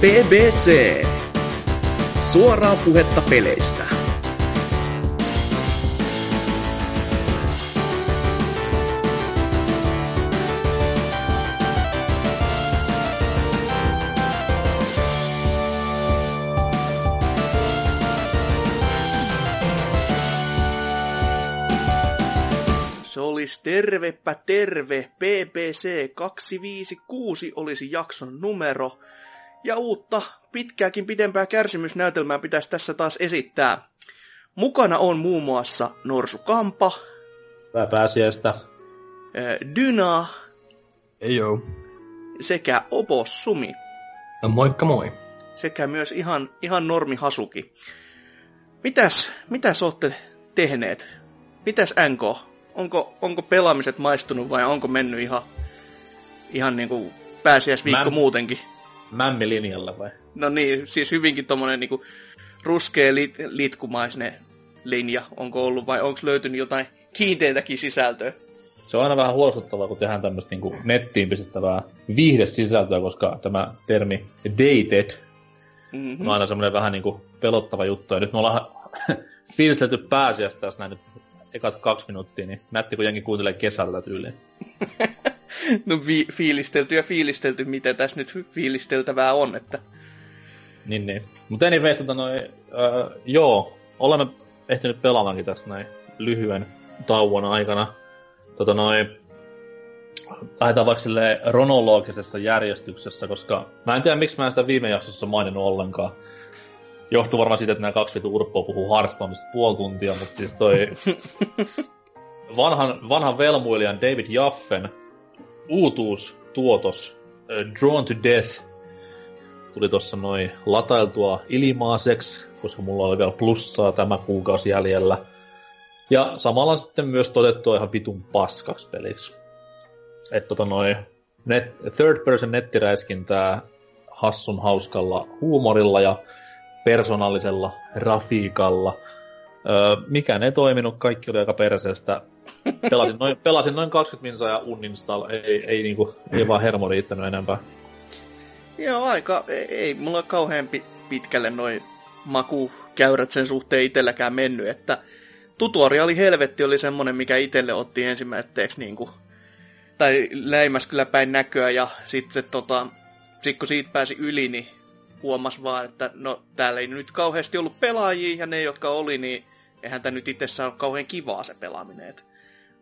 BBC. Suoraa puhetta peleistä. Tervepä terve. BBC 256 olisi jakson numero. Ja uutta pitkääkin pidempää kärsimysnäytelmää pitäisi tässä taas esittää. Mukana on muun muassa Norsu Kampa, pääsiäistä. Dyna Ei joo. sekä Obossumi. No, moikka moi. sekä myös ihan, ihan normi Hasuki. Mitäs, mitäs olette tehneet? Mitäs NK? Onko, onko pelaamiset maistunut vai onko mennyt ihan, ihan niin kuin pääsiäisviikko Mä- muutenkin? Mämmilinjalla vai? No niin, siis hyvinkin tommonen niin ruskea lit, litkumaisne linja onko ollut vai onko löytynyt jotain kiinteintäkin sisältöä? Se on aina vähän huolestuttavaa, kun tehdään tämmöistä niin nettiin pistettävää viihdesisältöä, koska tämä termi dated Mm-hmm. on aina semmoinen vähän niin kuin pelottava juttu. Ja nyt me ollaan fiilistelty pääsiäistä tässä näin nyt ekat kaksi minuuttia, niin nätti kun jengi kuuntelee kesällä tyyliin. No vi- fiilistelty ja fiilistelty, mitä tässä nyt fiilisteltävää on, että Niin, niin. Mutta anyways, tota noin, äh, joo, olemme ehtinyt pelaamankin tässä näin lyhyen tauon aikana. Tota noin, lähdetään vaikka silleen kronologisessa järjestyksessä, koska mä en tiedä, miksi mä en sitä viime jaksossa maininnut ollenkaan. Johtuu varmaan siitä, että nämä kaksi vitu urppoa puhuu Hearthstoneista puoli tuntia, mutta siis toi vanhan, vanhan velmuilijan David Jaffen uutuustuotos äh, Drawn to Death tuli tuossa noin latailtua ilmaiseksi, koska mulla oli vielä plussaa tämä kuukausi jäljellä. Ja samalla sitten myös todettua ihan vitun paskaksi peliksi. Että tota noin net, third person nettiräiskintää hassun hauskalla huumorilla ja persoonallisella rafiikalla. Öö, mikään ei toiminut, kaikki oli aika perseestä. Pelasin noin, pelasin noin 20 minsaa ja uninstall, ei, ei, niinku, ei vaan hermo riittänyt enempää. Joo, aika, ei, ei mulla kauhean pi- pitkälle noin makukäyrät sen suhteen itselläkään mennyt, että tutoriali helvetti oli semmonen, mikä itselle otti ensimmäiseksi niinku, tai läimäs kyllä päin näköä, ja sitten tota, sit kun siitä pääsi yli, niin huomas vaan, että no täällä ei nyt kauheasti ollut pelaajia, ja ne, jotka oli, niin eihän tämä nyt itsessään ole kauhean kivaa se pelaaminen. Et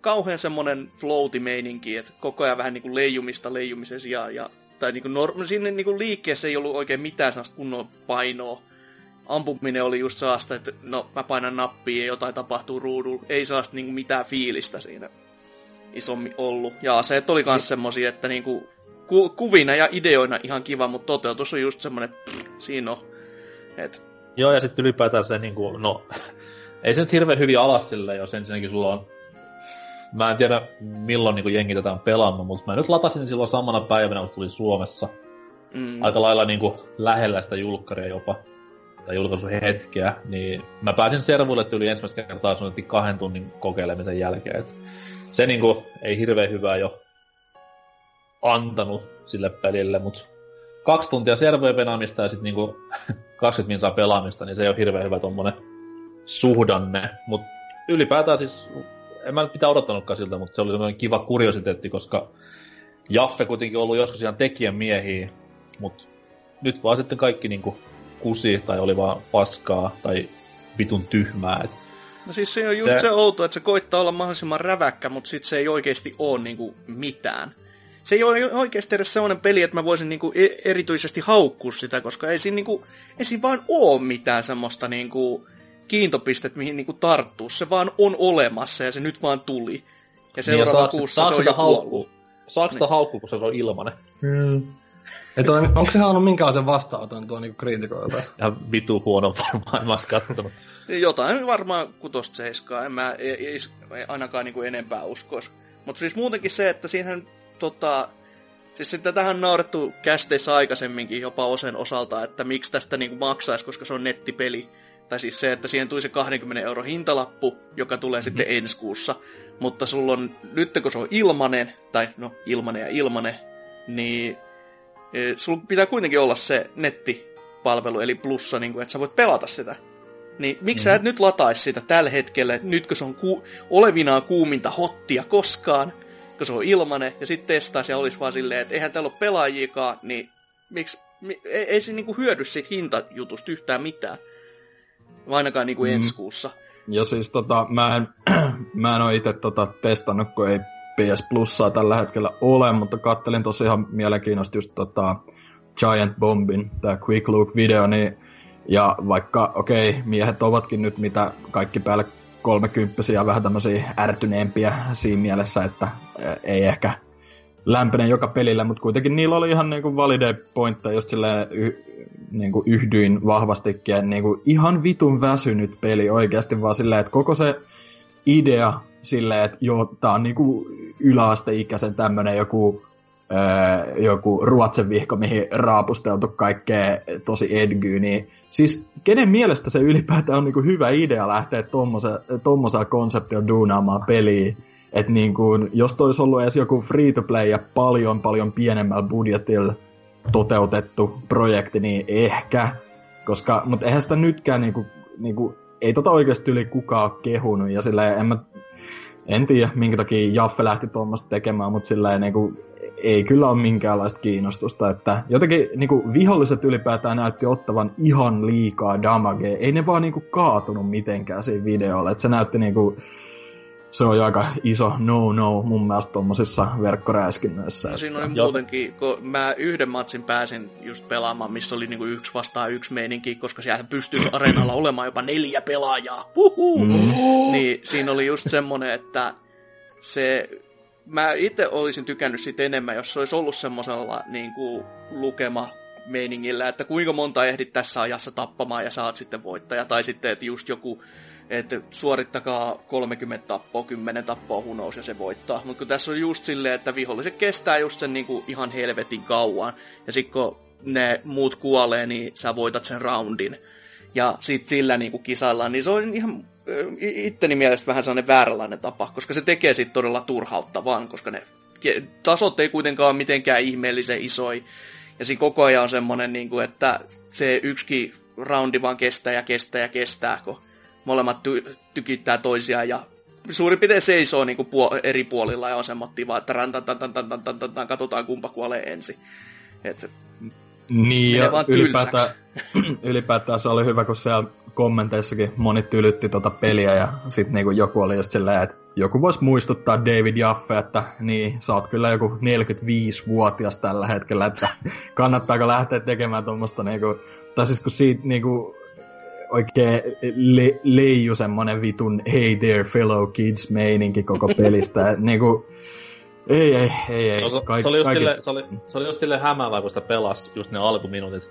kauhean semmonen floaty-meininki, että koko ajan vähän niinku leijumista leijumisen sijaan, ja tai niinku nor- no sinne niinku liikkeessä ei ollut oikein mitään sellaista kunnon painoa. Ampuminen oli just sellaista, että no mä painan nappia ja jotain tapahtuu ruudulla. Ei sellaista niinku mitään fiilistä siinä isommin ollut. Ja aseet oli kans semmosia, että niinku ku- kuvina ja ideoina ihan kiva, mutta toteutus on just semmonen, pff, siinä on. Et, Joo, ja sitten ylipäätään se, niin kuin, no, ei se nyt hirveän hyvin alas sille, jos ensinnäkin sulla on, mä en tiedä milloin niin kuin jengi tätä on pelannut, mutta mä nyt latasin silloin samana päivänä, kun tuli Suomessa. mm, Aika lailla niin kuin, lähellä sitä julkkaria jopa, tai julkaisuhetkeä, niin mä pääsin servuille tyyli ensimmäistä kertaa suunnilleen kahden tunnin kokeilemisen jälkeen. Et se niin kuin, ei hirveän hyvää jo antanut sille pelille, mutta kaksi tuntia servojen pelaamista ja sitten niinku 20 minsaa pelaamista, niin se ei ole hirveän hyvä tommonen suhdanne. Mutta ylipäätään siis, en mä nyt pitää odottanutkaan siltä, mutta se oli semmoinen kiva kuriositeetti, koska Jaffe kuitenkin ollut joskus ihan tekijän miehiä, mutta nyt vaan sitten kaikki niinku kusi tai oli vaan paskaa tai vitun tyhmää. Et No siis se on just Se- se, se outo, että se koittaa olla mahdollisimman räväkkä, mutta sitten se ei oikeasti ole niinku mitään. Se ei ole oikeasti edes sellainen peli, että mä voisin niinku e- erityisesti haukkua sitä, koska ei siinä, niinku, ei siinä vaan ole mitään semmoista niinku kiintopistet, mihin niinku tarttuu. Se vaan on olemassa ja se nyt vaan tuli. Ja Niin, seuraava saako- kuussa saako se on jo haukkua? kuollut. Saako sitä haukkua, kun se on ilmanen? Hmm. Et on, onko se saanut minkälaisen vastaanoton tuon niinku kriitikoilta? Ihan vitu huono varmaan, en mä ois kattonut. Jotain varmaan kutosta seiskaa, en mä ei, ei, ei ainakaan niinku enempää uskois. Mutta siis muutenkin se, että siihen tota, siis sitä tähän naurettu kästeissä aikaisemminkin jopa osen osalta, että miksi tästä niinku maksaisi, koska se on nettipeli. Tai siis se, että siihen tuli se 20 euro hintalappu, joka tulee mm-hmm. sitten ensi kuussa. Mutta sulla on, nyt kun se on ilmanen, tai no ilmanen ja ilmanen, niin E, sulla pitää kuitenkin olla se nettipalvelu, eli plussa, niin kuin, että sä voit pelata sitä. Niin miksi mm. sä et nyt lataisi sitä tällä hetkellä, että nyt kun se on ku- olevinaan kuuminta hottia koskaan, kun se on ilmanen, ja sitten testaisi ja olisi vaan silleen, että eihän täällä ole pelaajiikaan, niin miksi, mi, ei, ei se niinku hyödy siitä hintajutusta yhtään mitään. Ainakaan niinku mm. ensi kuussa. Ja siis tota, mä en, mä en ole itse tota testannut, kun ei PS Plusaa tällä hetkellä ole, mutta kattelin tosi ihan mielenkiinnosta just tota Giant Bombin, tämä Quick Look-video, niin ja vaikka, okei, okay, miehet ovatkin nyt mitä kaikki päälle kolmekymppisiä, vähän tämmöisiä ärtyneempiä siinä mielessä, että ei ehkä lämpene joka pelillä, mutta kuitenkin niillä oli ihan niinku valide pointteja, just silleen y- niinku yhdyin vahvastikin, niinku ihan vitun väsynyt peli oikeasti, vaan silleen, että koko se idea silleen, että joo, tää on niinku yläasteikäisen tämmönen joku öö, joku ruotsen vihko, mihin raapusteltu kaikkea tosi edgy, niin siis kenen mielestä se ylipäätään on niinku hyvä idea lähteä tuommoisella konseptilla duunaamaan peliä, että niinku, jos toi olisi ollut edes joku free-to-play ja paljon paljon pienemmällä budjetilla toteutettu projekti, niin ehkä, koska, mutta eihän sitä nytkään niinku, niinku, ei tota oikeasti yli kukaan kehunut, ja silleen, en mä, en tiedä minkä takia Jaffe lähti tuommoista tekemään, mutta silleen niinku, ei kyllä ole minkäänlaista kiinnostusta. Että jotenkin niin kuin, viholliset ylipäätään näytti ottavan ihan liikaa damagea. Ei ne vaan niin kuin, kaatunut mitenkään siinä videolla. Että se näytti niin kuin, se on aika iso no-no mun mielestä tuommoisissa verkkoräiskinnöissä. No siinä oli että... muutenkin, kun mä yhden matsin pääsin just pelaamaan, missä oli niinku yksi vastaan yksi meininki, koska siellä pystyisi areenalla olemaan jopa neljä pelaajaa. Mm. Niin siinä oli just semmonen, että se mä itse olisin tykännyt siitä enemmän, jos se olisi ollut semmoisella niin kuin, lukema meiningillä, että kuinka monta ehdit tässä ajassa tappamaan ja saat sitten voittaja. Tai sitten, että just joku, että suorittakaa 30 tappoa, 10 tappoa hunous ja se voittaa. Mutta kun tässä on just silleen, että viholliset kestää just sen niin kuin ihan helvetin kauan. Ja sitten kun ne muut kuolee, niin sä voitat sen roundin. Ja sitten sillä niin kuin kisaillaan, niin se on ihan itteni mielestä vähän sellainen vääränlainen tapa, koska se tekee siitä todella turhauttavan, koska ne tasot ei kuitenkaan ole mitenkään ihmeellisen isoi. Ja siinä koko ajan on semmoinen, niin kuin, että se yksikin roundi vaan kestää ja kestää ja kestää, kun molemmat ty- tykittää toisiaan ja suurin piirtein seisoo niin kuin puol- eri puolilla ja on semmoinen vaan, että rantan, katsotaan kumpa kuolee ensin. Et, niin, ja ylipäätään, ylipäätään se oli hyvä, kun siellä kommenteissakin moni tylytti tota peliä ja sitten niinku joku oli just silleen, että joku voisi muistuttaa David Jaffe, että niin, sä oot kyllä joku 45-vuotias tällä hetkellä, että kannattaako lähteä tekemään tuommoista niinku, tai siis kun siitä niinku oikein le- leiju semmonen vitun hey there fellow kids meininki koko pelistä, niinku, ei, ei, ei, ei. No, se, Kaik, se, oli just kaikki... sille, se, oli, se oli just sille hämäävää, kun sitä pelasi just ne alkuminuutit,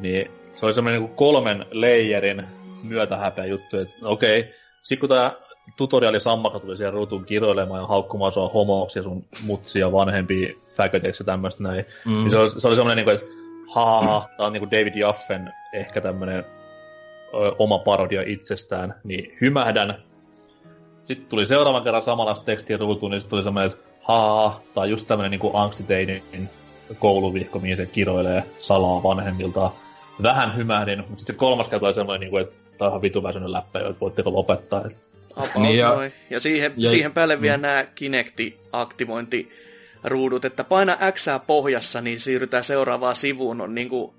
niin se oli semmoinen niin kolmen leijerin myötähäpeä juttu, että okei, okay, sit kun tää tutoriali sammakka tuli siihen ruutuun kiroilemaan ja haukkumaan sua homoksi ja sun mutsia vanhempi fäköteksi ja tämmöistä näin, mm. niin se oli, se oli semmoinen niin kuin, että ha, ha tää on niin kuin David Jaffen ehkä tämmöinen oma parodia itsestään, niin hymähdän. Sitten tuli seuraavan kerran samanlaista tekstiä ruutuun, niin sitten tuli semmoinen, että ha, tää on just tämmöinen niin angstiteinin kouluvihko, mihin se kiroilee salaa vanhemmiltaan vähän hymähdin, mutta sitten se kolmas kerta oli semmoinen, niin kuin, että tämä on ihan vitu väsynyt läppä, että voitteko lopettaa. niin ja, ja, siihen, ja, siihen päälle mm. vielä nämä Kinecti-aktivointi ruudut, että paina X pohjassa, niin siirrytään seuraavaan sivuun. On niin kuin,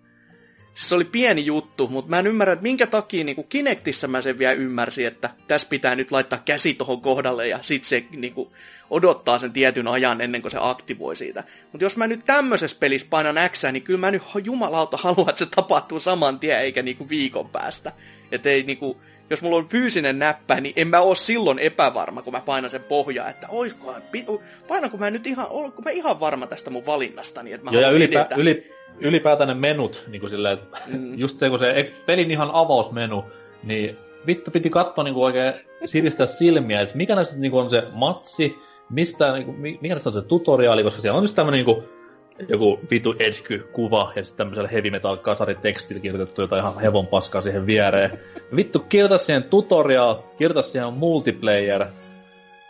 siis se oli pieni juttu, mutta mä en ymmärrä, että minkä takia niin kuin Kinectissä mä sen vielä ymmärsin, että tässä pitää nyt laittaa käsi tuohon kohdalle ja sitten se niin kuin, odottaa sen tietyn ajan ennen kuin se aktivoi siitä. Mutta jos mä nyt tämmöisessä pelissä painan X, niin kyllä mä nyt jumalauta haluan, että se tapahtuu saman tien eikä niinku viikon päästä. Että ei niinku, jos mulla on fyysinen näppä, niin en mä oo silloin epävarma, kun mä painan sen pohjaa, että oiskohan, painanko mä nyt ihan, olenko mä ihan varma tästä mun valinnastani, että mä Joo, ja ylipä, yli, ylipäätään ne menut, niin kuin silleen, mm. just se, kun se pelin ihan avausmenu, niin vittu piti katsoa niin kuin oikein siristää silmiä, että mikä näistä niin kuin on se matsi, mistä, niinku, mikä tässä on se tutoriaali, koska siellä on just tämmönen niinku, joku vitu edgy-kuva ja sitten tämmöisellä heavy metal kasari tekstillä kirjoitettu jotain ihan hevon paskaa siihen viereen. Vittu, kirjoita siihen tutorial, kirjoita siihen multiplayer,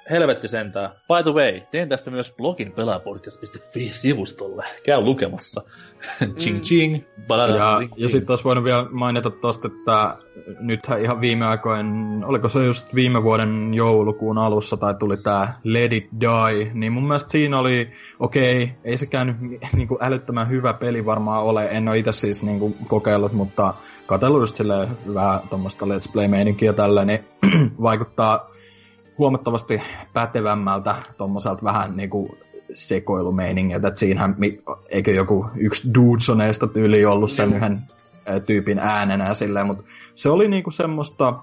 helvetti sentään. By the way, teen tästä myös blogin pelaapodcast.fi-sivustolle. Käy lukemassa. ching ching. Ja, ja sitten olisi voinut vielä mainita tosta, että nythän ihan viime aikoin, oliko se just viime vuoden joulukuun alussa, tai tuli tää Let It Die, niin mun mielestä siinä oli, okei, okay, ei sekään nyt niinku älyttömän hyvä peli varmaan ole, en ole itse siis niinku kokeillut, mutta katsellut just silleen hyvää tuommoista let's play-meininkiä tällä, niin vaikuttaa huomattavasti pätevämmältä tuommoiselta vähän niinku sekoilumeiningiltä, että siinähän, eikö joku yksi Dudesoneista tyyli ollut sen yhden tyypin äänenä silleen, mutta se oli niinku semmoista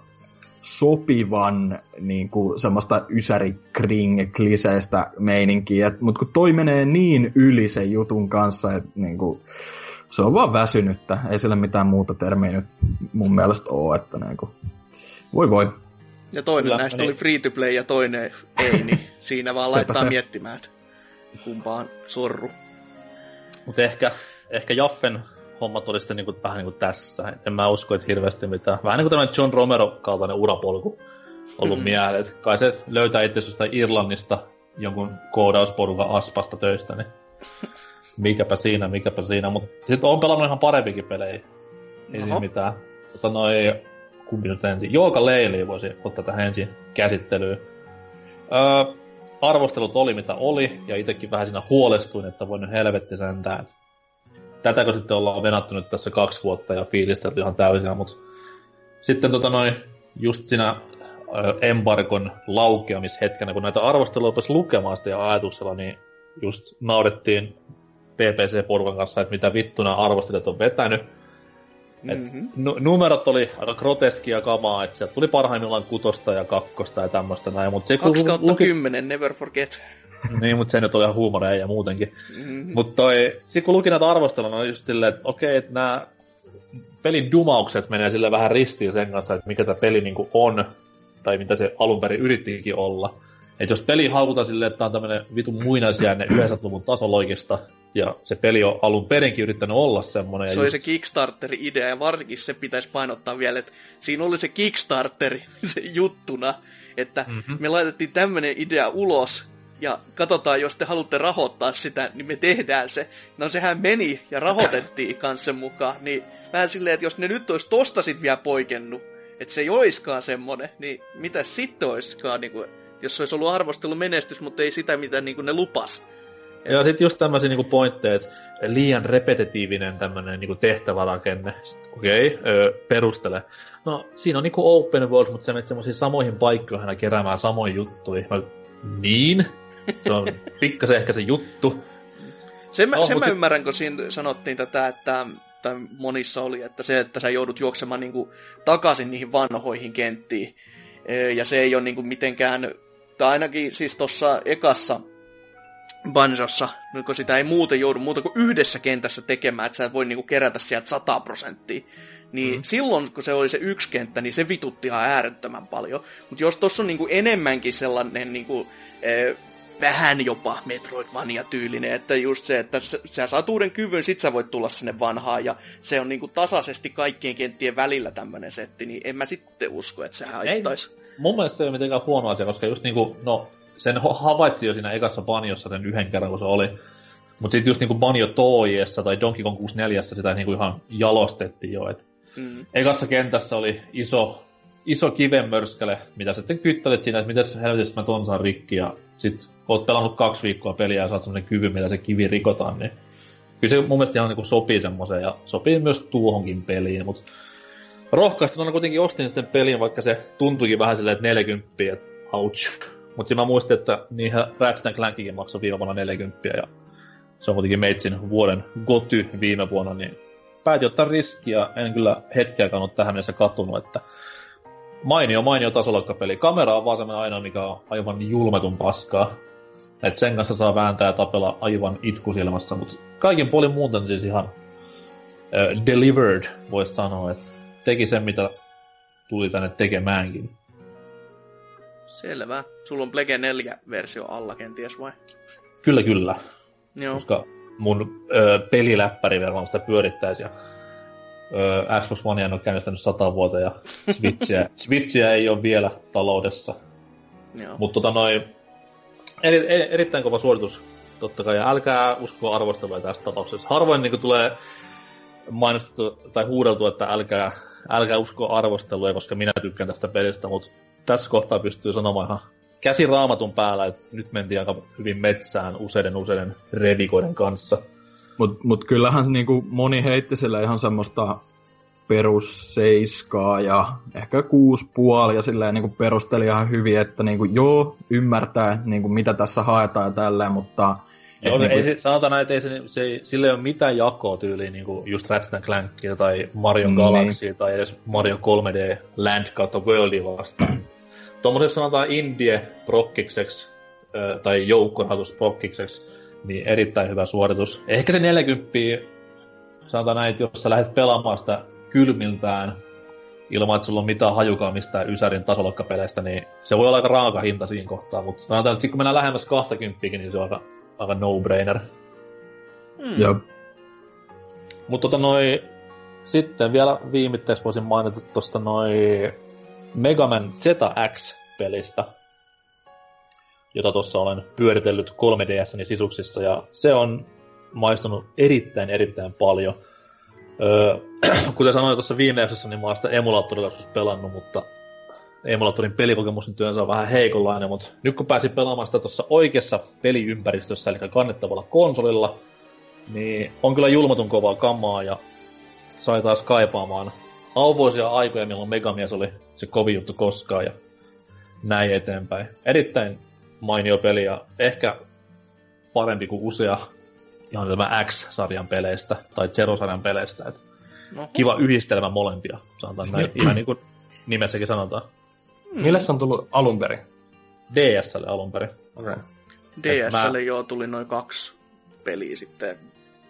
sopivan niinku semmoista ysäri kring kliseistä meininkiä, mutta kun toi menee niin yli sen jutun kanssa, että niinku, se on vaan väsynyttä, ei sillä mitään muuta termiä nyt mun mielestä ole, että niinku, voi voi. Ja toinen Kyllä, näistä niin. oli free to play ja toinen ei, niin siinä vaan laittaa se. miettimään, että kumpaan sorru. Mutta ehkä, ehkä Jaffen hommat oli sitten niinku, vähän niin kuin tässä. En mä usko, että hirveästi mitään. Vähän niin kuin tämmöinen John Romero-kaltainen urapolku ollut mm. mieleen. Kai se löytää itse Irlannista jonkun koodausporukan aspasta töistä, niin mikäpä siinä, mikäpä siinä. Mutta sitten on pelannut ihan parempikin pelejä. Ei Oho. siinä mitään. Mutta noi, kumpi nyt ensin? Jooga Leili voisi ottaa tähän ensin käsittelyyn. Öö, arvostelut oli mitä oli, ja itsekin vähän siinä huolestuin, että voi nyt helvetti sentään, että tätäkö sitten ollaan venattu nyt tässä kaksi vuotta ja fiilistelty ihan täysin, mutta sitten tota noin, just siinä embarkon laukeamishetkenä, kun näitä arvosteluja opesi lukemaan sitä ja ajatuksella, niin just naudettiin PPC-porukan kanssa, että mitä vittuna arvostelijat on vetänyt. Mm-hmm. n- numerot oli aika groteskia kamaa, että sieltä tuli parhaimmillaan kutosta ja kakkosta ja tämmöistä näin. Mutta se, 2 kautta luki... 10, never forget. niin, mutta se nyt oli ihan huumoreja ja muutenkin. Mm-hmm. Mutta toi, sit kun luki näitä arvostelua, on just silleen, että okei, että nämä pelin dumaukset menee sille vähän ristiin sen kanssa, että mikä tämä peli niinku on, tai mitä se alun perin yrittikin olla. Että jos peli haukutaan silleen, että tämä on tämmöinen vitun muinaisjäänne 90-luvun tasoloikista, ja se peli on alun perinkin yrittänyt olla semmoinen. Se oli just... se Kickstarter-idea, ja varsinkin se pitäisi painottaa vielä, että siinä oli se Kickstarter se juttuna, että mm-hmm. me laitettiin tämmöinen idea ulos, ja katsotaan, jos te haluatte rahoittaa sitä, niin me tehdään se. No sehän meni ja rahoitettiin kanssa sen mukaan, niin vähän silleen, että jos ne nyt olisi tosta sit vielä poikennut, että se ei oiskaan semmonen, niin mitä sitten oiskaan, niin kuin, jos se olisi ollut arvostelu menestys, mutta ei sitä, mitä niin kuin ne lupas. Ja sitten just tämmöisiä niinku pointteja, että liian repetitiivinen tämmöinen niinku tehtävärakenne. Okei, okay, perustele. No, siinä on niinku open world, mutta sä menet semmoisiin samoihin paikkoihin aina keräämään samoja juttuja. Mä, niin? Se on pikkasen ehkä se juttu. Sen mä, no, sen mä sit... ymmärrän, kun siinä sanottiin tätä, että tai monissa oli, että se, että sä joudut juoksemaan niin kuin, takaisin niihin vanhoihin kenttiin, ja se ei ole niin kuin, mitenkään, tai ainakin siis tuossa ekassa Banjossa, kun sitä ei muuten joudu muuta kuin yhdessä kentässä tekemään, että sä et voi niinku kerätä sieltä 100 prosenttia, niin mm. silloin, kun se oli se yksi kenttä, niin se vitutti ihan äärettömän paljon. Mutta jos tuossa on niinku enemmänkin sellainen niinku, eh, vähän jopa Metroidvania-tyylinen, että just se, että sä saat uuden kyvyn, sit sä voit tulla sinne vanhaan, ja se on niinku tasaisesti kaikkien kenttien välillä tämmönen setti, niin en mä sitten usko, että se haittaisi. Mun mielestä se ei ole mitenkään huono asia, koska just niinku, no, sen havaitsi jo siinä ekassa Banjossa sen yhden kerran, kun se oli. Mutta sitten just niinku Banjo Toiessa tai Donkey Kong 64 sitä niinku ihan jalostettiin jo, et mm. ekassa kentässä oli iso, iso kivenmörskäle, mitä sitten kyttelet siinä, että miten helvetissä mä ton saan rikki, ja sit oot pelannut kaksi viikkoa peliä ja saat semmonen kyvy, millä se kivi rikotaan, niin kyllä se mun mielestä ihan niinku sopii semmoiseen, ja sopii myös tuohonkin peliin, mutta rohkaistuna kuitenkin ostin sitten pelin, vaikka se tuntuikin vähän silleen, että 40, että ouch. Mutta siinä mä muistin, että niihin Ratchet Clankikin maksoi viime vuonna 40 ja se on kuitenkin Meitsin vuoden goty viime vuonna, niin päätin ottaa riskiä. En kyllä hetkeäkään ole tähän mennessä katunut, että mainio, mainio tasolokkapeli. Kamera on vaan semmoinen ainoa, mikä on aivan julmetun paskaa. Et sen kanssa saa vääntää ja tapella aivan itkusilmassa, mutta kaikin puolin muuten siis ihan uh, delivered, voisi sanoa, että teki sen, mitä tuli tänne tekemäänkin. Selvä. Sulla on Plege 4-versio alla kenties vai? Kyllä, kyllä. Joo. Koska mun ö, peliläppäri varmaan sitä pyörittäisi ja ö, Xbox One on käynnistänyt sata vuotta ja Switchiä, Switchiä ei ole vielä taloudessa. Mutta tota noin, eri, eri, erittäin kova suoritus, totta kai. Ja älkää uskoa arvostelua tässä tapauksessa. Harvoin niin tulee mainostettu tai huudeltu, että älkää, älkää uskoa arvostelua, koska minä tykkään tästä pelistä, mutta tässä kohtaa pystyy sanomaan ihan käsi raamatun päällä, että nyt mentiin aika hyvin metsään useiden useiden revikoiden kanssa. Mutta mut kyllähän niinku moni heitti sille ihan semmoista perusseiskaa ja ehkä kuusi puoli ja silleen niinku perusteli ihan hyvin, että niinku joo, ymmärtää niinku mitä tässä haetaan ja tälleen, mutta... Joo, niinku... ei se, sanotaan näin, että ei se, se, sillä ei ole mitään jakoa tyyliin niinku just Ratchet Clankia tai Mario niin. Galaxy tai edes Mario 3D Land kautta Worldia vastaan. Tuommoiseksi sanotaan indie prokkikseksi tai joukkorahoitus prokkikseksi, niin erittäin hyvä suoritus. Ehkä se 40, sanotaan näin, että jos sä lähdet pelaamaan sitä kylmiltään, ilman, että sulla on mitään hajukaan mistään Ysärin tasolokkapeleistä, niin se voi olla aika raaka hinta siinä kohtaa, mutta sanotaan, että kun mennään lähemmäs 20, niin se on aika, aika no-brainer. Mm. Joo. Mutta tota noi, sitten vielä viimitteeksi voisin mainita tuosta noin Mega Man ZX-pelistä, jota tuossa olen pyöritellyt 3DSni sisuksissa, ja se on maistunut erittäin, erittäin paljon. Öö, kuten sanoin tuossa viime jaksossa, niin mä oon sitä emulaattorilla pelannut, mutta emulaattorin pelikokemus nyt on vähän heikonlainen, mutta nyt kun pääsin pelaamaan sitä tuossa oikeassa peliympäristössä, eli kannettavalla konsolilla, niin on kyllä julmatun kovaa kamaa ja sai taas kaipaamaan auvoisia aikoja, milloin Megamies oli se kovin juttu koskaan ja näin eteenpäin. Erittäin mainio peli ja ehkä parempi kuin usea ihan tämä X-sarjan peleistä tai Zero-sarjan peleistä. Et no. Kiva yhdistelmä molempia, sanotaan näin, ihan niin kuin nimessäkin sanotaan. Hmm. Millä se on tullut alun perin? DSlle alun perin. Okay. DSlle mä... joo tuli noin kaksi peliä sitten.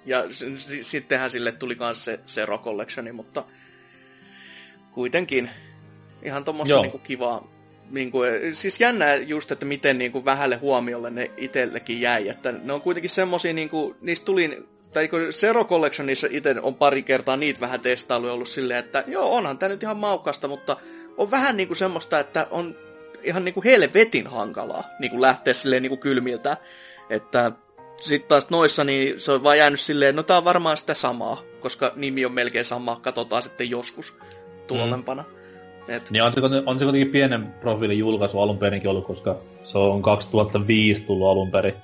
Ja s- sittenhän sille tuli myös se Zero Collectioni, mutta kuitenkin ihan tuommoista niinku kivaa niin kuin, siis jännää just, että miten niin kuin vähälle huomiolle ne itsellekin jäi. Että ne on kuitenkin semmosia, niin kuin, niistä tuli, tai kun Zero Collectionissa itse on pari kertaa niitä vähän testailu ollut silleen, että joo, onhan tämä nyt ihan maukasta, mutta on vähän niin kuin semmoista, että on ihan niin kuin helvetin hankalaa niin kuin lähteä silleen niin kuin kylmiltä. Että sitten taas noissa, niin se on vaan jäänyt silleen, no tää on varmaan sitä samaa, koska nimi on melkein sama, katsotaan sitten joskus tuolempana. Mm. Et... Niin on se, on se kuitenkin pienen profiilin julkaisu alun perinkin ollut, koska se on 2005 tullut alun perin.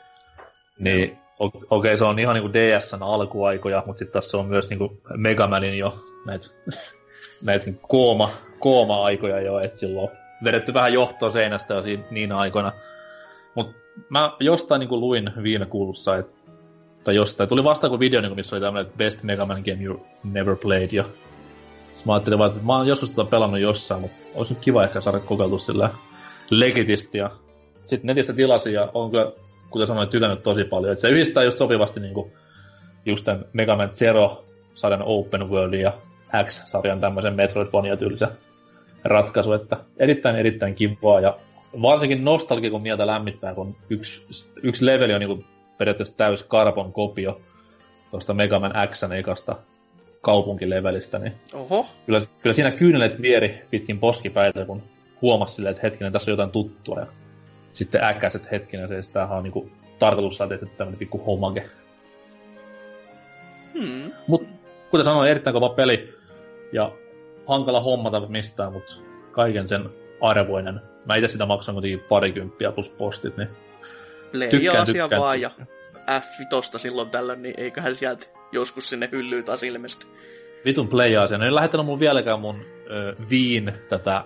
Niin okei, okay, se on ihan niinku DSn alkuaikoja, mutta sitten tässä on myös niinku Megamanin jo näitä näit niinku kooma, kooma-aikoja jo, että silloin on vedetty vähän johtoa seinästä jo siinä, niinä aikoina. Mutta mä jostain niinku luin viime kuulussa, että tai jostain, tuli vastaan kuin video, niinku, missä oli tämmöinen Best Mega Man Game You Never Played, ja mä ajattelin vaan, että mä oon joskus tätä pelannut jossain, mutta olisi nyt kiva ehkä saada kokeiltua sillä legitisti. Ja sitten netistä tilasin ja on kyllä, kuten sanoin, tykännyt tosi paljon. Et se yhdistää just sopivasti niinku just tämän Mega Man Zero-sarjan Open Worldin ja X-sarjan tämmöisen Metroidvania-tyylisen ratkaisu, että erittäin erittäin kivaa ja varsinkin nostalgia kun mieltä lämmittää, kun yksi, yksi leveli on niinku periaatteessa täys carbon kopio tuosta Mega Man Xn ekasta kaupunkilevelistä, niin Oho. Kyllä, kyllä siinä kyynelet vieri pitkin poskipäitä, kun huomasi silleen, että hetkinen, tässä on jotain tuttua. Ja sitten äkäiset hetkinen, se tämähän on niinku tarkoitus saada tehty tämmönen pikku homake. Hmm. Mut kuten sanoin, erittäin kova peli. Ja hankala hommata mistään, mutta kaiken sen arvoinen. Mä itse sitä maksan kuitenkin parikymppiä plus postit, niin Play tykkään, tykkään. vaan ja F5 silloin tällöin, niin eiköhän sieltä joskus sinne hyllyyn taas ilmesty. Vitun play-asia. Ne ei lähettänyt mun vieläkään mun ö, Viin tätä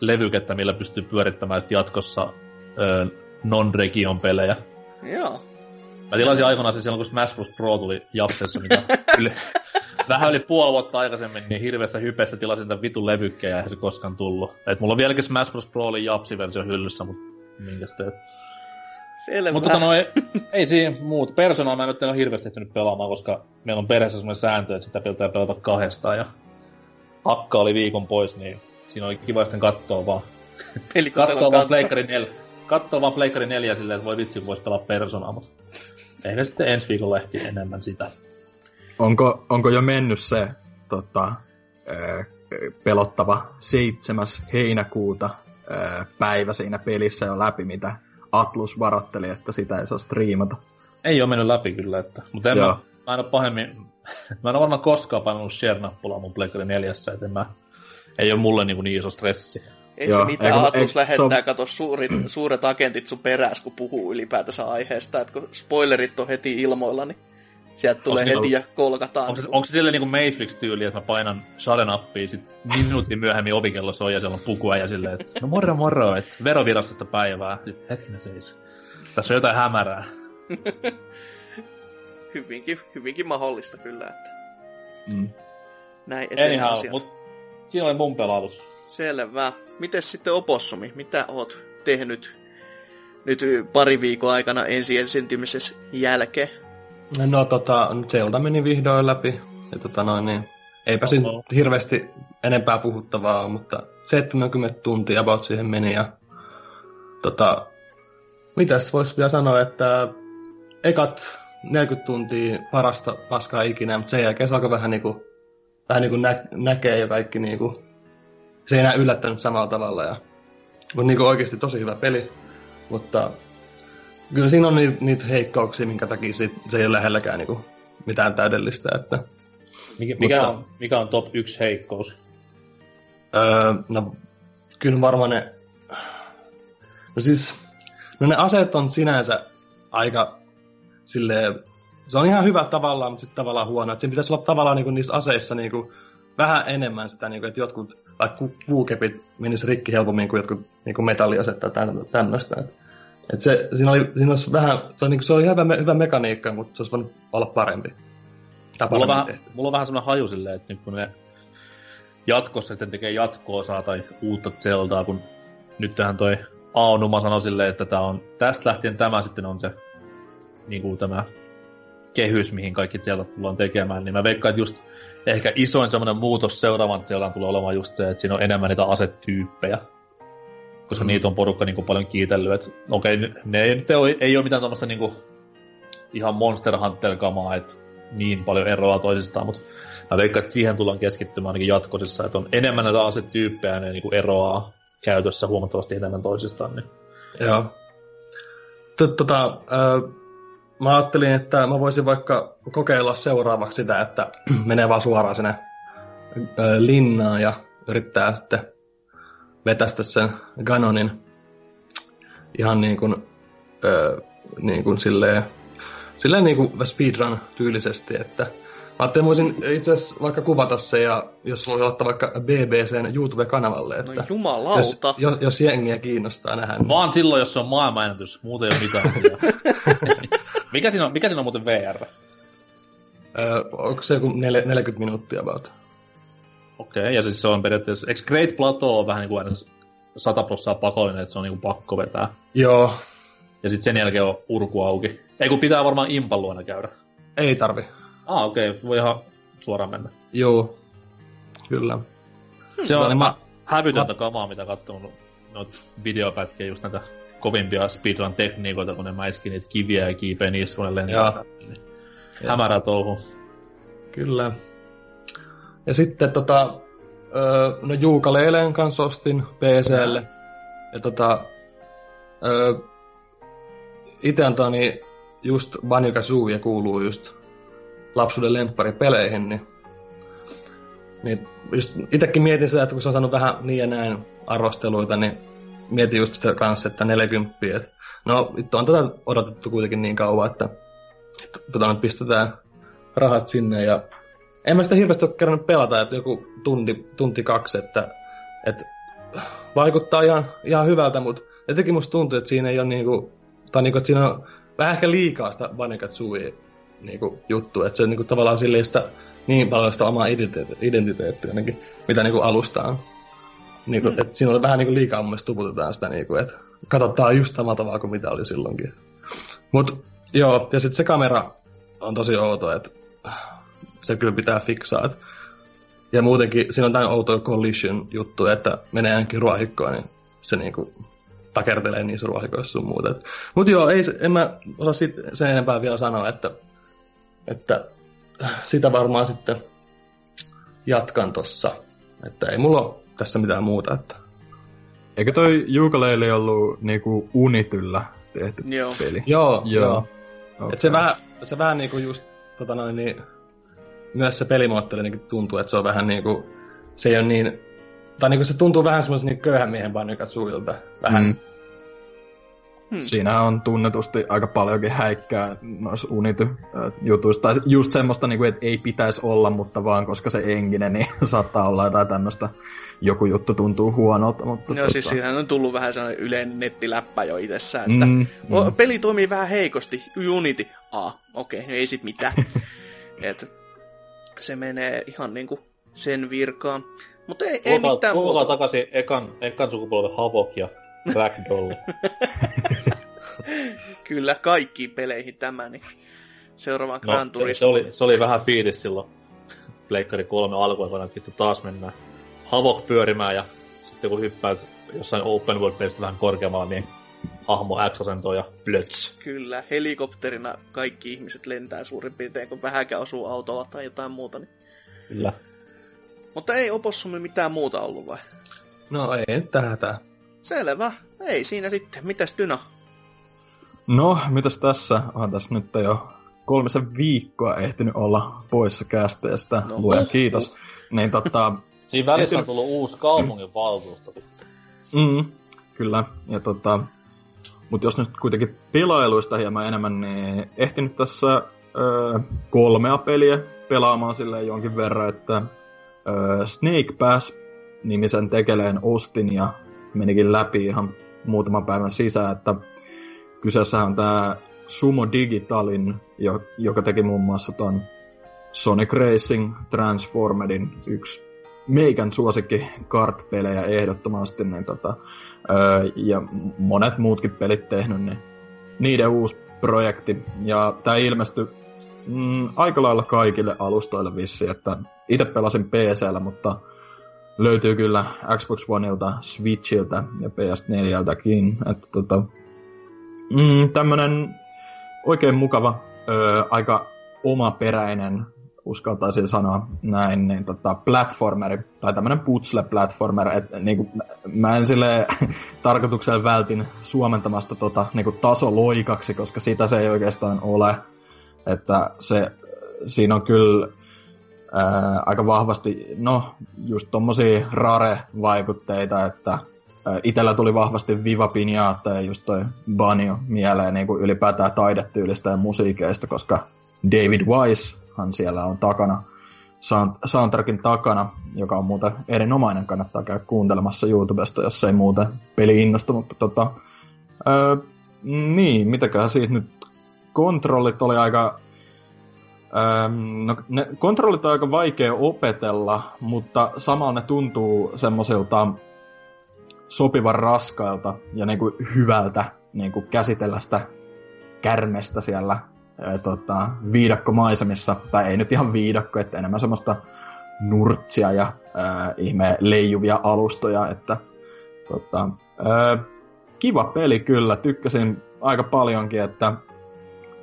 levykettä, millä pystyy pyörittämään jatkossa ö, non-region pelejä. Joo. Mä tilasin aikoinaan se silloin, kun Smash Bros. Pro tuli Japsessa, mitä vähän yli puoli vuotta aikaisemmin, niin hirveässä hypeessä tilasin tämän vitun levykkeen ja eihän se koskaan tullut. Et mulla on vieläkin Smash Bros. Pro oli Japsi-versio hyllyssä, mutta minkäs teet? Selvä. Mutta tota, no, ei, ei siinä muut. Personaa mä en nyt ole hirveästi ehtinyt pelaamaan, koska meillä on perheessä semmoinen sääntö, että sitä pitää pelata kahdestaan. Ja Akka oli viikon pois, niin siinä oli kiva sitten katsoa vaan. Katsoa vaan Pleikkari 4. Katsoa vaan Pleikkari 4 silleen, että voi vitsi, voisi pelaa Personaa, mutta ehkä sitten ensi viikolla ehti enemmän sitä. Onko, onko jo mennyt se tota, pelottava 7. heinäkuuta päivä siinä pelissä jo läpi, mitä Atlus varotteli, että sitä ei saa striimata. Ei ole mennyt läpi kyllä, että... Mutta en mä, mä en ole pahemmin... mä en ole varmaan koskaan painanut share-nappulaa mun Blackberry 4, että mä... Ei ole mulle niin, niin iso stressi. Ei Joo, se mitään, eikö, Atlus eikö, lähettää, on... kato suurit, suuret agentit sun peräs, kun puhuu ylipäätänsä aiheesta, että kun spoilerit on heti ilmoilla, niin sieltä tulee heti ja kolkataan. Onko se, onko se silleen niin Mayflix-tyyli, että mä painan share-nappia, sit minuutin myöhemmin ovikello soi ja siellä on pukua ja silleen, että no moro moro, että verovirastosta päivää. Sitten hetkinen seis. Tässä on jotain hämärää. hyvinkin, hyvinkin mahdollista kyllä, että mm. näin Anyhow, mut siinä oli mun pelailus. Selvä. Miten sitten Opossumi? Mitä oot tehnyt nyt pari viikon aikana ensi esiintymisessä jälkeen? No tota, Zelda meni vihdoin läpi. Ja tota noin, niin, eipä siinä hirveästi enempää puhuttavaa mutta 70 tuntia about siihen meni ja tota, mitäs voisi vielä sanoa, että ekat 40 tuntia parasta paskaa ikinä, mutta sen jälkeen se alkoi vähän niinku, vähän niinku nä- näkee jo kaikki niinku, se ei enää yllättänyt samalla tavalla ja on niinku oikeasti tosi hyvä peli, mutta kyllä siinä on niitä, niitä heikkouksia, minkä takia se, se ei ole lähelläkään niinku mitään täydellistä. Että, mikä, mikä, mutta, on, mikä on top 1 heikkous? Öö, no, kyllä varmaan ne... No siis, no ne aseet on sinänsä aika silleen... Se on ihan hyvä tavallaan, mutta sitten tavallaan huono. Että siinä pitäisi olla tavallaan niinku niissä aseissa niinku vähän enemmän sitä, niinku, että jotkut vaikka puukepit menis rikki helpommin kuin jotkut niinku metalliaset tai tämmöistä. Että et se, siinä, oli, siinä olisi vähän, se, on, niin se oli hyvä, hyvä mekaniikka, mutta se olisi voinut olla parempi. mulla, on vähän, mulla on vähän semmoinen haju silleen, että nyt kun ne jatkossa sitten tekee jatko-osaa tai uutta Zeldaa, kun nyt tähän toi Aonuma sanoi silleen, että tää on, tästä lähtien tämä sitten on se niin kuin tämä kehys, mihin kaikki Zelda tullaan tekemään, niin mä veikkaan, että just ehkä isoin semmoinen muutos seuraavan Zeldaan tulee olemaan just se, että siinä on enemmän niitä asetyyppejä koska mm. niitä on porukka niin kuin paljon kiitellyt. Että okei, okay, ne ei, ole, ei ole mitään tuommoista niin kuin, ihan Monster Hunter-kamaa, että niin paljon eroa toisistaan, mutta mä veikkaan, että siihen tullaan keskittymään ainakin jatkosissa, että on enemmän näitä asetyyppejä ne niin kuin eroaa käytössä huomattavasti enemmän toisistaan. Niin. Joo. Tota, mä ajattelin, että mä voisin vaikka kokeilla seuraavaksi sitä, että menee vaan suoraan sinne linnaan ja yrittää sitten vetästä sen Ganonin ihan niin kuin, öö, niin kuin silleen, silleen niin kuin speedrun tyylisesti, että Mä ajattelin, voisin itse asiassa vaikka kuvata se ja jos voi ottaa vaikka BBCn YouTube-kanavalle, että no jumalauta. Jos, jos, jos jengiä kiinnostaa nähdä. Niin... Vaan silloin, jos se on maailmanennätys, muuten ei ole mitään. mikä, siinä on, mikä siinä on muuten VR? Öö, onko se joku 40 minuuttia about? Okei, okay, ja siis se on periaatteessa... Eikö Great Plateau on vähän niin kuin 100 prosenttia pakollinen, että se on niin kuin pakko vetää? Joo. Ja sitten sen jälkeen on urku auki. Ei kun pitää varmaan impan luona käydä. Ei tarvi. Ah, okei. Okay. Voi ihan suoraan mennä. Joo. Kyllä. Se on mä... hävytöntä mä... kamaa, mitä katsonut noita videopätkiä, just näitä kovimpia speedrun tekniikoita, kun ne mäiski niitä kiviä ja kiipeä niissä, kun ne lentää. Niin hämärä touhu. Kyllä. Ja sitten tota, no Juukaleleen kanssa ostin PClle. Ja tota, öö, itse antani just Banjo Kazooie kuuluu just lapsuuden lempparipeleihin, niin, niin just itekin mietin sitä, että kun se on saanut vähän niin ja näin arvosteluita, niin mietin just sitä kanssa, että 40. Et, no, nyt on tätä odotettu kuitenkin niin kauan, että, että tota, pistetään rahat sinne ja en mä sitä hirveästi ole kerännyt pelata, että joku tunti, tunti kaksi, että, että vaikuttaa ihan, ihan hyvältä, mutta jotenkin musta tuntuu, että siinä ei ole niinku, tai niinku, että siinä on vähän ehkä liikaa sitä Banikatsui niinku, juttu, että se niinku, tavallaan sille sitä niin paljon sitä omaa identiteettiä jotenkin, mitä niinku alusta on. Niinku, mm. että siinä oli vähän niinku liikaa mun mielestä tuputetaan sitä, niinku, että katsotaan just samalla tavalla kuin mitä oli silloinkin. Mut joo, ja sitten se kamera on tosi outo, että se kyllä pitää fiksaa. Ja muutenkin siinä on tämä outo collision juttu, että menee ainakin ruohikkoon, niin se niinku takertelee niissä ruohikoissa sun muuta. Mutta joo, ei, en mä osaa sit sen enempää vielä sanoa, että, että sitä varmaan sitten jatkan tossa. Että ei mulla ole tässä mitään muuta. Että... Eikö toi Juukaleili ollut niinku Unityllä tehty Joo. peli. Joo, Joo. joo. Okay. Et se vähän, se vähän niinku just, tota noin, niin, myös se pelimoottori niin tuntuu, että se on vähän niinku, se ei ole niin, tai niinku se tuntuu vähän semmoisen niin köyhän miehen suilta. Vähän. Mm. Hmm. Siinä on tunnetusti aika paljonkin häikkää noissa Unity-jutuissa. Tai just semmoista, niin kuin, että ei pitäisi olla, mutta vaan koska se engine, niin saattaa olla jotain tämmöistä. Joku juttu tuntuu huonolta. Mutta Joo, tota... siis siihen on tullut vähän sellainen yleinen nettiläppä jo itsessään, että Mm, mm. peli toimii vähän heikosti. Unity. Aa, okei, okay, ei sit mitään. Et, se menee ihan niinku sen virkaan. Mutta ei, ei mitään muuta. takaisin ekan, ekan sukupolven Havok ja Ragdoll. Kyllä, kaikkiin peleihin tämä, niin seuraavaan No, Gran se, Turismo. se, oli, se oli vähän fiilis silloin Pleikkari 3 alkuaikoina, että vittu taas mennään Havok pyörimään ja sitten kun hyppäät jossain open world pelistä vähän korkeammalla, niin hahmo X-asento ja plöts. Kyllä, helikopterina kaikki ihmiset lentää suurin piirtein, kun vähänkään osuu autolla tai jotain muuta. Niin. Kyllä. Mutta ei Opossumi mitään muuta ollut vai? No ei nyt tähän tää. Selvä. Ei siinä sitten. Mitäs Dyna? No, mitäs tässä? On tässä nyt jo kolmisen viikkoa ehtinyt olla poissa kästeestä. No, huh, kiitos. Niin tota, Siinä välissä on Ehtinyt- tullut uusi kaupungin valtuusto. Mm, kyllä. Ja tota, mutta jos nyt kuitenkin pelailuista hieman enemmän, niin ehtinyt tässä ö, kolmea peliä pelaamaan silleen jonkin verran, että ö, Snake Pass-nimisen tekeleen ostin ja menikin läpi ihan muutaman päivän sisään, että kyseessä on tämä Sumo Digitalin, jo, joka teki muun muassa ton Sonic Racing Transformedin yksi meikän suosikki kart-pelejä ehdottomasti, niin tota, öö, ja monet muutkin pelit tehnyt, niin niiden uusi projekti. Ja tämä ilmestyi mm, aika lailla kaikille alustoille vissi, että itse pelasin PCllä, mutta löytyy kyllä Xbox Oneilta, Switchiltä ja PS4ltäkin. Että tota, mm, tämmönen oikein mukava, öö, aika omaperäinen uskaltaisin sanoa näin, niin tota, platformeri, tai tämmönen putsle-platformer, että niinku, mä en sille tarkoituksella vältin suomentamasta tota, niinku, tasoloikaksi, koska sitä se ei oikeastaan ole, että se, siinä on kyllä ää, aika vahvasti, no, just tommosia rare-vaikutteita, että itellä tuli vahvasti Viva Pinata ja just toi Banjo mieleen niin kuin ylipäätään taidetyylistä ja musiikeista, koska David Wise hän siellä on takana, sound, soundtrackin takana, joka on muuten erinomainen, kannattaa käydä kuuntelemassa YouTubesta, jos ei muuten peli innosta, mutta tota, öö, niin, mitäköhän siitä nyt, kontrollit oli aika, no, ne, kontrollit on aika vaikea opetella, mutta samalla ne tuntuu semmoisilta sopivan raskailta ja niinku hyvältä niinku käsitellä sitä kärmestä siellä ää, tota, viidakkomaisemissa, tai ei nyt ihan viidakko, että enemmän semmoista nurtsia ja ää, ihme leijuvia alustoja, että tota, ää, kiva peli kyllä, tykkäsin aika paljonkin, että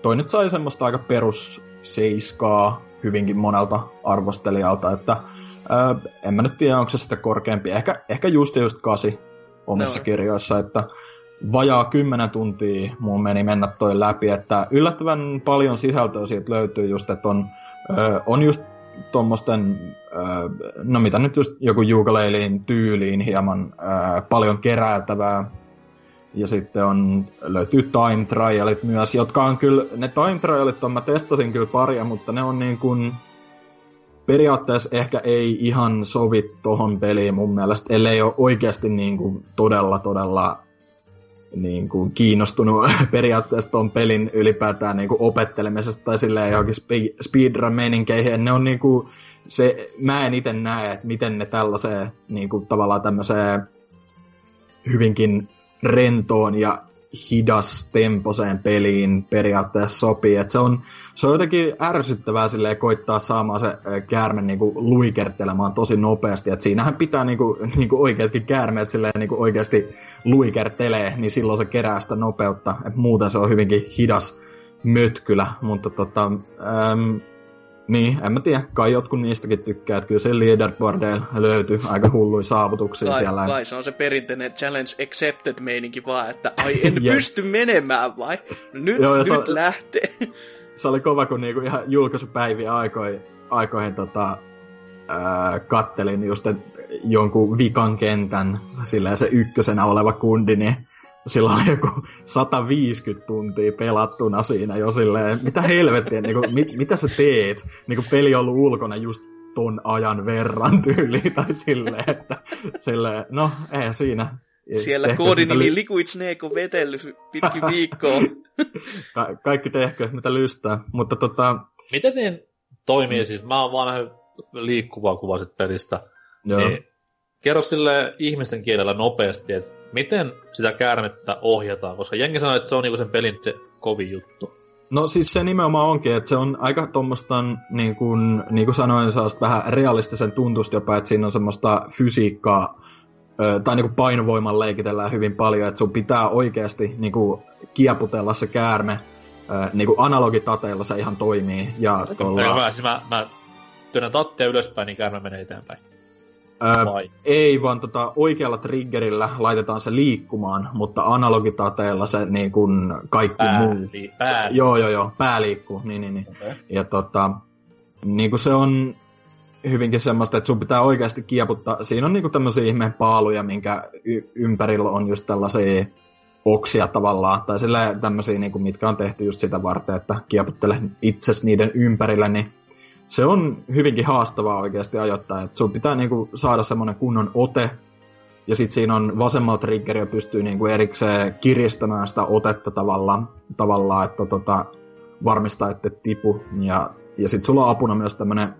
toi nyt sai semmoista aika perus seiskaa hyvinkin monelta arvostelijalta, että ää, en mä nyt tiedä, onko se sitä korkeampi, ehkä, ehkä just just kasi omissa Joo. kirjoissa, että vajaa 10 tuntia mun meni mennä toi läpi, että yllättävän paljon sisältöä siitä löytyy just, että on, ö, on just tuommoisten, no mitä nyt just joku Juukaleiliin tyyliin hieman ö, paljon keräiltävää. Ja sitten on, löytyy time trialit myös, jotka on kyllä, ne time trialit on, mä testasin kyllä paria, mutta ne on niin kuin, periaatteessa ehkä ei ihan sovi tohon peliin mun mielestä, ellei ole oikeasti niin kuin todella, todella niin kuin kiinnostunut periaatteessa ton pelin ylipäätään niin kuin opettelemisesta tai silleen johonkin spe- speedrun-meininkeihin. Ne on niin kuin, se, mä en itse näe, että miten ne tällaiseen niin kuin tavallaan tämmöiseen hyvinkin rentoon ja hidas temposeen peliin periaatteessa sopii. Et se, on, se on jotenkin ärsyttävää silleen koittaa saamaan se käärme niinku luikertelemaan tosi nopeasti. Et siinähän pitää niinku, niinku oikeatkin käärmeet silleen niinku oikeasti luikertelee, niin silloin se kerää sitä nopeutta. Et muuten se on hyvinkin hidas mötkylä, mutta tota, äm, Niin, en mä tiedä. Kai jotkut niistäkin tykkää, että kyllä se leaderboardeilla löytyy aika hulluja saavutuksia kai, siellä. Kai se on se perinteinen challenge accepted meininki vaan, että ai en pysty menemään vai? No nyt, Joo, nyt se, lähtee. Se oli kova, kun niinku ihan julkaisupäiviä aikoihin, aikoihin tota, ää, kattelin just jonkun vikan kentän, sillä se ykkösenä oleva kundi, niin sillä oli joku 150 tuntia pelattuna siinä jo silleen, mitä helvettiä, niin kuin, mit, mitä sä teet? Niin kuin peli on ollut ulkona just ton ajan verran tyyliin, tai silleen, että silleen, no, ei siinä. Siellä koodinimi li- Liquid Snake on vetellyt pitkin viikkoa. Ka- kaikki tehkö, mitä lystää, mutta tota... Miten siinä toimii siis? Mä oon vaan nähnyt liikkuvaa kuvaa pelistä. Joo. Niin, kerro sille ihmisten kielellä nopeasti, että miten sitä käärmettä ohjataan, koska jengi sanoo, että se on niinku sen pelin se kovin juttu. No siis se nimenomaan onkin, että se on aika tuommoista, niin kuin, niin kuin sanoin, vähän realistisen tuntusta jopa, että siinä on semmoista fysiikkaa, tai niin kuin painovoiman leikitellään hyvin paljon, että sun pitää oikeasti niin kuin kieputella se käärme, niin kuin analogitateilla se ihan toimii. Ja tuolla... Mä, siis mä, mä työnnän tattia ylöspäin, niin käärme menee eteenpäin. Öö, ei, vaan tota, oikealla triggerillä laitetaan se liikkumaan, mutta analogitateella se niin kun kaikki pää, muu. Li- pää. Joo, joo, joo, pää liikkuu, niin, niin, niin. Okay. Ja tota, niin kuin se on hyvinkin semmoista, että sun pitää oikeasti kieputtaa. Siinä on niinku tämmöisiä ihmeen paaluja, minkä y- ympärillä on just tällaisia oksia tavallaan, tai sillä tämmöisiä, niinku, mitkä on tehty just sitä varten, että kieputtele itses niiden ympärillä, niin se on hyvinkin haastavaa oikeasti ajoittaa. että sun pitää niinku saada semmoinen kunnon ote, ja sitten siinä on vasemmalla triggeriä pystyy niinku erikseen kiristämään sitä otetta tavallaan, tavallaan että tota, varmistaa, että tipu. Ja, ja sitten sulla on apuna myös tämmönen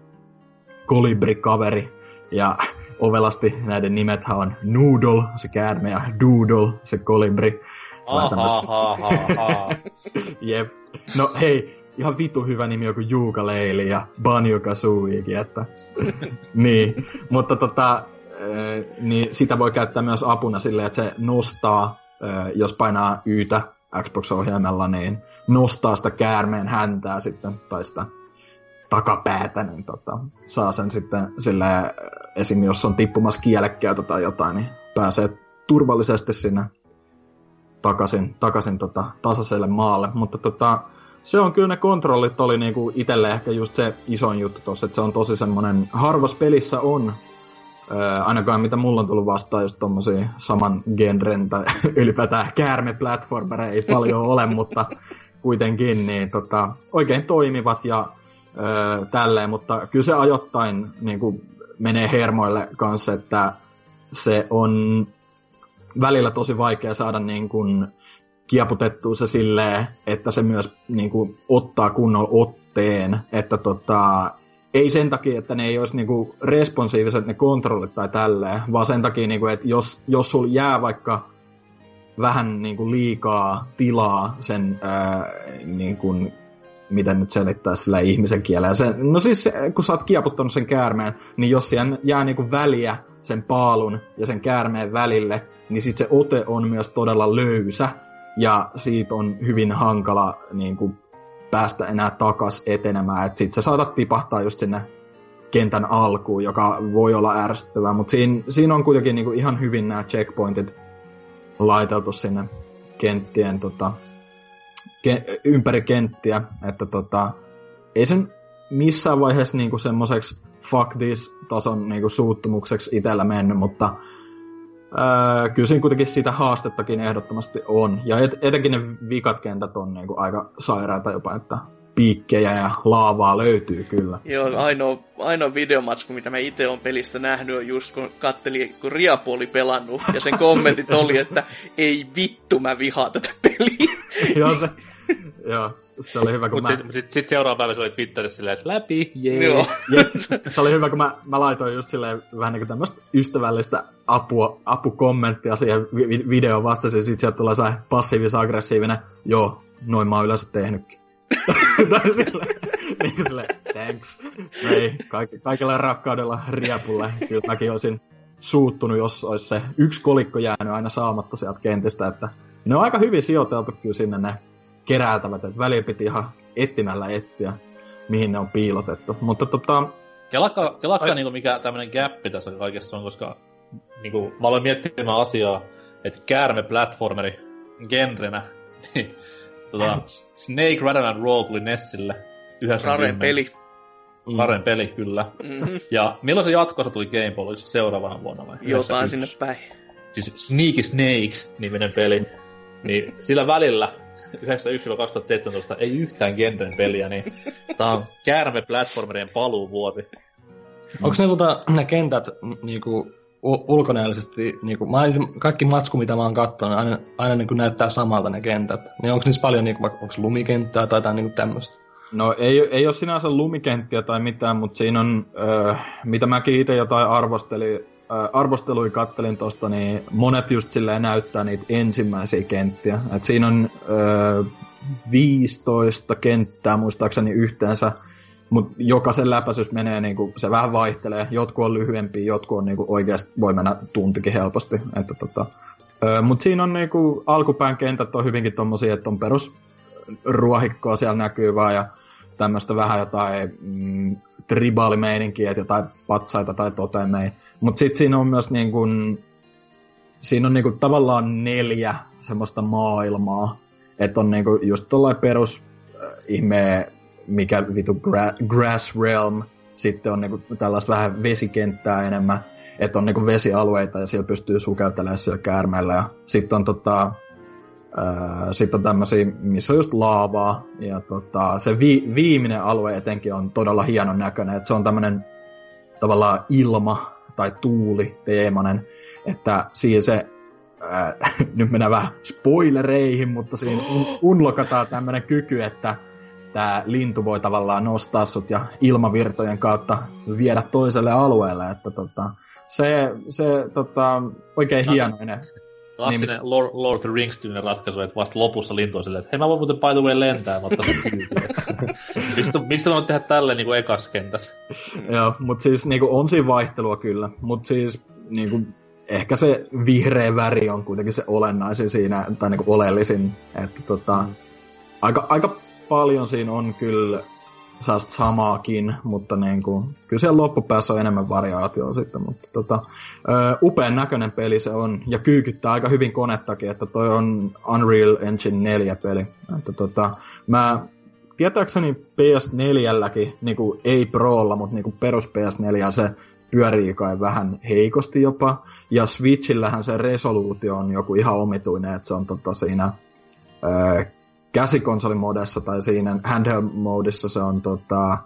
kolibri-kaveri, ja ovelasti näiden nimethän on Noodle, se käärme, ja Doodle, se kolibri. Jep. No hei, ihan vitu hyvä nimi joku Juuka Leili ja Banjo Kazooiekin, että niin, mutta tota, niin sitä voi käyttää myös apuna silleen, että se nostaa, jos painaa Ytä Xbox-ohjaimella, niin nostaa sitä käärmeen häntää sitten, tai sitä takapäätä, niin tota, saa sen sitten sille esim. jos on tippumassa kielekkäitä tai jotain, niin pääsee turvallisesti sinne takaisin, takaisin tota, tasaiselle maalle. Mutta tota, se on kyllä ne kontrollit oli niinku itelle ehkä just se isoin juttu tossa, että se on tosi semmonen, harvas pelissä on, ää, ainakaan mitä mulla on tullut vastaan just tommosia saman genren tai ylipäätään käärme-platformereja ei paljon ole, mutta kuitenkin niin tota, oikein toimivat ja ää, tälleen, mutta kyllä se ajoittain niinku menee hermoille kanssa, että se on välillä tosi vaikea saada niin kuin, kieputettua se silleen, että se myös niin kuin, ottaa kunnon otteen, että tota, ei sen takia, että ne ei olisi niinku responsiiviset ne kontrollit tai tälleen, vaan sen takia, niinku, että jos, jos sul jää vaikka vähän niinku liikaa tilaa sen, ää, niinku, miten nyt selittää sillä ihmisen kielellä. Sen, no siis, kun sä oot kieputtanut sen käärmeen, niin jos siellä jää niinku väliä sen paalun ja sen käärmeen välille, niin sit se ote on myös todella löysä, ja siitä on hyvin hankala niin kuin, päästä enää takas etenemään, että sit sä saatat tipahtaa just sinne kentän alkuun, joka voi olla ärsyttävää, mutta siinä, siinä on kuitenkin niin kuin, ihan hyvin nämä checkpointit laiteltu sinne kenttien tota, ke, ympäri kenttiä, että tota, ei sen missään vaiheessa niinku semmoiseksi fuck this tason niinku suuttumukseksi itellä mennyt, mutta Öö, kyllä siinä kuitenkin sitä haastettakin ehdottomasti on. Ja et, etenkin ne vikat kentät on niinku aika sairaita jopa, että piikkejä ja laavaa löytyy kyllä. Joo, ainoa, ainoa videomatsku, mitä mä itse on pelistä nähnyt, on just kun katteli, kun Riapu oli pelannut, ja sen kommentit oli, että ei vittu mä vihaan tätä peliä. joo, se, joo, se oli hyvä, kun Mut mä... Sitten sit, sit seuraava päivä se oli Twitterissä silleen, että läpi, jee. Joo. Ja, se oli hyvä, kun mä, mä laitoin just silleen vähän niin kuin tämmöistä ystävällistä apua, apukommenttia siihen vi- videoon vastasin, sit sieltä tulee se passiivis-aggressiivinen, joo, noin mä oon yleensä tehnytkin. tai silleen, niin kuin silleen, thanks. No ei, kaik- kaikella rakkaudella riepulle. Kyllä mäkin olisin suuttunut, jos olisi se yksi kolikko jäänyt aina saamatta sieltä kentistä, että ne on aika hyvin sijoiteltu kyllä sinne ne keräiltävät, että väliin piti ihan etsimällä etsiä. mihin ne on piilotettu. Mutta tota... Kelakka, kelakka niinku mikä tämmönen gappi tässä kaikessa on, koska niinku, mä aloin miettimään asiaa, että käärme platformeri genrenä, niin tota, Snake Rattle and Roll tuli Nessille. Rare peli. Raren peli, kyllä. Mm-hmm. Ja milloin se jatkossa tuli Game Boy? Oliko se seuraavana vuonna vai? Jotain sinne päin. Siis Sneaky Snakes niminen peli. Niin sillä välillä 1991-2017 ei yhtään genren peliä, niin tää on käärme platformerien vuosi. Onko ne, tota, ne kentät niinku, ulkonäöllisesti, niinku, mä, kaikki matsku, mitä mä oon katsonut, aina, aina niinku näyttää samalta ne kentät. Niin onko niissä paljon, niinku, onko lumikenttää tai jotain niinku tämmöistä? No ei, ei ole sinänsä lumikenttiä tai mitään, mutta siinä on, äh, mitä mäkin itse jotain arvostelin, arvostelui kattelin tosta, niin monet just silleen näyttää niitä ensimmäisiä kenttiä. Et siinä on äh, 15 kenttää muistaakseni yhteensä, mutta jokaisen läpäisys menee, niinku, se vähän vaihtelee. Jotkut on lyhyempiä, jotkut on niinku, oikeasti voi mennä tuntikin helposti. Että, tota, mutta siinä on niinku, alkupään kentät on hyvinkin tommosia, että on perus ruohikkoa siellä näkyy vaan ja tämmöistä vähän jotain mm, tribaalimeininkiä, että jotain patsaita tai totemeja. Mutta sitten siinä on myös niin kuin, siinä on niin kuin tavallaan neljä semmoista maailmaa. Että on niin kuin just tollain perus äh, ihme, mikä vitu gra- Grass Realm, sitten on niinku tällaista vähän vesikenttää enemmän, että on niinku vesialueita ja siellä pystyy sukeltelemaan siellä käärmeellä. Ja sitten on tota, sitten on tämmöisiä, missä on just laavaa, ja tota, se vi- viimeinen alue etenkin on todella hienon näköinen, että se on tämmöinen tavallaan ilma tai tuuli teemainen, että siinä se, ää, nyt mennään vähän spoilereihin, mutta siinä unlokataan tämmöinen kyky, että tämä lintu voi tavallaan nostaa sut ja ilmavirtojen kautta viedä toiselle alueelle, että tota, se, se tota, oikein hienoinen Klassinen niin, Lord, Lord of the Rings tyylinen ratkaisu, että vasta lopussa lintu on silleen, että hei mä voin muuten by the way lentää, mutta miksi, miksi te tehdä tälleen niin kuin ekas kentässä? Joo, mutta siis niin kuin, on siinä vaihtelua kyllä, mutta siis niin kuin, ehkä se vihreä väri on kuitenkin se olennaisin siinä, tai niin kuin oleellisin, että tota, aika, aika paljon siinä on kyllä sellaista samaakin, mutta niin kuin, kyllä siellä loppupäässä on enemmän variaatioa sitten, mutta tota, upean näköinen peli se on, ja kyykyttää aika hyvin konettakin, että toi on Unreal Engine 4 peli, että tota, mä tietääkseni PS4lläkin, niin kuin ei Prolla, mutta niin kuin perus PS4 se pyörii kai vähän heikosti jopa, ja Switchillähän se resoluutio on joku ihan omituinen, että se on tota siinä käsikonsolimodessa tai siinä handheld-modissa se on tota,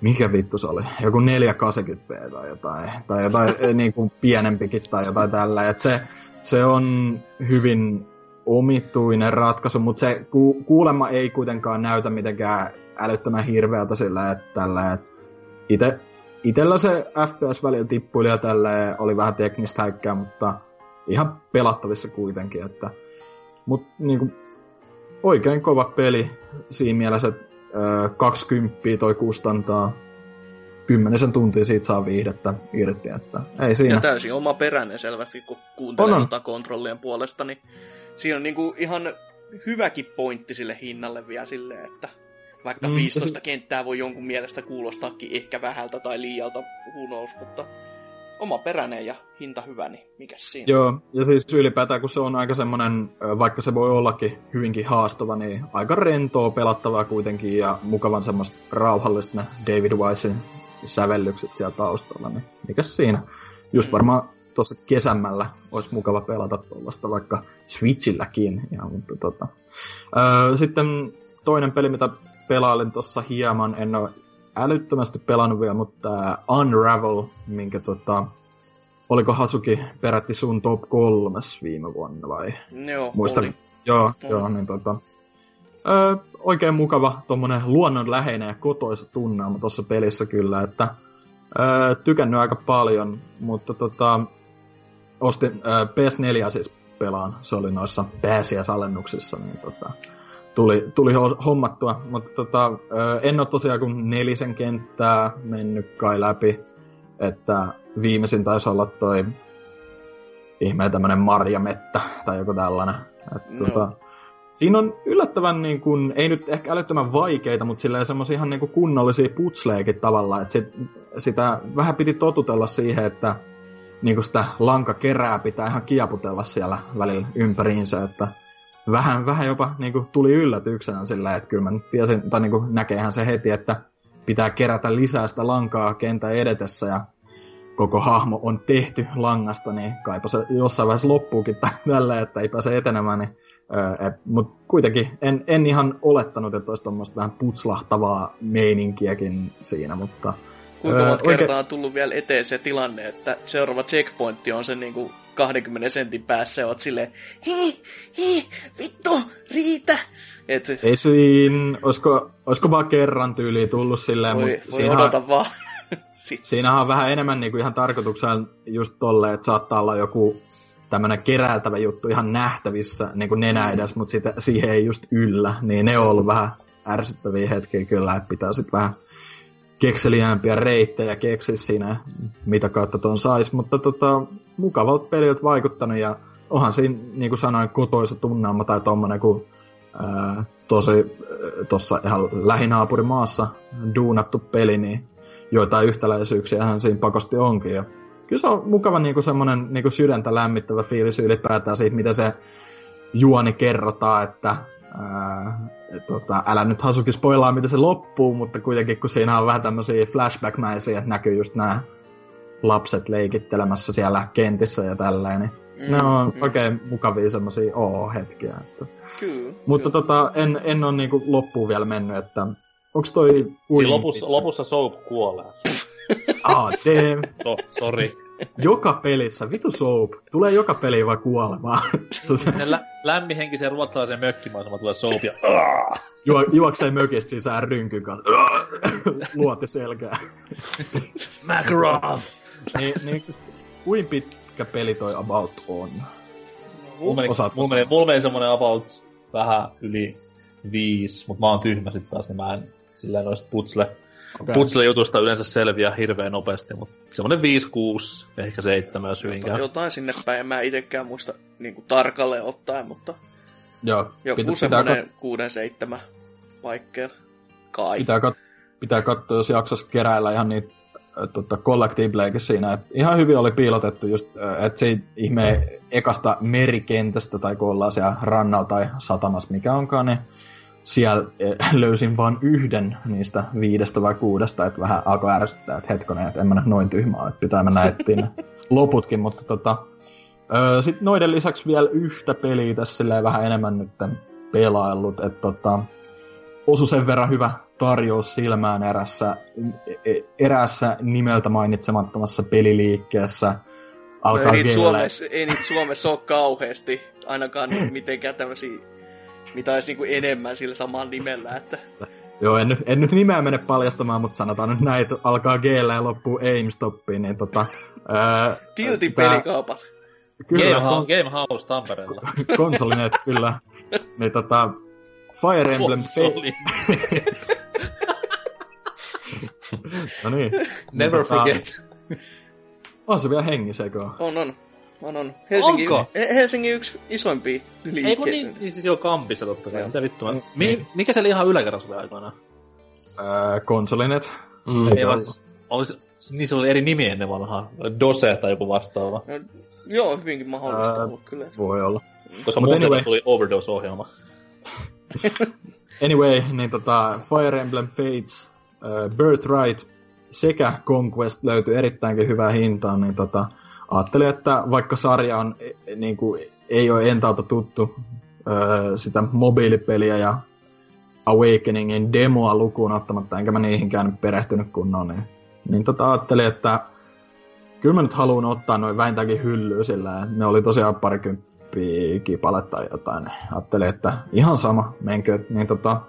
mikä vittu se oli, joku 480p tai jotain, tai jotain niin kuin pienempikin tai jotain tällä. Et se, se on hyvin omituinen ratkaisu, mutta se ku, kuulemma ei kuitenkaan näytä mitenkään älyttömän hirveältä sillä, että tällä, että ite, itellä se FPS välillä tippuili ja tällä oli vähän teknistä häikkää, mutta ihan pelattavissa kuitenkin, että mut niinku oikein kova peli siinä mielessä, että ö, 20 toi kustantaa kymmenisen tuntia siitä saa viihdettä irti, että ei siinä. Ja täysin oma peräinen selvästi, kun kuuntelee on, on. kontrollien puolesta, niin siinä on niinku ihan hyväkin pointti sille hinnalle vielä silleen, että vaikka mm, 15 se... kenttää voi jonkun mielestä kuulostaakin ehkä vähältä tai liialta, who mutta oma peräinen ja hinta hyvä, niin mikä siinä? Joo, ja siis ylipäätään kun se on aika semmonen, vaikka se voi ollakin hyvinkin haastava, niin aika rentoa pelattavaa kuitenkin ja mukavan semmoista rauhallista ne David Wisein sävellykset siellä taustalla, niin mikä siinä? Just mm. varmaan tuossa kesämällä olisi mukava pelata tuollaista vaikka Switchilläkin. Ja, mutta tota. öö, sitten toinen peli, mitä pelailin tuossa hieman, en ole älyttömästi pelannut vielä, mutta Unravel, minkä tota, oliko Hasuki perätti sun top kolmes viime vuonna vai? Joo, Muistan, oli. Joo, oli. joo, niin tota, ö, oikein mukava tuommoinen luonnonläheinen ja kotoisa tunnelma tuossa pelissä kyllä, että ö, tykännyt aika paljon, mutta tota, ostin ö, PS4 siis pelaan, se oli noissa pääsiäisalennuksissa, niin tota, tuli, tuli hommattua, mutta tota, en ole tosiaan kuin nelisen kenttää mennyt kai läpi, että viimeisin taisi olla toi ihme tämmönen marjamettä tai joku tällainen. Että, no. tota, Siinä on yllättävän, niin kuin, ei nyt ehkä älyttömän vaikeita, mutta sillä semmoisia ihan niin kuin kunnollisia putsleikin tavallaan. Että sit, sitä vähän piti totutella siihen, että niin kuin sitä lankakerää pitää ihan kieputella siellä välillä ympäriinsä, että vähän, vähän jopa niin kuin, tuli yllätyksenä sillä, että kyllä mä nyt tiesin, tai niin kuin, näkeehän se heti, että pitää kerätä lisää sitä lankaa kentän edetessä ja koko hahmo on tehty langasta, niin kaipa se jossain vaiheessa loppuukin tällä, että ei pääse etenemään, niin mutta kuitenkin en, en ihan olettanut, että olisi tuommoista vähän putslahtavaa meininkiäkin siinä, mutta... Kuinka monta oikein... kertaa on tullut vielä eteen se tilanne, että seuraava checkpointti on se niinku 20 sentin päässä ja oot silleen, hi, hi, vittu, riitä. Et... Ei siinä, olisiko, olisiko vaan kerran tyyliin tullut silleen, voi, mutta voi siinä odota vaan. Siinähän on vähän enemmän niinku ihan tarkoituksella just tolle, että saattaa olla joku tämmönen keräiltävä juttu ihan nähtävissä niin kuin nenä mm. edes, mutta sitä, siihen ei just yllä, niin ne on ollut vähän ärsyttäviä hetkiä kyllä, että pitää sitten vähän kekseliäämpiä reittejä keksiä siinä, mitä kautta tuon sais, mutta tota, mukavalta peliltä vaikuttanut ja onhan siinä, niin kuin sanoin, kotoisa tunnelma tai tommonen, kun ää, tosi tuossa ihan lähinaapurimaassa duunattu peli, niin joitain yhtäläisyyksiä siinä pakosti onkin. Ja kyllä se on mukava niinku semmoinen niinku sydäntä lämmittävä fiilis ylipäätään siitä, mitä se juoni kerrotaan, että ää, tota, älä nyt Hasuki spoilaa, miten se loppuu, mutta kuitenkin kun siinä on vähän tämmöisiä flashback-mäisiä, että näkyy just nämä lapset leikittelemässä siellä kentissä ja tälleen, niin mm, ne on mm. oikein mukavia semmoisia oo-hetkiä. Että. Kyllä. Mutta kyllä. Tota, en, en ole niinku loppuun vielä mennyt, että onks toi... Siinä lopussa, lopussa Soap kuolee. Ah, damn. Oh, sorry. Joka pelissä, vitu soap, tulee joka peli vaan kuolemaan. Se lä- lämmihenkisen ruotsalaisen mökkimaisemaan tulee soap ja... Juo, juoksee mökistä sisään rynkyn kanssa. Luoti selkää. Macaron! Niin, niin, kuin pitkä peli toi About on? Mulla meni, mulla meni, mulla meni semmonen About vähän yli viisi, mutta mä oon tyhmä sit taas, niin mä en silleen noista putsle Okay. Putsle-jutusta yleensä selviää hirveän nopeasti, mutta semmoinen 5-6, ehkä 7 jos hyvinkään. Jotain sinne päin, en mä itekään muista niin kuin tarkalleen ottaen, mutta Joo, joku pitä, semmoinen kat... 6-7 vaikkeen kai. Pitää, kat- pitää katsoa, jos jaksas keräillä ihan niitä tota, collectibleikin siinä. Et ihan hyvin oli piilotettu just, että se ihme ekasta merikentästä tai kun ollaan siellä rannalla tai satamassa mikä onkaan, niin siellä eh, löysin vain yhden niistä viidestä vai kuudesta, että vähän alkoi ärsyttää, että hetkonen, että en mä noin tyhmää, että pitää mennä etsiä loputkin, mutta tota, sitten noiden lisäksi vielä yhtä peliä tässä vähän enemmän nyt pelaillut, että tota, osu sen verran hyvä tarjous silmään erässä, e, erässä nimeltä mainitsemattomassa peliliikkeessä. Alkaa ei, niitä Suomessa, ei niitä Suomessa ole kauheasti, ainakaan mitenkään tämmöisiä mitä olisi niinku enemmän sillä samalla nimellä. Että... Joo, en nyt, en nyt nimeä mene paljastamaan, mutta sanotaan nyt näin, että alkaa g ja loppuu aim-stoppiin, niin tota... Ää, Tiltin tää... pelikaupat. Kyllä, Game, kon... Game House Tampereella. Konsolinet, kyllä. Niin tota... Fire Emblem... Konsoli. no niin. Never forget. On se vielä hengissä, eikö On, on. On, on. Helsingin, Onko? Helsingin yksi isoimpia liikkeitä. Ei kun niin, niin siis joo, Kampissa totta kai. Mitä vittua. Mm, Mi- niin. mikä se oli ihan yläkerrassa oli aikoinaan? Öö, konsolinet. Mm. Ei vaan, olisi, niin se oli eri nimi ennen vanhaa. Dose tai joku vastaava. No, joo, hyvinkin mahdollista öö, ollut kyllä. Voi olla. Koska Mut muuten anyway. tuli Overdose-ohjelma. anyway, niin tota, Fire Emblem Fates, Birthright sekä Conquest löytyi erittäinkin hyvää hintaan, niin tota, ajattelin, että vaikka sarja on, e, niin kuin, ei ole entalta tuttu öö, sitä mobiilipeliä ja Awakeningin demoa lukuun ottamatta, enkä mä niihinkään perehtynyt kunnolla, niin, niin tota ajattelin, että kyllä mä nyt haluan ottaa noin vähintäänkin hyllyä sillä, ne oli tosiaan parikymppiä kipaletta tai jotain. Ajattelin, että ihan sama, menkö. Niin tota,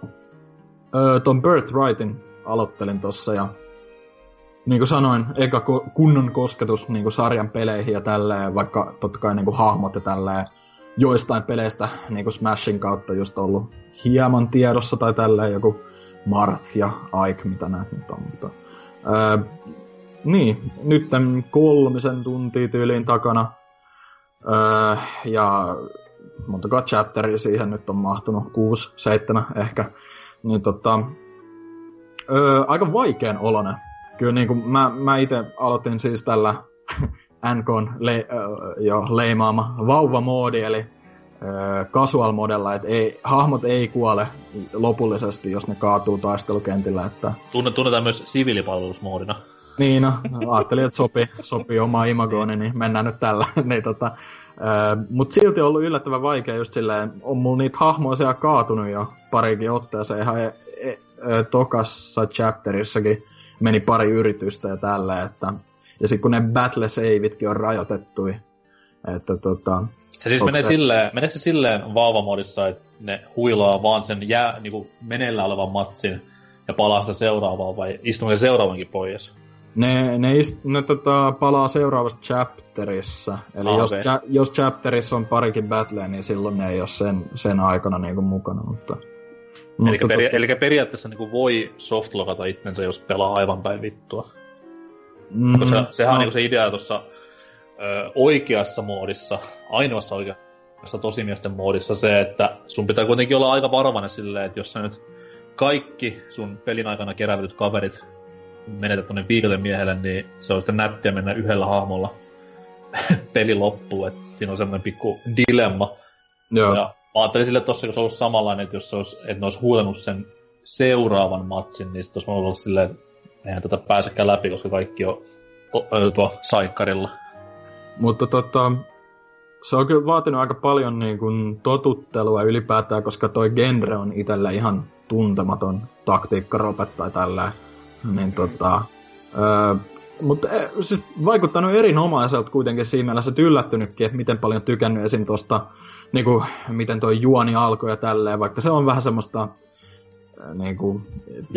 öö, ton Birthrightin aloittelin tossa ja niin kuin sanoin, eka kunnon kosketus niin kuin sarjan peleihin ja tälleen, vaikka totta kai niin kuin hahmot ja tälleen, joistain peleistä niin kuin Smashin kautta just ollut hieman tiedossa tai tälleen joku Marth ja Ike, mitä näet nyt on. Mutta, ää, niin, nyt kolmisen tuntia tyyliin takana. Ää, ja montako chapteria siihen nyt on mahtunut, kuusi, seitsemän ehkä, niin tota, öö, aika vaikean olonen. Kyllä niin kuin mä, mä itse aloitin siis tällä NKn le, öö, jo leimaama vauvamoodi, eli öö, casual modella, että ei, hahmot ei kuole lopullisesti, jos ne kaatuu taistelukentillä. Että... Tunne, tunnetaan myös siviilipalvelusmoodina. Niin, no, ajattelin, että sopii, sopii oma imagooni, niin mennään nyt tällä. niin, tota, mutta silti on ollut yllättävän vaikea just silleen, on mulla niitä hahmoja siellä kaatunut jo parikin otteeseen ihan e, e, tokassa chapterissakin meni pari yritystä ja tällä, että ja sitten kun ne battle savitkin on rajoitettu, että tota... Se siis menee se... silleen, menee se silleen vauvamodissa, että ne huilaa vaan sen jää, niinku meneillä olevan matsin ja palaa sitä seuraavaa vai istuu seuraavankin pois? Ne, ne, ist, ne tota, palaa seuraavassa chapterissa. Eli ah, jos, okay. cha, jos chapterissa on parikin battleja, niin silloin ne ei ole sen, sen aikana niinku mukana. Mutta, eli, mutta peri, tot... eli periaatteessa niinku voi softlogata itsensä, jos pelaa aivan päin vittua. Mm, Koska sehän no. on niinku se idea tuossa oikeassa moodissa, ainoassa oikeassa tosimiesten moodissa se, että sun pitää kuitenkin olla aika varovainen silleen, että jos sä nyt kaikki sun pelin aikana kerätyt kaverit menetät tuonne viikolle miehelle, niin se on sitten nättiä mennä yhdellä hahmolla peli loppuun, että siinä on semmoinen pikku dilemma. Joo. Ja ajattelin sille tossa, kun se olisi samanlainen, että jos se olisi, että ne olisi huulenut sen seuraavan matsin, niin sitten olisi ollut silleen, että eihän tätä pääsekään läpi, koska kaikki on tuo saikkarilla. Mutta tota, se on kyllä vaatinut aika paljon niin kuin, totuttelua ylipäätään, koska toi genre on itsellä ihan tuntematon taktiikkarope tai tällä niin tota, öö, mutta e, siis vaikuttanut erinomaiselta kuitenkin siinä mielessä, että yllättynytkin, että miten paljon tykännyt esim. tuosta, niinku, miten toi juoni alkoi ja tälleen, vaikka se on vähän semmoista niinku,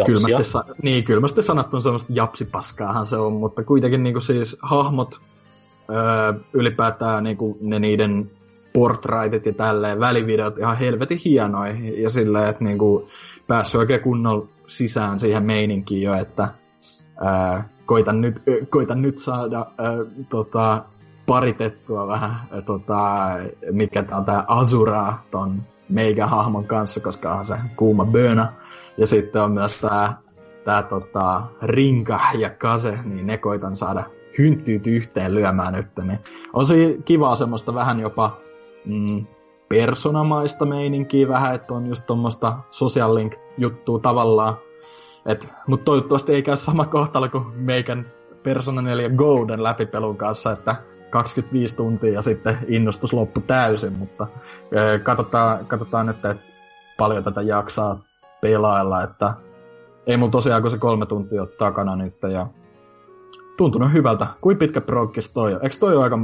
kylmästi, niin, kylmästi sanottuna semmoista japsipaskaahan se on, mutta kuitenkin niinku siis hahmot öö, ylipäätään niinku, ne niiden portraitit ja tälleen, välivideot ihan helvetin hienoja. Ja silleen, että niinku, päässyt oikein kunnolla sisään siihen meininkiin jo, että ää, koitan, nyt, koitan nyt saada ää, tota, paritettua vähän, ää, tota, mikä tää on tää Azura ton meikä hahmon kanssa, koska on se kuuma böna. Ja sitten on myös tää, tää tota, Rinka ja Kase, niin ne koitan saada hynttyyt yhteen lyömään nyt. Niin on se kivaa semmoista vähän jopa mm, personamaista meininkiä vähän, että on just tuommoista social link juttua tavallaan. Et, mut toivottavasti ei käy sama kohtalo kuin meikän Persona 4 Golden läpipelun kanssa, että 25 tuntia ja sitten innostus loppu täysin, mutta e, katsotaan, katsotaan nyt, että paljon tätä jaksaa pelailla, että ei mun tosiaan kun se kolme tuntia ole takana nyt ja tuntunut hyvältä. Kuin pitkä prokkis toi on? Eikö toi ole aika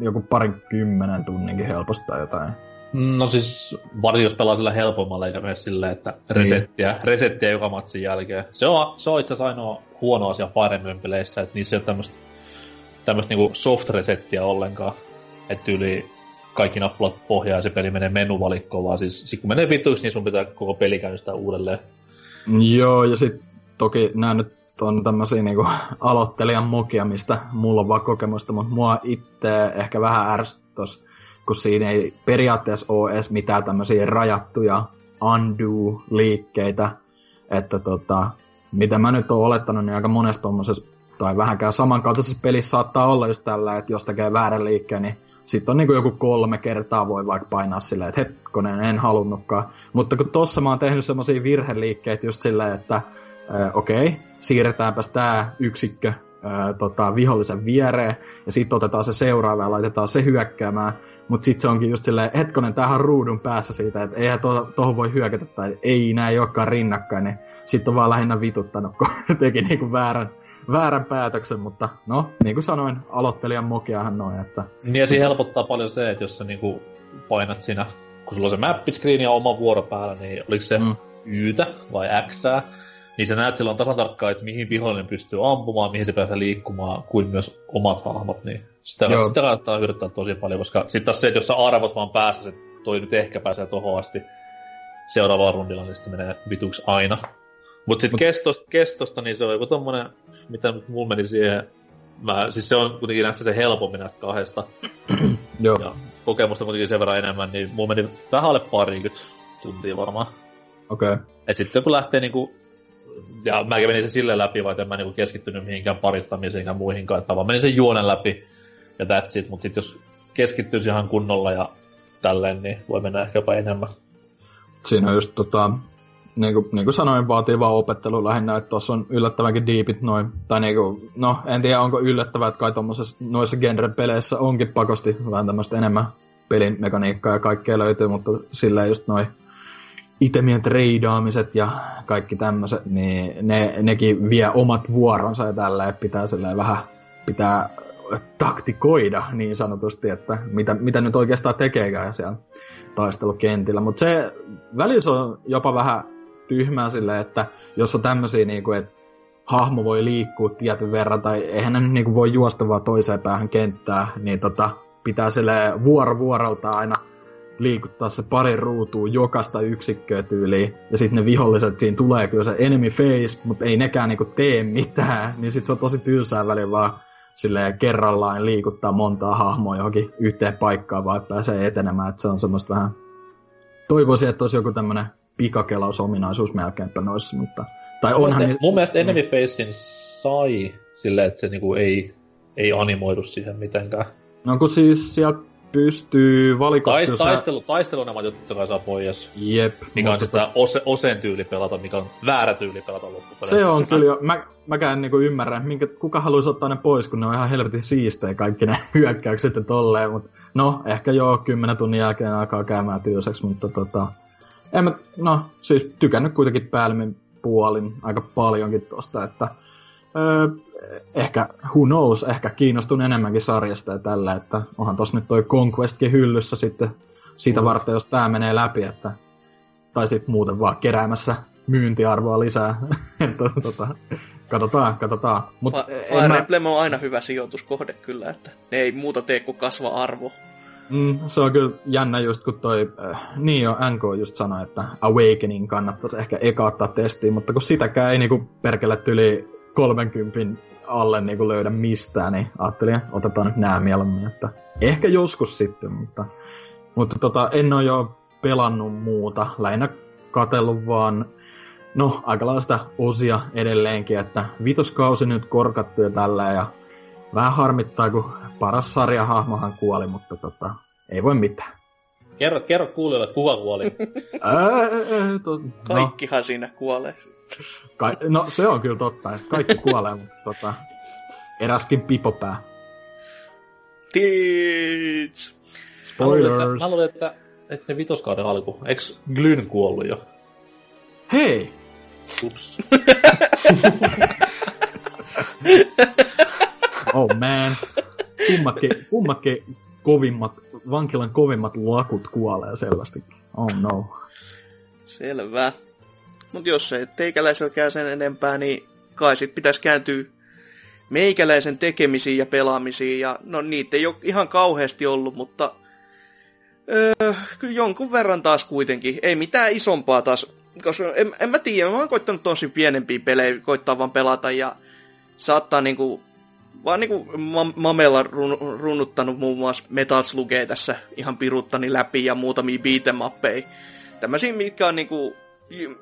joku parin kymmenen tunninkin helposti tai jotain? No siis, varsin jos pelaa sillä helpommalla, eikä myös silleen, että resettiä, niin. resettiä joka matsin jälkeen. Se on, se on itse asiassa ainoa huono asia paremmin peleissä, että niissä ei ole tämmöistä tämmöistä niinku soft-resettiä ollenkaan. Että yli kaikki nappulat pohjaa ja se peli menee menuvalikkoon, vaan siis sit kun menee vituiksi, niin sun pitää koko peli käynnistää uudelleen. Joo, ja sitten toki nämä nyt on tämmöisiä niinku aloittelijan mokia, mistä mulla on vaan kokemusta, mutta mua itse ehkä vähän ärsyttäisi kun siinä ei periaatteessa ole edes mitään tämmöisiä rajattuja undo-liikkeitä, että tota, mitä mä nyt oon olettanut, niin aika monessa tommosessa, tai vähänkään samankaltaisessa pelissä saattaa olla just tällä, että jos tekee väärän liikkeen, niin sitten on niin kuin joku kolme kertaa voi vaikka painaa silleen, että hetkonen, en halunnutkaan. Mutta kun tossa mä oon tehnyt semmoisia virheliikkeitä just silleen, että äh, okei, okay, siirretäänpäs tää yksikkö ää, tota, vihollisen viereen, ja sitten otetaan se seuraava ja laitetaan se hyökkäämään. Mutta sitten se onkin just silleen, hetkonen, tämähän ruudun päässä siitä, että eihän tuohon to, voi hyökätä, tai ei näin ei olekaan rinnakkain, niin sitten on vaan lähinnä vituttanut, kun teki niinku väärän, väärän päätöksen, mutta no, niin kuin sanoin, aloittelijan mokiahan noin, että... Niin ja siinä helpottaa paljon se, että jos sä niinku painat siinä, kun sulla on se mappiscreen ja oma vuoro päällä, niin oliko se mm. Ytä vai Xää, niin sä näet silloin tasan tarkkaan, että mihin vihollinen pystyy ampumaan, mihin se pääsee liikkumaan, kuin myös omat hahmot, niin sitä, sitä kannattaa hyödyttää tosi paljon, koska sitten taas se, että jos sä arvot vaan päässä, että toi nyt ehkä pääsee tohon asti seuraavaan rundilla, niin sitten menee vituksi aina. Mutta sitten Mut... kestosta, kestosta, niin se on joku tommonen, mitä mulla meni siihen, mä, siis se on kuitenkin näistä se helpommin näistä kahdesta. Joo. Ja kokemusta kuitenkin sen verran enemmän, niin mulla meni vähän alle parikymmentä tuntia varmaan. Okei. Okay. Et sitten kun lähtee niinku, ja mä menin sen silleen läpi, vaikka en mä niinku keskittynyt mihinkään parittamiseen ja muihinkaan, että vaan menin sen juonen läpi ja that's it, mutta sitten jos keskittyisi ihan kunnolla ja tälleen, niin voi mennä ehkä jopa enemmän. Siinä on just tota, niin kuin, niin kuin sanoin, vaatii vaan opettelu lähinnä, että tuossa on yllättävänkin deepit noin. Tai niin kuin, no, en tiedä onko yllättävää, että kai noissa genre-peleissä onkin pakosti vähän tämmöistä enemmän pelin mekaniikkaa ja kaikkea löytyy, mutta sillä just noin itemien treidaamiset ja kaikki tämmöiset, niin ne, nekin vie omat vuoronsa ja tällä pitää vähän pitää taktikoida niin sanotusti, että mitä, mitä nyt oikeastaan tekeekään siellä taistelukentillä. Mutta se välissä on jopa vähän tyhmää silleen, että jos on tämmöisiä, niin kuin, että hahmo voi liikkua tietyn verran, tai eihän ne niin kuin, voi juosta vaan toiseen päähän kenttää, niin tota, pitää sille vuoro vuorolta aina liikuttaa se pari ruutua jokaista yksikköä tyyliin, ja sitten ne viholliset, siinä tulee kyllä se enemy face, mutta ei nekään niinku tee mitään, niin sitten se on tosi tylsää väliin vaan silleen kerrallaan liikuttaa montaa hahmoa johonkin yhteen paikkaan, vaan pääsee etenemään, että se on semmoista vähän... Toivoisin, että olisi joku tämmöinen pikakelausominaisuus melkeinpä noissa, mutta... Tai onhan mun, mielestä, mun mielestä Enemy Facein sai silleen, että se niinku ei, ei animoidu siihen mitenkään. No kun siis sieltä pystyy valikoimaan... Taist, taistelu, taistelu nämä totta kai saa pois. Jep. Mikä on sitä ose, osen tyyli pelata, mikä on väärä tyyli pelata loppupeleissä. Se on kyllä mä, mäkään niinku ymmärrän, minkä, kuka haluaisi ottaa ne pois, kun ne on ihan helvetin siistejä kaikki ne hyökkäykset ja tolleen, mutta no, ehkä joo, kymmenen tunnin jälkeen alkaa käymään tylsäksi, mutta tota, en mä, no, siis tykännyt kuitenkin päällimmin puolin aika paljonkin tosta, että öö, ehkä, who knows, ehkä kiinnostun enemmänkin sarjasta ja tällä, että onhan tossa nyt toi Conquestkin hyllyssä sitten siitä mm. varten, jos tää menee läpi, että tai sitten muuten vaan keräämässä myyntiarvoa lisää. että, tota, katsotaan, katsotaan. Mut Fire mä... On aina hyvä sijoituskohde kyllä, että ne ei muuta tee kuin kasva arvo. Mm, se on kyllä jännä just kun toi, äh, niin jo NK just sanoi, että Awakening kannattaisi ehkä eka ottaa testiin, mutta kun sitäkään ei niinku perkele yli 30 alle niinku löydä mistään, niin ajattelin, että otetaan nyt nää mieluummin, että ehkä joskus sitten, mutta, mutta tota, en ole jo pelannut muuta, lähinnä katellut vaan no, aika lailla osia edelleenkin, että vitoskausi nyt korkattu ja tällä ja vähän harmittaa, kun paras sarjahahmohan kuoli, mutta tota, ei voi mitään. Kerro, kerro kuulijoille, kuka kuoli. no. Kaikkihan siinä kuolee. Ka- no se on kyllä totta, että kaikki kuolee, mutta tota, eräskin pipopää. Teach! Spoilers! Mä luulen, että, että se vitoskauden alku, eikö Glyn kuollut jo? Hei! Ups. oh man. Kummatkin, kummatkin kovimmat, vankilan kovimmat lakut kuolee selvästikin. Oh no. Selvä. Mutta jos ei teikäläisellä käy sen enempää, niin kai sit pitäisi kääntyä meikäläisen tekemisiin ja pelaamisiin. Ja no niitä ei ole ihan kauheasti ollut, mutta öö, kyllä jonkun verran taas kuitenkin. Ei mitään isompaa taas, koska en, en mä tiedä, mä oon koittanut tosi pienempiä pelejä, koittaa vaan pelata ja saattaa niinku vaan niinku Mamella run, runnuttanut muun muassa Metal Slugea tässä ihan piruttani läpi ja muutamia beatemappeja. Tämmöisiä, mitkä on niinku,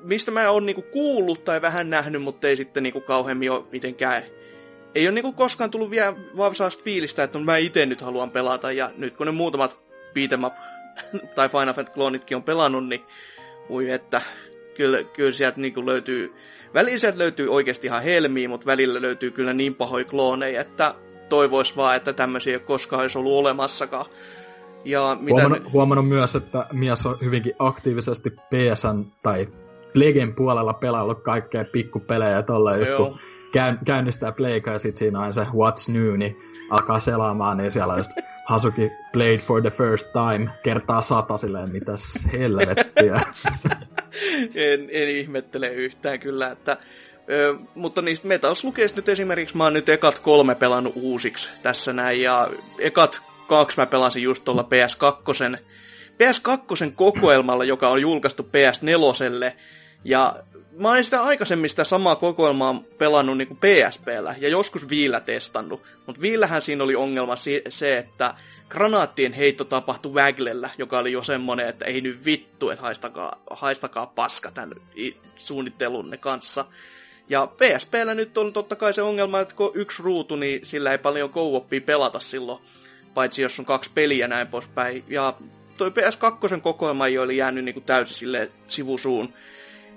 mistä mä oon niinku kuullut tai vähän nähnyt, mutta ei sitten niinku kauheammin ole mitenkään ei ole niinku koskaan tullut vielä vaan fiilistä, että mä itse nyt haluan pelata, ja nyt kun ne muutamat beat'em up tai Final Fantasy kloonitkin on pelannut, niin voi että kyllä, kyllä sieltä niinku löytyy välillä löytyy oikeasti ihan helmiä, mutta välillä löytyy kyllä niin pahoja klooneja, että toivois vaan, että tämmöisiä ei koskaan olisi ollut olemassakaan. Ja mitä huomannut, huomannut myös, että mies on hyvinkin aktiivisesti PSN tai Plegen puolella pelaillut kaikkea pikkupelejä tolleen, just kun käynnistää Playka ja sit siinä on se What's New, niin alkaa selaamaan, niin siellä on just Hasuki played for the first time, kertaa sata silleen, mitäs helvettiä. en, en ihmettele yhtään kyllä, että Ö, mutta niistä Metal Slugeista nyt esimerkiksi mä oon nyt ekat kolme pelannut uusiksi tässä näin, ja ekat kaksi mä pelasin just tuolla PS2, PS2 kokoelmalla, joka on julkaistu PS4, ja mä olin sitä aikaisemmin sitä samaa kokoelmaa pelannut niin PSPllä ja joskus Viillä testannut, mutta Viillähän siinä oli ongelma se, että granaattien heitto tapahtui Waglellä, joka oli jo semmonen, että ei nyt vittu, että haistakaa, haistakaa paska tämän suunnittelunne kanssa. Ja PSPllä nyt on totta kai se ongelma, että kun yksi ruutu, niin sillä ei paljon co pelata silloin, paitsi jos on kaksi peliä näin poispäin. Ja toi PS2 kokoelma ei ole jäänyt niinku täysin sille sivusuun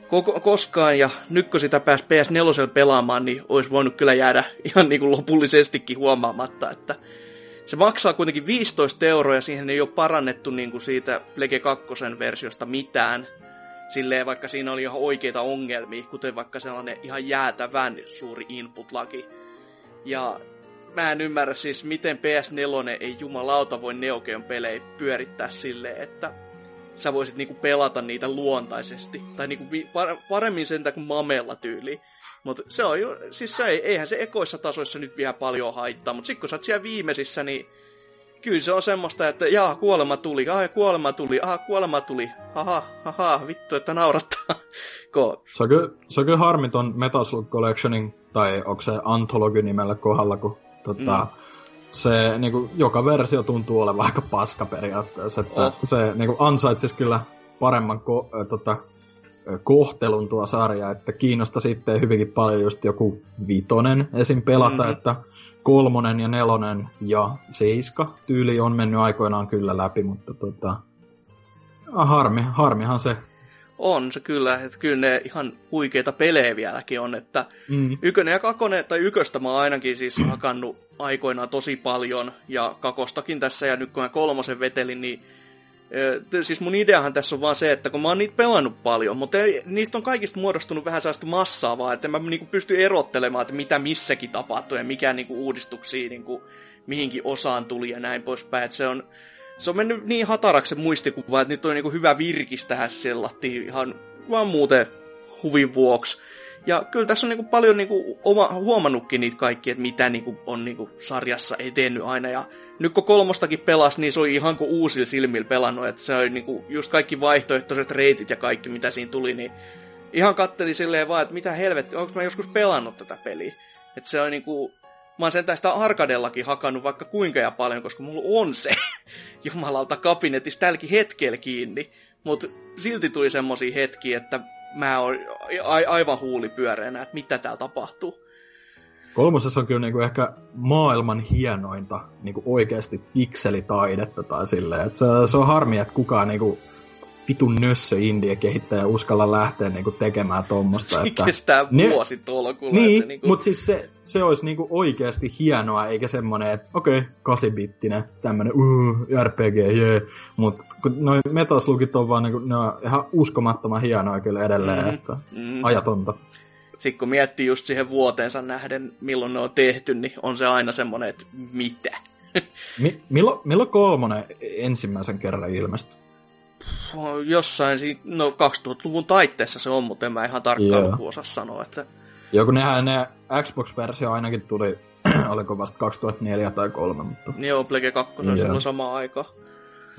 koko, koskaan, ja nyt kun sitä pääsi PS4 pelaamaan, niin olisi voinut kyllä jäädä ihan niin kuin lopullisestikin huomaamatta, että se maksaa kuitenkin 15 euroa, ja siihen ei ole parannettu niin kuin siitä Plege 2 versiosta mitään, silleen vaikka siinä oli ihan oikeita ongelmia, kuten vaikka sellainen ihan jäätävän suuri input-laki. Ja mä en ymmärrä siis, miten PS4 ei jumalauta voi Neo pelejä pyörittää silleen, että sä voisit niinku pelata niitä luontaisesti. Tai niinku paremmin sen kuin mamella tyyli. Mutta se on jo, siis se ei, eihän se ekoissa tasoissa nyt vielä paljon haittaa, mutta sitten kun sä oot siellä viimeisissä, niin kyllä se on semmoista, että jaa, kuolema tuli, ah, kuolema tuli, ah, kuolema tuli, haha, haha, vittu, että naurattaa. Ko... Se, on kyllä, se on kyllä harmiton Metal Slug Collectionin, tai onko se Anthology nimellä kohdalla, kun tota, mm se niin kuin, joka versio tuntuu olevan aika paska periaatteessa, että oh. se niin kuin, ansaitsisi kyllä paremman ko- äh, tota, kohtelun tuo sarja, että kiinnosta sitten hyvinkin paljon just joku vitonen esim. pelata, mm-hmm. että kolmonen ja nelonen ja seiska tyyli on mennyt aikoinaan kyllä läpi, mutta tota, harmi, harmihan se on se kyllä, että kyllä ne ihan huikeita pelejä vieläkin on, että mm. ykönen ja kakonen, tai yköstä mä oon ainakin siis hakannut aikoinaan tosi paljon, ja kakostakin tässä, ja nyt kun mä kolmosen vetelin, niin siis mun ideahan tässä on vaan se, että kun mä oon niitä pelannut paljon, mutta niistä on kaikista muodostunut vähän sellaista massaa vaan, että mä niinku pystyn erottelemaan, että mitä missäkin tapahtuu ja mikä niinku uudistuksia niinku mihinkin osaan tuli ja näin poispäin. Että se on, se on mennyt niin hataraksi se muistikuva, että nyt on niinku hyvä virkistää sellattiin ihan vaan muuten huvin vuoksi. Ja kyllä tässä on niinku paljon niinku oma, huomannutkin niitä kaikki, että mitä niinku on niinku sarjassa etennyt aina. Ja nyt kun kolmostakin pelas, niin se oli ihan kuin uusilla silmillä pelannut. Että se oli niinku just kaikki vaihtoehtoiset reitit ja kaikki, mitä siinä tuli, niin ihan katteli silleen vaan, että mitä helvetti, onko mä joskus pelannut tätä peliä. Että se on niinku, mä oon sentään sitä arkadellakin hakannut vaikka kuinka ja paljon, koska mulla on se jumalauta kabinetissa tälläkin hetkellä kiinni. Mutta silti tuli semmosia hetkiä, että mä oon aivan huulipyöreänä, että mitä täällä tapahtuu. Kolmosessa on kyllä niinku ehkä maailman hienointa niinku oikeasti pikselitaidetta tai silleen. Se, se on harmi, että kukaan niinku vitun nössö indie kehittäjä uskalla lähteä niinku tekemään tuommoista. Se että kestää ne... vuosi tolkulla. Niin, että niinku... mutta siis se, se olisi niinku oikeasti hienoa, eikä semmoinen, että okei, okay, 8-bittinen, tämmönen uh, RPG, jee. Yeah. Mutta noin metaslugit on vaan niinku, ne on ihan uskomattoman hienoa kyllä edelleen, mm-hmm. että mm-hmm. ajatonta. Sitten kun miettii just siihen vuoteensa nähden, milloin ne on tehty, niin on se aina semmoinen, että mitä? Mi- milloin, milloin kolmonen ensimmäisen kerran ilmestyi? Jossain, no 2000-luvun taitteessa se on, mutta en mä ihan tarkkaan yeah. osaa sanoa. Että... Joo, kun nehän ne Xbox-versio ainakin tuli, oliko vasta 2004 tai 2003, mutta... Joo, Plege 2 on silloin sama aika.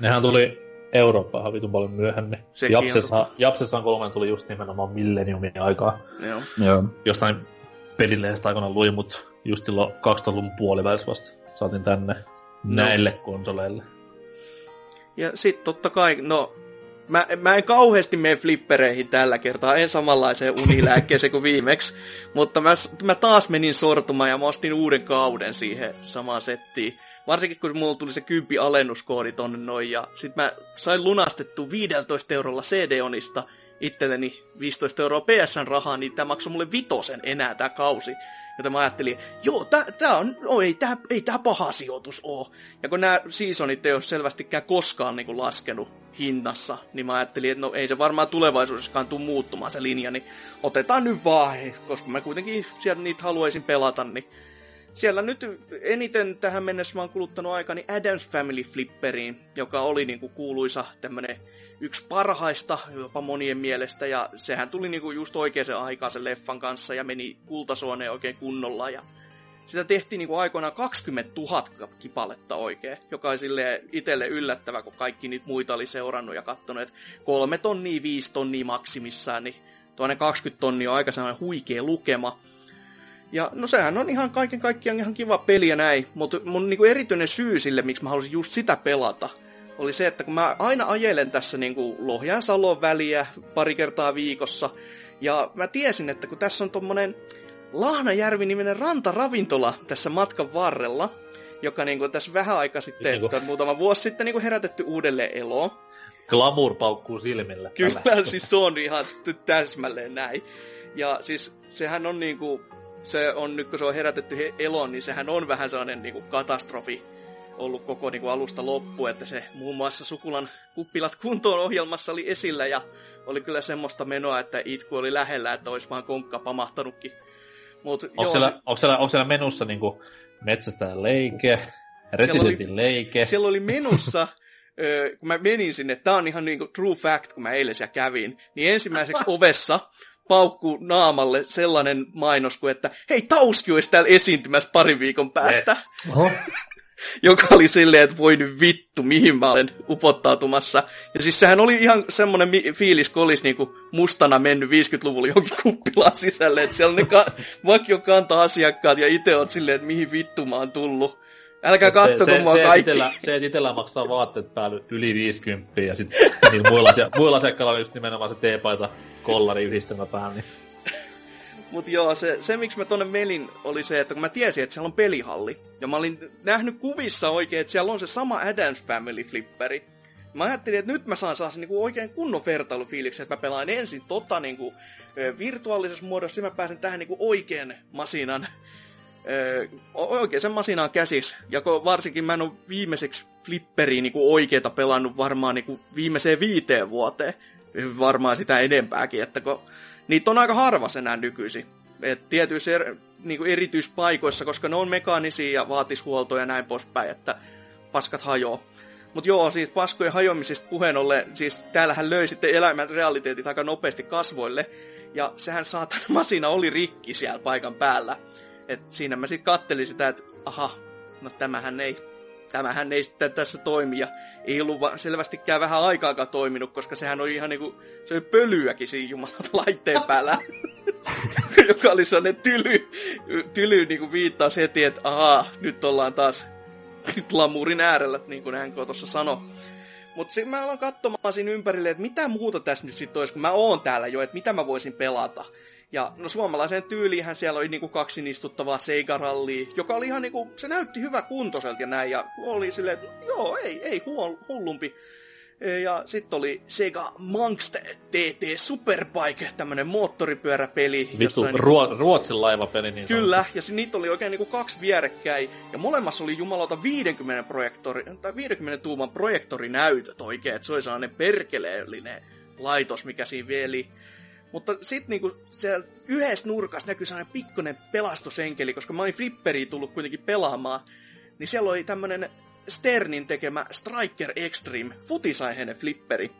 Nehän tuli Eurooppaan vitun paljon myöhemmin. Japsessa, Japsessaan kolmen tuli just nimenomaan milleniumin aikaa. Joo. Joo. Jostain pelilehdestä aikana luin, mutta just silloin 2000-luvun puolivälissä vasta saatiin tänne no. näille konsoleille. Ja sitten totta kai, no mä, mä en kauheasti mene flippereihin tällä kertaa, en samanlaiseen unilääkkeeseen kuin viimeksi, mutta mä, mä taas menin sortumaan ja mä ostin uuden kauden siihen samaan settiin. Varsinkin kun mulla tuli se kympi alennuskoodi tonne noin, ja sit mä sain lunastettu 15 eurolla CD-onista itselleni 15 euroa PSN rahaa, niin tämä maksoi mulle vitosen enää tämä kausi. Joten mä ajattelin, joo, tää, tää on, no ei tää, ei tää paha sijoitus oo. Ja kun nämä seasonit ei ole selvästikään koskaan niin laskenut hinnassa, niin mä ajattelin, että no ei se varmaan tulevaisuudessakaan tule muuttumaan se linja, niin otetaan nyt vaan, koska mä kuitenkin sieltä niitä haluaisin pelata, niin siellä nyt eniten tähän mennessä mä oon kuluttanut aikani Adams Family Flipperiin, joka oli niinku kuuluisa tämmönen yksi parhaista jopa monien mielestä, ja sehän tuli niinku just oikeaan aikaan sen leffan kanssa ja meni kultasuoneen oikein kunnolla, ja sitä tehtiin niinku aikoinaan 20 000 kipaletta oikein, joka oli sille itselle yllättävä, kun kaikki niitä muita oli seurannut ja katsonut, että kolme tonnia, viisi tonnia maksimissaan, niin tuonne 20 tonnia on aika sellainen huikea lukema. Ja no sehän on ihan kaiken kaikkiaan ihan kiva peli ja näin, mutta mun niinku erityinen syy sille, miksi mä halusin just sitä pelata, oli se, että kun mä aina ajelen tässä niinku Lohjan Salon väliä pari kertaa viikossa, ja mä tiesin, että kun tässä on tommonen Lahnajärvi-niminen rantaravintola tässä matkan varrella, joka niinku tässä vähän aika sitten, Niinku- tai muutama vuosi sitten niinku herätetty uudelleen eloon. Glamour paukkuu silmillä. Kyllä, siis se on ihan täsmälleen näin. Ja siis sehän on niinku, se on nyt kun se on herätetty he- eloon, niin sehän on vähän sellainen niinku katastrofi ollut koko niinku alusta loppu, että se muun muassa Sukulan kuppilat kuntoon ohjelmassa oli esillä ja oli kyllä semmoista menoa, että itku oli lähellä, että olisi vaan konkka pamahtanutkin. Mut, Onko joo, siellä, se- onko siellä, onko siellä menussa niinku metsästäjän leike, Residentin leike? Siellä oli menussa, kun mä menin sinne, tää on ihan niinku true fact, kun mä eilen siellä kävin, niin ensimmäiseksi ovessa paukkuu naamalle sellainen mainos kuin, että hei, Tauski olisi täällä esiintymässä parin viikon päästä. Yes. Oho. Joka oli silleen, että voi nyt vittu, mihin mä olen upottautumassa. Ja siis sehän oli ihan semmoinen fiilis, kun olisi niinku mustana mennyt 50-luvulla johonkin kuppilaan sisälle. Että siellä on ne ka- vakio kanta-asiakkaat ja itse on silleen, että mihin vittu mä oon tullut. Älkää kattoko se, mua kaikki. Itellä, se, että itellä maksaa vaatteet päälle yli 50 ja sitten niin muilla, asia- muilla asiakkailla on just nimenomaan se teepaita kollari yhdistelmä päällä. Niin Mut joo, se, se miksi mä tonne melin oli se, että kun mä tiesin, että siellä on pelihalli. Ja mä olin nähnyt kuvissa oikein, että siellä on se sama Adams Family flipperi. Mä ajattelin, että nyt mä saan saa niinku oikein kunnon vertailufiiliksen, että mä pelaan ensin tota niinku, virtuaalisessa muodossa, ja mä pääsen tähän niinku oikean masinan, oikein sen masinaan käsis. Ja kun varsinkin mä en ole viimeiseksi flipperiin niinku oikeeta pelannut varmaan niinku viimeiseen viiteen vuoteen. Varmaan sitä enempääkin, että kun niitä on aika harvassa enää nykyisin. Et tietyissä er, niinku erityispaikoissa, koska ne on mekaanisia ja vaatis huoltoa ja näin poispäin, että paskat hajoo. Mutta joo, siis paskojen hajoamisesta puheen ollen, siis täällähän löi sitten elämän realiteetit aika nopeasti kasvoille, ja sehän saatan masina oli rikki siellä paikan päällä. Et siinä mä sitten kattelin sitä, että aha, no tämähän ei, tämähän ei sitten tässä toimi, ja ei ollut va- selvästikään vähän aikaakaan toiminut, koska sehän oli ihan niinku, se oli pölyäkin siinä jumalalta laitteen päällä. joka oli sellainen tyly, tyly niinku viittaus heti, että ahaa, nyt ollaan taas glamuurin äärellä, niin kuin hän tuossa sanoi. Mutta sitten mä aloin katsomaan siinä ympärille, että mitä muuta tässä nyt sitten olisi, kun mä oon täällä jo, että mitä mä voisin pelata. Ja no suomalaisen tyyliinhän siellä oli niinku kaksin istuttavaa Sega-rallia, joka oli ihan niinku, se näytti hyvä kuntoiselta ja näin, ja oli silleen, että joo, ei, ei huol, hullumpi. Ja sitten oli Sega Monks TT Superbike, tämmönen moottoripyöräpeli. vittu, niinku- Ruo, Ruotsin laivapeli. Niin Kyllä, ja se, niitä oli oikein niinku kaksi vierekkäin, ja molemmassa oli jumalauta 50, projektori, tai 50 tuuman projektorinäytöt oikein, että se oli sellainen perkeleellinen laitos, mikä siinä veli. Mutta sitten niinku siellä yhdessä nurkassa näkyy sellainen pikkuinen pelastusenkeli, koska mä olin flipperiin tullut kuitenkin pelaamaan, niin siellä oli tämmönen Sternin tekemä Striker Extreme futisaiheinen flipperi.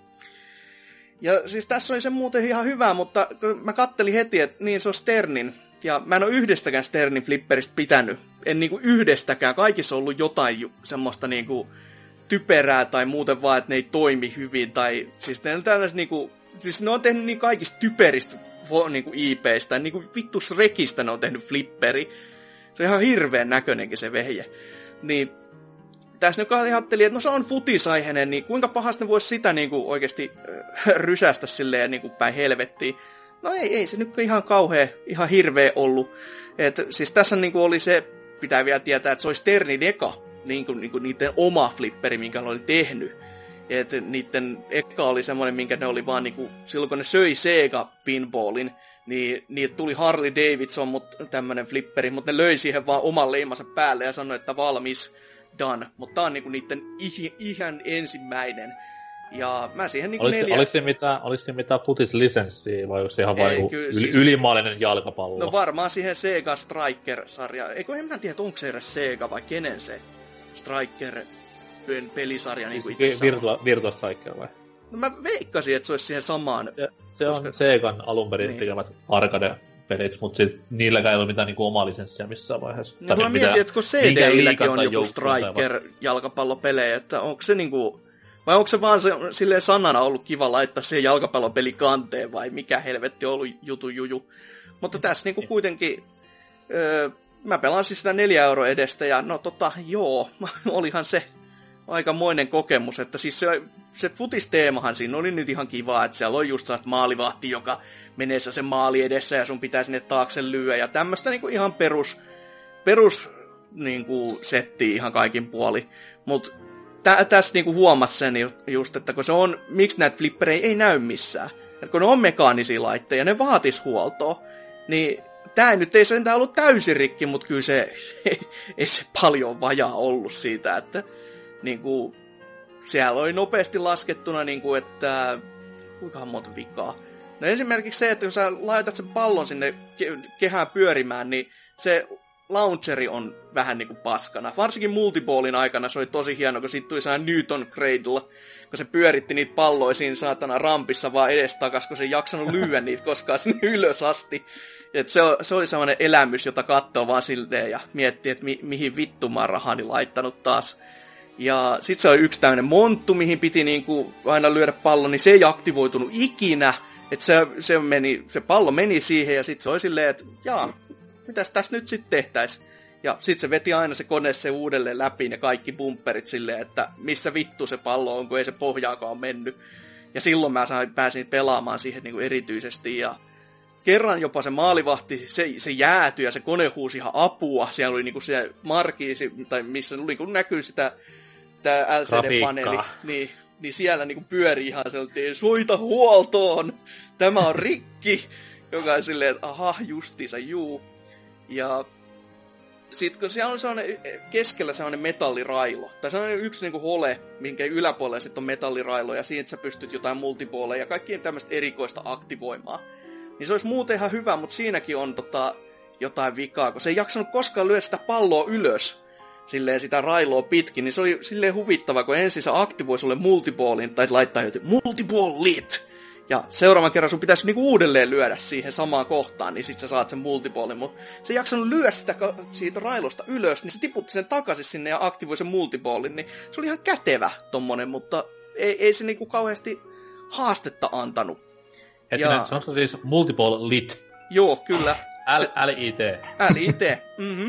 Ja siis tässä oli se muuten ihan hyvä, mutta mä kattelin heti, että niin se on Sternin. Ja mä en ole yhdestäkään Sternin flipperistä pitänyt. En niinku yhdestäkään. Kaikissa on ollut jotain semmoista niinku typerää tai muuten vaan, että ne ei toimi hyvin. Tai siis ne on tällaiset niinku... Siis ne on tehnyt niin kaikista typeristä vo- niinku IPistä. Niinku vittu Shrekistä ne on tehnyt flipperi. Se on ihan hirveän näköinenkin se vehje. Niin tässä nyt ajattelin, että no se on futisaiheinen, niin kuinka pahasti ne voisi sitä niin kuin oikeasti äh, rysästä silleen niin kuin päin helvettiin. No ei, ei se nyt ihan kauhean, ihan hirveä ollut. Et, siis tässä niin kuin oli se, pitää vielä tietää, että se olisi Sternin eka, niin kuin, niin kuin niiden oma flipperi, minkä ne oli tehnyt. Et niiden eka oli semmoinen, minkä ne oli vaan niin kuin, silloin kun ne söi Sega pinballin, niin niitä tuli Harley Davidson, mutta tämmönen flipperi, mutta ne löi siihen vaan oman leimansa päälle ja sanoi, että valmis, done. Mutta tää on niinku niiden ihan ensimmäinen. Ja mä siihen niinku Oliko, neljä... oliko, siinä mitään, oliko siinä mitään futislisenssiä vai onko se ihan vain kyllä, yli, siis- ylimaallinen jalkapallo? No varmaan siihen Sega Striker-sarja. Eikö en mä tiedä, että onko se edes Sega vai kenen se Striker pelisarja niin kuin itse. Virtua, Virtua Striker vai? No mä veikkasin, että se olisi siihen samaan. Se, se on Koska- Segan alun perin Niin. tekemät arcade-pelit, mutta sit, niilläkään ei ole mitään niinku omaa lisenssiä missään vaiheessa. Tai mä mitään- mietin, että kun liigan on joku joukkueen tai Striker jalkapallopelejä, että onko se niinku... Vai onko se vaan se, silleen sanana ollut kiva laittaa siihen jalkapallopeli kanteen vai mikä helvetti on ollut jutu juju. Mutta tässä niinku kuitenkin öö, mä pelaan siis sitä neljä euro edestä ja no tota, joo, olihan se aikamoinen kokemus, että siis se, se futisteemahan siinä oli nyt ihan kiva, että siellä on just sellaista maalivahti, joka menee sen maali edessä ja sun pitää sinne taakse lyödä ja tämmöistä niinku ihan perus, perus niinku setti ihan kaikin puoli. Mutta tä, tässä niinku huomasi sen just, että kun se on, miksi näitä flippereitä ei näy missään. Että kun ne on mekaanisia laitteja ja ne vaatis huoltoa, niin tämä nyt ei sentään ollut täysin rikki, mutta kyllä se ei, ei se paljon vajaa ollut siitä, että niin kuin, siellä oli nopeasti laskettuna, niin kuin, että kuinka monta vikaa. No esimerkiksi se, että kun sä laitat sen pallon sinne kehään pyörimään, niin se launcheri on vähän niin kuin paskana. Varsinkin multiballin aikana se oli tosi hieno, kun siitä tuli sellainen Newton Cradle, kun se pyöritti niitä palloja siinä saatana rampissa vaan edestakas, kun se ei jaksanut lyödä niitä koskaan sinne ylös asti. Et se, se oli sellainen elämys, jota katsoo vaan silteen ja miettii, että mi, mihin vittu mä rahani laittanut taas. Ja sitten se oli yksi tämmöinen monttu, mihin piti niinku aina lyödä pallo, niin se ei aktivoitunut ikinä. Että se, se, meni, se pallo meni siihen ja sitten se oli silleen, että jaa, mitäs tässä nyt sitten tehtäisiin? Ja sitten se veti aina se kone se uudelleen läpi ne kaikki bumperit silleen, että missä vittu se pallo on, kun ei se pohjaakaan mennyt. Ja silloin mä sain, pääsin pelaamaan siihen niin kuin erityisesti ja kerran jopa se maalivahti, se, se jäätyi ja se kone huusi ihan apua. Siellä oli niinku se markiisi, tai missä kun näkyy sitä tämä LCD-paneeli, niin, niin siellä niinku pyörii ihan sellainen, soita huoltoon, tämä on rikki. Joka on silleen, että aha, justiinsa, juu. Ja sitten kun siellä on sellainen, keskellä sellainen metallirailo, tai sellainen yksi niinku hole, minkä yläpuolella sitten on metallirailo, ja siitä sä pystyt jotain multipooleja ja kaikkien tämmöistä erikoista aktivoimaa. Niin se olisi muuten ihan hyvä, mutta siinäkin on tota, jotain vikaa, kun se ei jaksanut koskaan lyödä sitä palloa ylös silleen sitä railoa pitkin, niin se oli silleen huvittava, kun ensin se aktivoi sulle multiballin, tai laittaa jotain lit, ja seuraavan kerran sun pitäisi niinku uudelleen lyödä siihen samaan kohtaan, niin sit sä saat sen multiballin. Mutta se ei jaksanut lyödä sitä siitä railosta ylös, niin se tiputti sen takaisin sinne ja aktivoi sen multiballin. Niin se oli ihan kätevä tommonen, mutta ei, ei se niinku kauheasti haastetta antanut. Hetkinen, ja... sanotko siis multiball lit? Joo, kyllä. L-I-T. L-I-T, mhm.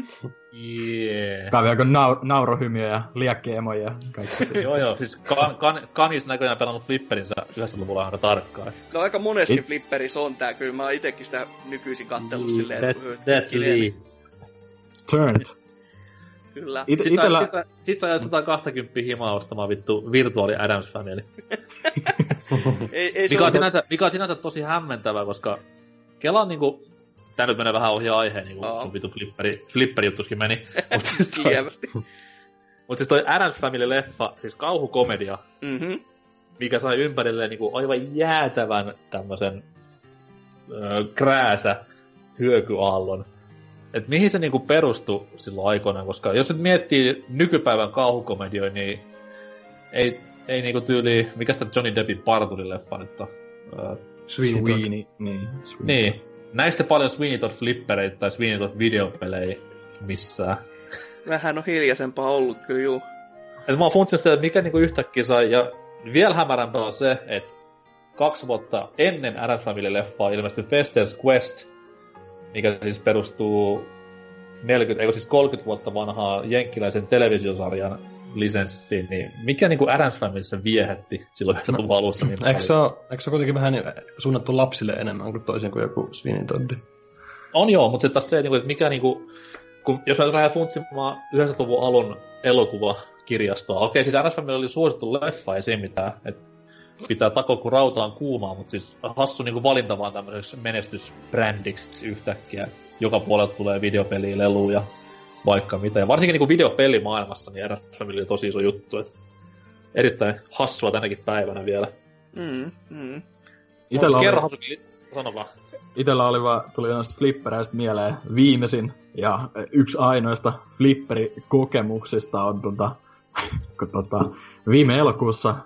Yeah. Käviäkö nau- naurohymiä ja liekkiemoja ja kaikki Joo joo, siis kan, kan, Kanis näköjään pelannut flipperinsä 90-luvulla aina tarkkaan. No aika monesti It... flipperissä on tää, kyllä mä oon itekin sitä nykyisin kattellut mm, silleen, that, That's Lee. Turned. Kyllä. It, sit, itellä... sit, sit sä ajat 120 himaa ostamaan vittu Virtuaali Adams Family. ei, ei mikä, on sinänsä, mikä on sinänsä tosi hämmentävä, koska Kela on niinku Tää nyt menee vähän ohi aiheen, niin kuin oh. sun vitu flipperi, flipperi-juttuskin meni. Mutta siis toi, mut siis toi Adams Family-leffa, siis kauhukomedia, mm-hmm. mikä sai ympärilleen niin kuin aivan jäätävän tämmösen öö, krääsä hyökyaallon. Et mihin se niinku perustui silloin aikoinaan, koska jos nyt miettii nykypäivän kauhukomedioita, niin ei, ei niinku tyyli, mikä sitä Johnny Deppin parturileffa nyt on? Öö, Sweeney, Sweeney. Niin, Sweeney. niin näistä paljon Sweeney Todd flippereitä tai Sweeney Todd videopelejä missään. Vähän on hiljaisempaa ollut kyllä, juu. Et mä oon sitä, että mikä niinku yhtäkkiä sai, ja vielä hämärämpää on se, että kaksi vuotta ennen RS Family-leffaa ilmestyi Fester's Quest, mikä siis perustuu 40, eikö siis 30 vuotta vanhaa jenkkiläisen televisiosarjan lisenssiin, niin mikä niinku Adams Familyssä viehätti silloin 90-luvun alussa? Niin eikö, se ole, eikö se ole kuitenkin vähän suunnattu lapsille enemmän kuin toisin kuin joku Sweeney Todd? On joo, mutta se taas se, niinku, että mikä niinku, kun, jos mä lähden funtsimaan 90-luvun alun elokuvakirjastoa, okei, siis Adams Family oli suosittu leffa, ei se mitään, että pitää takoa kun rautaan kuumaa, mutta siis hassu niinku valinta vaan tämmöiseksi menestysbrändiksi yhtäkkiä. Joka puolelta tulee videopeliä, leluja, vaikka mitä. Ja varsinkin niin videopelimaailmassa niin RS Family on tosi iso juttu. Että erittäin hassua tänäkin päivänä vielä. Mm, mm. Itellä oli... Kerro sano vaan. Itellä oli vaan, tuli noista flippereistä mieleen viimeisin ja yksi ainoista flipperikokemuksista on tota, kun tota, viime elokuussa äh,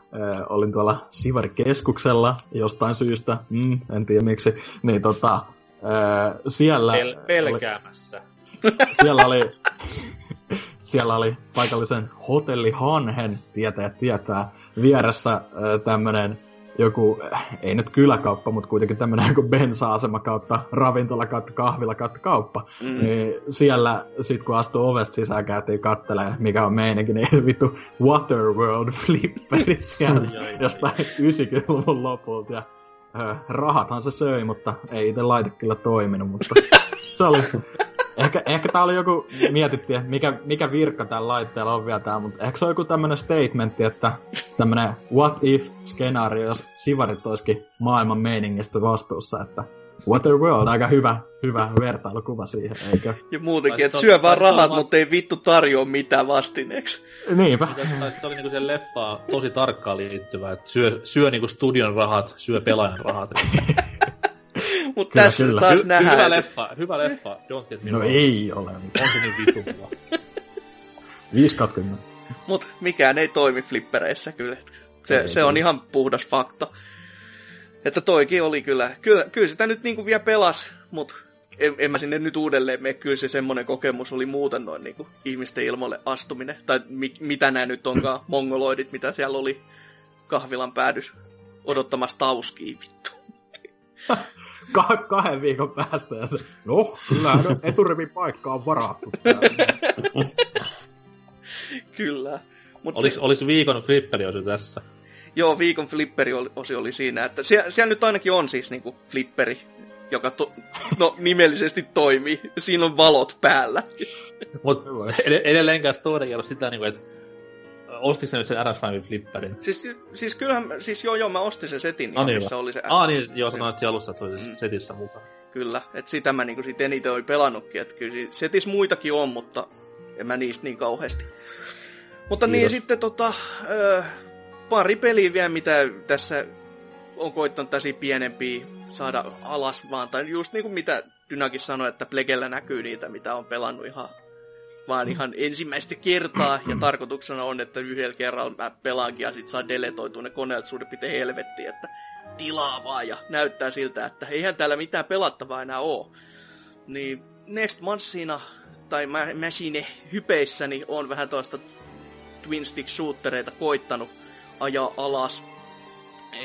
olin tuolla Sivari-keskuksella jostain syystä, mm, en tiedä miksi, niin tota, äh, siellä... Pel- pelkäämässä. Oli, siellä oli, siellä oli paikallisen hotelli Hanhen, tietää tietää, vieressä tämmönen joku, ei nyt kyläkauppa, mutta kuitenkin tämmöinen joku bensa-asema kautta ravintola kautta kahvila kautta kauppa. Mm. Niin siellä sit kun astuu ovesta sisään käytiin kattelee, mikä on meininki, niin vittu Waterworld flipperi siellä jostain 90-luvun lopulta. Ja, äh, rahathan se söi, mutta ei itse laite kyllä toiminut, mutta se oli ehkä, ehkä tää oli joku, mietittiin, että mikä, mikä virkka tällä laitteella on vielä tää, mutta ehkä se on joku tämmönen statementti, että tämmönen what if-skenaario, jos sivarit olisikin maailman meiningistä vastuussa, että Waterworld, aika hyvä, hyvä vertailukuva siihen, eikö? Ja muutenkin, että syö vaan rahat, vast... mutta ei vittu tarjoa mitään vastineeksi. Niinpä. Se oli niinku se leffa tosi tarkkaan liittyvä, että syö, syö niinku studion rahat, syö pelaajan rahat. Mutta tässä kyllä. taas Hy- nähdään. Hyvä leffa, hyvä leffa. Don't get me No ei ole. On se niin vitu 5 10. Mut mikään ei toimi flippereissä kyllä. Se, ei, se on ihan puhdas fakta. Että toikin oli kyllä, kyllä, kyllä sitä nyt niinku vielä pelas, mutta en, en mä sinne nyt uudelleen mene. Kyllä se semmoinen kokemus oli muuten noin niinku ihmisten ilmoille astuminen. Tai mi, mitä nämä nyt onkaan, mongoloidit, mitä siellä oli kahvilan päädys odottamassa tauskiin vittu. Kah- kahden viikon päästä ja se, no, kyllä eturivin paikka on varattu. kyllä. Mut olis, se... olis viikon flipperi osi tässä? Joo, viikon flipperi osi oli siinä, että siellä, siellä nyt ainakin on siis niinku flipperi, joka to, no, nimellisesti toimii. Siinä on valot päällä. Mutta edelleenkään story ei ole sitä, niinku, että ostitko sä nyt sen RS5 flipperin? Siis, siis kyllähän, siis joo joo, mä ostin sen setin, no niin, missä oli se... Ah niin, joo, sanoit siellä alussa, että se oli mm. setissä mukana. Kyllä, että sitä mä niinku sit eniten olin pelannutkin, että kyllä setissä muitakin on, mutta en mä niistä niin kauheasti. Mutta niin, Kiitos. niin sitten tota, ö, pari peliä vielä, mitä tässä on koittanut täsi pienempiä saada alas vaan, tai just niin kuin mitä Dynakin sanoi, että Plegellä näkyy niitä, mitä on pelannut ihan vaan ihan ensimmäistä kertaa, ja tarkoituksena on, että yhdellä kerralla mä pelaankin ja sit saa deletoitua ne koneet suurin piirtein helvettiin, että tilaa vaan ja näyttää siltä, että eihän täällä mitään pelattavaa enää oo. Niin Next Monthsina tai Machine hypeissäni on vähän toista twin stick shootereita koittanut ajaa alas.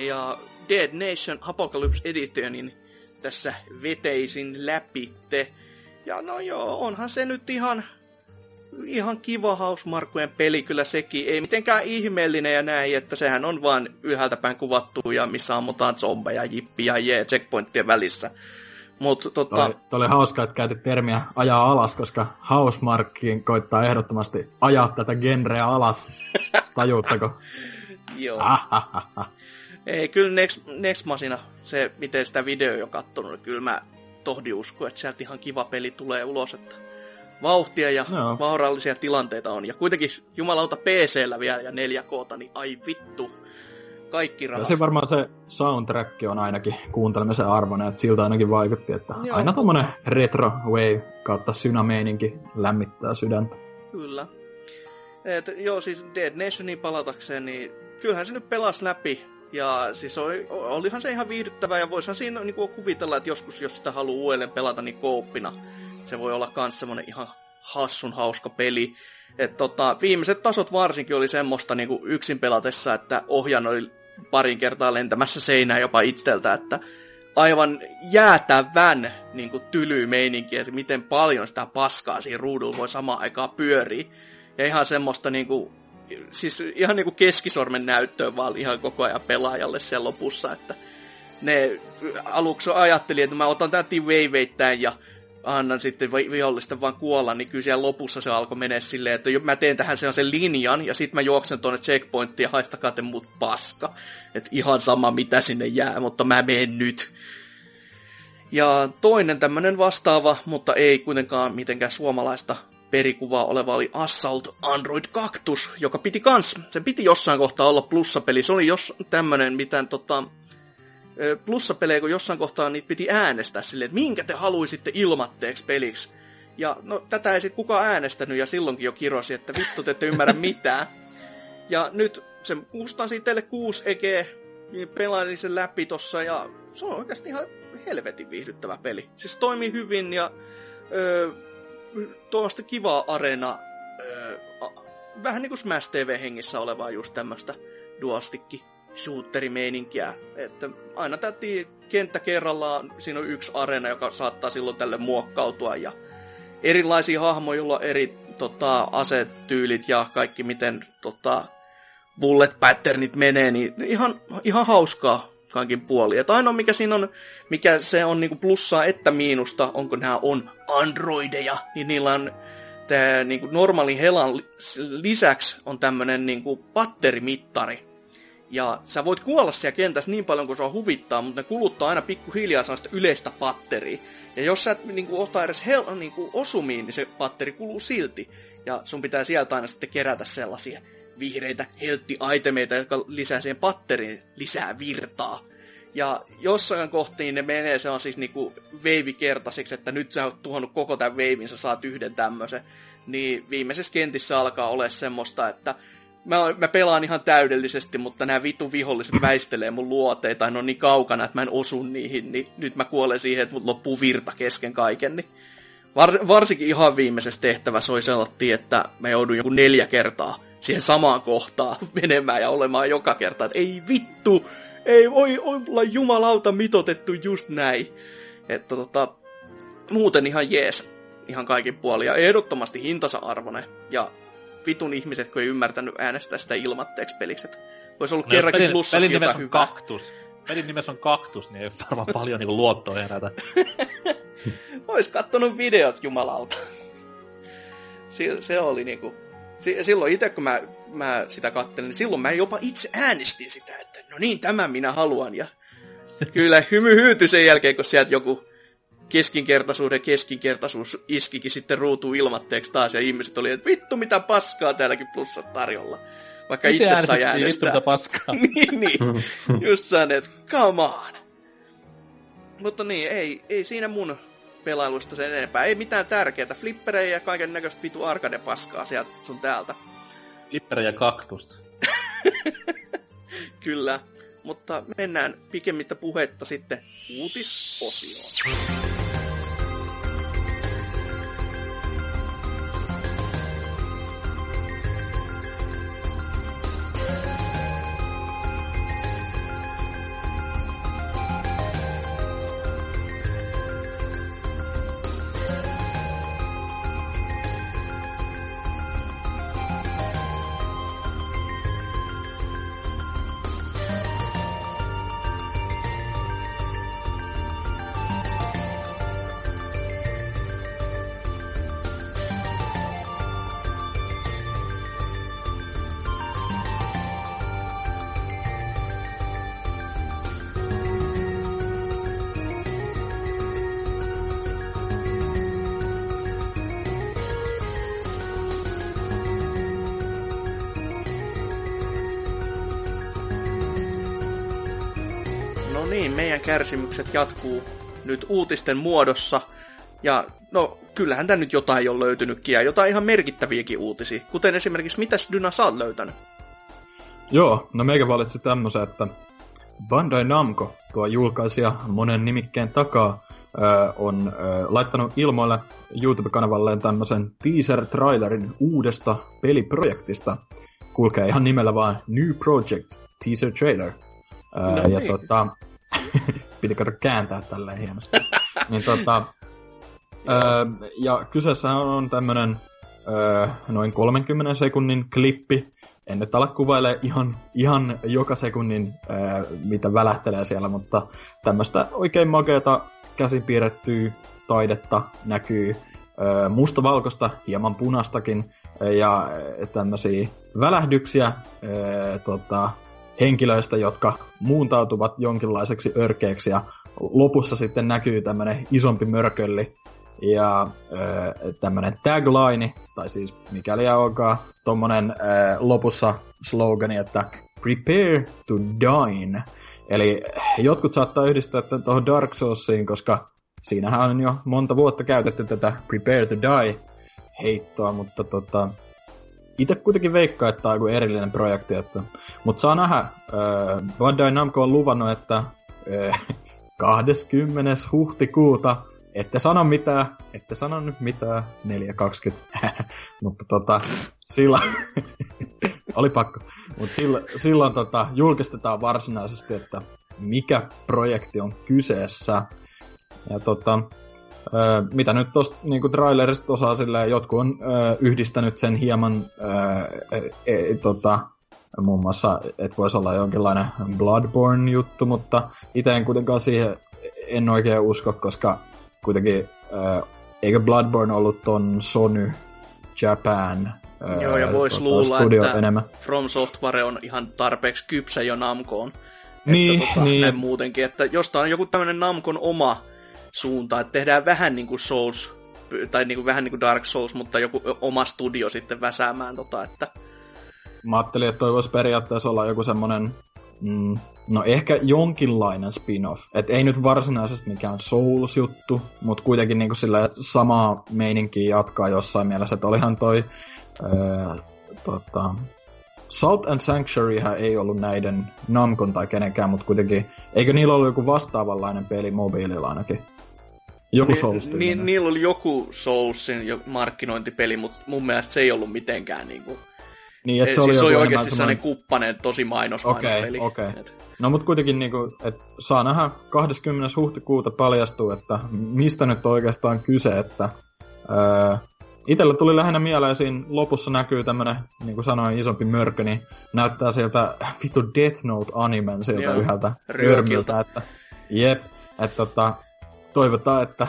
Ja Dead Nation Apocalypse Editionin tässä veteisin läpitte. Ja no joo, onhan se nyt ihan ihan kiva hausmarkkujen peli kyllä sekin. Ei mitenkään ihmeellinen ja näin, että sehän on vaan yhdeltä päin kuvattu ja missä ammutaan zombeja, jippiä ja jee, checkpointtien välissä. Mut, tota... Toi, toi oli hauska, että käytit termiä ajaa alas, koska Housemarkkiin koittaa ehdottomasti ajaa tätä genreä alas. Tajuuttako? Joo. Ei, kyllä Next, Next Masina, se miten sitä video on kattonut, niin kyllä mä tohdi usko, että sieltä ihan kiva peli tulee ulos, että vauhtia ja no. vaurallisia tilanteita on. Ja kuitenkin jumalauta PC-llä vielä ja 4 k niin ai vittu, kaikki rahat. Ja se varmaan se soundtrack on ainakin kuuntelemisen arvoinen, että siltä ainakin vaikutti, että Joo. aina tommonen retro wave kautta synameininki lämmittää sydäntä. Kyllä. Et, joo, siis Dead Nationin palatakseen, niin kyllähän se nyt pelasi läpi. Ja siis oli, olihan se ihan viihdyttävää ja voisihan siinä niin kuvitella, että joskus jos sitä haluaa uudelleen pelata, niin kooppina se voi olla myös semmonen ihan hassun hauska peli. Et tota, viimeiset tasot varsinkin oli semmoista niinku yksin pelatessa, että ohjan oli parin kertaa lentämässä seinää jopa itseltä, että aivan jäätävän niin kuin tyly meininki, että miten paljon sitä paskaa siinä ruudulla voi samaan aikaan pyöriä. Ja ihan semmoista niin kuin, siis ihan niin kuin keskisormen näyttöä vaan ihan koko ajan pelaajalle sen lopussa, että ne aluksi ajatteli, että mä otan tämän veivettäin ja annan sitten vihollisten vaan kuolla, niin kyllä siellä lopussa se alkoi mennä silleen, että mä teen tähän sen linjan, ja sitten mä juoksen tuonne checkpointtiin, ja haistakaa te mut paska. Että ihan sama mitä sinne jää, mutta mä menen nyt. Ja toinen tämmönen vastaava, mutta ei kuitenkaan mitenkään suomalaista perikuvaa oleva oli Assault Android Cactus, joka piti kans, se piti jossain kohtaa olla plussapeli. Se oli jos tämmönen, mitä tota, plussapelejä, kun jossain kohtaa niitä piti äänestää silleen, että minkä te haluaisitte ilmatteeksi peliksi. Ja no tätä ei sitten kukaan äänestänyt ja silloinkin jo kirosi, että vittu te ette ymmärrä mitään. Ja nyt se kustansi teille 6 EG, niin pelailin sen läpi tossa ja se on oikeasti ihan helvetin viihdyttävä peli. Siis toimii hyvin ja öö, tuosta kivaa arena, öö, vähän niin kuin Smash TV-hengissä olevaa just tämmöistä duastikki shooterimeininkiä. Että aina täytyy kenttä kerrallaan, siinä on yksi areena, joka saattaa silloin tälle muokkautua ja erilaisia hahmoja, joilla on eri tota, asetyylit ja kaikki miten tota, bullet patternit menee, niin ihan, ihan hauskaa kaikin puoli. Että ainoa mikä siinä on, mikä se on niinku plussaa että miinusta, onko nämä on androideja, niin niillä on tämä niinku normaali helan lisäksi on tämmöinen niinku patterimittari. Ja sä voit kuolla siellä kentässä niin paljon kuin sua huvittaa, mutta ne kuluttaa aina pikkuhiljaa sellaista yleistä patteria. Ja jos sä et niinku, ota edes hel, niinku, osumiin, niin se patteri kuluu silti. Ja sun pitää sieltä aina sitten kerätä sellaisia vihreitä heltti-itemeita, jotka lisää siihen patteriin lisää virtaa. Ja jossain kohtiin ne menee se on siis niinku veivikertaisiksi, että nyt sä oot tuhannut koko tämän veivin, sä saat yhden tämmöisen. Niin viimeisessä kentissä alkaa olla semmoista, että mä, mä pelaan ihan täydellisesti, mutta nämä vitu viholliset väistelee mun luoteita, ne on niin kaukana, että mä en osu niihin, niin nyt mä kuolen siihen, että mut loppuu virta kesken kaiken. Niin var, varsinkin ihan viimeisessä tehtävässä oli sellainen, että mä joudun joku neljä kertaa siihen samaan kohtaan menemään ja olemaan joka kerta, että ei vittu, ei voi olla jumalauta mitotettu just näin. Että tota, muuten ihan jees, ihan kaikin puolin, ja ehdottomasti hintansa arvone, ja vitun ihmiset, kun ei ymmärtänyt äänestää sitä ilmatteeksi peliksi, olisi ollut no, kerrankin pelin, plussassa pelin nimessä on hyvää. kaktus. Pelin nimessä on kaktus, niin ei varmaan paljon niin luottoa herätä. Ois kattonut videot, jumalauta. Se, se oli niinku... Silloin itse, kun mä, mä sitä kattelin, niin silloin mä jopa itse äänestin sitä, että no niin, tämän minä haluan. Ja kyllä hymy hyytyi sen jälkeen, kun sieltä joku keskinkertaisuuden keskinkertaisuus iskikin sitten ruutuun ilmatteeksi taas, ja ihmiset oli, että vittu mitä paskaa täälläkin plussassa tarjolla. Vaikka itse sai äänestää. Vittu mitä paskaa. niin, niin. Just sain, että come on. Mutta niin, ei, ei siinä mun pelailusta sen enempää. Ei mitään tärkeää. Flipperejä ja kaiken näköistä vitu arcade-paskaa sieltä sun täältä. Flipperejä ja kaktusta. Kyllä. Mutta mennään pikemmittä puhetta sitten uutisosioon. Kärsimykset jatkuu nyt uutisten muodossa. Ja no, kyllähän tämä nyt jotain on löytynytkin ja jotain ihan merkittäviäkin uutisia. Kuten esimerkiksi, mitäs Dyna sä oot löytänyt? Joo, no meikä valitsi tämmöisen, että Bandai Namco, tuo julkaisija monen nimikkeen takaa, on laittanut ilmoille YouTube-kanavalleen tämmöisen teaser-trailerin uudesta peliprojektista. Kulkee ihan nimellä vaan New Project Teaser Trailer. no ja niin. tota, piti kato kääntää tälleen hienosti. niin tota, öö, ja kyseessä on tämmönen öö, noin 30 sekunnin klippi. En nyt ala kuvaile ihan, ihan joka sekunnin, öö, mitä välähtelee siellä, mutta tämmöistä oikein makeata käsipiirrettyä taidetta näkyy öö, mustavalkoista, hieman punastakin, ja tämmöisiä välähdyksiä öö, tota, henkilöistä, jotka muuntautuvat jonkinlaiseksi örkeeksi ja lopussa sitten näkyy tämmönen isompi mörkölli ja äh, tämmönen tagline, tai siis mikäli onkaan, tommonen lopussa slogani, että prepare to dine. Eli jotkut saattaa yhdistää tuohon Dark Soulsiin, koska siinähän on jo monta vuotta käytetty tätä prepare to die heittoa, mutta tota, itse kuitenkin veikkaa, että tämä on erillinen projekti. Että... Mutta saa nähdä. Äh, Bandai Namco on luvannut, että äh, 20. huhtikuuta ette sano mitään, ette sano nyt mitään, 4.20. Mutta tota, sillä oli pakko. Mutta silloin, silloin tota, julkistetaan varsinaisesti, että mikä projekti on kyseessä. Ja tota, Öö, mitä nyt tuosta niinku trailerista osaa silleen, jotkut on öö, yhdistänyt sen hieman öö, e, e, tota, muun muassa, että voisi olla jonkinlainen Bloodborne-juttu, mutta itse en kuitenkaan siihen en oikein usko, koska kuitenkin öö, eikö Bloodborne ollut ton Sony Japan öö, Joo, ja voisi tota, luulla, että enemmän. From Software on ihan tarpeeksi kypsä jo Namcoon. Niin, että, tota, niin. muutenkin, että jostain on joku tämmöinen Namcon oma suunta, että tehdään vähän niin kuin Souls, tai niin kuin, vähän niin kuin Dark Souls, mutta joku oma studio sitten väsäämään tota, että... Mä ajattelin, että toi voisi periaatteessa olla joku semmonen, mm, no ehkä jonkinlainen spin-off. Et ei nyt varsinaisesti mikään Souls-juttu, mutta kuitenkin niinku sillä samaa meininkiä jatkaa jossain mielessä, että olihan toi öö, tota, Salt and Sanctuaryhän ei ollut näiden Namcon tai kenenkään, mutta kuitenkin, eikö niillä ollut joku vastaavanlainen peli mobiililla ainakin? Joku niin, Souls niin, Niillä oli joku Soulsin markkinointipeli, mutta mun mielestä se ei ollut mitenkään niinku... Niin, että se oli, siis oli oikeasti sellainen kuppanen, tosi mainos Okei, okay, okei. Okay. No mutta kuitenkin niinku, että saa nähdä 20. huhtikuuta paljastuu, että mistä nyt oikeastaan kyse, että öö, Itellä tuli lähinnä mieleen, siinä lopussa näkyy tämmönen, niin kuin sanoin, isompi mörkö, niin näyttää sieltä vittu Death Note-animen sieltä Joo, yhdeltä örmiltä, että jep, että tota, toivotaan, että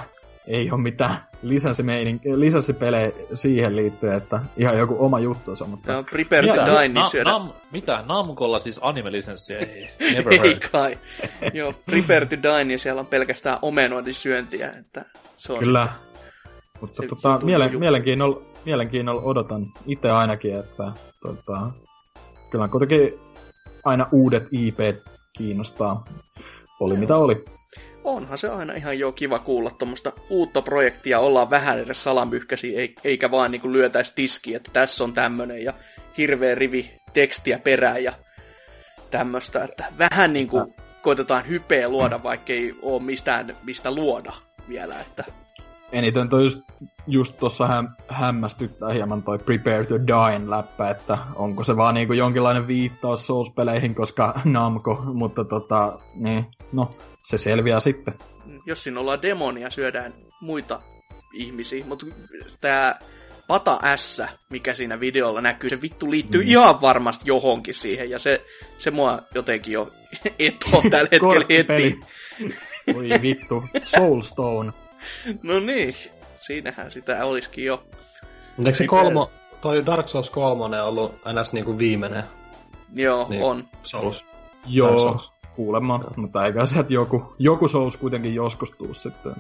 ei ole mitään lisenssipelejä siihen liittyen, että ihan joku oma juttunsa, mutta... No, prepare to die, niin syödä... Nam, mitä? Namkolla siis anime-lisenssiä? Ei, never heard. ei kai. Joo, prepare to die, niin siellä on pelkästään omenointisyöntiä, että se on... Kyllä. Mutta tota, mielen, mielenkiinnolla, mielenkiinnolla odotan itse ainakin, että tota, kyllä kuitenkin aina uudet IP kiinnostaa. Oli mitä oli onhan se aina ihan jo kiva kuulla tuommoista uutta projektia, ollaan vähän edes salamyhkäisiä, eikä vaan niin lyötäisi tiskiä, että tässä on tämmönen ja hirveä rivi tekstiä perään ja tämmöistä, että vähän niin kuin koitetaan hypeä luoda, vaikka ei ole mistään mistä luoda vielä, että eniten toi just, just tuossa häm, hämmästyttää hieman toi Prepare to Die läppä, että onko se vaan niinku jonkinlainen viittaus Souls-peleihin, koska Namco, mutta tota, niin, no, se selviää sitten. Jos siinä ollaan demonia, syödään muita ihmisiä, mutta tämä Pata S, mikä siinä videolla näkyy, se vittu liittyy mm. ihan varmasti johonkin siihen, ja se, se mua jotenkin jo etoo tällä hetkellä heti. Oi vittu, Soulstone. no niin, siinähän sitä olisikin jo. Eikö se kolmo, toi Dark Souls 3 ollut aina niinku viimeinen? Joo, niin, on. Souls. Joo, Kuulemma, mutta eikä se, että joku, joku Souls kuitenkin joskus tuu sitten.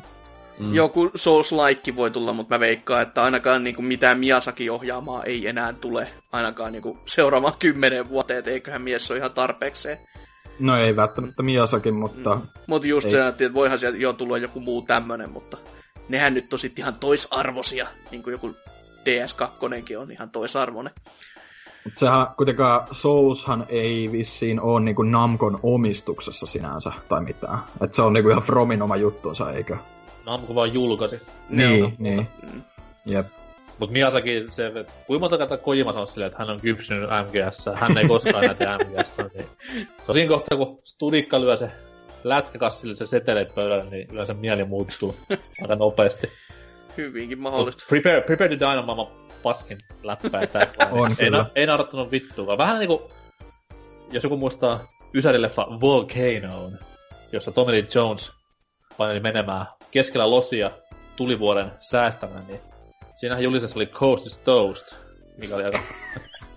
Mm. Joku Souls-like voi tulla, mutta mä veikkaan, että ainakaan niin kuin mitään Miyazaki ohjaamaa ei enää tule ainakaan niin kuin seuraavaan kymmenen vuoteen, että eiköhän mies ole ihan tarpeekseen. No ei välttämättä Miyasakin, mutta... Mm. Mutta just ei. se, että voihan sieltä jo tulla joku muu tämmönen, mutta nehän nyt tosi ihan toisarvoisia, niin kuin joku DS2 on ihan toisarvoinen. Mutta sehän kuitenkaan Soulshan ei vissiin ole niinku Namcon omistuksessa sinänsä tai mitään. Että se on niinku ihan Fromin oma juttunsa, eikö? Namco vaan julkaisi. Niin, niin. Mm. Jep. Mutta Miyazaki, se, kuinka monta kertaa Kojima sanoi silleen, että hän on kypsynyt MGS, hän ei koskaan näitä MGS. Niin. Se on siinä kohtaa, kun Studikka lyö se lätkäkassille se setele pöydälle, niin yleensä mieli muuttuu aika nopeasti. Hyvinkin mahdollista. Prepare, prepare to die on maailman paskin läppää tässä on, ei, na, ei naurattanut vittua. Vähän niinku, jos joku muistaa Ysäri-leffa Volcanoon, jossa Tommy Lee Jones paineli menemään keskellä losia tulivuoren säästämään, niin Siinähän julisessa oli Coast is Toast, mikä oli aika,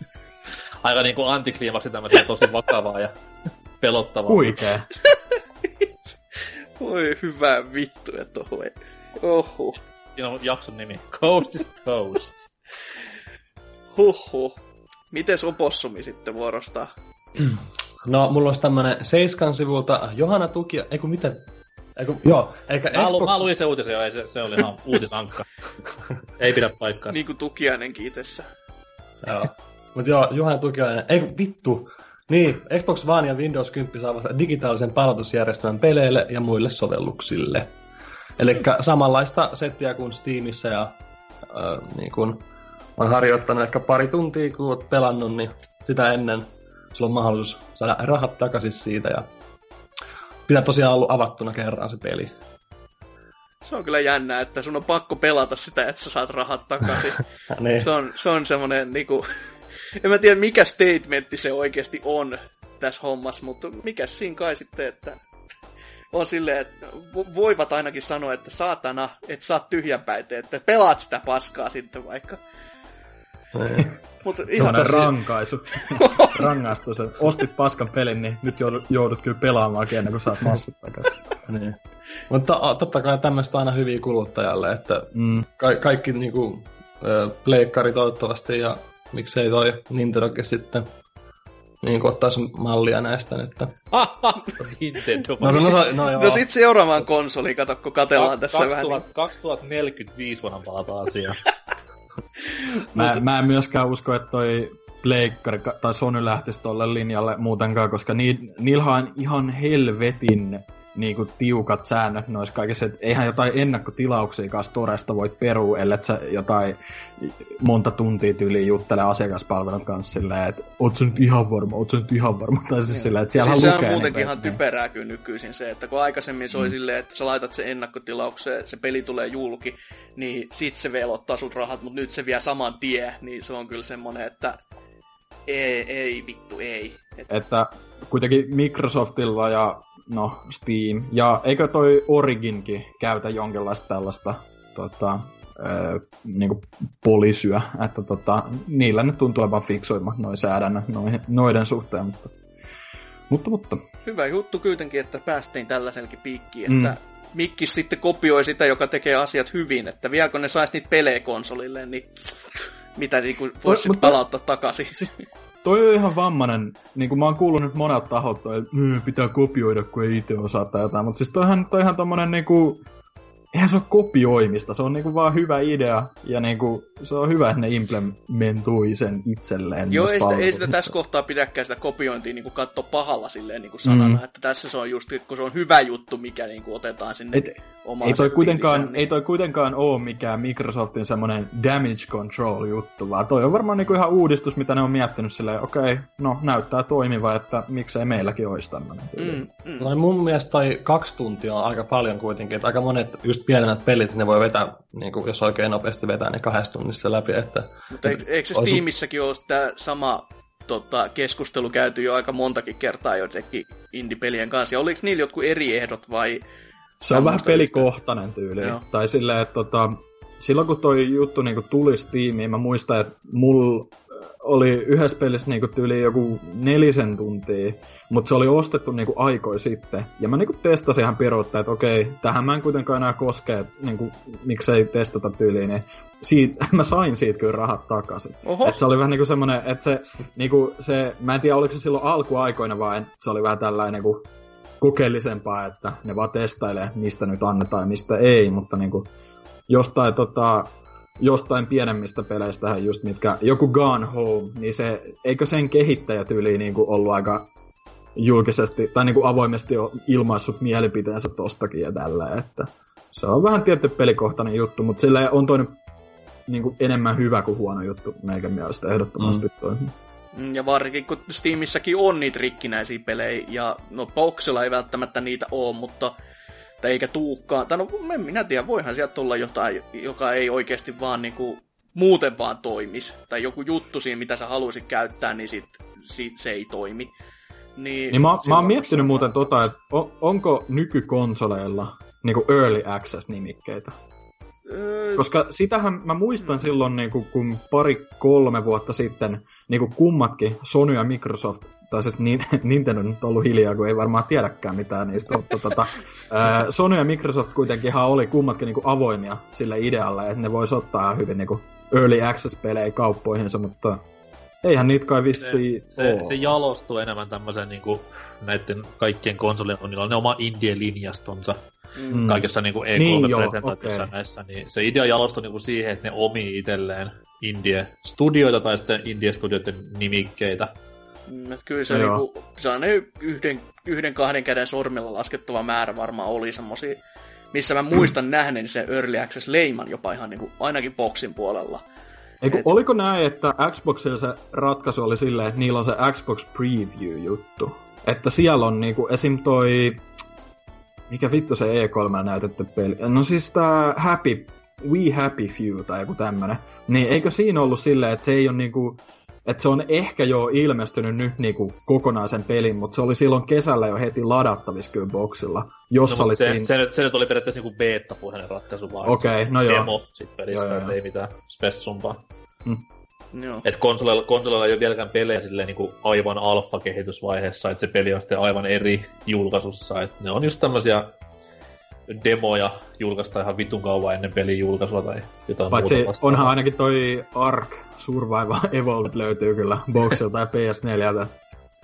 aika niin kuin antikliimaksi tämmöistä tosi vakavaa ja pelottavaa. Huikee. Voi hyvä vittu, että oho. Oho. Siinä on jakson nimi. Coast is Toast. Huhhuh. Mites opossumi sitten vuorostaa? No, mulla olisi tämmönen seiskan sivulta Johanna Tuki, eiku miten Eiku, joo, eikä mä, Xbox... mä luin se uutisen jo, ei se, se oli ihan uutisankka. ei pidä paikkaa. Niin kuin Tukiainenkin itsessä. joo. Mutta joo, Juhan Tukiainen, ei vittu. Niin, Xbox One ja Windows 10 saavat digitaalisen palautusjärjestelmän peleille ja muille sovelluksille. Eli samanlaista settiä kuin Steamissa ja äh, niin kun on harjoittanut ehkä pari tuntia, kun olet pelannut, niin sitä ennen sulla on mahdollisuus saada rahat takaisin siitä ja pitää tosiaan ollut avattuna kerran se peli. Se on kyllä jännää, että sun on pakko pelata sitä, että sä saat rahat takaisin. niin. se, on, se on semmoinen niinku... En mä tiedä, mikä statementti se oikeasti on tässä hommassa, mutta mikä siinä kai sitten, että on silleen, että voivat ainakin sanoa, että saatana, että sä oot tyhjänpäite, että pelaat sitä paskaa sitten vaikka. Niin. Mutta ihan tosi... rankaisu. Rangaistus, että ostit paskan pelin, niin nyt joudut, joudut kyllä pelaamaan ennen kuin saat massat takaisin. niin. Mutta totta kai tämmöistä aina hyviä kuluttajalle, että mm. ka- kaikki niinku, pleikkari toivottavasti ja miksei toi Nintendokin sitten niin kuin ottaisi mallia näistä nyt. Nintendo. no, no, no, no, no sit seuraavaan konsoliin, kato, kun katellaan Ka- tässä 2000, vähän. 2045 voidaan palata asiaan. Mä, mä en myöskään usko, että toi Pleikkari tai Sony lähtisi tolle linjalle muutenkaan, koska ni, niillä on ihan helvetin niinku tiukat säännöt noissa kaikissa, että eihän jotain ennakkotilauksia kanssa Toresta voi perua, ellei sä jotain monta tuntia tyyliin juttele asiakaspalvelun kanssa silleen, että oot sä nyt ihan varma, oot sä nyt ihan varma, tai siis silleen, että siellä siis lukee. Se on muutenkin ihan typerää kyllä nykyisin se, että kun aikaisemmin se oli mm. silleen, että sä laitat sen ennakkotilaukseen, se peli tulee julki, niin sit se vielä ottaa sut rahat, mutta nyt se vie saman tie, niin se on kyllä semmonen, että ei, ei vittu, ei. Että kuitenkin Microsoftilla ja no Steam. Ja eikö toi Originkin käytä jonkinlaista tällaista tota, öö, niinku polisyä, että tota, niillä nyt tuntuu olevan fiksuimmat noin säädännöt noiden suhteen, mutta, mutta, mutta. Hyvä juttu kuitenkin, että päästiin tällaisellekin piikkiin, että mm. Mikkis sitten kopioi sitä, joka tekee asiat hyvin, että vielä kun ne saisi niitä pelejä konsolille, niin mitä niinku voisi palauttaa takaisin. Siis, toi on ihan vammainen, niin kuin mä oon kuullut nyt monelta taholta, että pitää kopioida, kun ei itse osaa jotain, mutta siis toihan, toihan tommonen niinku, eihän se ole kopioimista, se on niinku vaan hyvä idea, ja niinku, se on hyvä, että ne implementui sen itselleen. Joo, ei sitä, ei sitä tässä kohtaa pidäkään sitä kopiointia niinku katsoa pahalla silleen niinku sanana, mm. että tässä se on just, kun se on hyvä juttu, mikä niinku otetaan sinne Et, ei toi, kuitenkaan, niin... ei toi kuitenkaan ole mikään Microsoftin semmoinen damage control juttu, vaan toi on varmaan niinku ihan uudistus, mitä ne on miettinyt silleen, okei, okay, no näyttää toimiva, että miksei meilläkin olisi tämmöinen. Mm, mm. No, mun mielestä toi kaksi tuntia on aika paljon kuitenkin, että aika monet just pienemmät pelit, ne voi vetää, niin kuin, jos oikein nopeasti vetää, niin kahdessa tunnissa läpi. Että, Mutta eikö, eikö se Steamissäkin ole tämä sama tota, keskustelu käyty jo aika montakin kertaa jotenkin indie-pelien kanssa, ja oliko niillä jotkut eri ehdot vai se on vähän pelikohtainen tyyli. Joo. Tai silleen, että tota, silloin kun toi juttu niinku tuli Steamiin, mä muistan, että mulla oli yhdessä pelissä niinku tyyli joku nelisen tuntia, mutta se oli ostettu niinku aikoi sitten. Ja mä niinku testasin ihan piruutta, että okei, tähän mä en kuitenkaan enää koske, että niinku, miksei testata tyyliin, niin siitä, mä sain siitä kyllä rahat takaisin. Et se oli vähän niinku semmonen, että se, niinku, se, mä en tiedä oliko se silloin alkuaikoina vai se oli vähän tällainen niinku, kokeellisempaa, että ne vaan testailee, mistä nyt annetaan ja mistä ei, mutta niinku, jostain, tota, jostain pienemmistä peleistä just mitkä, joku Gone Home, niin se, eikö sen kehittäjä tyyli niinku ollut aika julkisesti, tai niinku avoimesti on ilmaissut mielipiteensä tostakin ja tällä, että se on vähän tietty pelikohtainen juttu, mutta sillä on toinen niinku enemmän hyvä kuin huono juttu meikän mielestä ehdottomasti mm. toi. Mm, ja varsinkin kun Steamissäkin on niitä rikkinäisiä pelejä, ja no Boxilla ei välttämättä niitä ole, mutta tai eikä tuukkaan. Tai no, en minä tiedä, voihan sieltä tulla jotain, joka ei oikeasti vaan niinku muuten vaan toimis. Tai joku juttu siinä, mitä sä haluaisit käyttää, niin sit, sit se ei toimi. Niin, niin mä, mä oon miettinyt muuten tota, että on, onko nykykonsoleilla niinku early access-nimikkeitä? Öö... Koska sitähän mä muistan silloin, niin kuin, kun pari-kolme vuotta sitten niin kuin kummatkin, Sony ja Microsoft, tai siis niin, Nintendo nyt on ollut hiljaa, kun ei varmaan tiedäkään mitään niistä, mutta tota, Sony ja Microsoft kuitenkin oli kummatkin niin kuin avoimia sille idealle, että ne vois ottaa hyvin niin kuin early access-pelejä kauppoihinsa, mutta eihän niitä kai vissiin se, se, se jalostuu enemmän tämmöisen niin kuin, näiden kaikkien konsolien, niillä on ne oma indie-linjastonsa mm. kaikessa niinku E3-presentaatiossa niin, okay. näissä, niin se idea jalostui niinku siihen, että ne omii itselleen indie-studioita tai sitten indie-studioiden nimikkeitä. Mm, kyllä se, niinku, sellainen yhden, yhden kahden käden sormilla laskettava määrä varmaan oli semmosia, missä mä muistan nähneen sen Early Access leiman jopa ihan niinku, ainakin boksin puolella. Eiku, Et- oliko näin, että Xboxilla se ratkaisu oli silleen, että niillä on se Xbox Preview-juttu. Että siellä on niinku esim. toi... Mikä vittu se E3 näytetty peli? No siis tää Happy... We Happy Few tai joku tämmönen. Niin eikö siinä ollut silleen, että se ei ole niinku... Että se on ehkä jo ilmestynyt nyt niinku kokonaisen pelin, mutta se oli silloin kesällä jo heti ladattavissa kyllä boxilla. Jos No, se, siinä... se, nyt, se nyt oli periaatteessa niinku beta-puheinen ratkaisu vaan. Okei, että se no joo. Demo sit pelistä, Joo, joo, ei mitään spessumpaa. Joo. Et konsoleilla, konsoleilla ei ole vieläkään pelejä silleen niinku aivan alfa-kehitysvaiheessa, että se peli on sitten aivan eri julkaisussa. Et ne on just tämmösiä demoja julkaista ihan vitun kauan ennen pelin julkaisua tai jotain Paitsi muuta vastaavaa. onhan ainakin toi Ark Survival Evolved löytyy kyllä boxilta ja PS4.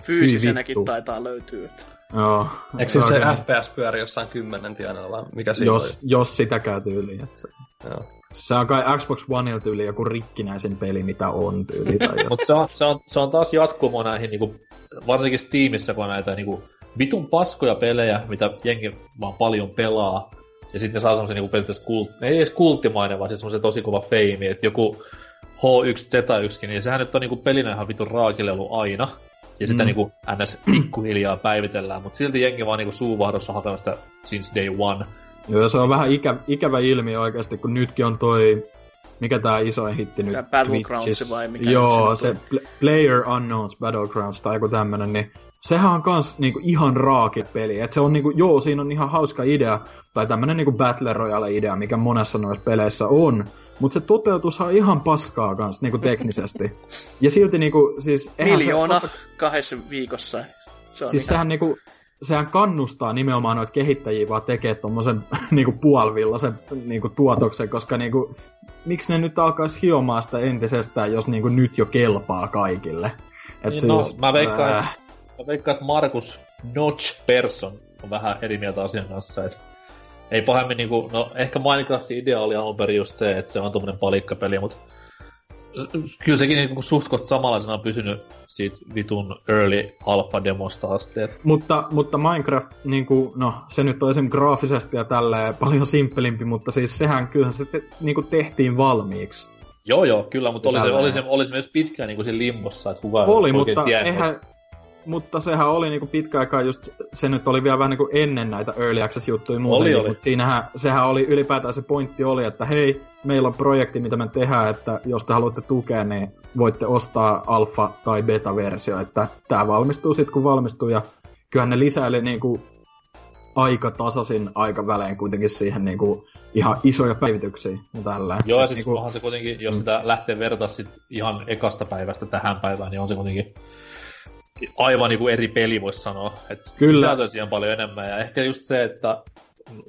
Fyysisenäkin vittu. taitaa löytyä. Joo. Eikö se, se. FPS pyöri jossain kymmenen tienoilla, vai mikä siinä jos, jos sitäkään tyyliin. Että se, oli? Joo. se on kai Xbox Oneilla tyyli joku rikkinäisin peli, mitä on tyyli. Tai. Mutta se on, se, on, se on taas jatkumo näihin, niinku, varsinkin Steamissa, kun on näitä niinku, vitun paskoja pelejä, mitä jengi vaan paljon pelaa. Ja sitten ne saa semmoisen niinku, periaatteessa kult, ei edes kulttimainen, vaan siis semmoisen tosi kova feimi, että joku H1Z1, niin sehän nyt on niinku pelinä ihan vitun raakille ollut aina. Ja sitä Mm. niinku ns. pikkuhiljaa päivitellään, mutta silti jengi vaan niinku suuvahdossa hakenut sitä since day one. Joo, se on vähän ikä, ikävä ilmiö oikeasti, kun nytkin on toi, mikä tää isoin hitti nyt Tää Battlegrounds vai mikä Joo, se Player Unknowns Battlegrounds tai joku tämmönen, niin sehän on kans niinku ihan raaki peli. Et se on niinku, joo, siinä on ihan hauska idea, tai tämmönen niinku Battle Royale-idea, mikä monessa noissa peleissä on. Mutta se toteutus on ihan paskaa kans niinku teknisesti. ja silti niinku, siis... Miljoona Se, kahdessa viikossa. Se on siis ihan... sehän niinku, sehän kannustaa nimenomaan noita kehittäjiä vaan tekee tommosen niinku puolivillaisen niinku tuotoksen, koska niinku, miksi ne nyt alkaisi hiomaan sitä entisestään, jos niinku nyt jo kelpaa kaikille. Et Niin, no, mä veikkaan, äh, Mä veikkaan, että Markus Notch Persson on vähän eri mieltä asian kanssa, että ei pahemmin niinku, no ehkä Minecraftin idea oli alun perin just se, että se on tommonen palikkapeli, mutta kyllä sekin niinku suht koht samanlaisena on pysynyt siitä vitun early alpha-demosta asti. Et mutta, mutta Minecraft, niinku, no se nyt on esim. graafisesti ja tälleen paljon simppelimpi, mutta siis sehän kyllähän se te, niinku tehtiin valmiiksi. joo joo, kyllä, mutta oli se, oli, se, oli se myös pitkään niinku siinä limbossa, että kukaan Oli, mutta, tiennyt. eihän, mutta sehän oli niinku pitkä aikaa just, se nyt oli vielä vähän niinku ennen näitä Early Access-juttuja muutenkin, oli. mutta siinähän, sehän oli ylipäätään se pointti oli, että hei, meillä on projekti, mitä me tehdään, että jos te haluatte tukea, niin voitte ostaa alfa- tai beta-versio, että tämä valmistuu sitten kun valmistuu, ja kyllähän ne lisäili niinku aika tasaisin aikavälein kuitenkin siihen niinku ihan isoja päivityksiä ja tällä. Joo, ja siis niinku, onhan se kuitenkin, jos Mm. sitä lähtee vertaa sit ihan ekasta päivästä tähän päivään, niin on se kuitenkin aivan niinku eri peli, voisi sanoa. Että Kyllä. sisältöä siihen paljon enemmän, ja ehkä just se, että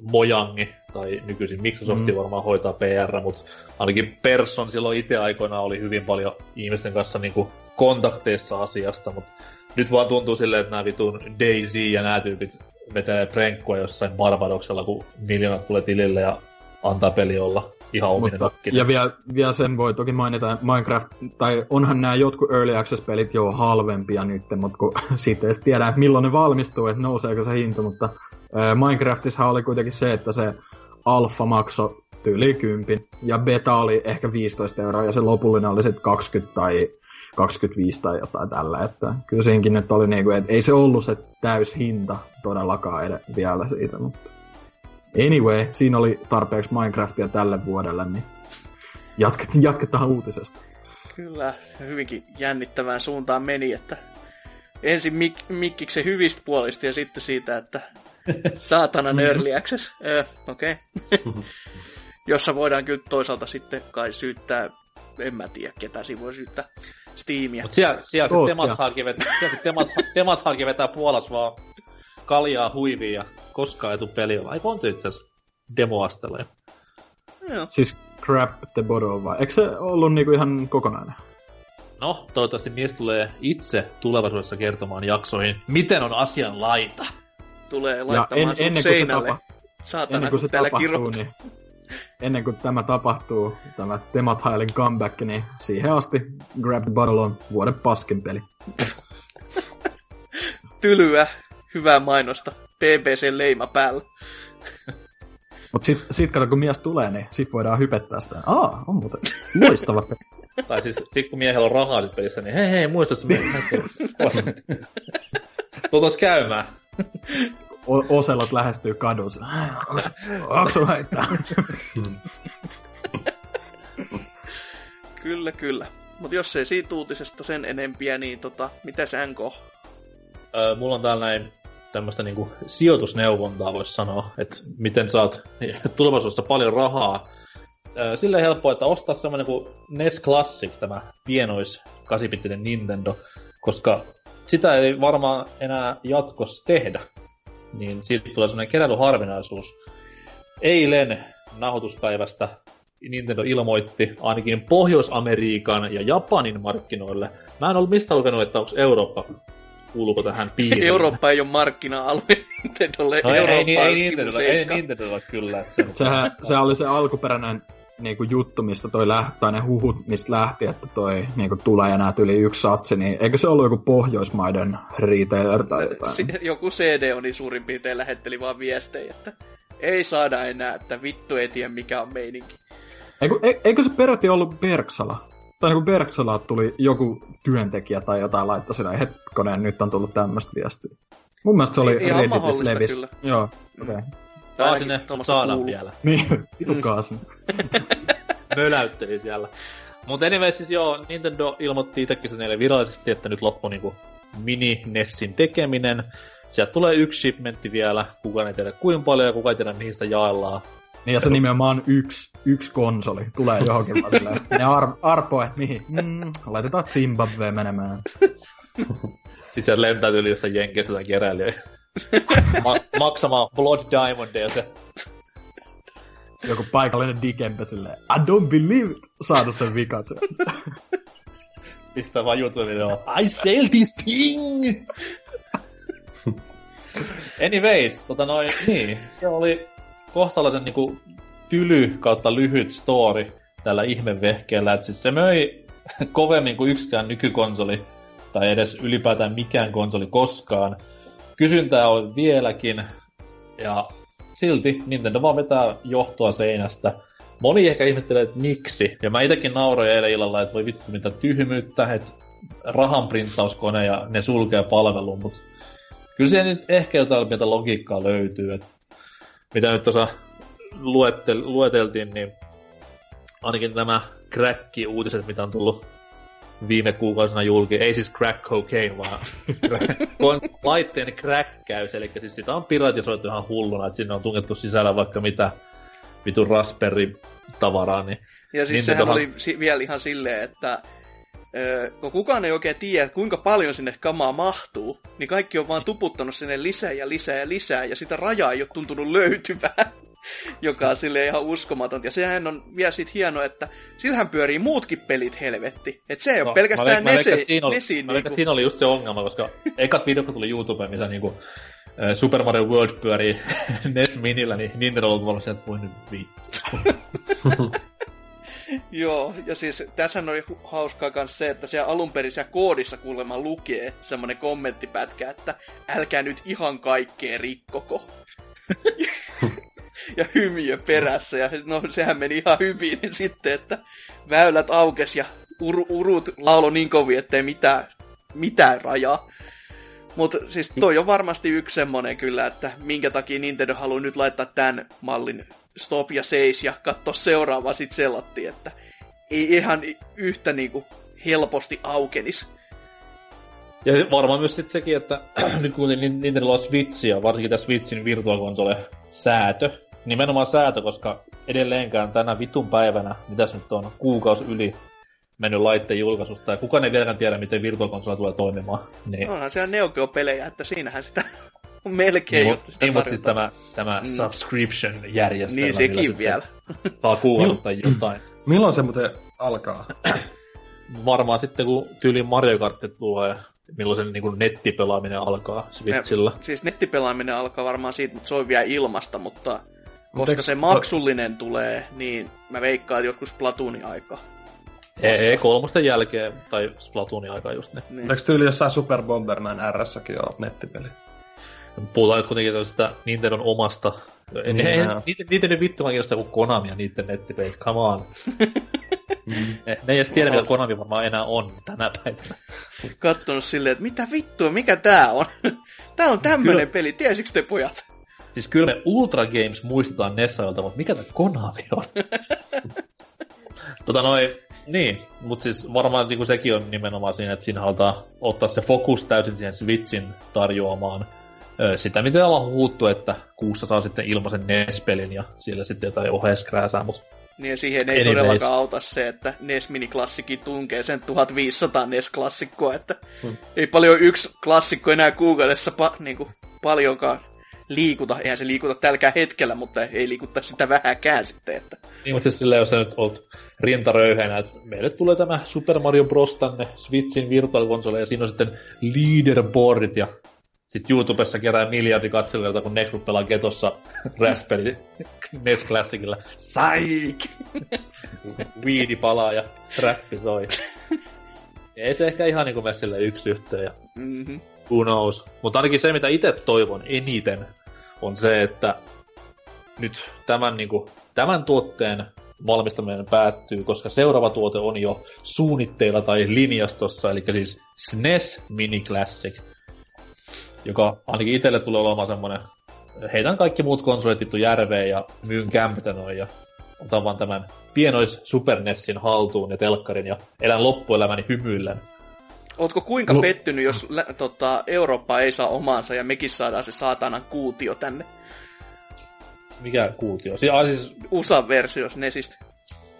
Mojangi, tai nykyisin Microsoft Mm. varmaan hoitaa PR, mutta ainakin Persson silloin itse aikoinaan oli hyvin paljon ihmisten kanssa niinku kontakteissa asiasta, mutta nyt vaan tuntuu silleen, että nämä vitun Daisy ja nämä tyypit vetää prenkkua jossain Barbadoksella, kun miljoonat tulee tilille ja antaa peli olla ihan ominen Mutta, ja vielä, vielä sen voi toki mainita, Minecraft, tai onhan nämä jotkut Early Access-pelit jo halvempia nyt, mutta kun siitä ei tiedä, että milloin ne valmistuu, että nouseeko se hinta, mutta äh, Minecraftissa oli kuitenkin se, että se alfa maksoi tyyli 10, ja beta oli ehkä 15 euroa, ja se lopullinen oli sitten 20 tai 25 tai jotain tällä, että kyllä siinkin nyt oli niinku, että ei se ollut se täys hinta todellakaan ed- vielä siitä, mutta anyway, siinä oli tarpeeksi Minecraftia tälle vuodelle, niin jatket, jatketaan uutisesta. Kyllä, hyvinkin jännittävään suuntaan meni, että ensin mik- mikkiksen hyvistä puolista ja sitten siitä, että saatanan early access. Öö, Okei. Okay. Jossa voidaan kyllä toisaalta sitten kai syyttää, en mä tiedä ketä siinä voi syyttää, Steamia. Mutta siellä, siellä se Oot temat, siellä. haki vetää, siellä se temat, temat vetää Puolas vaan kaljaa huiviin ja koskaan ei tuu peliä. Ai on se itse asiassa demoastella. jo. Joo. Siis Crap the Bottle vai? Eikö se ollut niinku ihan kokonainen? No, toivottavasti mies tulee itse tulevaisuudessa kertomaan jaksoihin, miten on asian laita. Tulee Ja laittamaan en, en, ennen, kuin se seinälle. tapa, Saatana, ennen kuin se täällä tapahtuu, kirjoittaa. niin ennen kuin tämä tapahtuu, tämä Temathailin comeback, niin siihen asti Grab the Bottle on vuoden paskin peli. Tylyä, hyvää mainosta. BBC leima päällä. Mutta sit, sit kato, kun mies tulee, niin sit voidaan hypettää sitä. Aa, on muuten loistava peli. Tai siis sit kun miehellä on rahaa sit pelissä, niin hei hei, muista se Tuotais käymään. O- Oselot lähestyy kadussa. Onko sulla haittaa? Kyllä, kyllä. Mutta jos ei siitä uutisesta sen enempiä, niin tota, mitä se NK? Öö, mulla on täällä näin tämmöistä niinku sijoitusneuvontaa, voisi sanoa, että miten saat tulevaisuudessa paljon rahaa. Sille helppoa, että ostaa semmoinen kuin NES Classic, tämä pienois 8 Nintendo, koska sitä ei varmaan enää jatkossa tehdä. Niin siitä tulee semmoinen keräilyharvinaisuus. Eilen nahoituspäivästä Nintendo ilmoitti ainakin Pohjois-Amerikan ja Japanin markkinoille. Mä en ollut mistä lukenut, että onko Eurooppa kuuluuko tähän piiriin. Eurooppa ei ole markkina-alue Nintendolle. No, Eurooppa ei, ei, ei, Nintendolla, ei. Nintendolla kyllä. Että se, Sehän, se oli se alkuperäinen niinku juttu, mistä toi lähti, tai ne huhut, mistä lähti, että toi niinku tulee enää yli yksi satsi, niin eikö se ollut joku Pohjoismaiden retailer tai jotain? Si- joku CD on niin suurin piirtein lähetteli vaan viestejä, että ei saada enää, että vittu ei tiedä mikä on meininki. Eikö, e- eikö se peräti ollut Berksala? Tai niinku Berksala tuli joku työntekijä tai jotain laittoi sinne, hetkonen, nyt on tullut tämmöistä viestiä. Mun mielestä se oli Redditissä mahdollista levis. kyllä. Joo, okei. Okay. Ainakin sinne saadaan kuuluu. vielä. Niin, vitu kaasin. Möläytteli siellä. Mutta anyway, siis joo, Nintendo ilmoitti itsekin sen eilen virallisesti, että nyt loppui niinku mini-Nessin tekeminen. Sieltä tulee yksi shipmentti vielä, kukaan ei tiedä kuinka paljon ja kukaan ei tiedä mihin sitä jaellaan. Niin ja se nimenomaan yksi, yksi konsoli tulee johonkin vaan silleen. Ne ar- arpoi, mihin? Mm, laitetaan Zimbabwe menemään. Siis sieltä lentää yli jostain jenkeistä tai keräilijä. Ma- maksamaan Blood Diamondia se Joku paikallinen dikempe silleen, I don't believe, saanut sen vikasen. pistää vaan YouTube-videoon. I sell this thing! Anyways, tota noin, niin, se oli kohtalaisen niinku tyly kautta lyhyt story tällä ihmevehkeellä, että siis se möi kovemmin kuin yksikään nykykonsoli, tai edes ylipäätään mikään konsoli koskaan. Kysyntää on vieläkin, ja silti Nintendo vaan vetää johtoa seinästä. Moni ehkä ihmettelee, että miksi, ja mä itekin nauroin eilen illalla, että voi vittu mitä tyhmyyttä, että rahan printtauskone ja ne sulkee palvelun, mutta kyllä siellä nyt ehkä jotain pientä logiikkaa löytyy, että mitä nyt tuossa luettel, lueteltiin, niin ainakin nämä crack-uutiset, mitä on tullut viime kuukausina julki, ei siis crack cocaine, vaan kon- laitteen crackkäys, eli siis sitä on piratisoitu ihan hulluna, että sinne on tungettu sisällä vaikka mitä vitun raspberry-tavaraa, niin Ja siis Niin, sehän tota- oli si- vielä ihan silleen, että kun kukaan ei oikein tiedä, kuinka paljon sinne kamaa mahtuu, niin kaikki on vaan tuputtanut sinne lisää ja lisää ja lisää, ja sitä rajaa ei ole tuntunut löytyvää, joka on silleen ihan uskomatonta. Ja sehän on vielä sit hienoa, että sillähän pyörii muutkin pelit helvetti. Että se ei ole No, pelkästään mä mä veikkaan, Nese, että siinä oli, Nesiin mä veikkaan, että niinku, siinä oli just se ongelma, koska ekat videot, kun tuli YouTubeen, mitä niinku äh, Super Mario World pyörii NES Minillä, niin Nintendo on että voi nyt vittu. Joo, ja siis tässä oli hauskaa myös se, että siellä alun perin siellä koodissa kuulemma lukee semmonen kommenttipätkä, että älkää nyt ihan kaikkea rikkoko. ja hymiö perässä, ja no sehän meni ihan hyvin niin sitten, että väylät aukes ja ur- urut laulo niin kovin, ettei mitään, mitään rajaa. Mutta siis toi on varmasti yksi semmonen kyllä, että minkä takia Nintendo haluaa nyt laittaa tämän mallin stop ja seis ja katsoa seuraavaa sit sellattiin, että ei ihan yhtä niinku helposti aukenis. Ja varmaan myös sit sekin, että nyt kun Nin- Nintendolla on Switch ja varsinkin tämä Switchin Virtual Console säätö, nimenomaan säätö, koska edelleenkään tänä vitun päivänä, mitäs nyt on, kuukausi yli mennyt laitteen julkaisusta, ja kukaan ei vieläkään tiedä, miten Virtual Console tulee toimimaan. Niin, Onhan siellä Neo Geo-pelejä, että siinähän sitä on melkein, niin, jotta mut, sitä niin, mutta siis tämä, tämä Mm. subscription-järjestelmä. Niin sekin vielä. Saa tai jotain. Milloin se muuten alkaa? Varmaan sitten, kun tyyliin Mario Kart tulee, milloin sen niin nettipelaaminen alkaa Switchillä. Siis nettipelaaminen alkaa varmaan siitä, mutta se on vielä ilmasta, mutta koska eikö- se maksullinen tulee, niin mä veikkaan, että joskus Splatoonin aika. Ei, kolmosten jälkeen, tai Splatoonin aikaa just ne. Niin. Eikö tyyli jossain Super Bomberman R-säkin ole nettipeli? Puhutaan nyt kuitenkin tällaisesta Nintendon omasta Niin, ei, joo. niitä, niitä nyt vittu kiinnostaa kuin Konami ja niiden nettipeit, come on. ne, ne ei edes tiedä, mitä Konami varmaan enää on tänä päivänä. Kattonut silleen, että mitä vittua, mikä tää on? tää on tämmönen Kyllä. peli, tiesikö te pojat? Siis kyllä me Ultra Games muistetaan Nessailta, mutta mikä tämä Konami on? tota noin, niin, mutta siis varmaan niin sekin on nimenomaan siinä, että siinä halutaan ottaa se fokus täysin siihen Switchin tarjoamaan sitä, mitä ollaan huuttu, että kuussa saa sitten ilmaisen NES-pelin ja siellä sitten jotain ohjeiskrääsää, mutta Niin siihen ei Anyways. todellakaan auta se, että NES Mini Classicin tunkee sen 1500 NES klassikkoa, että Hmm. ei paljon yksi klassikko enää kuukaudessa pa- niinku, paljonkaan liikuta. Eihän se liikuta tälläkään hetkellä, mutta ei liikuta sitä vähäkään sitten. Että... Niin, mutta siis silleen, jos sä nyt oot rintaröyheenä, että meille tulee tämä Super Mario Bros. tänne Switchin virtual console ja siinä on sitten leaderboardit ja sitten YouTubessa kerää miljardi katselijoita, kun Nekru pelaa Getossa Raspberry NES Classicilla. Saik! Viidi palaa ja trappi soi. Ei se ehkä ihan niinku mene sille yksi yhteen ja Mm-hmm. who knows. Mutta ainakin se, mitä itse toivon eniten, on se, että nyt tämän, niin kuin, tämän tuotteen valmistaminen päättyy, koska seuraava tuote on jo suunnitteilla tai linjastossa, eli siis SNES Mini Classic, joka ainakin itselle tulee olemaan semmoinen, heitän kaikki muut konsolit vittu järveen ja myyn kämptänöin ja otan vaan tämän pienois Super NESin haltuun ja telkkarin ja elän loppuelämäni hymyillen. Ootko kuinka No. pettynyt, jos lä- tota, Eurooppa ei saa omaansa ja mekin saadaan se saatanan kuutio tänne? Mikä kuutio? Si- ah, siis USA-versios Nesistä.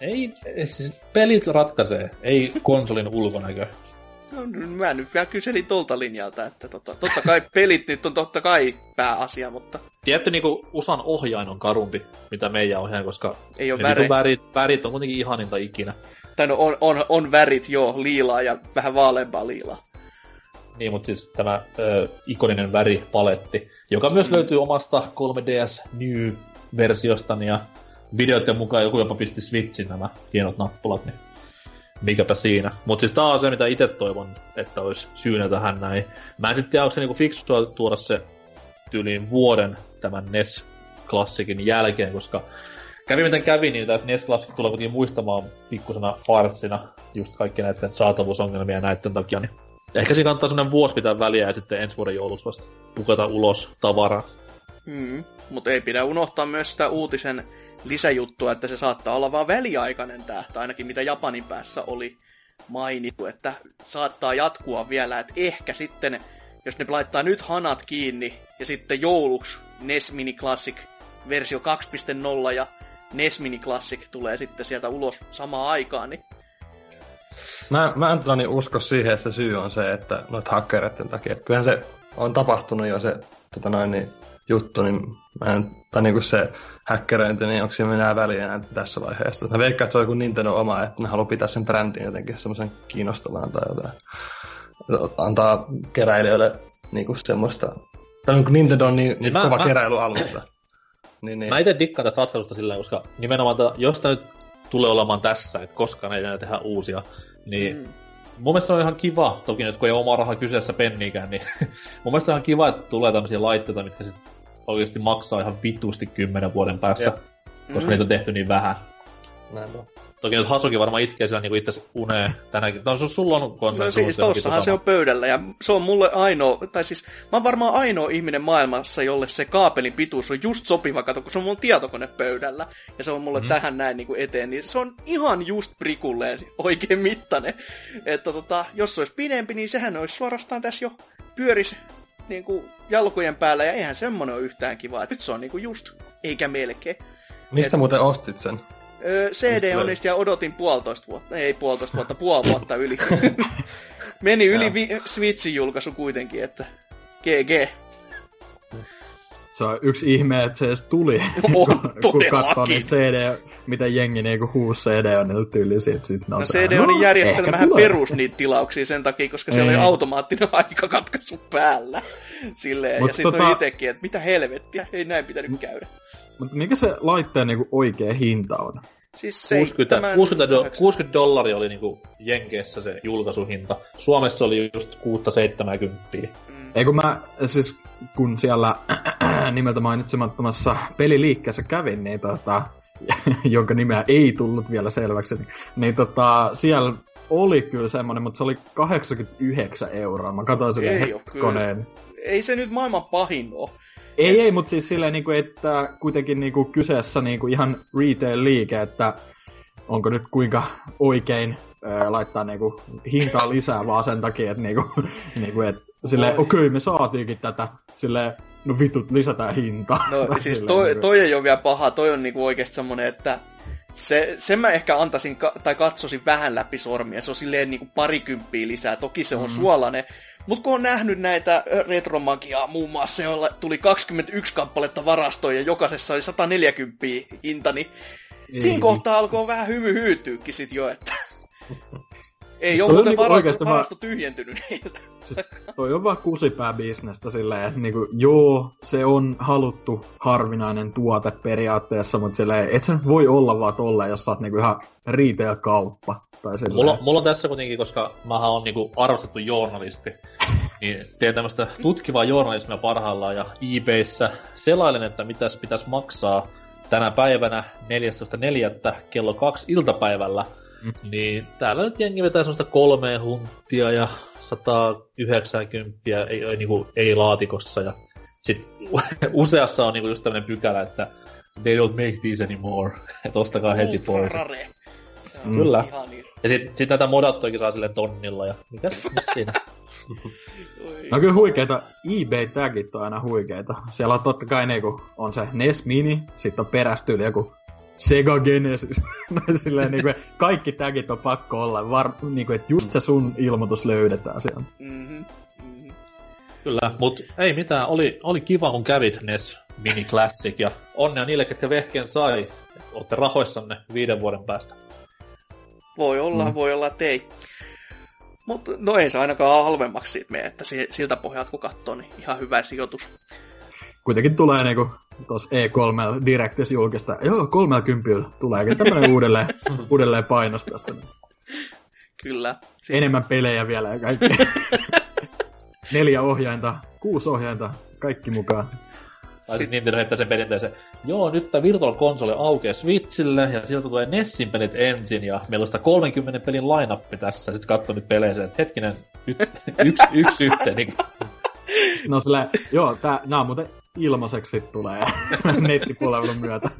Ei, siis pelit ratkaisee, ei konsolin ulkonäkö. No, mä nyt vielä kyselin tolta linjalta, että tota, totta kai pelit nyt on totta kai pääasia, mutta Tiedätte, niinku USAn ohjain on karumpi, mitä meidän ohjain, koska ei ole väri. vitun värit, värit on kuitenkin ihaninta ikinä. Tai no on, on, on värit, joo, liilaa ja vähän vaaleampaa liilaa. Niin, mutta siis tämä ö, ikoninen väripaletti, joka myös löytyy omasta 3DS New-versiostani ja videoiden mukaan joku jopa pisti Switchin nämä hienot nappulat, niin mikäpä siinä. Mutta siis tää on se, mitä itse toivon, että olisi syynä tähän näin. Mä en sitten tiedä, onko se niinku fiksua tuoda se tyyliin vuoden tämän NES-klassikin jälkeen, koska kävi miten kävi, niin tämä NES Classic tulee kuitenkin muistamaan pikkusena farssina just kaikki näiden saatavuusongelmia näiden takia, niin ehkä siinä kannattaa sellainen vuosi pitää väliä ja sitten ensi vuoden joulussa vasta pukata ulos tavaraa. Mm, mutta ei pidä unohtaa myös sitä uutisen lisäjuttua, että se saattaa olla vaan väliaikainen tää, tai ainakin mitä Japanin päässä oli mainittu, että saattaa jatkua vielä, että ehkä sitten, jos ne laittaa nyt hanat kiinni, ja sitten jouluksi NES Mini Classic versio 2.0 ja NES Mini Classic tulee sitten sieltä ulos samaan aikaan, niin Mä, mä en tota, niin usko siihen, että se syy on se, että noita hakkereiden takia. Että kyllähän se on tapahtunut jo se tota noin, niin, juttu, niin mä en, tai niinku se häkkeröinti, niin onko siinä minä väliä enää tässä vaiheessa. Mä veikkaan, että se on joku Nintendo oma, että ne haluaa pitää sen brändin jotenkin semmoisen kiinnostavan tai jotain. Antaa keräilijöille niinku semmoista, tai niinku Nintendo on niin, niin mä- kova mä- keräilyalusta. Niin, niin. Mä itse dikkaan tästä ratkaisusta sillä, koska nimenomaan, tää- jos tää nyt tulee olemaan tässä, että koskaan ei enää tehdä uusia, niin mm, mun mielestä se on ihan kiva, toki nyt kun ei ole oma raha kyseessä penniikään, niin mun mielestä on ihan kiva, että tulee tämmöisiä laitteita, mitkä sit oikeasti maksaa ihan vitusti kymmenen vuoden päästä, Jep. koska Mm. niitä on tehty niin vähän. Näinpä. Toki nyt Hasuki varmaan itkee siellä niinku itse uneen tänäkin. No su- sulla on konsoli. No siis tossahan se on pöydällä ja se on mulle ainoa, tai siis mä oon varmaan ainoa ihminen maailmassa, jolle se kaapelin pituus on just sopiva, kato, kun se on mun tietokone pöydällä ja se on mulle mm-hmm. tähän näin niin kuin eteen, niin se on ihan just prikulleen oikein mittainen. Että tota, jos se olisi pidempi, niin sehän olisi suorastaan tässä jo pyöris niin kuin jalkojen päällä ja eihän semmonen ole yhtään kiva. Nyt se on niin kuin just, eikä melkein. Mistä muuten ostit sen? Öö, CD onnisti ja odotin puolitoista vuotta, ei puolitoista vuotta, puoli vuotta yli. Meni yli vi- Switchin julkaisu kuitenkin, että GG. Se on yksi ihme, että se edes tuli. On kun, kun katsoo niitä CD, miten jengi niinku huusi CD on niiltä tyyli siitä. Sit ne No se, CD on "No, järjestelmähän ehkä tulee." perus niitä tilauksia sen takia, koska siellä Ei. oli automaattinen aikakatkaisu päällä. Silleen, Mut ja sitten tota- on itekin, että mitä helvettiä, ei näin pitänyt käydä. Mutta mikä se laitteen niinku oikea hinta on? Siis 60, 7, 60, do, 8. 60 dollaria oli niinku Jenkeissä se julkaisuhinta. Suomessa oli just 6-70. Mm. Ei kun mä, siis kun siellä nimeltä mainitsemattomassa peliliikkeessä kävin, niin tota, jonka nimeä ei tullut vielä selväksi, niin, niin tota, siellä oli kyllä semmonen, mutta se oli 89 euroa. Mä katsoin sille hetkoneen. Ei se nyt maailman pahin ole. Ei, ei, mutta siis silleen, niin kuin, että kuitenkin niin kuin kyseessä niin kuin ihan retail-liike, että onko nyt kuinka oikein laittaa niin kuin, hintaa lisää vaan sen takia, että, niin kuin, niin kuin, että silleen, okei, okay, me saatiinkin tätä, silleen, no vitut, lisätään hintaa. No siis silleen, toi, niin toi ei ole vielä paha, toi on niin kuin oikeasti semmonen, että se, sen mä ehkä antaisin tai katsoisin vähän läpi sormia. Se on silleen niin kuin parikymppiä lisää. Toki se on mm. suolainen. Mutta kun on nähnyt näitä retromagiaa muun muassa, joilla tuli 21 kappaletta varastoja ja jokaisessa oli 140 hinta, niin ei, siinä kohtaa alkoi vähän hymy hyytyykin sit jo, että ei siis ole muuten niinku varasto, varasto tyhjentynyt niiltä. Siis toi on vaan kusipää bisnestä silleen, että niinku, joo, se on haluttu harvinainen tuote periaatteessa, mutta silleen, et se voi olla vaan tolleen, jos sä oot niinku ihan retail-kauppa. Tai mulla, mulla, on tässä kuitenkin, koska mä oon niinku arvostettu journalisti, niin teen tämmöistä tutkivaa journalismia parhaillaan ja eBayssä selailen, että mitäs pitäisi maksaa tänä päivänä 14.4. kello 2 iltapäivällä, mm. niin täällä nyt jengi vetää semmoista kolmea huntia ja 190 ei, ei, niinku, ei laatikossa ja sit useassa on niinku just tämmönen pykälä, että they don't make these anymore, että ostakaa heti pois. Mm. Kyllä. Ja sit, sit näitä modattoikin saa sille tonnilla ja mikä siinä? No kyllä huikeita, eBay-tagit on aina huikeita. Siellä on totta kai niinku, on se NES Mini, sitten on perästyyli joku Sega Genesis. Silleen, niinku, kaikki tagit on pakko olla, var, niinku, että just se sun ilmoitus löydetään siellä. Mm-hmm. Mm-hmm. Kyllä, mutta ei mitään. Oli, oli kiva, kun kävit NES Mini Classic ja onnea niille, ketkä vehkeen sai. Olette rahoissanne viiden vuoden päästä. Voi olla, mm. voi olla, että ei. Mutta no ei se ainakaan halvemmaksi siitä mene, että siltä pohjalta kun katsoo, niin ihan hyvä sijoitus. Kuitenkin tulee niinku tuossa E3 Directis julkista, joo, 30 tuleekin tämmönen uudelleen, uudelleen painos tästä. Kyllä. Siin... Enemmän pelejä vielä ja kaikki. Neljä ohjainta, kuusi ohjainta, kaikki mukaan. Tai sitten Nintendo heittää sen perinteisen, joo, nyt tämä Virtual Console aukeaa Switchille, ja sieltä tulee Nessin pelit ensin, ja meillä on sitä 30 pelin lainappi tässä, sitten katsoo nyt pelejä, että hetkinen, y- yksi, yksi yhteen. Niin... No sillä, joo, tää, nää on muuten ilmaiseksi tulee nettipalvelun myötä.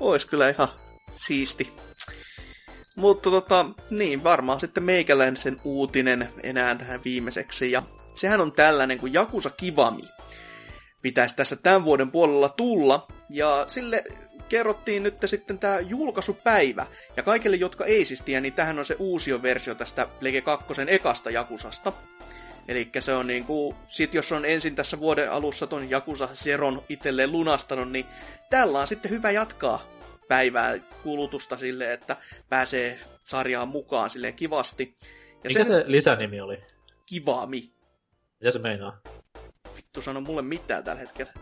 Ois kyllä ihan siisti. Mutta tota, niin, varmaan sitten meikäläinen uutinen enää tähän viimeiseksi. Ja sehän on tällainen kuin Jakusa Kivami pitäisi tässä tämän vuoden puolella tulla. Ja sille kerrottiin nyt sitten tämä julkaisupäivä. Ja kaikille, jotka ei siis tiedä, niin tähän on se uusi versio tästä Lege 2 ekasta Jakusasta. Eli se on niinku, sit jos on ensin tässä vuoden alussa ton Jakusa Seron itselleen lunastanut, niin tällä on sitten hyvä jatkaa päivää kulutusta sille, että pääsee sarjaan mukaan silleen kivasti. Ja Mikä se, se lisänimi oli? Kivami. Mitä se meinaa? vittu sano mulle mitään tällä hetkellä.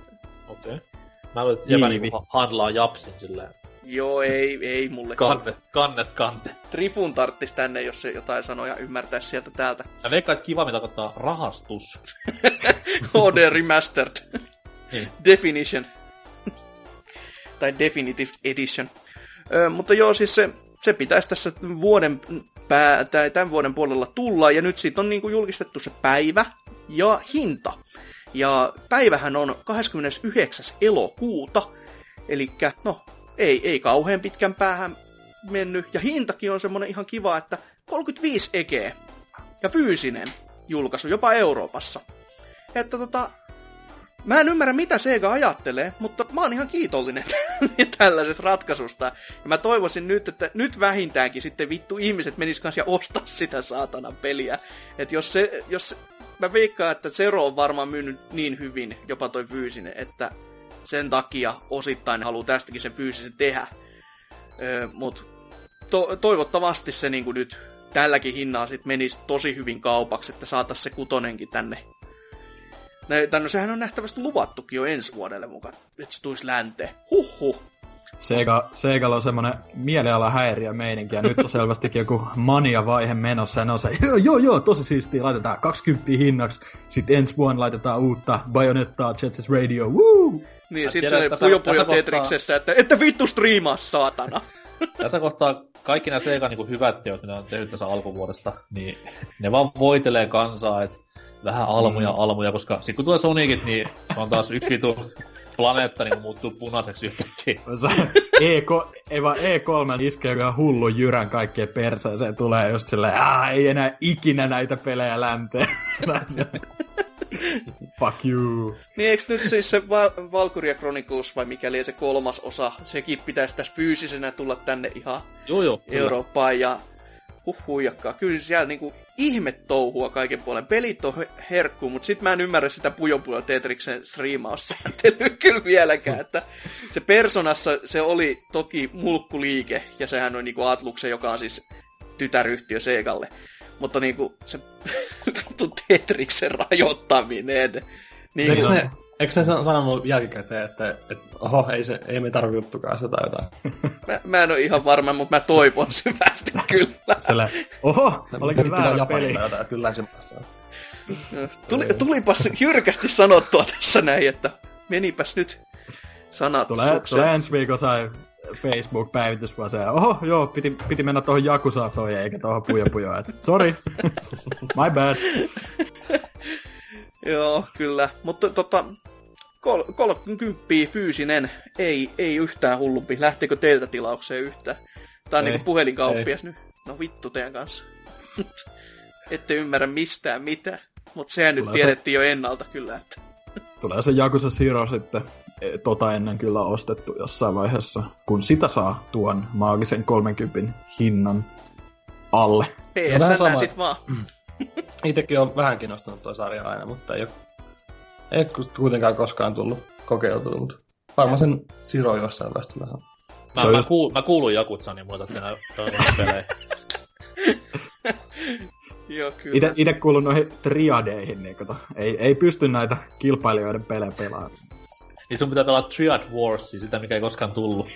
Okei. Okay. Mä luulen, että handlaa japsin silleen. Joo, ei, ei mulle. Kanne, kannest kante. Trifun tarttis tänne, jos se jotain sanoja ymmärtäisi sieltä täältä. Ja veikkaan, että kiva, mitä tarkoittaa rahastus. HD Remastered. niin. Definition. tai Definitive Edition. Ö, mutta joo, siis se, se pitäisi tässä vuoden pää, tai tämän vuoden puolella tulla, ja nyt siitä on niin kuin julkistettu se päivä ja hinta. Ja päivähän on 29. elokuuta, eli no, ei, ei kauhean pitkän päähän mennyt. Ja hintakin on semmonen ihan kiva, että 35 ekeä. Ja fyysinen julkaisu, jopa Euroopassa. Että tota, Mä en ymmärrä, mitä Sega ajattelee, mutta mä oon ihan kiitollinen tällaisesta ratkaisusta. Ja mä toivoisin nyt, että nyt vähintäänkin sitten vittu ihmiset menis kanssa ja ostaa sitä saatana peliä. Että jos se, jos mä veikkaan, että Zero on varmaan myynyt niin hyvin, jopa toi fyysinen, että sen takia osittain haluaa tästäkin sen fyysisen tehdä. Öö, Mutta to- toivottavasti se niinku nyt tälläkin hinnalla sit menisi tosi hyvin kaupaksi, että saataisiin se kutonenkin tänne. No, sehän on nähtävästi luvattukin jo ensi vuodelle mukaan, että se tulisi länteen. Huhhuh. Sega, on semmoinen mielialahäiriö meininki, ja nyt on selvästikin joku mania-vaihe menossa, ja ne on se, joo, joo, joo, tosi siistiä, laitetaan 20 hinnaksi, sitten ensi vuonna laitetaan uutta Bayonettaa, Jetsis Radio, woo! Niin, sit se Pujo Pujo Tetriksessä, että, että vittu striimaa, saatana. Tässä kohtaa kaikki nämä Sega niin hyvät teot, mitä ne on tehnyt tässä alkuvuodesta, niin ne vaan voitelee kansaa, että vähän almuja, mm. almuja, koska sitten kun tulee Sonicit, niin se on taas yksi vitu planeetta niin muuttuu punaiseksi yhtäkkiä. E3, ei vaan E3 iskee ihan hullu jyrän kaikkien perseeseen, tulee just silleen, ei enää ikinä näitä pelejä länteen. Fuck you. Niin eikö nyt siis se Val- Valkyria Chronicles vai mikäli se kolmas osa, sekin pitäisi tässä fyysisenä tulla tänne ihan joo, joo, Eurooppaan ja huhuijakkaa. Kyllä siellä niinku ihme touhua kaiken puolen. Pelit on herkku, mutta sit mä en ymmärrä sitä Pujo Pujo Tetriksen striimaussääntelyä kyllä vieläkään. Että se Personassa se oli toki mulkkuliike, ja sehän on niinku Atluksen, joka on siis tytäryhtiö Segalle. Mutta niinku se Tetriksen rajoittaminen. Niin Eikö ne, Eikö ne sanonut jälkikäteen, että, että oho, ei, se, ei me tarvi juttukaan sitä jotain? Mä, mä en ole ihan varma, mutta mä toivon syvästi kyllä. Sillä, oho, olikin väärä peli. Jotain, kyllä Tuli, tulipas jyrkästi sanottua tässä näin, että menipäs nyt sanat Tulee, tulee ensi viikolla sai Facebook-päivitys vaan se, oho, joo, piti, piti mennä tuohon Jakusatoon eikä tuohon Pujo Pujo. Sorry, my bad. Joo, kyllä. Mutta tota, kol- 30 fyysinen ei, ei yhtään hullumpi. Lähteekö teiltä tilaukseen yhtään? Tää on niinku puhelinkauppias nyt. No vittu teidän kanssa. Ette ymmärrä mistään mitä. Mutta sehän Tulee nyt tiedettiin se... jo ennalta kyllä. Että... Tulee se Jakusa Zero sitten tota ennen kyllä ostettu jossain vaiheessa, kun sitä saa tuon maagisen 30 hinnan alle. PSN sit vaan. Itsekin on vähän kiinnostunut tuo sarja aina, mutta ei ole, ei kuitenkaan koskaan tullut kokeiltua, mutta varmaan sen Siro jossain vaiheessa vähän. Mä, mä, just... kuul, mä kuulun Jakutsaan, niin mulla tänään pelejä. Joo, kyllä. Ite, ite kuulun noihin triadeihin, niin kato. Ei, ei pysty näitä kilpailijoiden pelejä pelaamaan. Niin sun pitää pelaa Triad Warsia, sitä mikä ei koskaan tullut.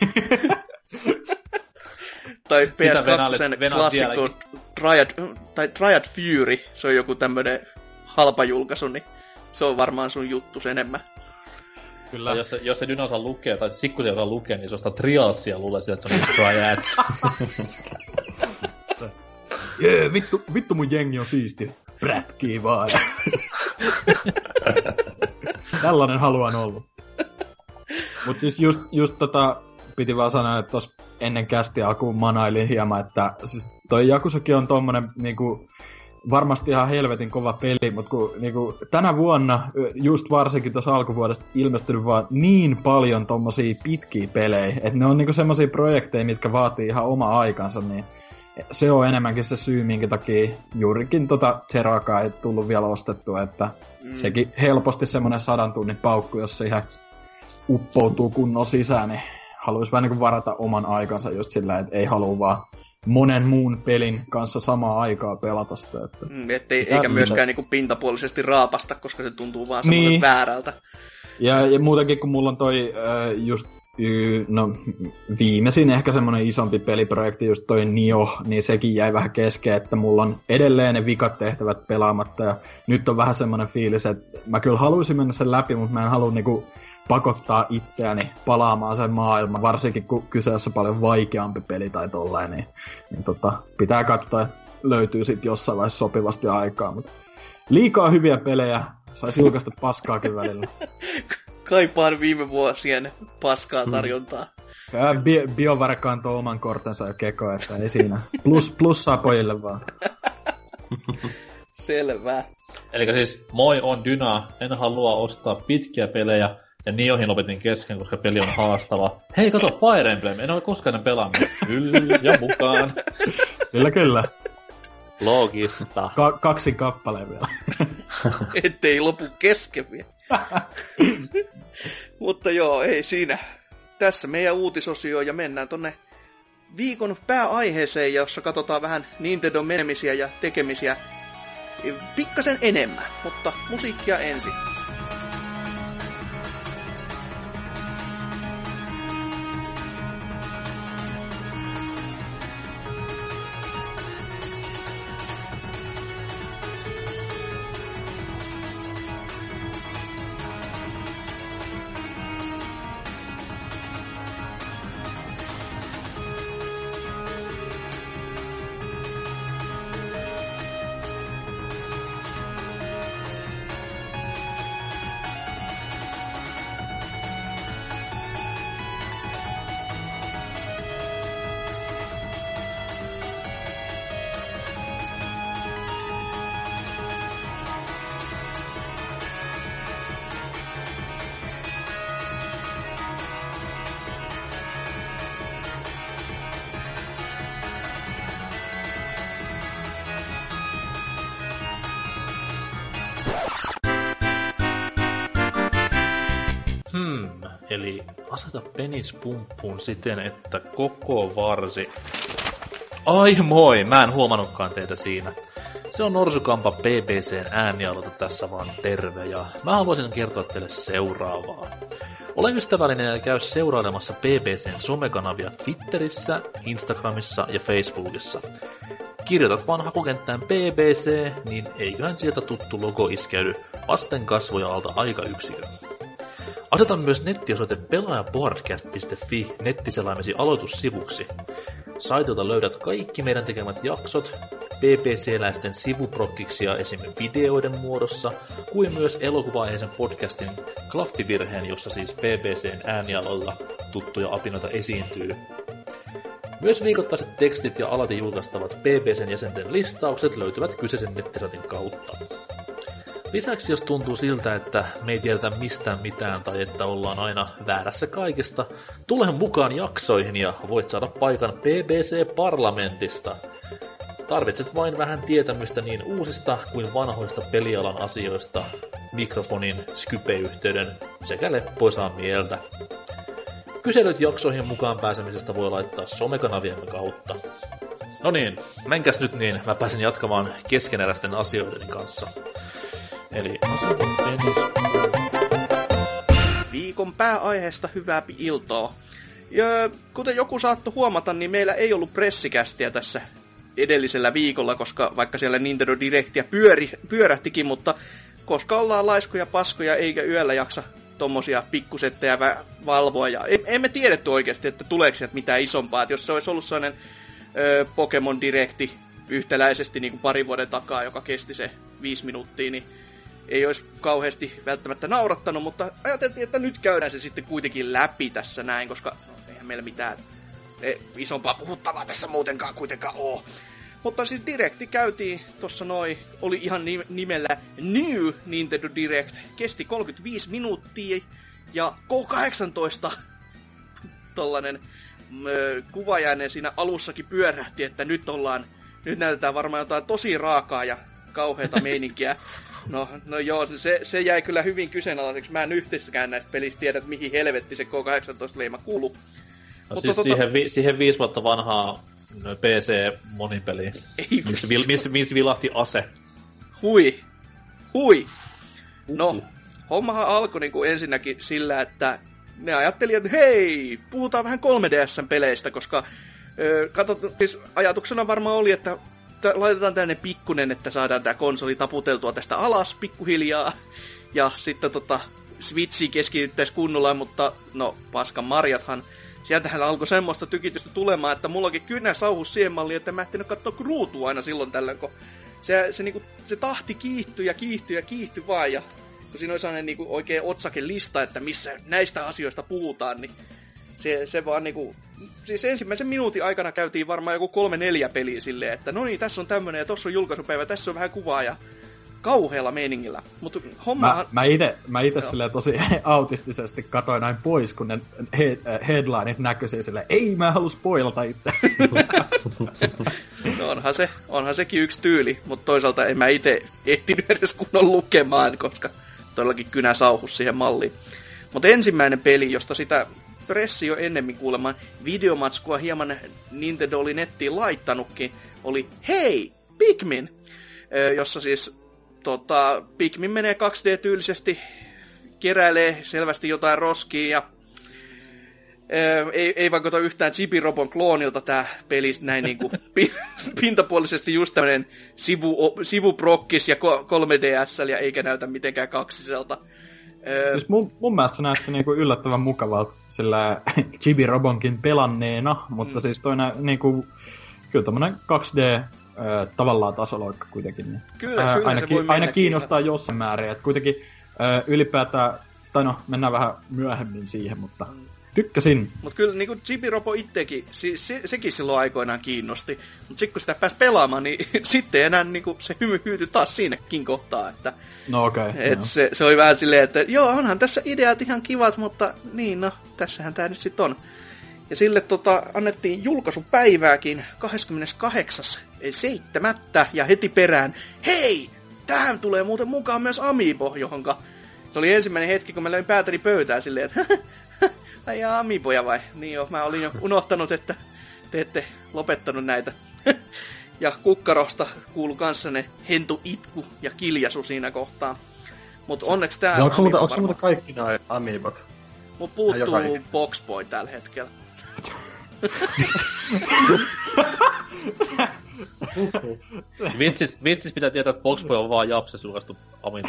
tai PS2 klassikko Triad, tai Triad Fury, se on joku tämmönen halpa julkaisu, niin se on varmaan sun juttu enemmän. Kyllä. jos, se, jos se Dyna osaa lukea, tai Sikku osaa lukea, niin se ostaa Trialsia luulee sitä, että se on Triads. Jee, yeah, vittu, vittu mun jengi on siisti. Prätkii vaan. Tällainen haluan ollut. Mut siis just, just tota, piti vaan sanoa, että tos ennen kästi alkuun manailin hieman, että siis toi Jakusakin on tommonen niinku, varmasti ihan helvetin kova peli, mutta kun niinku, tänä vuonna, just varsinkin tuossa alkuvuodesta, ilmestynyt vaan niin paljon tommosia pitkiä pelejä, että ne on niinku semmosia projekteja, mitkä vaatii ihan oma aikansa, niin se on enemmänkin se syy, minkä takia juurikin tota Zerakaa ei tullut vielä ostettua, että mm. sekin helposti semmonen sadan tunnin paukku, jos se ihan uppoutuu kunnon sisään, niin haluaisi vähän niin varata oman aikansa just sillä, että ei halua vaan monen muun pelin kanssa samaa aikaa pelata sitä. Että... Mm, ettei, eikä myöskään niin kuin pintapuolisesti raapasta, koska se tuntuu vaan niin. väärältä. Ja, ja muutenkin, kun mulla on toi äh, just no, viimeisin ehkä semmoinen isompi peliprojekti, just toi Nio, niin sekin jäi vähän kesken, että mulla on edelleen ne vikat tehtävät pelaamatta, ja nyt on vähän semmoinen fiilis, että mä kyllä haluaisin mennä sen läpi, mutta mä en halua niinku pakottaa itseäni palaamaan sen maailman, varsinkin kun kyseessä paljon vaikeampi peli tai tollain, niin, niin tota, pitää katsoa, löytyy sitten jossain vaiheessa sopivasti aikaa, mutta liikaa hyviä pelejä, saisi julkaista paskaakin välillä. Kaipaan viime vuosien paskaa hmm. tarjontaa. Hmm. Bi- Biovare kantoo oman kortensa jo keko, että ei siinä. Plus, plussaa pojille vaan. Selvä. Eli siis moi on Dyna, en halua ostaa pitkiä pelejä, ja Niohin lopetin kesken, koska peli on haastava. Hei, kato, Fire Emblem, en ole koskaan pelannut. Kyllä, ja mukaan. Kyllä, kyllä. Logista. Ka- kaksi kappaleen vielä. Ettei lopu kesken vielä. Mutta joo, ei siinä. Tässä meidän uutisosio ja mennään tonne viikon pääaiheeseen, jossa katsotaan vähän Nintendo menemisiä ja tekemisiä pikkasen enemmän, mutta musiikkia ensin. Penis pumppuun siten, että koko varsi... Ai moi, mä en huomannutkaan teitä siinä. Se on Norsukampa BBCn äänialota tässä vaan terve ja mä haluaisin kertoa teille seuraavaa. Ole ystävällinen ja käy seurailemassa BBCn somekanavia Twitterissä, Instagramissa ja Facebookissa. Kirjoitat vaan hakukenttään BBC, niin eiköhän sieltä tuttu logo iskeydy vasten kasvoja alta aika yksikö. Aseta myös nettiosoite pelaajapodcast.fi nettiselaimesi aloitussivuksi. Saitilta löydät kaikki meidän tekemät jaksot, BBC-läisten sivuprokkiksia esim. videoiden muodossa, kuin myös elokuvaiheisen podcastin klaffivirheen, jossa siis BBCn äänialoilla tuttuja apinoita esiintyy. Myös viikoittaiset tekstit ja alati julkaistavat BBCn jäsenten listaukset löytyvät kyseisen nettisatin kautta. Lisäksi jos tuntuu siltä, että me ei tiedetä mistään mitään tai että ollaan aina väärässä kaikesta, tule mukaan jaksoihin ja voit saada paikan BBC-parlamentista. Tarvitset vain vähän tietämystä niin uusista kuin vanhoista pelialan asioista, mikrofonin, Skype-yhteyden sekä leppoisaa mieltä. Kyselyt jaksoihin mukaan pääsemisestä voi laittaa somekanaviemme kautta. No niin, menkäs nyt niin, mä pääsen jatkamaan keskeneräisten asioiden kanssa. Eli. Viikon pääaiheesta hyvää iltaa. Ja kuten joku saattoi huomata, niin meillä ei ollut pressikästiä tässä edellisellä viikolla, koska vaikka siellä Nintendo Directia pyöri, pyörähtikin, mutta koska ollaan laiskoja paskoja eikä yöllä jaksa tommosia pikkusettejä valvoa. Ja emme tiedetty oikeasti, että tuleeko sieltä mitään isompaa. Et jos se olisi ollut sellainen Pokemon Directi yhtäläisesti niin kuin pari vuoden takaa, joka kesti se viisi minuuttia, niin ei olisi kauheasti välttämättä naurattanut, mutta ajateltiin, että nyt käydään se sitten kuitenkin läpi tässä näin, koska no, eihän meillä mitään e, isompaa puhuttavaa tässä muutenkaan kuitenkaan ole. Mutta siis Directi käytiin tuossa noin, oli ihan nimellä New Nintendo Direct, kesti 35 minuuttia ja K18 tollanen kuvajäinen siinä alussakin pyörähti, että nyt ollaan, nyt näytetään varmaan jotain tosi raakaa ja kauheita meininkiä. No, no joo, se, se jäi kyllä hyvin kyseenalaiseksi. Mä en yhteiskään näistä pelistä tiedä, että mihin helvetti se K18-leima kuuluu. No Mutta siis tota... siihen, vi, siihen viisi vuotta vanhaa PC-monipeli, missä, missä, missä vilahti ase. Hui. Hui. No, hommahan alkoi niin kuin ensinnäkin sillä, että ne ajatteli, että hei, puhutaan vähän 3DSn peleistä, koska katsot, siis ajatuksena varmaan oli, että laitetaan tänne pikkunen, että saadaan tämä konsoli taputeltua tästä alas pikkuhiljaa. Ja sitten tota, Switchi keskityttäisiin kunnolla, mutta no, paskan marjathan. Sieltähän alkoi semmoista tykitystä tulemaan, että mullakin kynä sauhus siihen malliin, että mä ehtinyt katsoa ruutua aina silloin tällöin, kun se, se, niinku, se tahti kiihtyi ja kiihtyi ja kiihtyi vaan. Ja kun siinä oli sellainen niinku, oikein otsake lista, että missä näistä asioista puhutaan, niin se, se vaan niinku, siis ensimmäisen minuutin aikana käytiin varmaan joku kolme neljä peliä silleen, että no niin, tässä on tämmönen ja tossa on julkaisupäivä, tässä on vähän kuvaa ja kauhealla meiningillä. Mutta homma... Mä, mä ite, mä ite silleen tosi autistisesti katoin näin pois, kun ne he, headlineit näkyi silleen, ei mä halus spoilata itse. no onhan, se, onhan sekin yksi tyyli, mutta toisaalta en mä itse ehtinyt edes kunnon lukemaan, koska todellakin kynä sauhus siihen malliin. Mutta ensimmäinen peli, josta sitä pressi jo ennemmin kuulemaan videomatskua hieman Nintendo oli nettiin laittanutkin, oli Hei, Pikmin! Jossa siis tota, Pikmin menee 2D-tyylisesti, keräilee selvästi jotain roskia ja ei, ei vaikuta yhtään Chibirobon kloonilta tämä peli näin niin kuin pintapuolisesti just tämmöinen sivu, sivuprokkis ja 3DS ja eikä näytä mitenkään kaksiselta. Siis mun, mun mielestä se näytti niinku yllättävän mukavalta sillä Chibi Robonkin pelanneena, mutta mm. siis toinen niinku, kyllä tommonen 2D äh, tavallaan tasoloikka kuitenkin. Niin. Kyllä, äh, kyllä aina, se voi aina kiinnostaa jossain määrin, että kuitenkin äh, ylipäätään, tai no mennään vähän myöhemmin siihen, mutta mm. Tykkäsin. Mutta kyllä niin kuin Chibi-Robo itsekin, se, se, sekin silloin aikoinaan kiinnosti. Mutta sitten kun sitä pääsi pelaamaan, niin sitten enää niin kuin, se hymy hyytyi taas siinäkin kohtaa. Että, no okei. Okay, et se, se, oli vähän silleen, että joo, onhan tässä ideat ihan kivat, mutta niin no, tässähän tämä nyt sitten on. Ja sille tota, annettiin julkaisupäivääkin 28.7. ja heti perään, hei, tähän tulee muuten mukaan myös Amiibo, johonka se oli ensimmäinen hetki, kun mä löin päätäni pöytään silleen, että Ai jaa, Amiiboja vai? Niin joo, mä olin jo unohtanut, että te ette lopettanut näitä. ja kukkarosta kuulu kanssa ne hentu itku ja kiljasu siinä kohtaa. Mutta onneksi tää... Onko sulla, onko sulla kaikki nämä Amiibot? Mun puuttuu Boxboy tällä hetkellä. vitsis, vitsis pitää tietää, että Boxboy on vaan japse sulkastu Amiibo.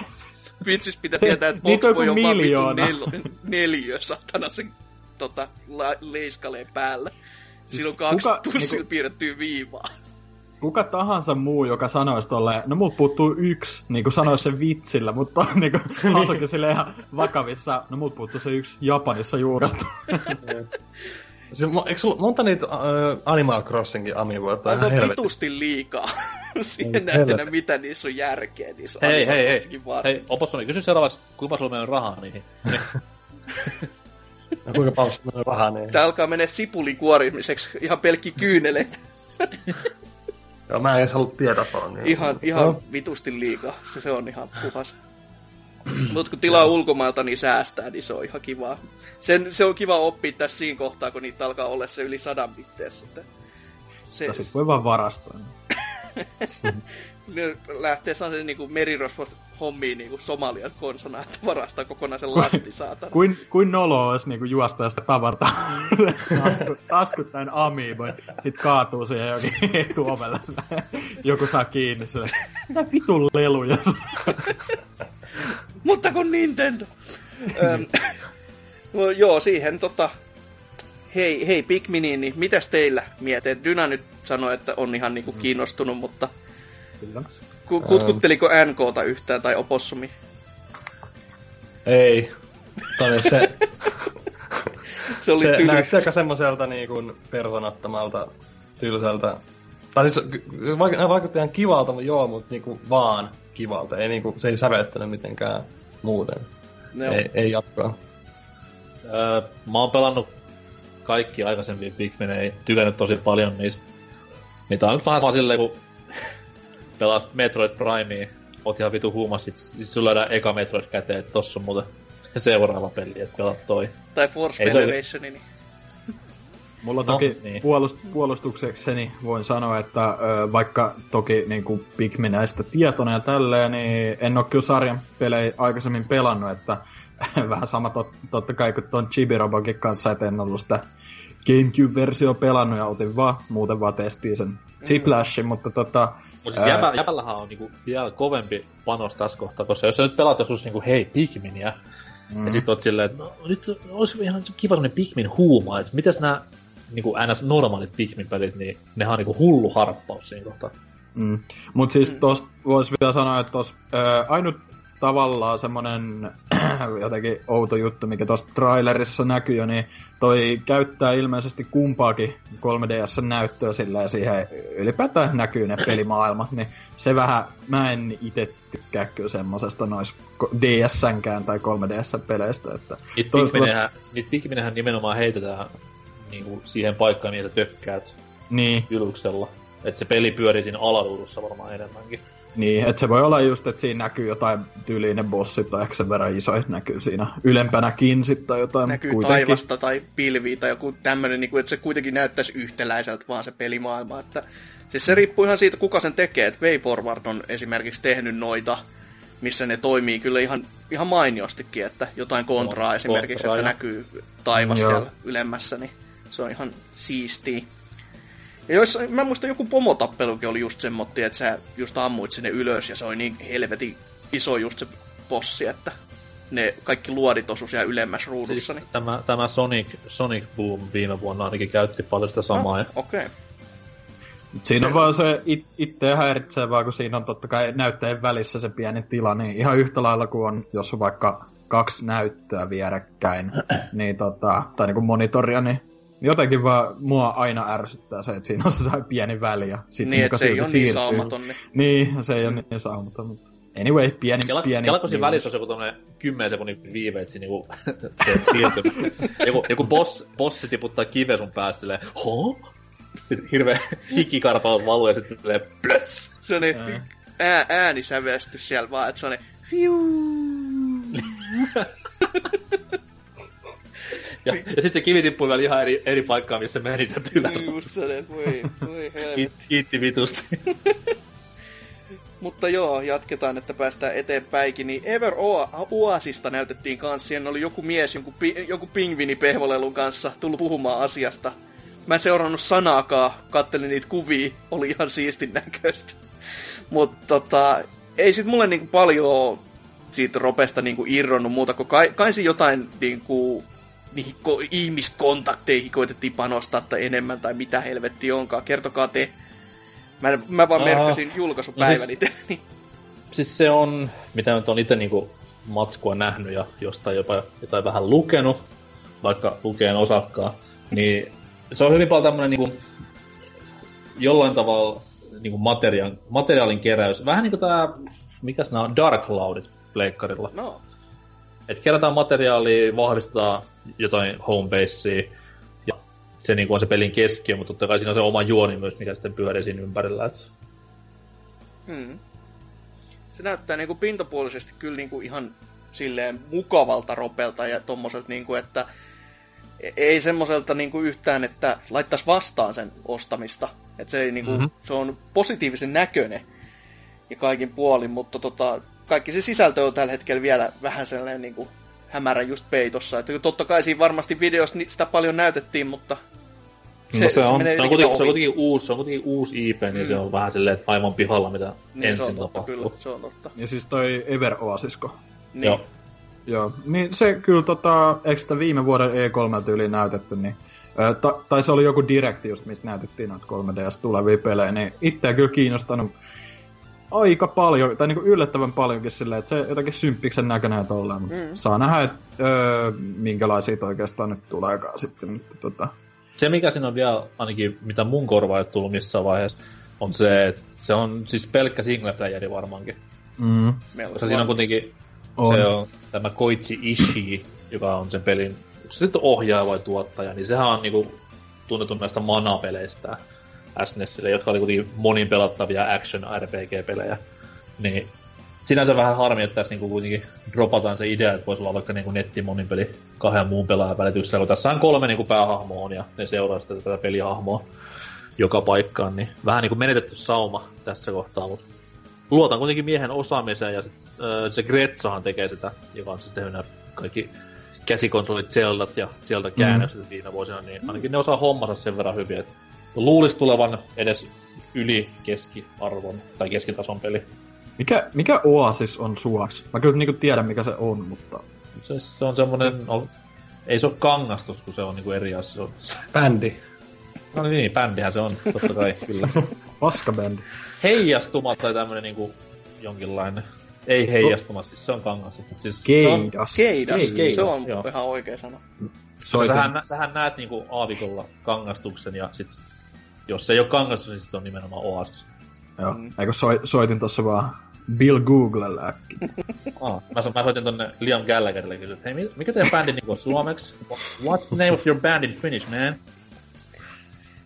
Vitsis pitää tietää, että Boxboy on vaan nel, neliö, satana sen tota, la, leiskaleen päällä. Siis Siinä on kaksi kuka, tussilla niinku, piirrettyä viivaa. Kuka tahansa muu, joka sanoisi tolleen, no mut puuttuu yksi, niin kuin sanoisi sen vitsillä, mutta niin kuin Hasokin sille ihan vakavissa, no mut puuttuu se yksi Japanissa juuresta. Siis, eikö sulla monta niitä uh, Animal Crossingin amiiboita? Onko vitusti liikaa? Siihen näyttänä, mitä niissä on järkeä niissä Hei, hei, hei. Hei, Opossoni, kysy seuraavaksi, kuinka sulla menee rahaa niihin? No, kuinka paljon sulla menee rahaa niihin? Tää alkaa mennä sipulikuorimiseksi ihan pelkki kyyneleet. Joo, mä en edes halua tietää paljon. Niin ihan, ihan no. vitusti liikaa. Se, se on ihan puhas. Mutta kun tilaa ulkomailta, niin säästää, niin se on ihan kiva. Sen, se on kiva oppia tässä siinä kohtaa, kun niitä alkaa olla se yli sadan bitteessä. Se, sitten voi vaan varastaa. ne lähtee sellaisen niin merirosvot hommiin niin kuin Somalian konsona, että varastaa kokonaisen lasti, saatana. kuin, kuin nolo olisi niin kuin juosta ja sitä tavarta taskut, taskut näin amiiboin. Sitten kaatuu siihen jokin etuovelle. Joku saa kiinni sille. Mitä vitun leluja? Mutta kun Nintendo. no, joo, siihen tota... Hei, hei Pikminiin, niin mitäs teillä mietit? Dyna nyt sanoi, että on ihan niinku kiinnostunut, mutta... Kyllä. Ku, kutkutteliko NKta yhtään tai Opossumi? Ei. Tai se... se oli se tyly. näytti aika semmoiselta niin personattomalta, tylsältä. Tai siis vaikutti ihan kivalta, mutta joo, mutta niinku vaan kivalta. Ei, niinku, se ei sävettänyt mitenkään muuten. No. Ei, ei jatkoa. Öö, mä oon pelannut kaikki aikaisempia Pikmin, ei tykännyt tosi paljon niistä. Niitä on nyt vähän vaan silleen, kun pelaat Metroid Primea, oot ihan vitu huumas, sit, sit sulla löydään eka Metroid käteen, että tossa on muuten seuraava peli, että pelaat toi. Tai Force Federation, niin... Mulla no, toki niin. puolust- puolustuksekseni voin sanoa, että ö, vaikka toki niin kuin Pikminäistä tietona ja tälleen, niin en ole kyllä sarjan pelejä aikaisemmin pelannut, että vähän sama tot, totta kai kuin ton Chibi-robokin kanssa, että en ollut sitä Gamecube-versio pelannut ja otin vaan, muuten vaan testiin sen Ziplashin, mm. mutta tota... Mutta siis jäbä, jäbällähän on niinku vielä kovempi panos tässä kohtaa, koska jos sä nyt pelaat joskus niinku hei Pikminia, mm. ja sit oot silleen, että no, nyt olisi ihan kiva sellainen Pikmin huuma, että mitäs nämä niinku ns. normaalit Pikmin-pelit, niin nehän on niinku hullu harppaus siinä kohtaa. Mm. Mutta siis mm. tosta voisi vielä sanoa, että tos, ää, ainut tavallaan semmonen jotenkin outo juttu, mikä tuossa trailerissa näkyy jo, niin toi käyttää ilmeisesti kumpaakin 3DS-näyttöä sillä ja siihen ylipäätään näkyy ne pelimaailmat, niin se vähän, mä en itse tykkää kyllä semmosesta nois DSnkään tai 3DS-peleistä, että... Niitä toivottavasti... Pikminähän nimenomaan heitetään niinku siihen paikkaan, niitä tökkäät niin. yluksella. Että se peli pyörii siinä alaruudussa varmaan enemmänkin. Niin, että se voi olla just, että siinä näkyy jotain tyylinen bossi tai ehkä sen verran iso, että näkyy siinä ylempänäkin sitten tai jotain. Näkyy kuitenkin. taivasta tai pilviä tai joku tämmöinen, niin että se kuitenkin näyttäisi yhtäläiseltä vaan se pelimaailma. Että, siis se riippuu ihan siitä, kuka sen tekee. Että WayForward on esimerkiksi tehnyt noita, missä ne toimii kyllä ihan, ihan mainiostikin, että jotain kontraa esimerkiksi, kontra, että ja. näkyy taivas Joo. siellä ylemmässä, niin se on ihan siistiä. Ja jos, mä muistan joku pomotappelukin oli just semmotti, että sä just ammuit sinne ylös ja se oli niin helvetin iso just se bossi, että ne kaikki luodit osu siellä ylemmäs ruudussa. Siis niin. tämä, tämä Sonic, Sonic Boom viime vuonna ainakin käytti paljon sitä samaa. Ah, Okei. Okay. Siinä on vaan se it, itse häiritsevää, kun siinä on totta kai näytteen välissä se pieni tila, niin ihan yhtä lailla kuin on, jos on vaikka kaksi näyttöä vierekkäin, niin tota, tai niin kuin monitoria, niin jotenkin vaan mua aina ärsyttää se, että siinä on se pieni väli ja sit niin, se, se ei ole niin saumaton. Niin. niin, se ei ole niin saumaton, mutta anyway, pieni, Kela, pieni... Kelako siinä välissä on joku tommonen 10 sekunnin viive, että niinku, se siirtyy. joku, joku boss, bossi tiputtaa kive sun päästä silleen, ho? Hirveä hikikarpaus valuu ja sitten silleen plöts. Se on niin, ää, äänisävestys siellä vaan, että se on niin, Ja, ja sitten se kivi tippui vielä ihan eri, eri paikkaan, missä meni se tylä. Niin Just se, voi, voi helvetti. Kiitti, vitusti. Mutta joo, jatketaan, että päästään eteenpäinkin. Niin Ever Oasista näytettiin kanssa. Siinä oli joku mies joku, pi- joku pingvini pehvolelun kanssa tullut puhumaan asiasta. Mä en seurannut sanaakaan, kattelin niitä kuvia, oli ihan siistin näköistä. Mutta tota, ei sit mulle niinku paljon siitä ropesta niinku irronnut muuta, kun kai, kai jotain niinku, niihin ko- ihmiskontakteihin koitettiin panostaa tai enemmän tai mitä helvetti onkaan. Kertokaa te. Mä, mä vaan Aa. merkkasin julkaisupäivän No siis- itselleni. siis se on, mitä nyt on itse niinku matskua nähnyt ja jostain jopa jotain vähän lukenut, vaikka lukeen osakkaa, niin se on hyvin paljon tämmönen niinku, jollain tavalla niinku materiaalin, materiaalin keräys. Vähän niinku tää, mikäs nää on, Dark Cloudit pleikkarilla. No, Et kerätään materiaalia, vahvistetaan jotain homebasea, ja se niinku on se pelin keskiö, mutta totta kai siinä on se oma juoni myös, mikä sitten pyörii siinä ympärillä. Et hmm. Se näyttää niinku pintapuolisesti kyllä niinku ihan silleen mukavalta ropelta ja tommoselta niinku, että e- ei semmoiselta niinku yhtään, että laittaisi vastaan sen ostamista. Että se, ei niinku, Mhm. mm-hmm. se on positiivisen näköinen ja kaikin puolin, mutta tota, kaikki se sisältö on tällä hetkellä vielä vähän sellainen niinku hämärä just peitossa. Että totta kai siinä varmasti videossa sitä paljon näytettiin, mutta Se, no se, on, menee se, on kuitenkin, se, on kuitenkin uusi, se on kuitenkin uusi IP, niin Mm. se on vähän silleen, että aivan pihalla, mitä Niin, se ensin on totta, tapahtuu. kyllä, se on totta. Ja siis toi Ever Oasisko. Niin. Joo. Joo, niin se kyllä tota, eikö sitä viime vuoden E3 tyyli näytetty, niin ö, ta, tai se oli joku direkti just, mistä näytettiin noita 3DS tulevia pelejä, niin itseä kyllä kiinnostanut aika paljon, tai niinku yllättävän paljonkin silleen, että se jotenkin symppiksen näköinen tolleen. Mm. Mm. Saa nähdä, että öö, minkälaisia oikeastaan nyt tuleekaan sitten. Mutta tota, Se, mikä siinä on vielä, ainakin mitä mun korvaa ei tullut missään vaiheessa, on se, että se on siis pelkkä single playeri varmaankin. mm, Koska siinä on kuitenkin on. se on tämä Koichi Ishii, joka on sen pelin, onko se sitten ohjaaja vai tuottaja, niin sehän on niinku tunnettu näistä mana-peleistä SNESille, jotka oli kuitenkin monin pelattavia action RPG-pelejä. Niin sinänsä vähän harmi, että tässä niinku kuitenkin dropataan se idea, että voisi olla vaikka niinku nettimoninpeli kahden muun pelaajan välityksellä, kun tässä on kolme niinku päähahmoa on ja ne seuraa sitten tätä pelihahmoa joka paikkaan, niin vähän niinku menetetty sauma tässä kohtaa, mutta luotan kuitenkin miehen osaamiseen ja sit, äh, se Gretsahan tekee sitä, joka on siis tehnyt nämä kaikki käsikonsolit Zeldat ja Zelda käännökset mm. viime vuosina, niin ainakin ne osaa hommansa sen verran hyvin, että luulisi tulevan edes yli keskiarvon tai keskitason peli. mikä, mikä Oasis on suaks? Mä kyllä niinku tiedän, mikä se on, mutta... Se, se on semmonen, no, ei se ole kangastus, kun se on niinku eri asia. Se on- Bändi. No niin, bändihän se on, totta kai, kyllä. Paskabändi. Heijastuma tai tämmönen niinku jonkinlainen. Ei heijastuma, siis se on kangastus. Siis se on, Keidas. Keidas, Keidas, se on joo. ihan oikea sana. Soitin. sähän, sähän näet niinku aavikolla kangastuksen ja sit jos se ei ole kangastus, niin se on nimenomaan oasis. Joo. Mm. Eikö soi, soitin tossa vaan Bill Googlelle äkkiä. Ah, mä, so- mä soitin tonne Liam Gallagherille ja kysyin, että hei, mi- mikä teidän bändin niinku on suomeksi? What's the name of your band in Finnish, man?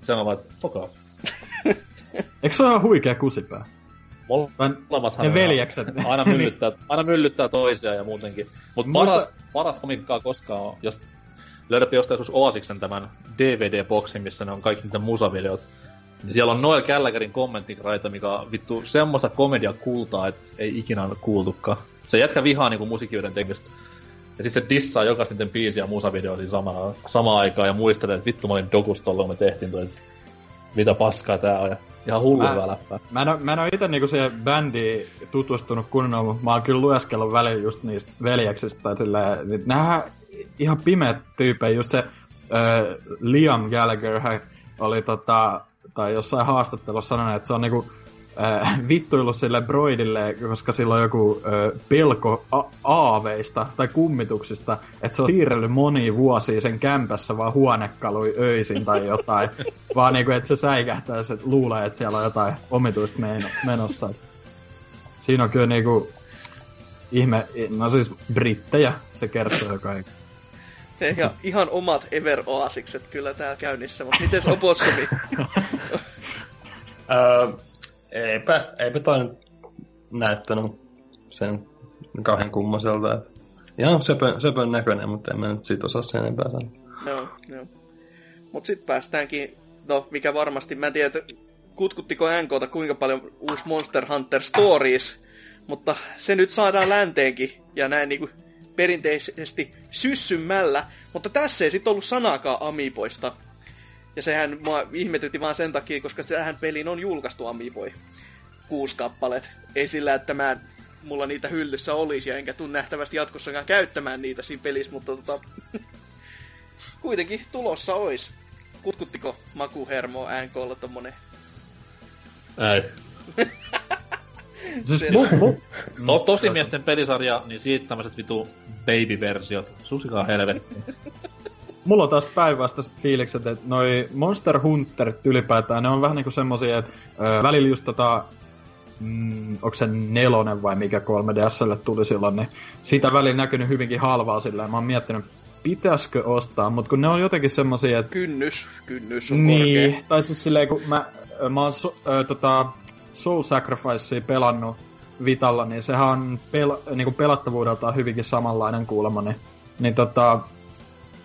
Se on vaan, fuck off. Eikö se ole ihan huikea kusipää? Molemmathan ne veljekset. Aina myllyttää, aina myllyttää toisiaan ja muutenkin. Mutta Muista- paras, paras komikkaa koskaan on, jos löydätte jostain joskus Oasiksen tämän DVD-boksin, missä ne on kaikki niitä musavideot. Niin siellä on Noel Gallagherin kommenttikraita, mikä on vittu semmoista komedia kultaa, että ei ikinä ole kuultukaan. Se jätkä vihaa niinku musiikkiuden tekemistä. Ja sitten se dissaa jokaisen niiden biisiä ja musavideoita samaan, samaan aikaan ja muistelee, että vittu mä olin dokustolla, kun me tehtiin toi, että mitä paskaa tää on. Ja ihan hullu Mä- läppää. Mä en, oo- mä en oo ite niinku siihen bändiin tutustunut kunnolla, mutta mä oon kyllä lueskellut välillä just niistä veljeksistä silleen, niin nehän ihan pimeät tyypejä, just se äh, Liam Gallagher oli tota, tai jossain haastattelussa sanonut, että se on niinku äh, vittuillut sille Broidille, koska sillä on joku äh, pelko a- aaveista tai kummituksista, että se on siirrellyt monia vuosia sen kämpässä vaan huonekalui öisin tai jotain, vaan niinku, että se säikähtää, se luulee, että siellä on jotain omituista meno- menossa. Siinä on kyllä niinku ihme, no siis brittejä, se kertoo jo kaikki. Ja ihan omat Ever Oasikset kyllä täällä käynnissä, mutta mites Oposkomi? Öö, eipä, eipä toi nyt näyttänyt sen kauhean kummoselta. että Ihan söpön, söpön näköinen, mutta en mä nyt siitä osaa sen enempää sanoa. Joo, joo. Mut sit päästäänkin, no mikä varmasti, mä en tiedä, kutkuttiko NKta kuinka paljon uusi Monster Hunter Stories, mutta se nyt saadaan länteenkin, ja näin niinku perinteisesti syssymällä, mutta tässä ei sitten ollut sanaakaan Amiiboista. Ja sehän mua ihmetytti vaan sen takia, koska tähän pelin on julkaistu Amiiboi. Kuusi kappalet. Ei sillä, että mä mulla niitä hyllyssä olisi, ja enkä tule nähtävästi jatkossakaan käyttämään niitä siinä pelissä, mutta tota, kuitenkin tulossa ois. Kutkuttiko Makuhermo NKlla tommonen? Ei. Siis Selvä. mu- mu- To, tosi miesten pelisarja, niin siitä tämmöiset vitu baby-versiot. Susikaa helvetti. mulla on taas päinvastaiset fiilikset, että noi Monster Hunter ylipäätään, ne on vähän niinku semmosia, että ö, välillä just tota, mm, onko se nelonen vai mikä 3DSlle tuli silloin, niin sitä välillä näkynyt hyvinkin halvaa sillä mä oon miettinyt, pitäisikö ostaa, mutta kun ne on jotenkin semmosia, että Kynnys, kynnys on niin, korkea. tai siis silleen, kun mä, mä oon so, ö, tota, Soul Sacrificea pelannut Vitalla, niin sehän on pel, niinku pelattavuudeltaan hyvinkin samanlainen kuulemma, niin, niin tota,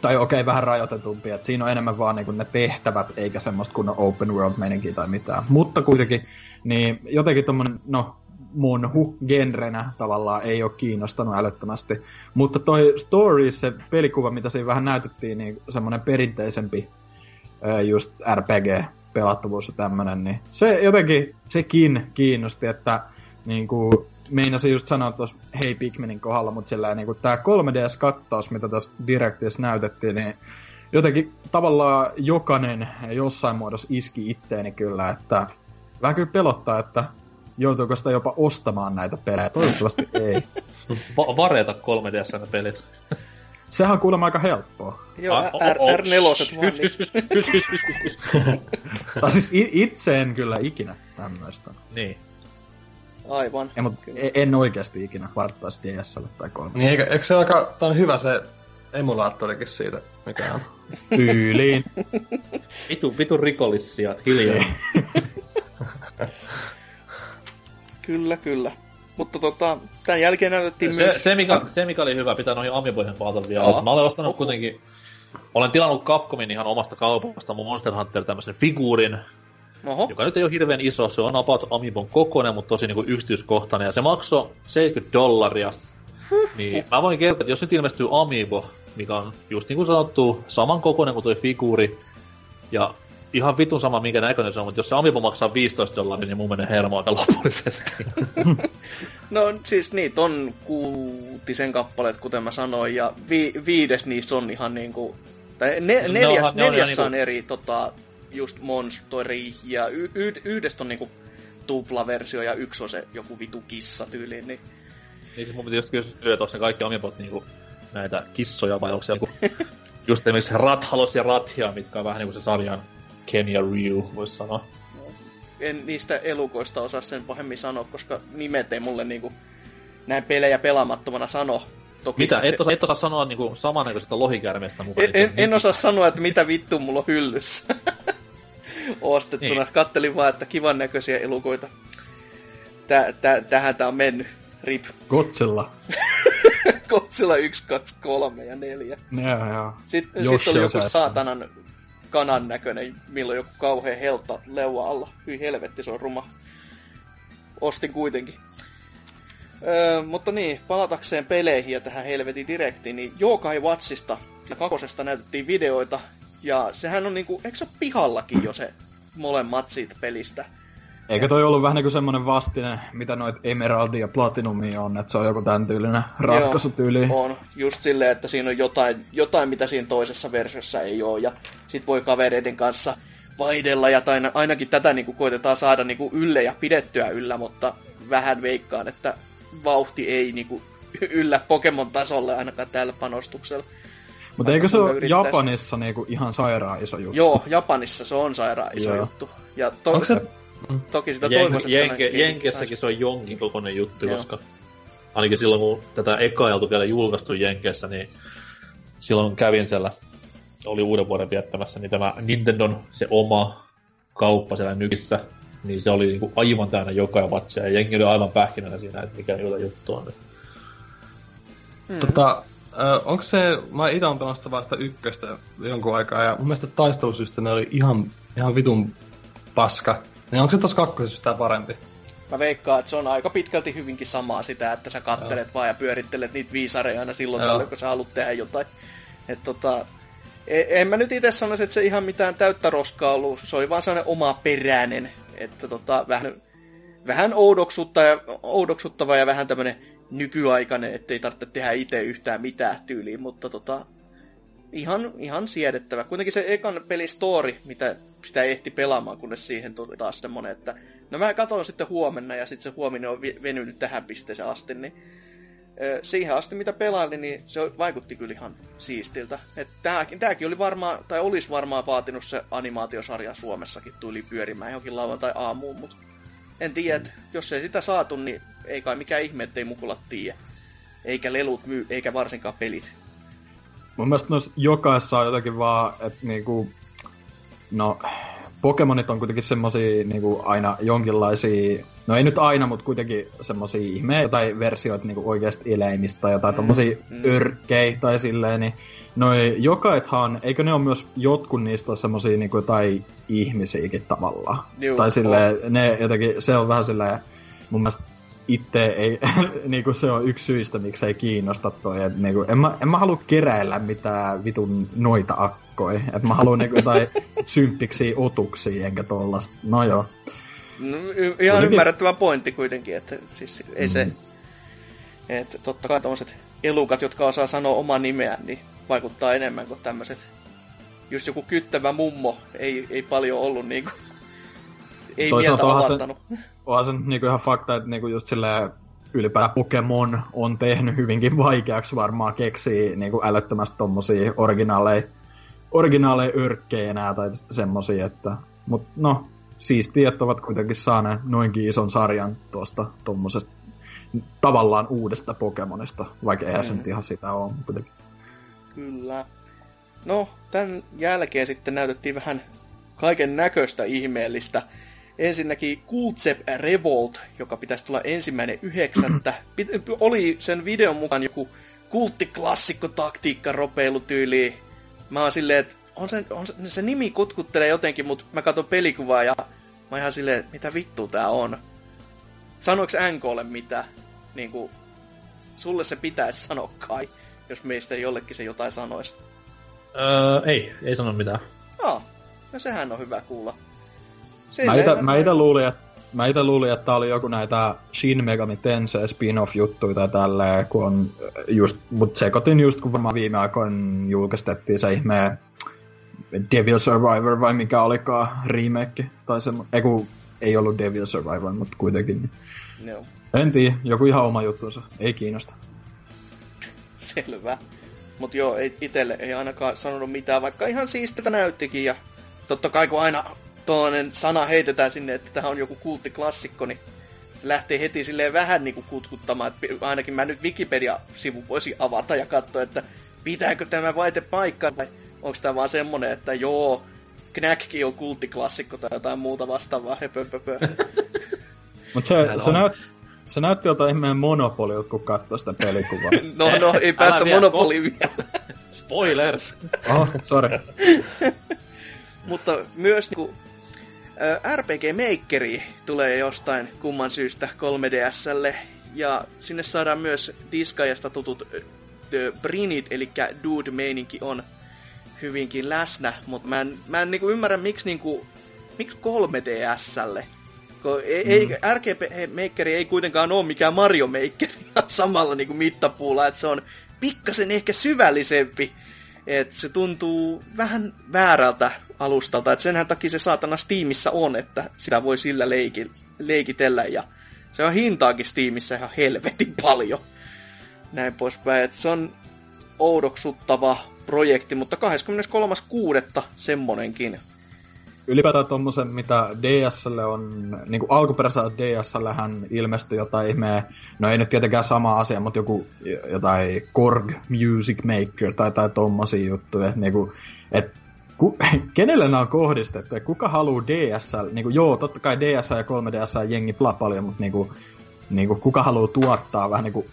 tai okei, vähän rajoitetumpi, että siinä on enemmän vaan niinku ne tehtävät, eikä semmoista kunnon open world meininkiä tai mitään. Mutta kuitenkin, niin jotenkin tommonen, no, monhu genrenä tavallaan ei ole kiinnostanut älyttömästi. Mutta toi Stories, se pelikuva, mitä siinä vähän näytettiin, niin semmoinen perinteisempi just RPG-pelattavuus ja tämmönen, niin se jotenkin, sekin kiinnosti, että niinku, meinasin just sanoa tuossa Hei Pikminin kohdalla, mutta sillä niinku tää 3DS-kattaus, mitä tässä Directissa näytettiin, niin jotenkin tavallaan jokainen jossain muodossa iski itteeni kyllä, että vähän kyllä pelottaa, että joutuuko sitä jopa ostamaan näitä pelejä. Toivottavasti ei. Va- vareta 3DS pelit. Sehän on kuulemma aika helppoa. Joo, Ah, R- oh, oh, R4 vaan. Niin. hys, hys, hys, hys, hys, hys, hys, hys. tai siis itse en kyllä ikinä tämmöistä. Niin. Aivan. Ja, mutta en oikeasti ikinä varttaisi DSL tai 3. Niin, eikö, eikö se aika, tää on hyvä se emulaattorikin siitä, mikä on. Tyyliin. Vitu, vitu rikollissijat, hiljaa. Kyllä, kyllä. Mutta tota, tämän jälkeen näytettiin Se, myös... se, mikä, se, mikä oli hyvä, pitää noihin Amiiboihin palata vielä. Joo. Mä olen ostanut Oho. kuitenkin... Olen tilannut Capcomin ihan omasta kaupasta mun Monster Hunter tämmöisen figuurin, Oho, joka nyt ei ole hirveän iso. Se on about Amiibon kokoinen, mutta tosi niinku yksityiskohtainen. Ja se maksoi 70 dollaria. Niin mä voin kertoa, että jos nyt ilmestyy Amiibo, mikä on just niin kuin sanottu, saman kokoinen kuin tuo figuuri, ja ihan vitun sama minkä näköinen se on, mutta jos se Amiibo maksaa 15 dollaria, niin mun menee hermo aika lopullisesti. no siis niitä on kuutisen kappaleet, kuten mä sanoin, ja vi- viides niissä on ihan niinku... Tai ne, Ne neljäs, onhan- ne on on niinku- eri tota, just monsteri, ja y- y- yhdestä on niinku tuplaversio, ja yksi on se joku vitu kissa tyyliin, niin Niin siis mun piti just kysyä, että onko ne kaikki Amiibot niinku näitä kissoja vai onko se joku... just esimerkiksi Rathalos ja Rathia, mitkä on vähän niinku se sarjan Ken ja Ryu, voisi sanoa. en niistä elukoista osaa sen pahemmin sanoa, koska nimet ei mulle niinku näin pelejä pelaamattomana sano. Toki Mitä? se- Et osaa, et osaa sanoa niinku samannäköisestä lohikärmeestä mukaan? En, en, en osaa sanoa, että mitä vittu mulla on hyllyssä. Ostettuna. Niin. Kattelin vaan, että kivan näköisiä elukoita. Tää, tää, tähän tää on mennyt. Rip. Godzilla. Godzilla 1, 2, 3 ja 4. Joo, joo. Sitten Yoshi sit oli joku saatanan kanan näköinen, milloin joku kauhea helta leua alla. Hyi helvetti, se on ruma. Ostin kuitenkin. Öö, mutta niin, palatakseen peleihin ja tähän helvetin direktiin, niin Yokai Watchista ja kakosesta näytettiin videoita. Ja sehän on niinku, eikö se pihallakin jo se molemmat siitä pelistä? Eikö toi ollut vähän niinku semmonen vastine, mitä noit Emeraldi ja Platinumia on, että se on joku tämän tyylinen ratkaisutyyli. On, just silleen, että siinä on jotain, jotain mitä siinä toisessa versiossa ei ole, ja sit voi kavereiden kanssa vaihdella, ja tai ainakin tätä niin kuin koitetaan saada niin kuin ylle ja pidettyä yllä, mutta vähän veikkaan, että vauhti ei niin kuin yllä Pokemon-tasolle ainakaan tällä panostuksella. Mutta eikö se ole? Japanissa niinku ihan sairaan iso juttu? Joo, Japanissa se on sairaan iso Joo. juttu. Ja to- Onko se... toki sitä Jen- Jenke- näin Jenkessäkin se on jonkin kokoinen juttu, Joo. koska ainakin silloin kun tätä eka ei oltu vielä julkaistu Jenkeissä, niin silloin kävin siellä, oli uuden vuoden viettämässä, niin tämä Nintendon se oma kauppa siellä nykissä, niin se oli niinku aivan täynnä joka vatsia, ja jengi oli aivan pähkinänä siinä, että mikä hyvä juttu on. Mm. Tota, onko se, mä itse olen pelannut vasta ykköstä jonkun aikaa, ja mun mielestä taistelusysteemi oli ihan, ihan vitun paska. Niin onko se tossa kakkosessa parempi? Mä veikkaan, että se on aika pitkälti hyvinkin samaa sitä, että sä kattelet Joo. vaan ja pyörittelet niitä viisareja aina silloin tällöin, kun sä haluat tehdä jotain. Et tota, e, en mä nyt itse sanoisi, että se ihan mitään täyttä roskaa ollut, se oli vaan sellainen oma peräinen, että tota, vähän, vähän oudoksutta ja, oudoksuttava ja vähän tämmönen nykyaikainen, ettei tarvitse tehdä itse yhtään mitään tyyliin, mutta tota, ihan, ihan siedettävä. Kuitenkin se ekan peli story, mitä sitä ehti pelaamaan, kunnes siihen tuli taas semmonen, että no mä katson sitten huomenna ja sitten se huominen on venynyt tähän pisteeseen asti, niin siihen asti mitä pelailin, niin se vaikutti kyllä ihan siistiltä. Että tääkin, tääkin oli varmaan, tai olisi varmaan vaatinut se animaatiosarja Suomessakin tuli pyörimään johonkin lauantai aamuun, mutta en tiedä, mm. jos ei sitä saatu, niin ei kai mikään ihme, ettei mukulat tiedä. Eikä lelut myy, eikä varsinkaan pelit. Mun mielestä noissa jokaisessa on jotakin vaan, että niinku, no, Pokemonit on kuitenkin semmosia niinku aina jonkinlaisia, no ei nyt aina, mutta kuitenkin semmosia ihmeä tai versioita niinku oikeasta eläimistä tai jotain mm, tommosia mm. örkkejä tai silleen, niin noi jokaithan, eikö ne ole myös jotkut niistä semmosia niinku jotain ihmisiäkin tavallaan? Juu, tai silleen, on. ne jotenkin, se on vähän silleen, mun mielestä itse ei, niinku se on yksi syistä, miksi ei kiinnosta toi. Et niinku, en, mä, en mä halua keräillä mitään vitun noita akkoja. Et mä haluan niinku jotain symppiksi otuksia, enkä tollasta. No joo. No, y- ihan ymmärrettävä pointti kuitenkin, että siis ei mm. se... Että totta kai tommoset elukat, jotka osaa sanoa omaa nimeä, niin vaikuttaa enemmän kuin tämmöiset. Just joku kyttävä mummo ei, ei paljon ollut niinku ei Toisaalta mieltä avattanut. Se, onhan se niinku ihan fakta, että niinku just silleen ylipäätään Pokemon on tehnyt hyvinkin vaikeaksi varmaan keksiä niinku älyttömästi tommosia originaaleja, originaaleja yrkkejä enää tai semmosia, että mut no, siistiä, että ovat kuitenkin saaneet noinkin ison sarjan tuosta tommosesta tavallaan uudesta Pokemonista, vaikka eihän mm. se nyt ihan sitä ole kuitenkin. Kyllä. No, tämän jälkeen sitten näytettiin vähän kaiken näköistä ihmeellistä ensinnäkin Kultsep Revolt, joka pitäisi tulla ensimmäinen yhdeksättä. oli sen videon mukaan joku kulttiklassikko taktiikka ropeilutyyli. Mä oon silleen, että on se, on se, se, nimi kutkuttelee jotenkin, mutta mä katson pelikuvaa ja mä oon ihan silleen, mitä vittu tää on. Sanoiko NKlle mitä? Niin kuin, sulle se pitäisi sanoa kai, jos meistä jollekin se jotain sanoisi. Öö, ei, ei sano mitään. No, no sehän on hyvä kuulla. Mä ite, mä ite luulin, että Mä ite luulin, että tää oli joku näitä Shin Megami Tensei spin-off-juttuja tai tälleen, kun on just, mut sekoitin just, kun varmaan viime aikoina julkistettiin se ihme Devil Survivor vai mikä olikaan remake, tai se, ei, kun, ei ollut Devil Survivor, mutta kuitenkin. No. En tiedä, joku ihan oma juttunsa, ei kiinnosta. Selvä. Mut joo, ei, itelle ei ainakaan sanonut mitään, vaikka ihan siistiltä näyttikin, ja totta kai kun aina tuollainen sana heitetään sinne, että tämä on joku kulttiklassikko, niin se lähtee heti silleen vähän niin kuin kutkuttamaan, että ainakin mä nyt Wikipedia-sivu voisin avata ja katsoa, että pitääkö tämä vaite paikkaa, vai onko tämä vaan semmonen, että joo, Knackkin on kulttiklassikko tai jotain muuta vastaavaa, höpöpöpö. Mut se, se, näyt, se näytti jotain ihmeen monopolilta, kun katsoi sitä pelikuvaa. no, no, ei päästä monopoliin vielä. Spoilers! oh, sorry. Mutta myös niin kuin, RPG Makeri tulee jostain kumman syystä 3DSlle, ja sinne saadaan myös Disgaajasta tutut The Brinit, eli Dude-meininki on hyvinkin läsnä, mutta mä en, mä en niinku ymmärrä, miksi, niinku, miksi 3DSlle. Kun ei, mm. ei, RGP Makeri ei kuitenkaan ole mikään Mario Maker samalla niinku mittapuulla, että se on pikkasen ehkä syvällisempi. Että se tuntuu vähän väärältä alustalta. Et senhän takia se saatana Steamissa on, että sitä voi sillä leiki, leikitellä. Ja se on hintaakin Steamissa ihan helvetin paljon. Näin poispäin. Et se on oudoksuttava projekti, mutta 23.6. semmonenkin. Ylipäätään tuommoisen, mitä DSL on, niin kuin alkuperäisellä DSL hän ilmestyi jotain ihmeä, no ei nyt tietenkään sama asia, mutta joku jotain Korg Music Maker tai, tai tommosia juttuja, niin kuin, että ku, kenelle nämä on kohdistettu? Ja kuka haluaa DSL? Niin kuin, joo, totta kai DSL ja 3DS jengi pelaa paljon, mutta niin kuin, niin kuin, kuka haluaa tuottaa vähän niin kuin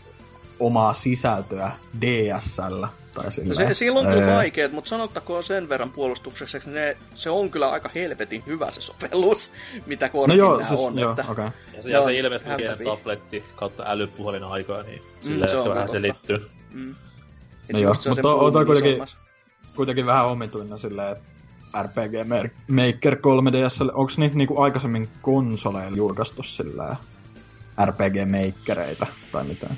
omaa sisältöä DSL. Tai no se, silloin on kyllä vaikeet, mutta sanottakoon sen verran puolustukseksi, että ne, se on kyllä aika helvetin hyvä se sovellus, mitä kortin no joo, siis, on. Joo, että okay. Ja se, ja se ilmeisesti tabletti kautta älypuhelin aikaa, niin mm, sillä se vähän selittyy. Mm. No joo, mutta on, on kuitenkin, kuitenkin vähän omituinen silleen, että RPG Maker 3DS, onko niitä niinku aikaisemmin konsoleilla julkaistu sillä RPG Makereita tai mitään?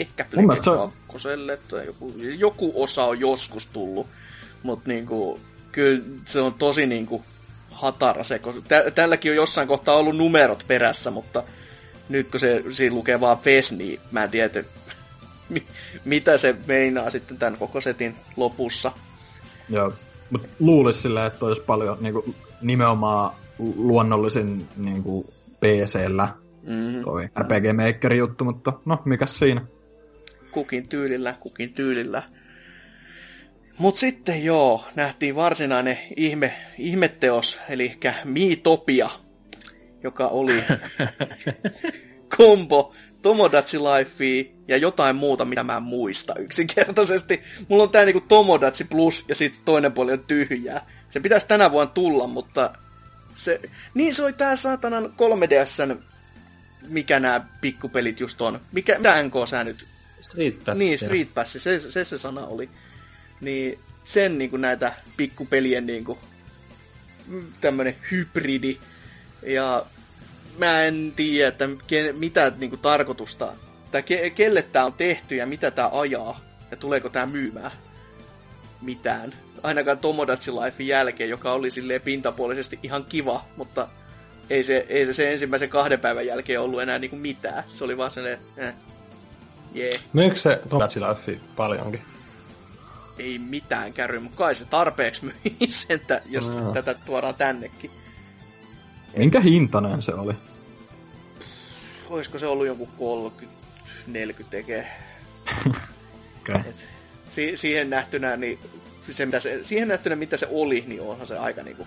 Ehkä Play kakkoselle tai joku, joku osa on joskus tullut, mutta niinku, kyllä se on tosi niinku hatara se, kun tä, tälläkin on jossain kohtaa ollut numerot perässä, mutta nyt kun se siinä lukee vaan FES, niin mä en tiedä, mitä se meinaa sitten tämän koko setin lopussa. Joo, mutta luulisi sillä, että olisi paljon niin kuin, nimenomaan luonnollisin niin kuin, PC-llä mm-hmm. toi RPG Maker juttu, mutta no, mikä siinä? Kukin tyylillä, kukin tyylillä. Mut sitten joo, nähtiin varsinainen ihme, ihmetteos, eli Miitopia, joka oli kombo Tomodachi Life ja jotain muuta, mitä mä en muista yksinkertaisesti. Mulla on tää niinku Tomodachi Plus ja sitten toinen puoli on tyhjää. Se pitäisi tänä vuonna tulla, mutta se... Niin se oli tää saatanan 3DSn, mikä nämä pikkupelit just on. Mikä, mitä NK sä nyt? Street Pass. Niin, Street Pass, se, se, se sana oli. Niin sen niinku näitä pikkupelien niinku tämmönen hybridi. Ja mä en tiedä, että ke, mitä niin kuin, tarkoitusta, tai ke, kelle tämä on tehty ja mitä tämä ajaa, ja tuleeko tämä myymään mitään. Ainakaan Tomodachi Life jälkeen, joka oli silleen pintapuolisesti ihan kiva, mutta ei se, ei se, se ensimmäisen kahden päivän jälkeen ollut enää niinku mitään. Se oli vaan sellainen, eh, jee. Myykö se Tomodachi Life paljonkin? Ei mitään käry, mutta kai se tarpeeksi myi sen, jos no. tätä tuodaan tännekin. Minkä hintainen se oli? Olisiko se ollut joku 30, 40 tekee. okay. si- siihen nähtynä, niin se, mitä se, siihen nähtynä, mitä se oli, niin onhan se aika niinku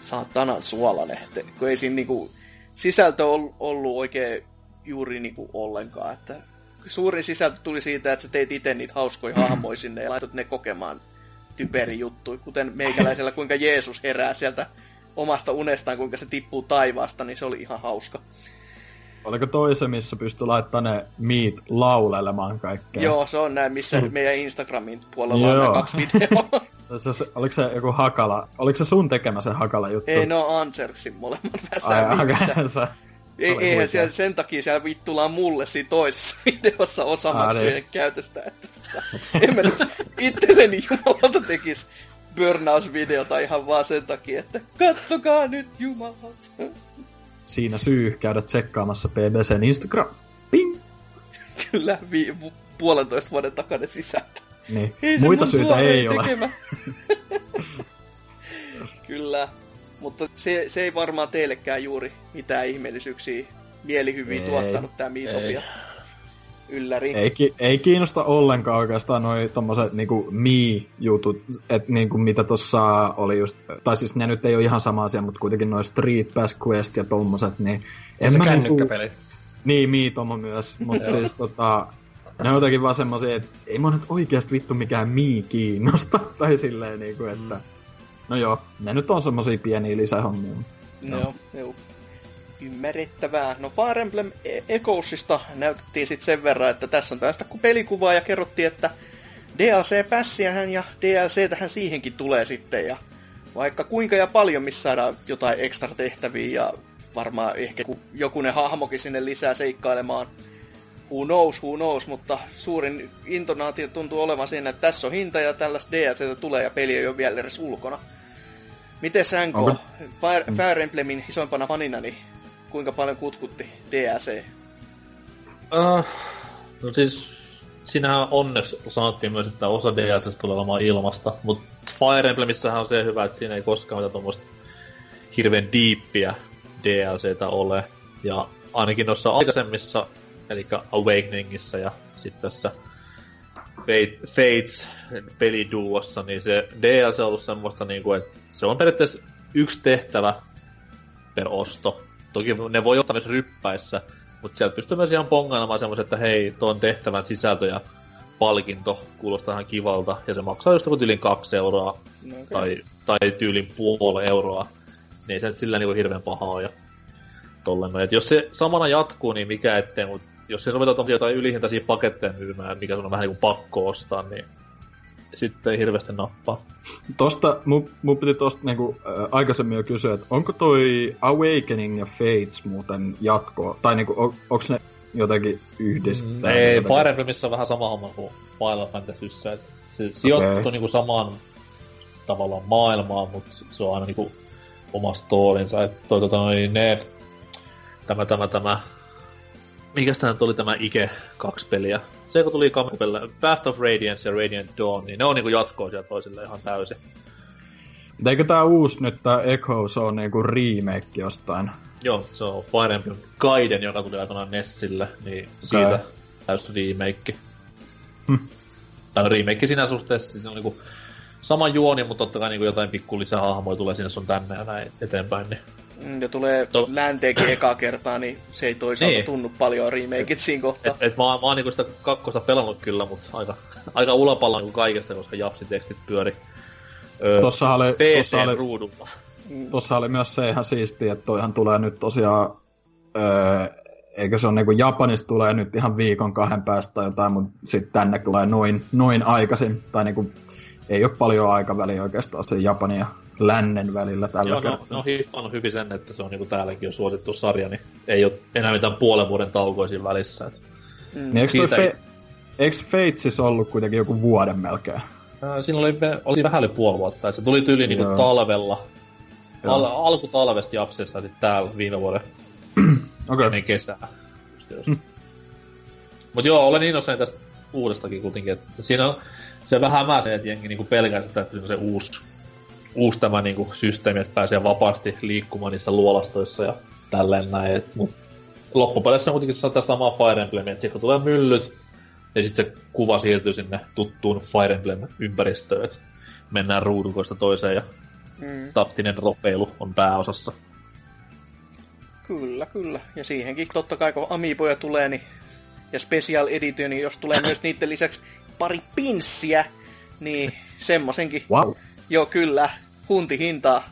saatanan suolainen. Et, kun ei siinä niinku, sisältö on ollut oikein juuri niinku ollenkaan. Että suurin sisältö tuli siitä, että sä teit itse niitä hauskoja hahmoja sinne ja laitot ne kokemaan typeri juttuja, kuten meikäläisellä, kuinka Jeesus herää sieltä omasta unestaan, kuinka se tippuu taivaasta, niin se oli ihan hauska. Oliko toise, missä pystyi laittamaan ne Meet laulelemaan kaikkea? Joo, se on näin, missä mm. meidän Instagramin puolella Joo. on kaksi videoa. se, oliko se joku Hakala, oliko se sun tekemä se Hakala juttu? Ei, no Anserksin molemmat väsää ei, eihän siellä, sen takia siellä vittulaan mulle siinä toisessa videossa osamaksujen niin. käytöstä. Että, en mä nyt itselleni jumalauta tekisi burnout-videota ihan vaan sen takia, että kattokaa nyt jumalat. Siinä syy käydä tsekkaamassa BBCn Instagram. Ping! Kyllä, vi- puolentoista vuoden takainen sisältö. Niin. Ei Muita syitä ei ole. Kyllä, mutta se, se ei varmaan teillekään juuri mitään ihmeellisyyksiä mielihyviä ei, tuottanut tämä Miitopia ylläri. Ei, ei kiinnosta ollenkaan oikeastaan noi tommoset niinku me-jutut, että niinku mitä tossa oli just, tai siis ne nyt ei ole ihan sama asia, mutta kuitenkin noin Street Pass Quest ja tommoset, niin... En se mä kännykkäpeli. Niinku, niin, Miitomo myös, mutta siis tota, ne on jotenkin vaan semmosia, että ei mua nyt oikeasti vittu mikään mii kiinnosta, tai silleen niinku, että... Mm. No joo, ne nyt on semmosia pieniä lisähommia. Joo, joo. joo ymmärrettävää. No Fire Emblem e- Echoesista näytettiin sitten sen verran, että tässä on tästä pelikuvaa ja kerrottiin, että DLC-pässiähän ja DLC-tähän siihenkin tulee sitten ja vaikka kuinka ja paljon, missä saadaan jotain ekstra tehtäviä ja varmaan ehkä jokunen hahmokin sinne lisää seikkailemaan. Who knows, who knows, mutta suurin intonaatio tuntuu olevan siinä, että tässä on hinta ja tällaista DLC tulee ja peli ei ole vielä edes ulkona. Miten NK, Fire, Fire Emblemin isoimpana fanina, niin kuinka paljon kutkutti DLC? Uh, äh, no siis, sinähän onneksi sanottiin myös, että osa DLC tulee olemaan ilmasta, mutta Fire Emblemissähän on se hyvä, että siinä ei koskaan mitään tuommoista hirveän diippiä DLCtä ole. Ja ainakin noissa aikaisemmissa, eli Awakeningissa ja sitten tässä Fates peliduossa, niin se DLC on ollut semmoista, niin kuin, että se on periaatteessa yksi tehtävä per osto. Toki ne voi ottaa myös ryppäissä, Mutta sieltä pystyy myös ihan pongailemaan semmoisen, että hei, tuon tehtävän sisältö ja palkinto kuulostaa ihan kivalta, ja se maksaa just tyylin kaksi euroa, no, okay. tai, tai tyylin puoli euroa, niin ei se sillä niinku hirveän paha ole. Ja tolleen. Et jos se samana jatkuu, niin mikä ettei, mutta jos se ruvetaan jotain ylihintaisia paketteja myymään, mikä sun on vähän niin kuin pakko ostaa, niin sitten ei hirveästi nappaa. Tosta, mun, mun piti tosta niinku, äh, aikaisemmin jo kysyä, että onko toi Awakening ja Fates muuten jatkoa? Tai niinku, on, onko ne jotenkin yhdistää? Mm, ei, jotenkin... Fire Emblemissa on vähän sama homma kuin Final Fantasyssä, että se okay. sijoittuu niinku samaan tavallaan maailmaan, mutta se on aina niinku oma storinsa, että toi tota ne, tämä, tämä, tämä, mikäs tää tuli tämä Ike kaksi peliä, se kun tuli Kamipelle, Path of Radiance ja Radiant Dawn, niin ne on niinku jatkoa sieltä toisille ihan täysin. Eikö tää uusi nyt tää Echo, se on niinku remake jostain? Joo, se on Fire Emblem Gaiden, joka tuli aikanaan Nessille, niin okay. siitä täys remake. Hm. Tai remake siinä suhteessa, se on niinku sama juoni, mutta totta kai niinku jotain pikku lisähahmoja tulee sinne sun tänne ja näin eteenpäin. Niin ja tulee to... länteenkin eka kertaa, niin se ei toisaalta niin. tunnu paljon remakeit siinä kohtaa. Et, et mä, mä oon niinku sitä kakkosta pelannut kyllä, mutta aika, aika ulapalla niinku kaikesta, koska japsitekstit pyöri öö, tossa oli, PC-ruudulla. Mm. Tuossa oli myös se ihan siistiä, että toihan tulee nyt tosiaan, öö, eikö se ole niinku Japanista tulee nyt ihan viikon kahden päästä tai jotain, mutta sitten tänne tulee noin, noin aikaisin, tai niinku ei ole paljon aikaväliä oikeastaan se Japanin ja lännen välillä tällä Joo, kertaa. No, no on hyvin sen, että se on niinku täälläkin jo suosittu sarja, niin ei ole enää mitään puolen vuoden taukoisin välissä. Et mm. Niin eikö, Siitä... Fe- eikö Fatesis ollut kuitenkin joku vuoden melkein? Siinä oli, oli vähän yli puoli vuotta, ja se tuli tyyli niinku talvella. Al- alkutalvesta japsessa sitten täällä viime vuoden okay. ennen kesää. Hmm. Mut joo, olen innoissani tästä uudestakin kuitenkin. Että siinä on se vähän hämää että jengi niinku pelkää sitä, että se uusi uusi tämä niin kuin, systeemi, että pääsee vapaasti liikkumaan niissä luolastoissa ja tälleen näin. Et, mut loppupeleissä on kuitenkin sitä samaa Fire Emblemia, että sitten tulee myllyt, ja sitten se kuva siirtyy sinne tuttuun Fire Emblem-ympäristöön, että mennään ruudukoista toiseen ja mm. taktinen ropeilu on pääosassa. Kyllä, kyllä. Ja siihenkin totta kai kun Amiiboja tulee, niin ja Special Edition, niin jos tulee myös niiden lisäksi pari pinssiä, niin semmosenkin wow. Joo, kyllä. Hunti hintaa.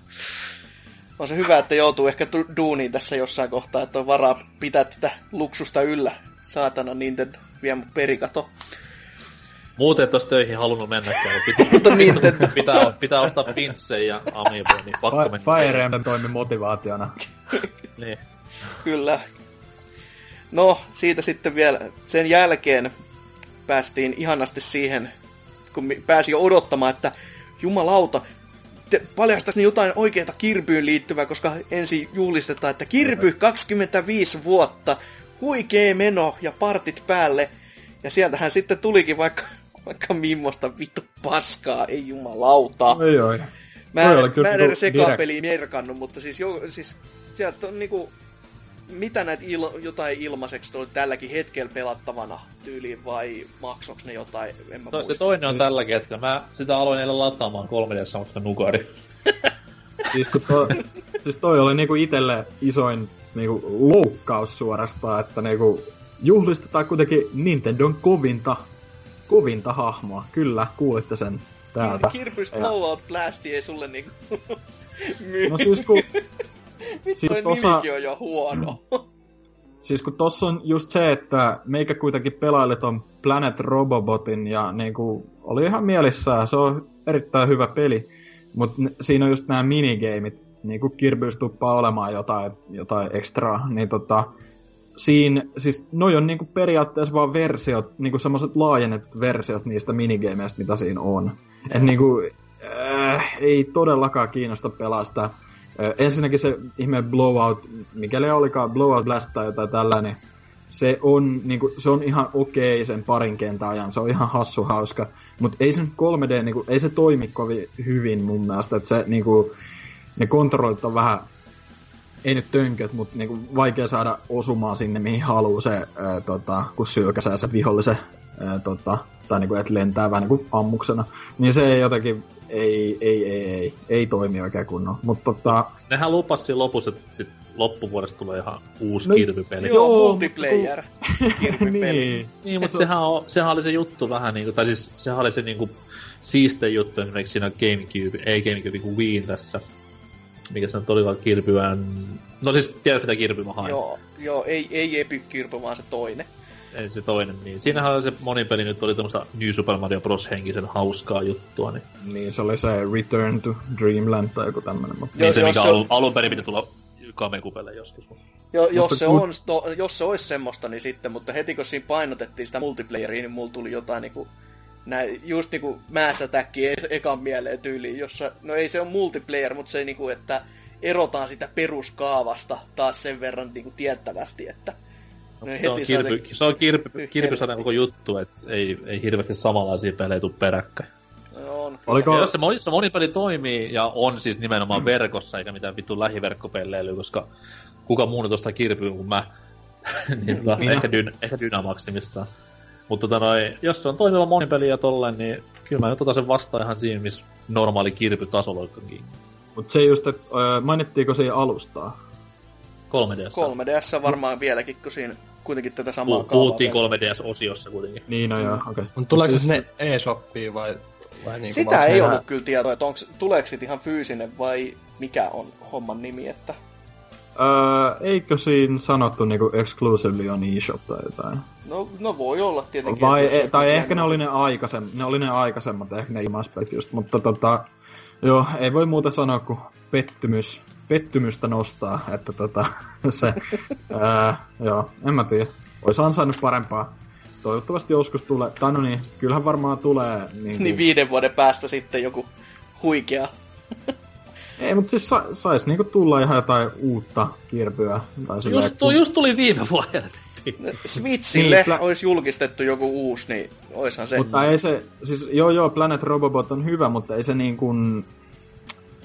On se hyvä, että joutuu ehkä duuniin tässä jossain kohtaa, että on varaa pitää tätä luksusta yllä. Saatana Nintendo vie mun perikato. Muuten et olisi töihin halunnut mennäkään, mutta pitää, pitää, pitää ostaa pinssejä ja amiiboja, niin pakko mennä. Fire Emblem toimi motivaationa. niin. Kyllä. No, siitä sitten vielä sen jälkeen päästiin ihanasti siihen, kun pääsi jo odottamaan, että jumalauta, paljastaisi jotain oikeita kirpyyn liittyvää, koska ensin julistetaan, että kirpy 25 vuotta, huikee meno ja partit päälle. Ja sieltähän sitten tulikin vaikka, vaikka mimmosta vittu paskaa, ei jumalauta. Ei oi. Mä, en, mä en edes ekaa peliä merkannut, mutta siis, jo, siis sieltä on niinku mitä näitä il, jotain ilmaiseksi toi tälläkin hetkellä pelattavana tyyliin vai maksoks ne jotain? En mä to, se toinen on tällä hetkellä. Mä sitä aloin eilen lataamaan 3D mutta nukari. siis, toi, siis toi oli niinku itelle isoin niinku loukkaus suorastaan, että niinku juhlistetaan kuitenkin Nintendon kovinta, kovinta hahmoa. Kyllä, kuulitte sen täältä. Kirpys Blowout Blasti ei sulle niinku No siis kun Vittu, siis tossa... nimikin on jo huono. Siis kun tossa on just se, että meikä kuitenkin pelaili ton Planet Robobotin ja niinku oli ihan mielissään, se on erittäin hyvä peli. Mutta siinä on just nämä minigameit, niinku Kirbyys tuppaa olemaan jotain, jotain ekstraa, niin tota, siinä, siis noi on niinku periaatteessa vaan versiot, niinku semmoset laajennetut versiot niistä minigameista, mitä siinä on. Et niinku, äh, ei todellakaan kiinnosta pelaa sitä ensinnäkin se ihme blowout, mikäli olikaan blowout blast tai jotain tällainen, se on, niinku, se on ihan okei sen parin kentän ajan, se on ihan hassu hauska, mutta ei se 3D, niinku, ei se toimi kovin hyvin mun mielestä, että se niinku, ne kontrollit on vähän, ei nyt tönköt, mutta niinku, vaikea saada osumaan sinne mihin haluaa se, ää, tota, kun sylkäsää se vihollisen, ää, tota, tai niinku, että lentää vähän niinku ammuksena, niin se ei jotenkin ei, ei, ei, ei, ei toimi oikein kunnon. Mutta tota... Nehän lupasi siinä lopussa, että sit loppuvuodesta tulee ihan uusi no, Kirby-peli. Joo, multiplayer Kirby-peli. niin. Niin, mutta sehän, on, sehän oli se juttu vähän niinku, tai siis sehän oli se niinku siiste juttu esimerkiksi siinä Gamecube, ei Gamecube, kuin Wii tässä. Mikä se nyt olikaan Kirbyään... No siis, tiedät mitä Kirby mä hain? Joo, joo ei, ei Epic Kirby, vaan se toinen. Ei se toinen, niin. Siinähän se monipeli nyt oli tämmöistä New Super Mario Bros. henkisen hauskaa juttua, niin... Niin, se oli se Return to Dreamland tai joku tämmönen. Mutta... Niin se, mikä se... alun, alun perin piti tulla Kamekupelle joskus. Jo, jos, se on, to, jos se olisi semmoista, niin sitten, mutta heti kun siinä painotettiin sitä multiplayeria, niin mulla tuli jotain niinku, näin, just niinku Mass Attack e- ekan mieleen tyyliin, jossa, no ei se ole multiplayer, mutta se niinku, että erotaan sitä peruskaavasta taas sen verran niinku tiettävästi, että no, se, on kirpy, se on kirpy, kirpysanen koko juttu, että ei, ei hirveästi samanlaisia pelejä tule peräkkäin. On. Oliko... Ja jos se, se monipeli toimii ja on siis nimenomaan verkossa eikä mitään vittu lähiverkkopelleilyä, koska kuka muu tuosta kirpyy kuin mä, niin tota, ehkä, dyn, ehkä Dynamaksimissaan. Mutta tota noi, jos se on toimiva monipeli ja tolleen, niin kyllä mä nyt otan sen vastaan ihan siinä, missä normaali kirpytasolla onkin. Mutta se just, että mainittiinko siinä alustaa? 3DS. 3DS varmaan vieläkin, kun siinä kuitenkin tätä samaa Pu- Puhuttiin 3DS-osiossa kuitenkin. Niin, no joo, okei. Okay. Mutta tuleeko siis... ne e-shoppiin vai, vai niin Sitä ei ollut kyllä tietoa, että onko, tuleeko ihan fyysinen vai mikä on homman nimi, että... Öö, eikö siinä sanottu niinku exclusively on eShop tai jotain? No, no voi olla tietenkin. Vai, e, tai ehkä ne oli ne, aikaisem, ne oli ne aikaisemmat, ehkä ne ilmaispeit just, mutta tota, joo, ei voi muuta sanoa kuin pettymys, pettymystä nostaa, että tota, se, ää, joo, en mä tiedä. Ois ansainnut parempaa. Toivottavasti joskus tulee, tai no niin, kyllähän varmaan tulee. Niin, kuin... niin viiden vuoden päästä sitten joku huikea. Ei, mutta siis sa- sais niinku tulla ihan jotain uutta kirpyä. Tai just, tu- just tuli viime vuonna. Switchille niin, olisi julkistettu joku uusi, niin oishan se. Mutta ei se, siis joo joo, Planet Robobot on hyvä, mutta ei se niin kuin,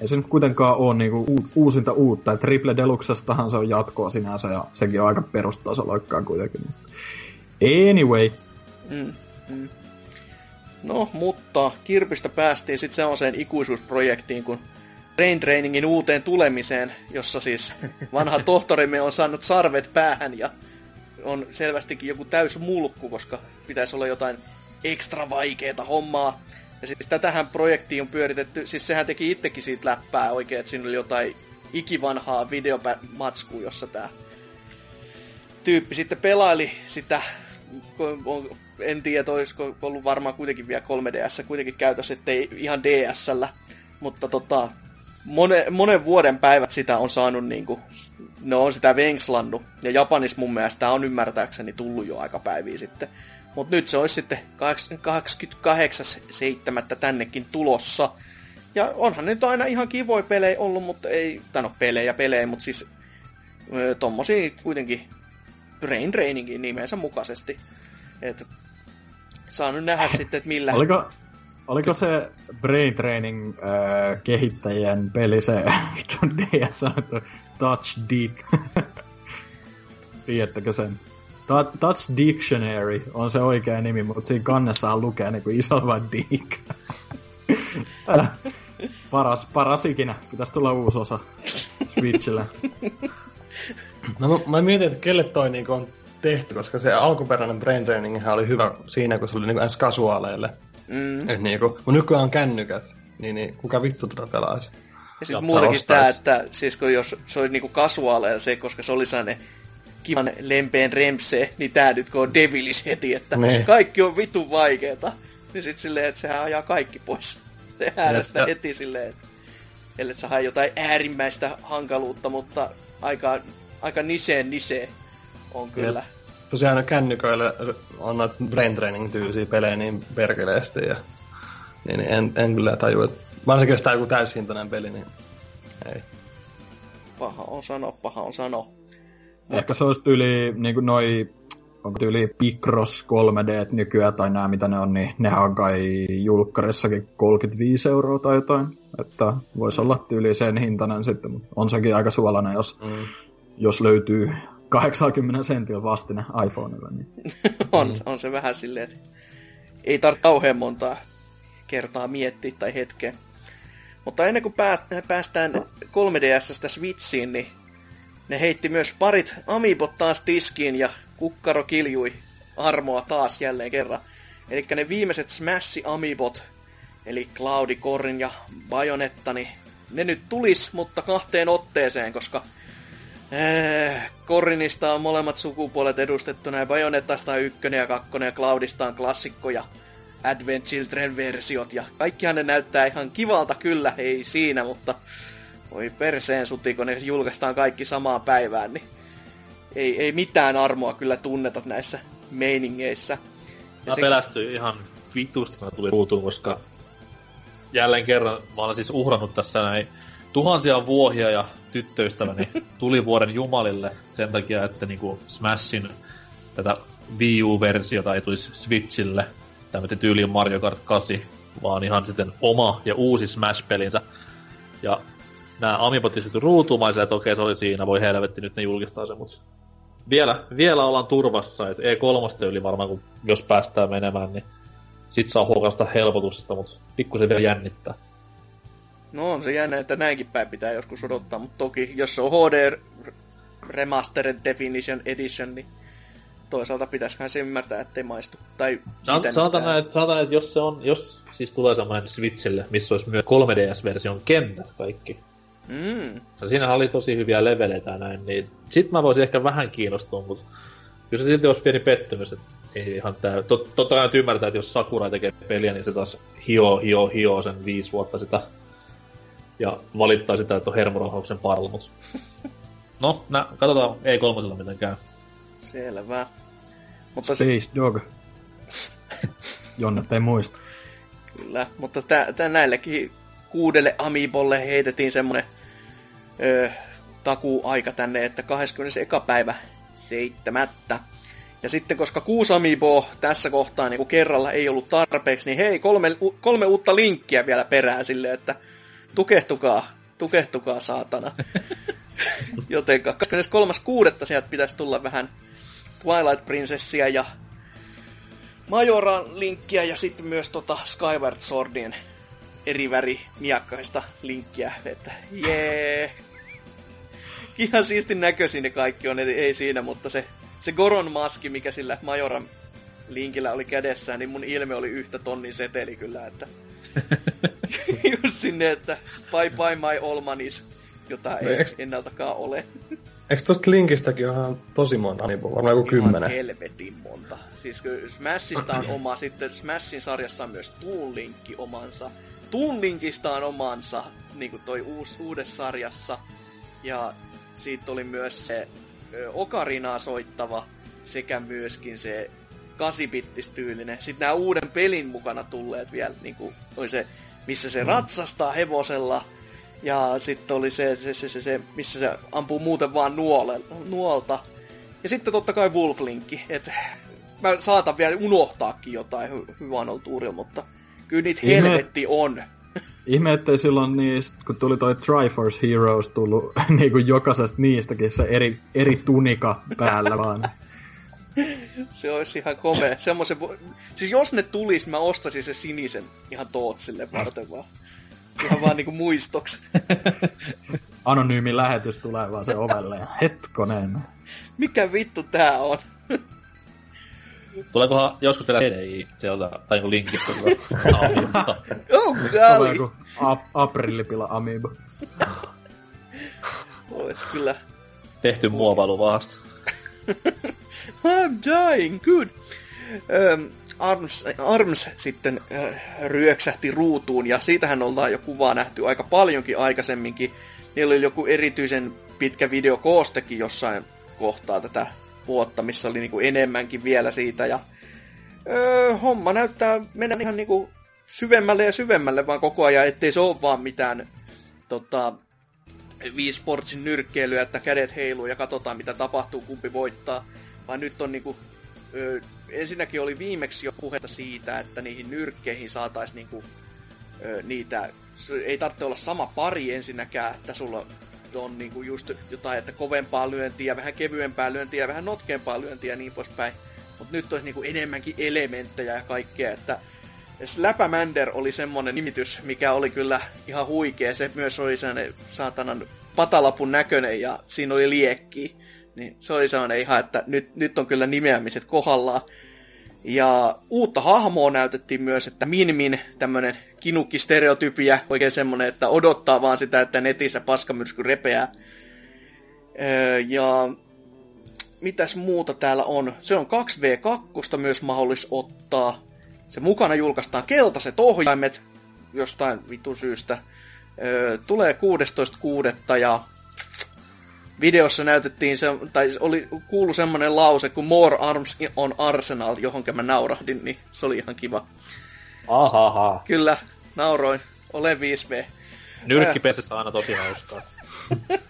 ei se nyt kuitenkaan ole niinku uusinta uutta. Et Triple Deluxestahan se on jatkoa sinänsä ja sekin on aika perustasoloikkaa kuitenkin. Anyway. Mm, mm. No, mutta Kirpistä päästiin sitten sellaiseen ikuisuusprojektiin kuin Brain Trainingin uuteen tulemiseen, jossa siis vanha tohtorimme on saanut sarvet päähän ja on selvästikin joku täys mulkku, koska pitäisi olla jotain ekstra vaikeeta hommaa. Ja siis tätähän projektiin on pyöritetty, siis sehän teki itsekin siitä läppää oikein, että siinä oli jotain ikivanhaa videomatskua, jossa tämä tyyppi sitten pelaili sitä, en tiedä, olisiko ollut varmaan kuitenkin vielä 3DS kuitenkin käytössä, ettei ihan DSllä, mutta tota, monen, monen vuoden päivät sitä on saanut niinku, ne on sitä venkslannut, ja Japanissa mun mielestä on ymmärtääkseni tullut jo aika päiviä sitten. Mutta nyt se olisi sitten 28.7. tännekin tulossa. Ja onhan nyt aina ihan kivoja pelejä ollut, mutta ei, tai no pelejä pelejä, mutta siis tommosia kuitenkin brain trainingin nimensä mukaisesti. Et saa nyt nähdä sitten, että millä... Oliko, Oliko se Brain Training äh, kehittäjien peli se DS Touch Dick? Tiedättekö sen? Touch Dictionary on se oikea nimi, mutta siinä kannessa lukee niin kuin iso vaan Dick. paras, paras ikinä. Pitäisi tulla uusi osa Switchille. No mä mietin, että kelle toi niinku on tehty, koska se alkuperäinen Brain Training oli hyvä siinä, kun se oli niinku edes kasuaaleille. Mm. Et niinku, kun nykyään on kännykät, niin, niin kuka vittu tätä pelaisi? Ja sitten muutenkin tämä, että siis kun jos se olisi niinku kasuaaleja se, koska se oli sellainen kivan lempeen remse, niin tää nyt kun on devilis heti, että ne. Niin. kaikki on vitun vaikeeta. Niin sit silleen, että sehän ajaa kaikki pois äärestä että... heti silleen, että ellei sä jotain äärimmäistä hankaluutta, mutta aika, aika niseen nisee on kyllä. Ja tosiaan kännyköillä on noita brain training tyylisiä pelejä niin perkeleesti ja niin, niin en, en kyllä tajua, että varsinkin jos tämä joku täyshintainen peli, niin ei. Paha on sano, paha on sano. Ehkä se olisi tyyli, niin kuin noi, onko tyyli Picross 3D nykyään tai nämä mitä ne on, niin nehän on kai julkkarissakin 35 euroa tai jotain. Että voisi olla tyyli sen hintainen sitten, mutta on sekin aika suolainen, jos, mm. jos löytyy 80 sentin vastine iPhoneilla. Niin. on, mm. on se vähän silleen, että ei tarvitse kauhean montaa kertaa miettiä tai hetkeä. Mutta ennen kuin päästään 3DSstä Switchiin, niin ne heitti myös parit Amiibot taas tiskiin ja kukkaro kiljui armoa taas jälleen kerran. Eli ne viimeiset Smash Amiibot, eli Cloudi, Corrin ja Bajonetta, niin ne nyt tulis, mutta kahteen otteeseen, koska äh, Corrinista on molemmat sukupuolet edustettuna ja Bajonettasta on ykkönen ja kakkonen ja Cloudista on klassikko ja Advent Children-versiot ja kaikkihan ne näyttää ihan kivalta kyllä, ei siinä, mutta voi perseen suti, kun ne julkaistaan kaikki samaan päivään, niin ei, ei mitään armoa kyllä tunneta näissä meiningeissä. Ja mä se... pelästyin ihan vitusta, kun tuli ruutuun, koska jälleen kerran mä olen siis uhrannut tässä näin tuhansia vuohia ja tyttöystäväni vuoden jumalille sen takia, että niinku Smashin tätä Wii U-versiota ei tulisi Switchille, tämmöinen tyyliin Mario Kart 8, vaan ihan sitten oma ja uusi Smash-pelinsä. Ja nämä Amiibot pistetty ruutumaisia, että okei se oli siinä, voi helvetti, nyt ne julkistaa se, mutta vielä, vielä ollaan turvassa, että E3 yli varmaan, kun jos päästään menemään, niin sit saa huokasta helpotuksesta, mutta pikkusen vielä jännittää. No on se jännä, että näinkin päin pitää joskus odottaa, mutta toki jos se on HD Remastered Definition Edition, niin toisaalta pitäisiköhän se ymmärtää, ettei maistu. Tai sanotaan, näin, että, sanotaan, että jos se on, jos siis tulee semmoinen Switchille, missä olisi myös 3DS-version kentät kaikki, Mm. Siinä oli tosi hyviä leveleitä ja näin, niin sit mä voisin ehkä vähän kiinnostua, mutta kyllä se silti olisi pieni pettymys, että ei ihan tää... Tot, totta kai ymmärtää, että jos Sakura tekee peliä, niin se taas hio, hio, hio sen viisi vuotta sitä ja valittaa sitä, että on hermorohauksen parla, mutta... No, nä, katsotaan E3 miten käy. Selvä. Mutta Space se... Dog. Jonne ei muista. Kyllä, mutta tää, tää näillekin kuudelle Amiibolle heitettiin semmonen öö, takuaika tänne, että 21. päivä seitsemättä. Ja sitten koska kuusi Amiibo tässä kohtaa niin kerralla ei ollut tarpeeksi, niin hei, kolme, kolme uutta linkkiä vielä perään sille, että tukehtukaa, tukehtukaa saatana. Joten 23.6. sieltä pitäisi tulla vähän Twilight Princessia ja Majoran linkkiä ja sitten myös tota Skyward Swordien eri väri miakkaista linkkiä, että jee. Ihan siistin näköisiä ne kaikki on, ei siinä, mutta se, se Goron maski, mikä sillä Majoran linkillä oli kädessään, niin mun ilme oli yhtä tonnin seteli kyllä, että just sinne, että bye bye my olmanis, jota no, ei eks... ennaltakaan ole. Eikö tosta linkistäkin ihan tosi monta niin varmaan joku kymmenen? helvetin monta. Siis Smashista on oma, sitten Smashin sarjassa on myös Toon Linkki omansa. Tunlinkista on omansa, niin kuin toi uus, uudessa sarjassa. Ja siitä oli myös se ö, Okarinaa soittava sekä myöskin se kasibittistä-tyylinen. Sitten nämä uuden pelin mukana tulleet vielä, niin kuin oli se, missä se mm. ratsastaa hevosella. Ja sitten oli se, se, se, se, se, missä se ampuu muuten vaan nuole, nuolta. Ja sitten totta kai Wolflinkki, että mä saatan vielä unohtaakin jotain hy- hyvän tuurilla, mutta Kyllä niitä Ihme... helvetti on. Ihme, ettei silloin niistä, kun tuli toi Triforce Heroes tullut niin kuin jokaisesta niistäkin se eri, eri tunika päällä vaan. se olisi ihan komea. Semmoisen vo... Siis jos ne tulisi, mä ostaisin se sinisen ihan Tootsille varten vaan. Ihan vaan niinku muistoksi. Anonyymi lähetys tulee vaan se ovelle hetkonen. Mikä vittu tää on? Tuleekohan joskus vielä CDI sieltä, tai joku linkki Oh, golly! joku ap- aprillipila Amiibo. Ois kyllä. Tehty muovailu vasta. I'm dying, good. Um, Arms, Arms sitten äh, ryöksähti ruutuun, ja siitähän ollaan jo kuvaa nähty aika paljonkin aikaisemminkin. Niillä oli joku erityisen pitkä videokoostekin jossain kohtaa tätä vuotta, missä oli niinku enemmänkin vielä siitä. Ja öö, homma näyttää mennä ihan niinku syvemmälle ja syvemmälle vaan koko ajan, ettei se ole vaan mitään tota, Wii Sportsin nyrkkeilyä, että kädet heiluu ja katsotaan mitä tapahtuu, kumpi voittaa. Vaan nyt on niinku, öö, ensinnäkin oli viimeksi jo puhetta siitä, että niihin nyrkkeihin saataisiin niinku, öö, niitä, ei tarvitse olla sama pari ensinnäkään, että sulla on niinku just jotain, että kovempaa lyöntiä, vähän kevyempää lyöntiä, vähän notkeampaa lyöntiä ja niin poispäin. Mutta nyt olisi niinku enemmänkin elementtejä ja kaikkea, että Slapamander oli semmonen nimitys, mikä oli kyllä ihan huikea. Se myös oli sen saatanan patalapun näköinen ja siinä oli liekki. Niin se oli sellainen ihan, että nyt, nyt on kyllä nimeämiset kohdallaan. Ja uutta hahmoa näytettiin myös, että Minmin tämmönen kinukki-stereotypia, oikein semmonen, että odottaa vaan sitä, että netissä paskamyrsky repeää. Öö, ja mitäs muuta täällä on? Se on 2v2 myös mahdollis ottaa. Se mukana julkaistaan keltaiset ohjaimet jostain vitu syystä. Öö, tulee 16.6. ja videossa näytettiin se, tai oli kuulu semmonen lause kuin More Arms on Arsenal, johon mä naurahdin, niin se oli ihan kiva. Ahaha. Kyllä, nauroin. Ole 5V. Nyrkkipesissä on aina tosi hauskaa.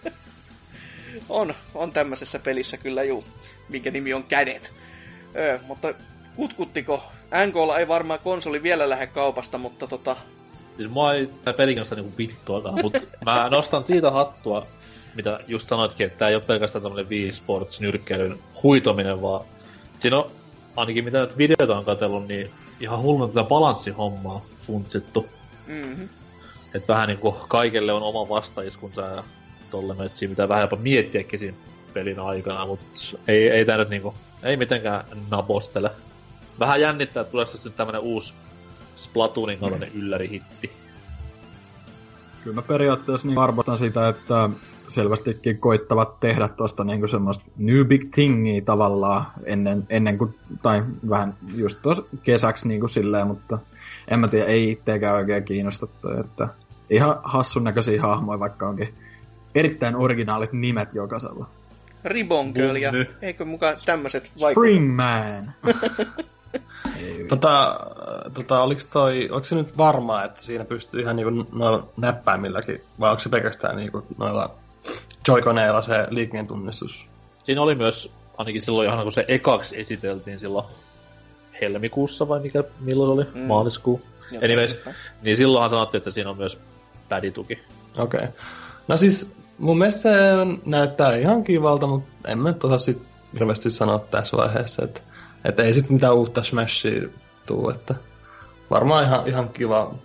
on, on tämmöisessä pelissä kyllä juu, minkä nimi on Kädet. Öö, mutta kutkuttiko? NKlla ei varmaan konsoli vielä lähde kaupasta, mutta tota... Siis mua ei tää peli kiinnostaa niinku vittuakaan, mutta mä nostan siitä hattua, mitä just sanoitkin, että tää ei ole pelkästään tämmönen Wii Sports nyrkkeilyn huitominen, vaan siinä on, ainakin mitä nyt videoita on katsellut, niin ihan hullun tätä balanssihommaa funtsittu. Mm-hmm. Että vähän niinku kaikelle on oma vastaiskunsa ja tolle siinä mitä vähän jopa miettiäkin siinä pelin aikana, mutta ei, ei tää nyt niinku, ei mitenkään nabostele. Vähän jännittää, että tulee nyt tämmönen uusi Splatoonin kaltainen mm. yllärihitti. Kyllä mä periaatteessa niin arvostan sitä, että selvästikin koittavat tehdä tuosta niinku semmoista new big thingia tavallaan ennen, ennen kuin, tai vähän just tuossa kesäksi niinku silleen, mutta en mä tiedä, ei itseäkään oikein kiinnosta, että ihan hassun näköisiä hahmoja, vaikka onkin erittäin originaalit nimet jokaisella. Ribbon Girl ja eikö mukaan tämmöiset Springman! tota, tota, oliko, toi, oliko se nyt varmaa, että siinä pystyy ihan niinku noilla näppäimilläkin, vai onko se pelkästään niinku noilla Joy-Coneilla se liikkeen tunnistus? Siinä oli myös, ainakin silloin ihan kun se ekaksi esiteltiin silloin helmikuussa vai mikä, milloin oli? Mm. Maaliskuu. Anyways, niin silloinhan sanottiin, että siinä on myös pädituki. Okei. Okay. No siis mun mielestä se näyttää ihan kivalta, mutta en mä nyt osaa sit hirveästi sanoa tässä vaiheessa, että, että ei sit mitään uutta Smashia tuu, että varmaan ihan, ihan kiva,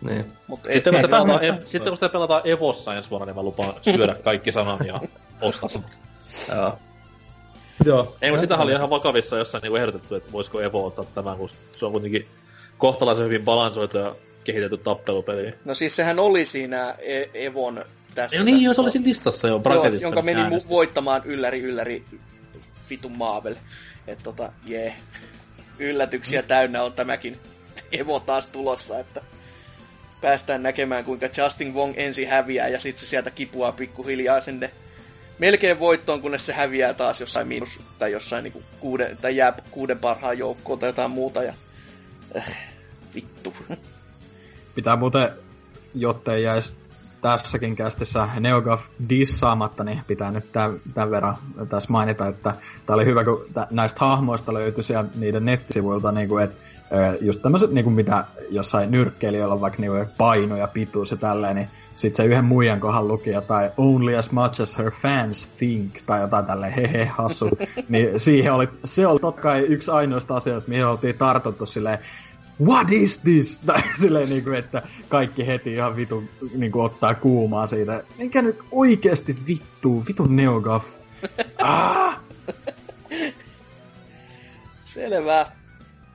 niin. Mut sitten, kun pelataan, e- sitten kun sitä pelataan Evossa ensi vuonna, niin mä lupaan syödä kaikki sanat ja ostaa. Joo. Joo. Ei, mutta sitä oli ihan vakavissa jossain niin ehdotettu, että voisiko Evo ottaa tämän, kun se on kuitenkin kohtalaisen hyvin balansoitu ja kehitetty tappelupeli. No siis sehän oli siinä e- Evon tässä. No niin, jos oli siinä listassa jo, Bracketissa. jonka meni mu- voittamaan ylläri ylläri vitun Maavel. Että tota, jee. Yeah. Yllätyksiä mm. täynnä on tämäkin Evo taas tulossa, että päästään näkemään, kuinka Justin Wong ensin häviää ja sitten se sieltä kipuaa pikkuhiljaa sinne melkein voittoon, kunnes se häviää taas jossain miinus tai jossain niinku kuuden, tai jää kuuden parhaan joukkoon tai jotain muuta ja äh, vittu. Pitää muuten, jottei jäisi tässäkin kästissä Neogaf dissaamatta, niin pitää nyt tämän, tämän verran tässä mainita, että tämä oli hyvä, kun näistä hahmoista löytyi siellä niiden nettisivuilta, niin kuin, että just tämmöiset, niin kuin mitä jossain nyrkkeilijöillä on vaikka niin paino ja pituus ja tälleen, niin sitten se yhden muijan kohan luki jotain only as much as her fans think, tai jotain tälleen hehe hassu. niin siihen oli, se oli totta kai yksi ainoista asioista, mihin oltiin tartuttu silleen, what is this? Tai silleen niin kuin, että kaikki heti ihan vitu niin kuin ottaa kuumaa siitä. Mikä nyt oikeasti vittuu, vitu neogaf. ah! Selvä.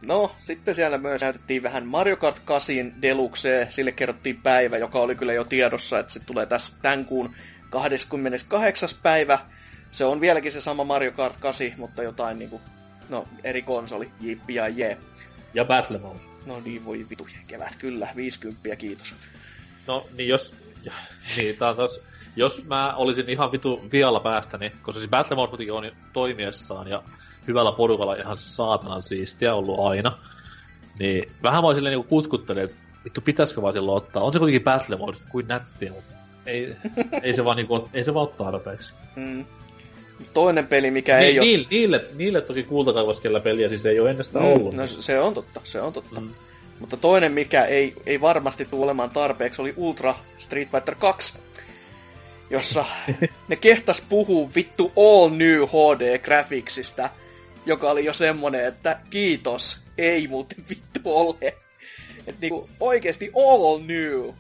No, sitten siellä myös näytettiin vähän Mario Kart 8 Deluxe. Sille kerrottiin päivä, joka oli kyllä jo tiedossa, että se tulee tässä tämän kuun 28. päivä. Se on vieläkin se sama Mario Kart 8, mutta jotain niinku, no, eri konsoli, jippi ja jee. Ja Battle Mode. No niin, voi vitu, kevät, kyllä, 50, kiitos. No niin, jos, niin, tää tos, jos mä olisin ihan vitu vialla päästä, niin, koska siis Battle Mode on toimiessaan ja hyvällä porukalla ihan saatanan siistiä ollut aina. Niin vähän vaan silleen niinku kutkuttelin, että vittu pitäisikö vaan silloin ottaa. On se kuitenkin Battle Mode, kuin nättiä, mutta ei, ei se vaan niinku, ei se vaan ole tarpeeksi. Mm. Toinen peli, mikä niin, ei niille, ole... Niille, niille toki kultakaivoskella peliä siis ei ole ennestään mm, ollut. No se on totta, se on totta. Mm. Mutta toinen, mikä ei, ei varmasti tule olemaan tarpeeksi, oli Ultra Street Fighter 2 jossa ne kehtas puhuu vittu all new HD graphicsista joka oli jo semmonen, että kiitos, ei muuten vittu ole. Että niinku oikeesti all new.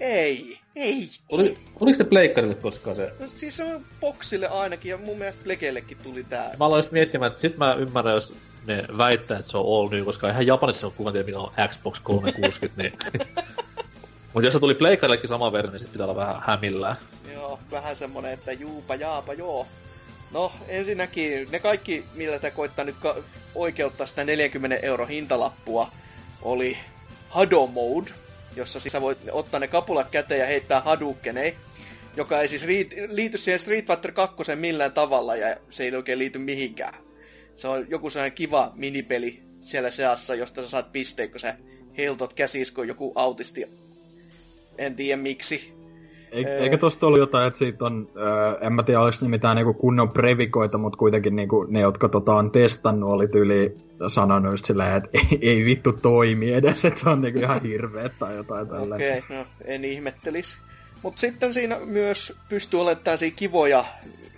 Ei. Ei. Tuli, tuliko se pleikkarille koskaan se? No, siis se on boksille ainakin, ja mun mielestä Plekeillekin tuli tää. Mä aloin miettimään, että sit mä ymmärrän, jos ne väittää, että se on all new, koska ihan Japanissa on kukaan tiedä, mikä on Xbox 360, niin... Mutta jos se tuli pleikkarillekin sama verran, niin sit pitää olla vähän hämillään. Joo, vähän semmonen, että juupa jaapa joo. No, ensinnäkin ne kaikki, millä te koittaa nyt oikeuttaa sitä 40 euro hintalappua, oli Hado Mode, jossa siis sä voit ottaa ne kapulat käteen ja heittää Hadoukenei, joka ei siis liity siihen Street Fighter 2 millään tavalla ja se ei oikein liity mihinkään. Se on joku sellainen kiva minipeli siellä seassa, josta sä saat pisteen, kun sä heiltot käsis kuin joku autisti. En tiedä miksi. Eikö tosta ollut jotain, että siitä on, öö, en mä tiedä oliko ne mitään niinku kunnon previkoita, mutta kuitenkin niinku, ne, jotka tota, on testannut, oli tyyli sanonut just silleen, että ei, ei vittu toimi edes, että se on niinku ihan hirveet tai jotain tällä. Okei, okay, no en ihmettelis. Mutta sitten siinä myös pystyy olemaan kivoja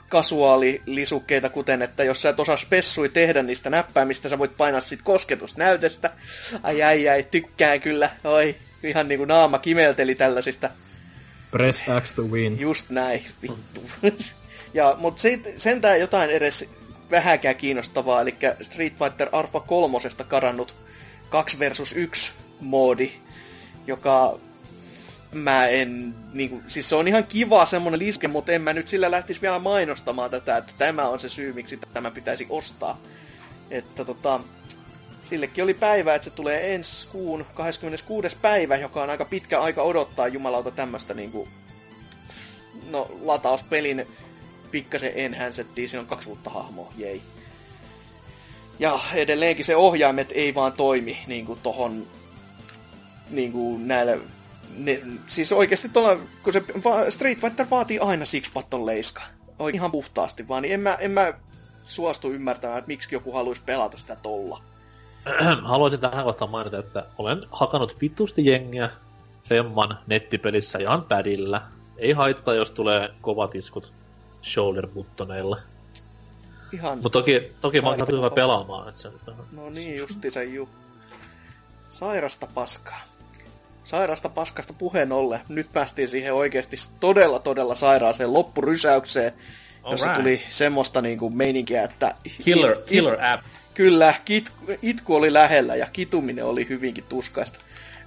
kasuaalilisukkeita, kuten että jos sä et osaa spessui tehdä niistä näppäimistä, sä voit painaa sit kosketusnäytöstä. Ai ai ai, tykkään kyllä. Oi, ihan niinku naama kimelteli tällaisista Press X to win. Just näin, vittu. ja, mutta sentään jotain edes vähäkään kiinnostavaa, eli Street Fighter Alpha 3 kadannut 2 versus 1 moodi, joka mä en, niin kuin, siis se on ihan kiva semmonen liske, mutta en mä nyt sillä lähtisi vielä mainostamaan tätä, että tämä on se syy, miksi tämä pitäisi ostaa. Että tota, sillekin oli päivä, että se tulee ensi kuun 26. päivä, joka on aika pitkä aika odottaa jumalauta tämmöstä niinku, no latauspelin pikkasen enhänsettiin, siinä on kaksi uutta hahmoa, jei. Ja edelleenkin se ohjaimet ei vaan toimi niinku tohon niinku näille ne, siis oikeasti tuolla, kun se Street Fighter vaatii aina six patton leiska. Oikein ihan puhtaasti vaan, niin en mä, en mä suostu ymmärtämään, että miksi joku haluaisi pelata sitä tolla. haluaisin tähän kohtaan mainita, että olen hakannut vitusti jengiä Femman nettipelissä ihan pädillä. Ei haittaa, jos tulee kovat iskut shoulder buttoneilla. Ihan... Mutta toki, toki mä oon hyvä pelaamaan. Että se on... No niin, justi se ju. Sairasta paskaa. Sairasta paskasta puheen olle. Nyt päästiin siihen oikeasti todella, todella sairaaseen loppurysäykseen, All jossa right. tuli semmoista niinku meininkiä, että... Killer, killer app. Kyllä, kit, itku oli lähellä ja kituminen oli hyvinkin tuskaista.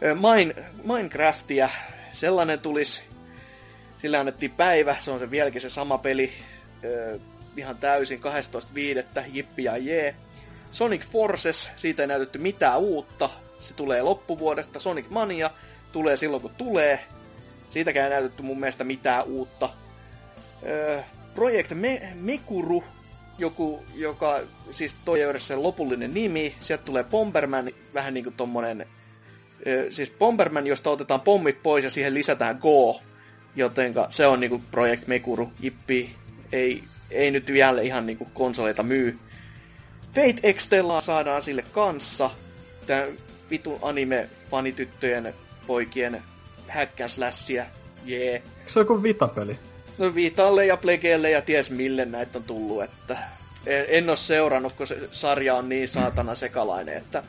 Mine, Minecraftia, sellainen tulisi, sillä annettiin päivä, se on se vieläkin se sama peli, ihan täysin 12.5. Jippi ja jee. Sonic Forces, siitä ei näytetty mitään uutta, se tulee loppuvuodesta. Sonic Mania tulee silloin kun tulee, siitäkään ei näytetty mun mielestä mitään uutta. Project Me- Mekuru joku, joka, siis toi ei sen lopullinen nimi, sieltä tulee Bomberman, vähän niinku tommonen, siis Bomberman, josta otetaan pommit pois ja siihen lisätään Go, jotenka se on niinku Project Mekuru, jippi, ei, ei nyt vielä ihan niinku konsoleita myy. Fate Extella saadaan sille kanssa, tää vitu anime-fanityttöjen poikien häkkänslässiä, jee. Yeah. Se on joku vitapeli. No Vitalle ja Plegeelle ja ties mille näitä on tullut, että en, en ole seurannut, kun se sarja on niin saatana sekalainen, että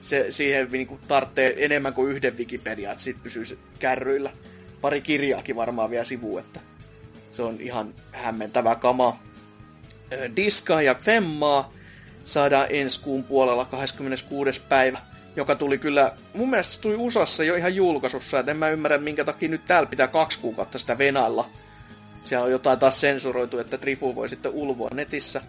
se, siihen niinku tarvitsee enemmän kuin yhden Wikipedia, että sit pysyy kärryillä. Pari kirjaakin varmaan vielä sivu, että se on ihan hämmentävä kama. Diska ja Femmaa saadaan ensi kuun puolella 26. päivä, joka tuli kyllä, mun mielestä se tuli USAssa jo ihan julkaisussa, että en mä ymmärrä minkä takia nyt täällä pitää kaksi kuukautta sitä venailla siellä on jotain taas sensuroitu, että Trifu voi sitten ulvoa netissä.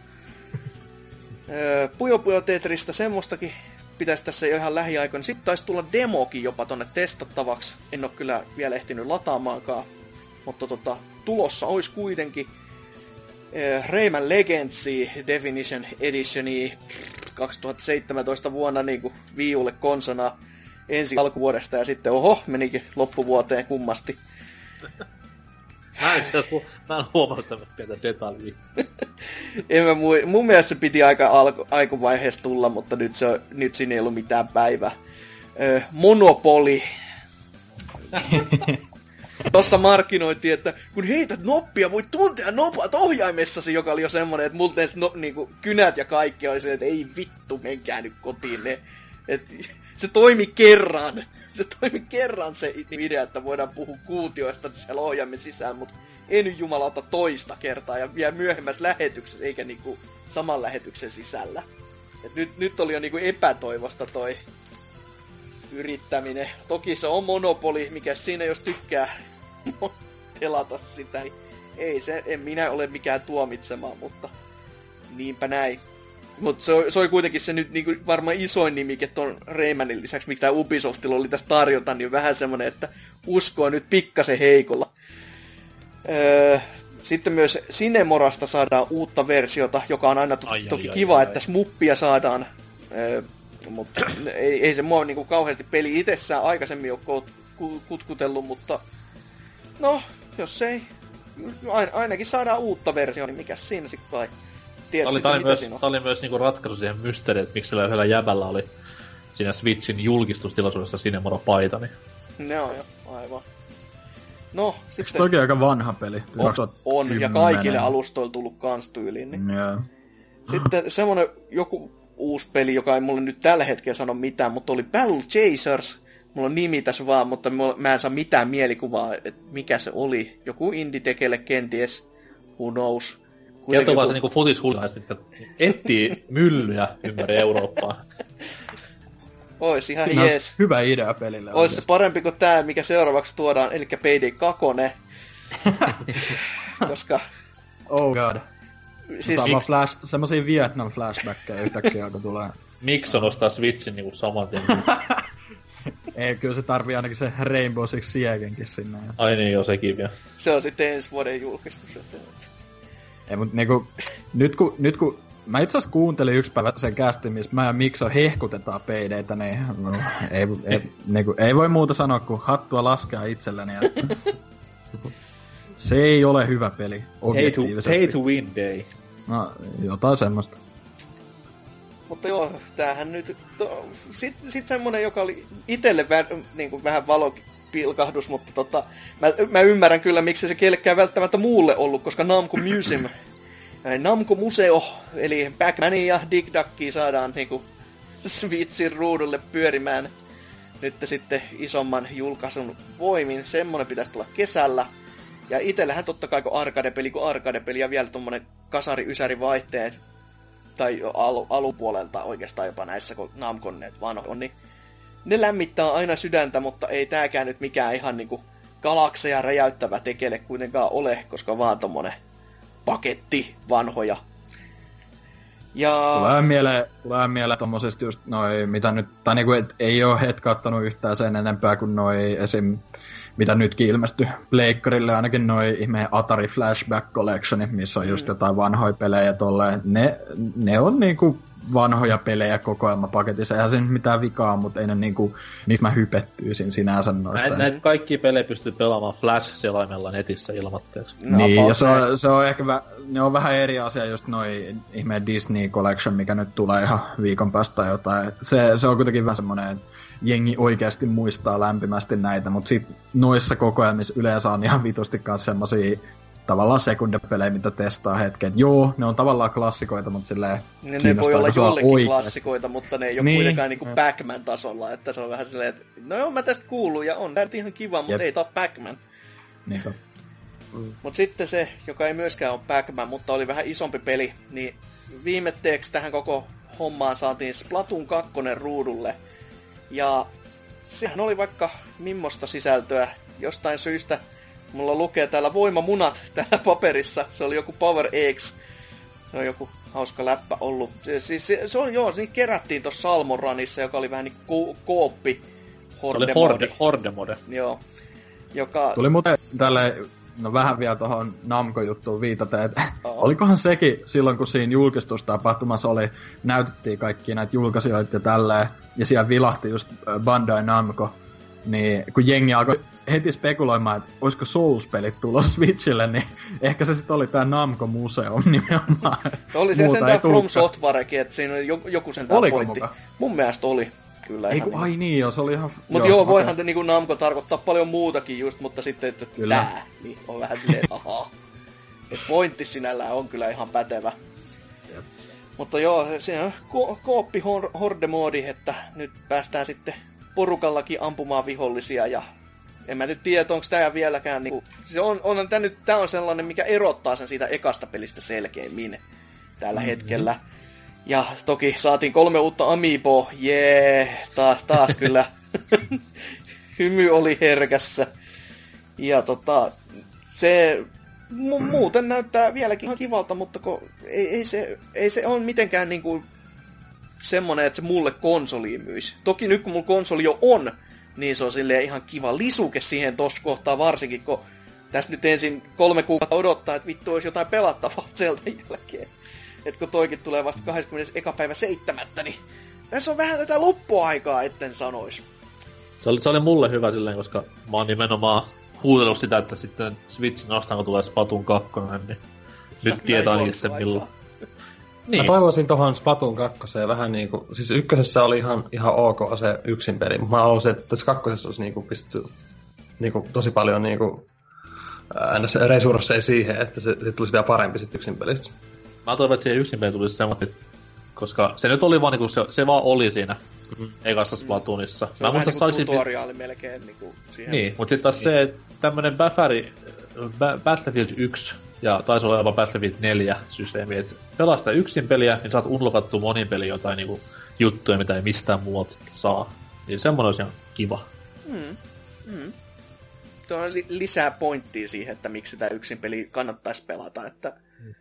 Puyo Puyo Tetristä semmoistakin pitäisi tässä jo ihan lähiaikoina. Sitten taisi tulla demokin jopa tonne testattavaksi. En ole kyllä vielä ehtinyt lataamaankaan. Mutta tota, tulossa olisi kuitenkin Rayman Legendsi Definition Editioni 2017 vuonna niin kuin viiulle konsona ensi alkuvuodesta ja sitten oho, menikin loppuvuoteen kummasti. Mä en, mä en huomannut tämmöistä pientä detaljia. en mä mui, mun mielestä se piti aika alku, aikuvaiheessa tulla, mutta nyt, se, nyt siinä ei ollut mitään päivää. Öö, Monopoli. Tossa markkinoitiin, että kun heität noppia, voit tuntea nopat ohjaimessasi, joka oli jo semmonen, että multa no, niinku, kynät ja kaikki oli se, että ei vittu, menkää nyt kotiin ne. Et, se toimi kerran, se toimi kerran se idea, että voidaan puhua kuutioista siellä ohjaamme sisään, mutta ei nyt jumalauta toista kertaa ja vielä myöhemmässä lähetyksessä, eikä niinku saman lähetyksen sisällä. Et nyt, nyt oli jo niinku epätoivosta toi yrittäminen. Toki se on monopoli, mikä siinä jos tykkää pelata sitä, niin ei se, en minä ole mikään tuomitsemaan, mutta niinpä näin. Mutta se, se oli kuitenkin se nyt niinku varmaan isoin nimike tuon Raymanin lisäksi, mitä Ubisoftilla oli tässä tarjota, niin vähän semmoinen, että uskoa nyt pikkasen heikolla. Öö, sitten myös Sinemorasta saadaan uutta versiota, joka on aina to- ai, toki ai, kiva, ai, että smuppia saadaan. Öö, mutta ei, ei se mua niinku kauheasti peli itsessään aikaisemmin ole kutkutellut, mutta no, jos ei, ainakin saadaan uutta versiota, niin mikä siinä sitten kai. Tiedä oli, oli myös, tämä oli myös niinku ratkaisu siihen mysteeriin, että miksi sillä yhdellä jäbällä oli siinä Switchin julkistustilaisuudessa Cinemora paita. Niin... Ne on jo, aivan. No, sitten... Eikö toki aika vanha peli? On, on ja kaikille alustoille tullut kans tyyliin. Niin. Yeah. Sitten semmonen joku uusi peli, joka ei mulle nyt tällä hetkellä sano mitään, mutta oli Battle Chasers. Mulla on nimi tässä vaan, mutta mä en saa mitään mielikuvaa, että mikä se oli. Joku indie-tekele kenties, who knows. Kertoo vaan se niinku futishulaiset, jotka etsii myllyjä ympäri Eurooppaa. Ois ihan Siinä jees. hyvä idea pelille. Ois se parempi kuin tää, mikä seuraavaksi tuodaan, eli Payday 2. Koska... Oh god. Siis... Sama flash, semmosia Vietnam flashbackkejä yhtäkkiä, kun tulee. Miksi on ostaa Switchin niinku saman tien? Ei, kyllä se tarvii ainakin se Rainbow Six Siegenkin sinne. Ai niin, joo, sekin vielä. Se on sitten ensi vuoden julkistus. Ei, mutta niinku, nyt kun, nyt kun Mä itse asiassa kuuntelin yksi päivä sen kästin, missä mä ja Mikso hehkutetaan peideitä, niin no, ei, ei, niinku, ei voi muuta sanoa kuin hattua laskea itselleni. Että se ei ole hyvä peli, Pay to, pay to win day. No, jotain semmoista. Mutta joo, tämähän nyt... Sitten sit semmonen, joka oli itselle vä, niin kuin vähän valopilkahdus, mutta tota, mä, mä ymmärrän kyllä, miksi se kellekään välttämättä muulle ollut, koska Namco Museum Namco Museo, eli pac ja Dig Duckia saadaan niinku Switchin ruudulle pyörimään nyt sitten isomman julkaisun voimin. Semmonen pitäisi tulla kesällä. Ja itellähän totta kai kun arcade-peli kun arcade-peli ja vielä tuommoinen kasari-ysäri vaihteen tai al- alupuolelta oikeastaan jopa näissä, kun Namcon vaan on, niin ne lämmittää aina sydäntä, mutta ei tääkään nyt mikään ihan niinku galakseja räjäyttävä tekele kuitenkaan ole, koska vaan tommonen paketti vanhoja. Ja... Tulee mieleen, tulee mieleen tommosesta just noi, mitä nyt, tai niinku, et ei ole hetkauttanut yhtään sen enempää kuin noi esim mitä nytkin ilmestyi Pleikkarille, ainakin noin ihmeen Atari Flashback Collection, missä on just mm. jotain vanhoja pelejä tolleen. Ne, ne on niinku vanhoja pelejä kokoelmapaketissa. Eihän siinä mitään vikaa, mutta ei ne niinku, niitä mä hypettyisin sinänsä noista. Näitä näit kaikki pelejä pystyy pelaamaan Flash-selaimella netissä ilmatteeksi. No, niin, ja se on, se on ehkä vä, ne on vähän eri asia just noin ihmeen Disney Collection, mikä nyt tulee ihan viikon päästä jotain. Se, se on kuitenkin vähän semmoinen, että jengi oikeasti muistaa lämpimästi näitä, mutta sit noissa kokoelmissa yleensä on ihan vitusti kanssa semmosia tavallaan sekundepelejä, mitä testaa hetken. Joo, ne on tavallaan klassikoita, mutta silleen ne, ne voi olla jollekin oikeasti. klassikoita, mutta ne ei ole niin. kuitenkaan niinku Pac-Man tasolla, että se on vähän silleen, että no joo, mä tästä kuulun ja on tää ihan kiva, mutta Jep. ei tää ole Pac-Man. Niinpä. Mm. Mut sitten se, joka ei myöskään ole Pac-Man, mutta oli vähän isompi peli, niin viimetteeksi tähän koko hommaan saatiin Splatoon 2 ruudulle. Ja sehän oli vaikka mimmosta sisältöä jostain syystä Mulla lukee täällä voimamunat täällä paperissa. Se oli joku Power X. Se on joku hauska läppä ollut. Siis se, se on joo, niin kerättiin tuossa Salmonranissa, joka oli vähän niin kuin kooppi. Horde se oli horde, horde mode. Joo. Joka... Tuli muuten tälle no vähän vielä tuohon Namco-juttuun viitata, että oh. olikohan sekin silloin, kun siinä julkistustapahtumassa oli, näytettiin kaikki näitä julkaisijoita ja tälleen, ja siellä vilahti just Bandai Namco, niin kun jengi alkoi heti spekuloimaan, että olisiko Souls-pelit tulossa Switchille, niin ehkä se sitten oli tämä Namco Museum nimenomaan. oli se sentään From Softwarekin, että siinä oli joku sen pointti. Muka? Mun mielestä oli. Kyllä Ei, kun, ai niin, joo, se oli ihan... Mutta joo, joo, voihan okay. niin Namco tarkoittaa paljon muutakin just, mutta sitten, että kyllä. tää, niin on vähän silleen, ahaa. Et pointti sinällään on kyllä ihan pätevä. Jep. Mutta joo, se on ko- kooppi horde moodi, että nyt päästään sitten porukallakin ampumaan vihollisia ja en mä nyt tiedä, onko tämä vieläkään niinku, se on, on tää nyt, tää on sellainen, mikä erottaa sen siitä ekasta pelistä selkeimmin tällä mm-hmm. hetkellä. Ja toki saatiin kolme uutta Amiibo, jee, taas, taas kyllä hymy oli herkässä. Ja tota, se mu- muuten näyttää vieläkin ihan kivalta, mutta ko, ei, ei, se, ei se ole mitenkään niinku semmonen, että se mulle konsoliin myisi. Toki nyt kun mulla konsoli jo on, niin se on silleen ihan kiva lisuke siihen tossa kohtaa varsinkin, kun tässä nyt ensin kolme kuukautta odottaa, että vittu olisi jotain pelattavaa Zeldan jälkeen. että kun toikin tulee vasta 21. päivä 7. niin tässä on vähän tätä loppuaikaa, etten sanois. Se oli, se oli mulle hyvä silleen, koska mä oon nimenomaan huudellut sitä, että sitten Switchin ostan, kun tulee Splatoon 2, niin Sä nyt tietää ainakin sen milloin. Niin. Mä toivoisin tohon Splatoon 2 vähän niinku, siis ykkösessä oli ihan, ihan ok se yksin peli, mutta mä haluaisin, että tässä kakkosessa olisi niinku pistetty niinku tosi paljon niinku resursseja siihen, että se, se tulisi vielä parempi sitten yksin pelistä. Mä toivon, että siihen yksin peli tulisi semmoinen, koska se nyt oli vaan niinku, se, se vaan oli siinä mm-hmm. ekassa Splatoonissa. Se mä on muistan, vähän niinku tutoriaali peli... melkein niinku siihen. Niin, mutta sitten taas niin. se, tämmönen Bafari, Battlefield 1 ja taisi olla jopa Battlefield 4 systeemi, että pelaa sitä yksin peliä, niin saat unlokattua monin peli jotain niinku juttuja, mitä ei mistään muualta saa. Niin semmoinen olisi ihan kiva. Mm. Mm. Tuo on li- lisää pointtia siihen, että miksi sitä yksin peli kannattaisi pelata. Että...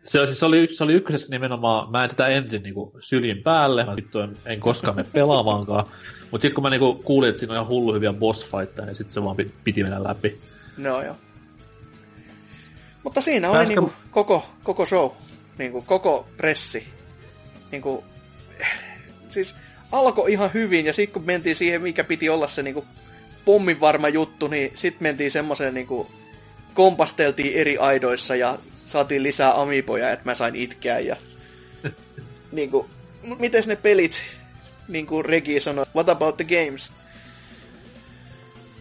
Se, siis oli, se oli ykkösessä nimenomaan, mä en sitä ensin niinku sylin päälle, mä vittu en, en koskaan mene pelaamaankaan. Mutta sitten kun mä niinku kuulin, että siinä on ihan hullu hyviä boss fightteja, niin sitten se vaan piti mennä läpi. No joo. Mutta siinä oli niinku koko, koko show, niinku koko pressi. Niinku, siis alkoi ihan hyvin ja sitten kun mentiin siihen, mikä piti olla se niinku pommin varma juttu, niin sitten mentiin semmoiseen niinku, kompasteltiin eri aidoissa ja saatiin lisää amiiboja, että mä sain itkeä ja niinku, miten ne pelit, niin kuin Regi sanoi, what about the games?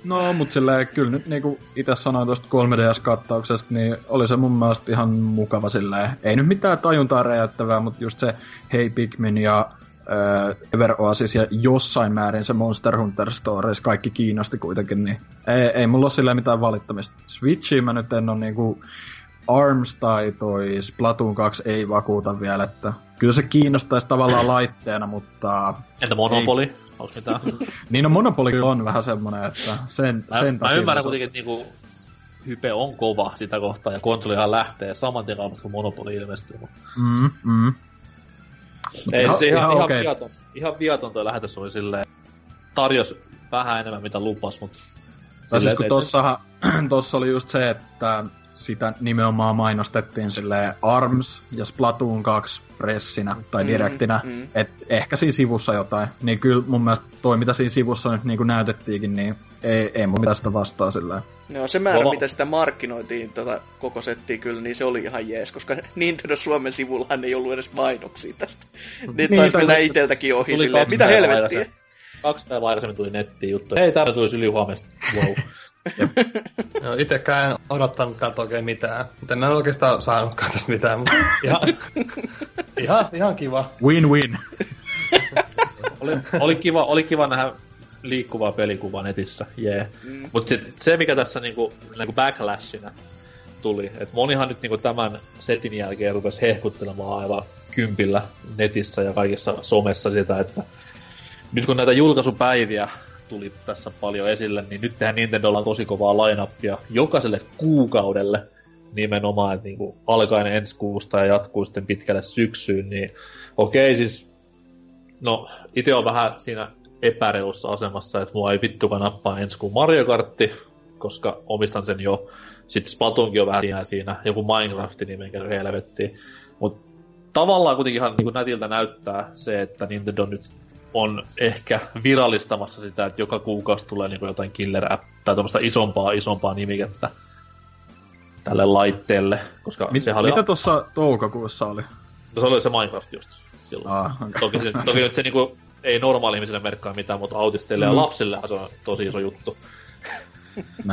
No, mutta silleen, kyllä nyt niinku itse sanoin tuosta 3DS-kattauksesta, niin oli se mun mielestä ihan mukava silleen. Ei nyt mitään tajuntaa räjäyttävää, mutta just se Hey Pikmin ja äh, Ever Oasis ja jossain määrin se Monster Hunter Stories, kaikki kiinnosti kuitenkin, niin ei, ei mulla ole silleen mitään valittamista. Switchiin mä nyt en ole niinku ARMS tai toi Splatoon 2 ei vakuuta vielä, että kyllä se kiinnostaisi tavallaan laitteena, mutta... Entä Monopoly? Ei Onko mitään? niin no Monopoly on vähän semmonen, että sen, mä, sen Mä ymmärrän kuitenkin, että niinku, hype on kova sitä kohtaa, ja konsolihan lähtee saman tien kun Monopoly ilmestyy. Mm, mm. Ei, ihan, se ihan, ihan, okay. viaton, ihan viaton toi lähetys oli silleen, tarjos vähän enemmän mitä lupas, mutta... siis kun tossahan, tossa oli just se, että sitä nimenomaan mainostettiin sille ARMS ja Splatoon 2 pressinä tai mm, direktinä, mm. että ehkä siinä sivussa jotain. Niin kyllä mun mielestä toi, mitä siinä sivussa nyt niin kuin näytettiinkin, niin ei, ei mun mitään sitä vastaa sillä No se määrä, Volo. mitä sitä markkinoitiin tota koko settiä kyllä, niin se oli ihan jees, koska Nintendo Suomen sivullahan ei ollut edes mainoksia tästä. Niin, niin taisi mennä iteltäkin ohi silleen, mitä helvettiä. Kaksi päivää aikaisemmin tuli nettiin juttu. Hei, täällä tulisi yli huomesta. Wow. no, itekään en odottanut täältä oikein mitään. Mutta en oikeastaan saanutkaan tästä mitään, mutta ihan, ihan, ihan kiva. Win-win. oli, oli, kiva, oli kiva nähdä liikkuvaa pelikuvaa netissä, jee. Yeah. Mm. Mutta se, se, mikä tässä niinku, niinku backlashina tuli, että monihan nyt niinku tämän setin jälkeen rupesi hehkuttelemaan aivan kympillä netissä ja kaikissa somessa sitä, että nyt kun näitä julkaisupäiviä tuli tässä paljon esille, niin nyt tehdään Nintendolla tosi kovaa lainappia jokaiselle kuukaudelle nimenomaan, että niin kuin alkaen ensi kuusta ja jatkuu sitten pitkälle syksyyn, niin okei siis, no itse on vähän siinä epäreussa asemassa, että mua ei vittukaan nappaa ensi kuun Mario Kartti, koska omistan sen jo. Sitten Splatoonkin on vähän siinä, joku Minecraft, niin menkä helvettiin. Mutta tavallaan kuitenkin ihan niin nätiltä näyttää se, että Nintendo nyt on ehkä virallistamassa sitä, että joka kuukausi tulee niin jotain killer app tai tämmöistä isompaa, isompaa nimikettä tälle laitteelle. Koska Mit, sehän oli... Mitä tuossa toukokuussa oli? No, se oli se Minecraft just silloin. Ah, okay. Toki, se, toki nyt se niinku, ei normaali ihmisille merkkaa mitään, mutta autisteille mm. ja lapsille se on tosi iso juttu.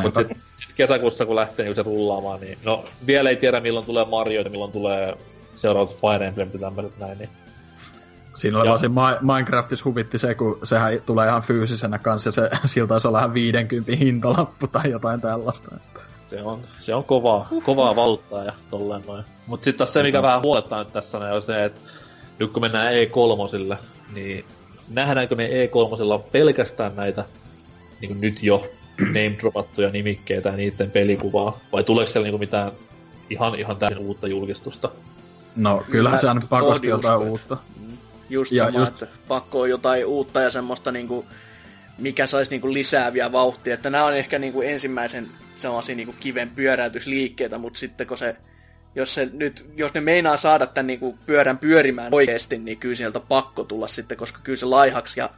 mutta sitten sit kesäkuussa, kun lähtee niin se rullaamaan, niin no vielä ei tiedä milloin tulee Mario ja milloin tulee seuraavat Fire Emblem ja tämmöiset näin, niin Siinä oli Ja- vaan se Ma- Minecraftissa huvitti se, kun sehän tulee ihan fyysisenä kanssa, ja se, sillä taisi olla ihan 50 hintalappu tai jotain tällaista. Se on, se on kovaa, kovaa valtaa ja tolleen noin. Mut sitten taas se, mikä vähän huolettaa nyt tässä, on se, että nyt kun mennään E3, niin nähdäänkö me E3 pelkästään näitä niin kuin nyt jo name dropattuja nimikkeitä ja niiden pelikuvaa, vai tuleeko siellä niin mitään ihan, ihan täysin uutta julkistusta? No, kyllähän se aina pakosti jotain uutta. Just Ja sama, just- että pakko on jotain uutta ja semmoista niinku, mikä saisi niinku lisää vielä vauhtia. Että nämä on ehkä niinku ensimmäisen sellaisia niinku kiven pyöräytysliikkeitä, mutta sitten kun se, jos, se nyt, jos ne meinaa saada tämän niinku pyörän pyörimään oikeasti, niin kyllä sieltä pakko tulla sitten, koska kyllä se laihaksi ja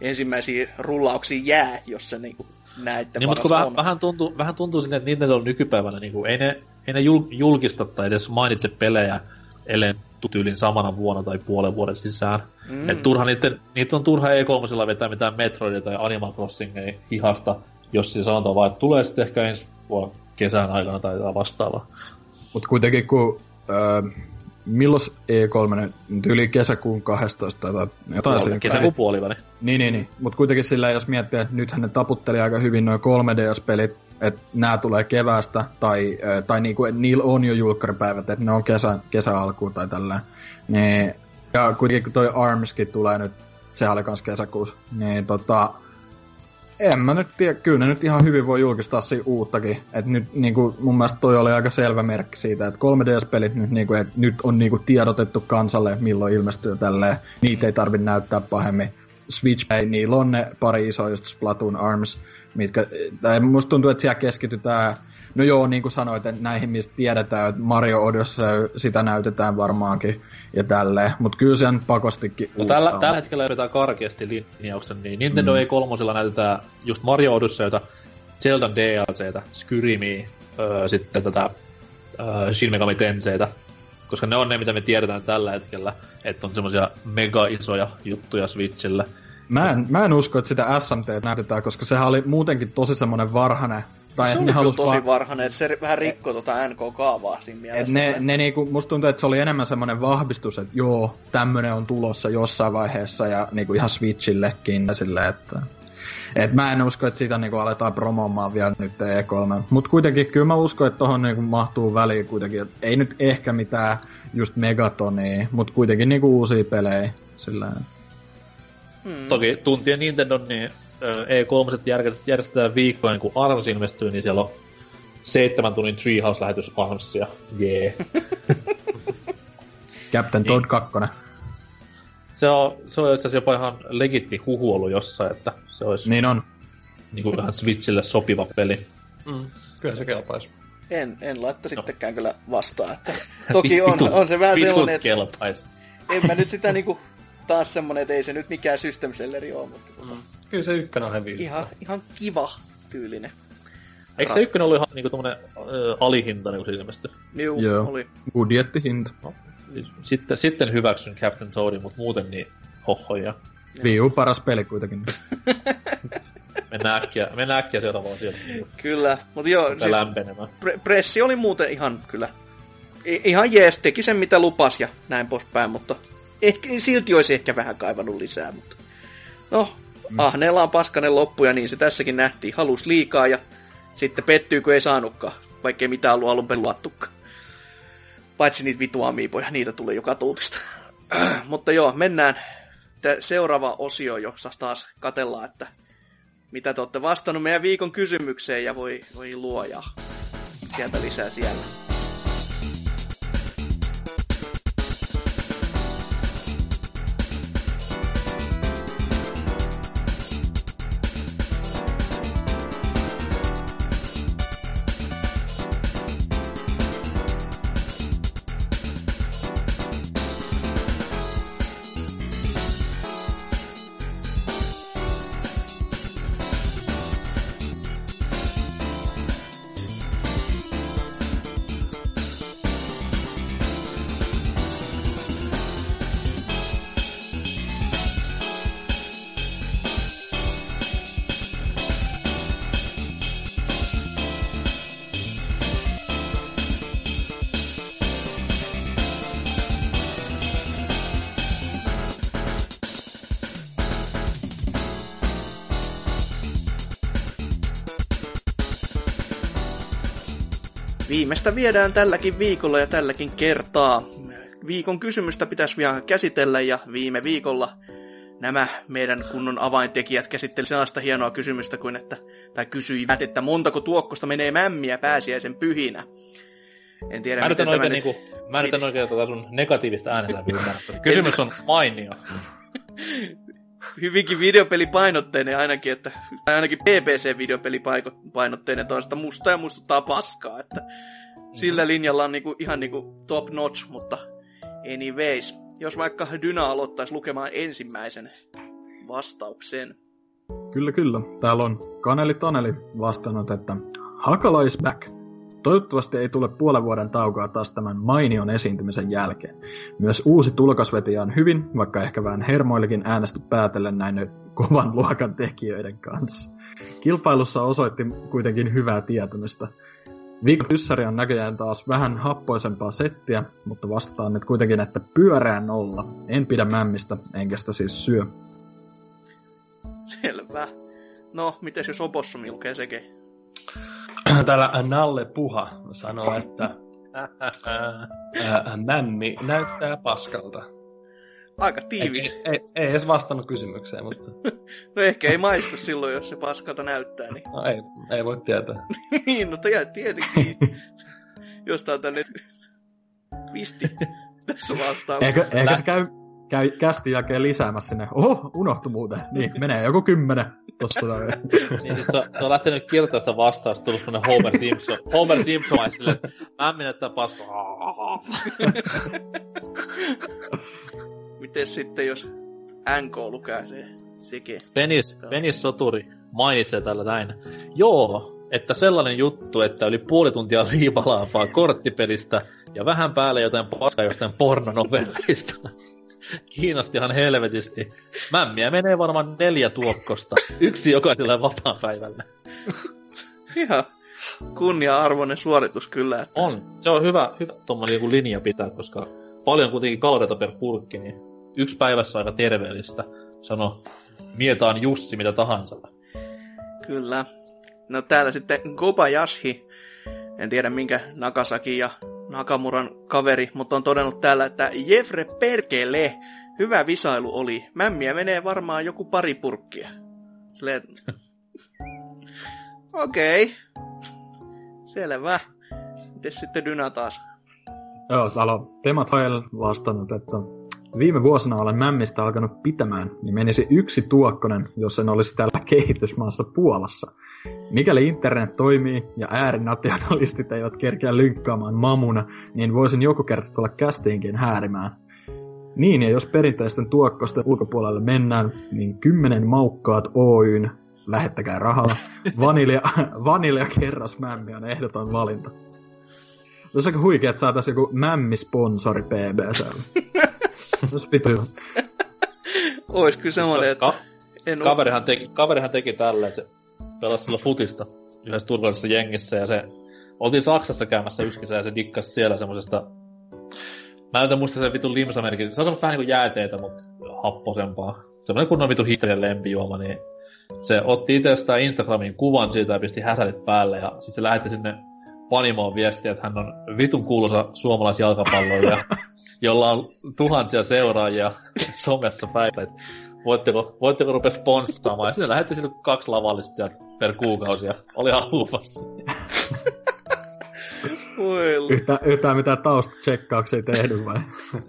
ensimmäisiä rullauksia jää, jos se niinku näette Niin, mutta kun vähän, vähän, tuntuu, vähän tuntuu silleen, että Nintendo on nykypäivänä, niin kuin, ei ne, ei ne jul, julkista tai edes mainitse pelejä, ellei tyylin samana vuonna tai puolen vuoden sisään. Mm. Et turha niiden, niitä on turha E3 vetää mitään Metroidia tai Animal Crossingia hihasta, jos siinä sanotaan vaan, että tulee sitten ehkä ensi vuonna kesän aikana tai jotain vastaavaa. Mutta kuitenkin kun... Öö, milloin E3, nyt yli kesäkuun 12 tai jotain siinä Kesäkuun puoliväli. Niin, niin, niin. Mutta kuitenkin sillä, jos miettii, että nythän ne taputteli aika hyvin noin 3DS-pelit, että nämä tulee keväästä, tai, tai niinku, että niillä on jo julkkaripäivät, että ne on kesä, kesä alkuun tai tällä. Niin, ja kuitenkin kun toi ARMSkin tulee nyt, sehän oli kans kesäkuussa, niin tota, en mä nyt tiedä, kyllä ne nyt ihan hyvin voi julkistaa siinä uuttakin. Et nyt niinku, mun mielestä toi oli aika selvä merkki siitä, että 3DS-pelit nyt, niinku, et nyt on niinku tiedotettu kansalle, milloin ilmestyy tälleen. Niitä ei tarvi näyttää pahemmin. Switch ei, niillä on ne pari isoa, just Splatoon Arms, mitkä, tai musta tuntuu, että siellä keskitytään, no joo, niin kuin sanoit, että näihin, mistä tiedetään, että Mario Odyssey, sitä näytetään varmaankin, ja tälleen, mutta kyllä se on pakostikin No tällä, tällä hetkellä yritetään karkeasti linjauksen, niin Nintendo mm. E3 näytetään just Mario Odysseyta, Zelda DLCtä, Skyrimiä, öö, sitten tätä öö, Shin Megami Tenseitä, koska ne on ne, mitä me tiedetään tällä hetkellä, että on semmoisia mega isoja juttuja Switchille. Mä en, mä en usko, että sitä SMT näytetään, koska sehän oli muutenkin tosi semmoinen varhainen. Tai se oli ne kyllä tosi vaan- varhainen, että se vähän rikkoi tuota NK-kaavaa siinä Et mielessä. ne, että- ne niinku, musta tuntuu, että se oli enemmän semmoinen vahvistus, että joo, tämmönen on tulossa jossain vaiheessa ja niinku ihan Switchillekin ja silleen, että... Et mä en usko, että sitä niinku aletaan promoomaan vielä nyt E3. Mut kuitenkin kyllä mä uskon, että tohon niinku mahtuu väliin kuitenkin. Et ei nyt ehkä mitään just megatonia, mut kuitenkin niinku uusia pelejä. Sillä Mm. Toki tuntien Nintendo, niin E3 järjestetään- järjestetään viikkoin, kun ARMS ilmestyy, niin siellä on seitsemän tunnin Treehouse-lähetys ARMSia. Jee. Captain Toad 2. Se on, se on itse asiassa jopa ihan legitti huhu ollut jossain, että se olisi Niin on. niin kuin vähän Switchille sopiva peli. Mm. Kyllä se kelpaisi. En, en laittaa sittenkään kyllä vastaan. Että toki on, on se vähän sellainen, että en mä nyt sitä niinku taas semmonen, että ei se nyt mikään system selleri ole, mutta tota, Kyllä se ykkönen on heavy. ihan, ihan kiva tyylinen. Eikö se ykkönen ollut ihan niinku tommonen ö, alihintainen, kun se ilmestyi? Juu, Joo. oli. Budjettihinta. Sitten, sitten hyväksyn Captain Toadin, mutta muuten niin hohoja. Wii U paras peli kuitenkin. Mennään äkkiä, mennään äkkiä seuraavaan sieltä niin Kyllä, mutta joo, siis... siis lämpenemään. pre- pressi oli muuten ihan kyllä, i- ihan jees, teki sen mitä lupas ja näin poispäin, mutta ehkä, silti olisi ehkä vähän kaivannut lisää, mutta no, mm. ahneella on paskanen loppu ja niin se tässäkin nähtiin, halus liikaa ja sitten pettyy, kun ei saanutkaan, vaikkei mitään ollut alun perin. Paitsi niitä vitu amiiboja, niitä tulee joka tuutista. mutta joo, mennään seuraava osio, jossa taas katellaan, että mitä te olette vastannut meidän viikon kysymykseen ja voi, voi luoja. Sieltä lisää siellä. Viimeistä viedään tälläkin viikolla ja tälläkin kertaa. Viikon kysymystä pitäisi vielä käsitellä ja viime viikolla nämä meidän kunnon avaintekijät käsittelivät sellaista hienoa kysymystä kuin, että, tai kysyivät, että montako tuokkosta menee mämmiä pääsiäisen pyhinä. En tiedä, mä miten oikein, niinku, mä nyt oikein tätä sun negatiivista äänensävyä Kysymys on mainio. Hyvinkin videopelipainotteinen ainakin, että ainakin PPC-videopelipainotteinen toista musta ja muistuttaa paskaa, että sillä linjalla on niinku, ihan niinku top notch, mutta anyways. Jos vaikka Dyna aloittaisi lukemaan ensimmäisen vastauksen. Kyllä, kyllä. Täällä on Kaneli Taneli vastannut, että Hakala is back. Toivottavasti ei tule puolen vuoden taukoa taas tämän mainion esiintymisen jälkeen. Myös uusi tulokas veti on hyvin, vaikka ehkä vähän hermoillekin äänestä päätellen näin kovan luokan tekijöiden kanssa. Kilpailussa osoitti kuitenkin hyvää tietämystä. Viikon tyssäri on näköjään taas vähän happoisempaa settiä, mutta vastataan nyt kuitenkin, että pyöreä nolla. En pidä mämmistä, enkä sitä siis syö. Selvä. No, miten jos opossumi lukee sekin? Täällä Nalle Puha sanoo, että ää, mämmi näyttää paskalta. Aika tiivis. Ei, ei, ei edes vastannut kysymykseen, mutta... no ehkä ei maistu silloin, jos se paskalta näyttää. Niin, no ei, ei voi tietää. niin, no tietenkin. jos tää on tälle twisti tässä vastauksessa. Eikö, eikö se käy, käy kästi jälkeen lisäämässä sinne? Oho, unohtu muuten. Niin, menee joku kymmenen tossa niin siis se, se, on lähtenyt kirjoittaa vastausta, tullut semmonen Homer Simpson. Homer Simpson on silleen, että mä minettä paska. Miten sitten, jos NK lukee se sekin? Penis, Penis Soturi mainitsee tällä näin. Joo, että sellainen juttu, että yli puoli tuntia liipalaapaa korttipelistä ja vähän päälle jotain paskaa jostain pornonovellista. Kiinnostihan helvetisti. Mämmiä menee varmaan neljä tuokkosta. Yksi jokaiselle vapaa-päivälle. Ihan kunnia-arvoinen suoritus kyllä. Että... On. Se on hyvä, hyvä tuommoinen linja pitää, koska paljon kuitenkin kaloreita per purkki, niin yksi päivässä aika terveellistä. Sano, mietaan Jussi mitä tahansa. Kyllä. No täällä sitten Gobayashi, en tiedä minkä Nakasaki ja Nakamuran kaveri, mutta on todennut täällä, että Jefre Perkele, hyvä visailu oli. Mämmiä menee varmaan joku pari purkkia. Silleen... Okei. Okay. Selvä. Mites sitten Dyna taas? Joo, täällä on Temat vastannut, että viime vuosina olen mämmistä alkanut pitämään, niin menisi yksi tuokkonen, jos en olisi täällä kehitysmaassa Puolassa. Mikäli internet toimii ja äärinationalistit eivät kerkeä lynkkaamaan mamuna, niin voisin joku kerta tulla kästiinkin häärimään. Niin, ja jos perinteisten tuokkosten ulkopuolelle mennään, niin kymmenen maukkaat Oyn, lähettäkää rahalla, vanilja, vanilja kerrasmämmi on ehdoton valinta. Olisi aika huikea, että saataisiin joku mämmisponsori PBC. Olisi vitu Ois kyllä semmoinen, että... Ka- en kaverihan, teki, kaverihan teki tälleen, se pelasi sillä futista yhdessä turvallisessa jengissä ja se oltiin Saksassa käymässä yksissä ja se dikkasi siellä semmosesta Mä en muista sen vitun limsamerkin. Se on semmoista vähän niinku jääteitä, mutta happosempaa. Semmoinen kunnon vitun historian lempijuoma, niin se otti itsestään Instagramin kuvan siitä ja pisti häsälit päälle ja sitten se lähetti sinne Panimoon viestiä, että hän on vitun kuuluisa suomalaisjalkapalloilija, jolla on tuhansia seuraajia somessa päivät. Voitteko, voitteko rupea sponssaamaan? Ja sinne lähetti sille kaksi lavallista sieltä per kuukausi ja oli ihan luvassa. Yhtä, yhtään mitään taustatsekkauksia ei tehnyt vai?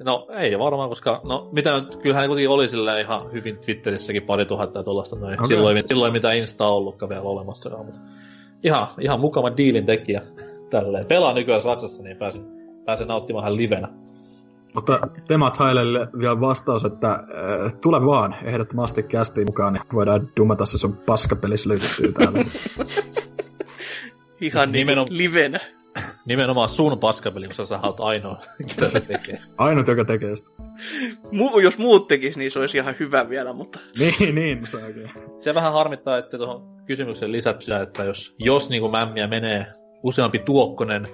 No ei varmaan, koska no mitä nyt, kyllähän kuitenkin oli sillä ihan hyvin Twitterissäkin pari tuhatta ja tuollaista noin. Okay. Silloin, silloin ei mitään Insta ollutkaan vielä olemassa, mutta ihan, ihan mukava diilin tekijä tälleen. Pelaa nykyään Saksassa, niin pääsin, pääsin nauttimaan hän livenä. Mutta Temat Hailelle vielä vastaus, että äh, tule vaan ehdottomasti kästiin mukaan, niin voidaan dumata se sun paskapelis löytyy täällä. Ihan Nimenom... livenä. Nimenomaan sun paskapeli, koska sä oot ainoa, ketä se tekee. Ainut, joka tekee sitä. Mu- jos muut tekis, niin se olisi ihan hyvä vielä, mutta... niin, niin, se oikein. Se vähän harmittaa, että tuohon kysymyksen lisät sitä, että jos, jos niin kuin mämmiä menee useampi tuokkonen,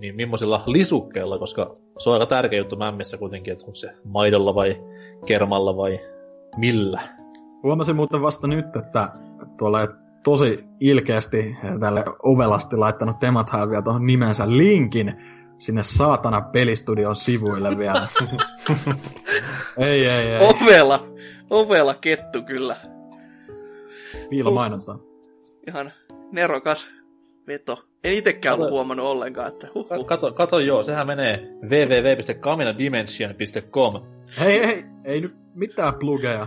niin millaisilla lisukkeilla, koska se on aika tärkeä juttu mämmissä kuitenkin, että onko se maidolla vai kermalla vai millä. Huomasin muuten vasta nyt, että tuolla tosi ilkeästi tälle ovelasti laittanut Temat vielä tuohon nimensä linkin sinne saatana pelistudion sivuille vielä. ei, ei, ei. Ovela, ovela kettu kyllä. Piilomainontaa. Uh, ihan nerokas veto. En itsekään ollut huomannut ollenkaan, että huhhuh. Kato, kato joo, sehän menee www.kaminadimension.com. Hei, hei, ei nyt mitään plugeja.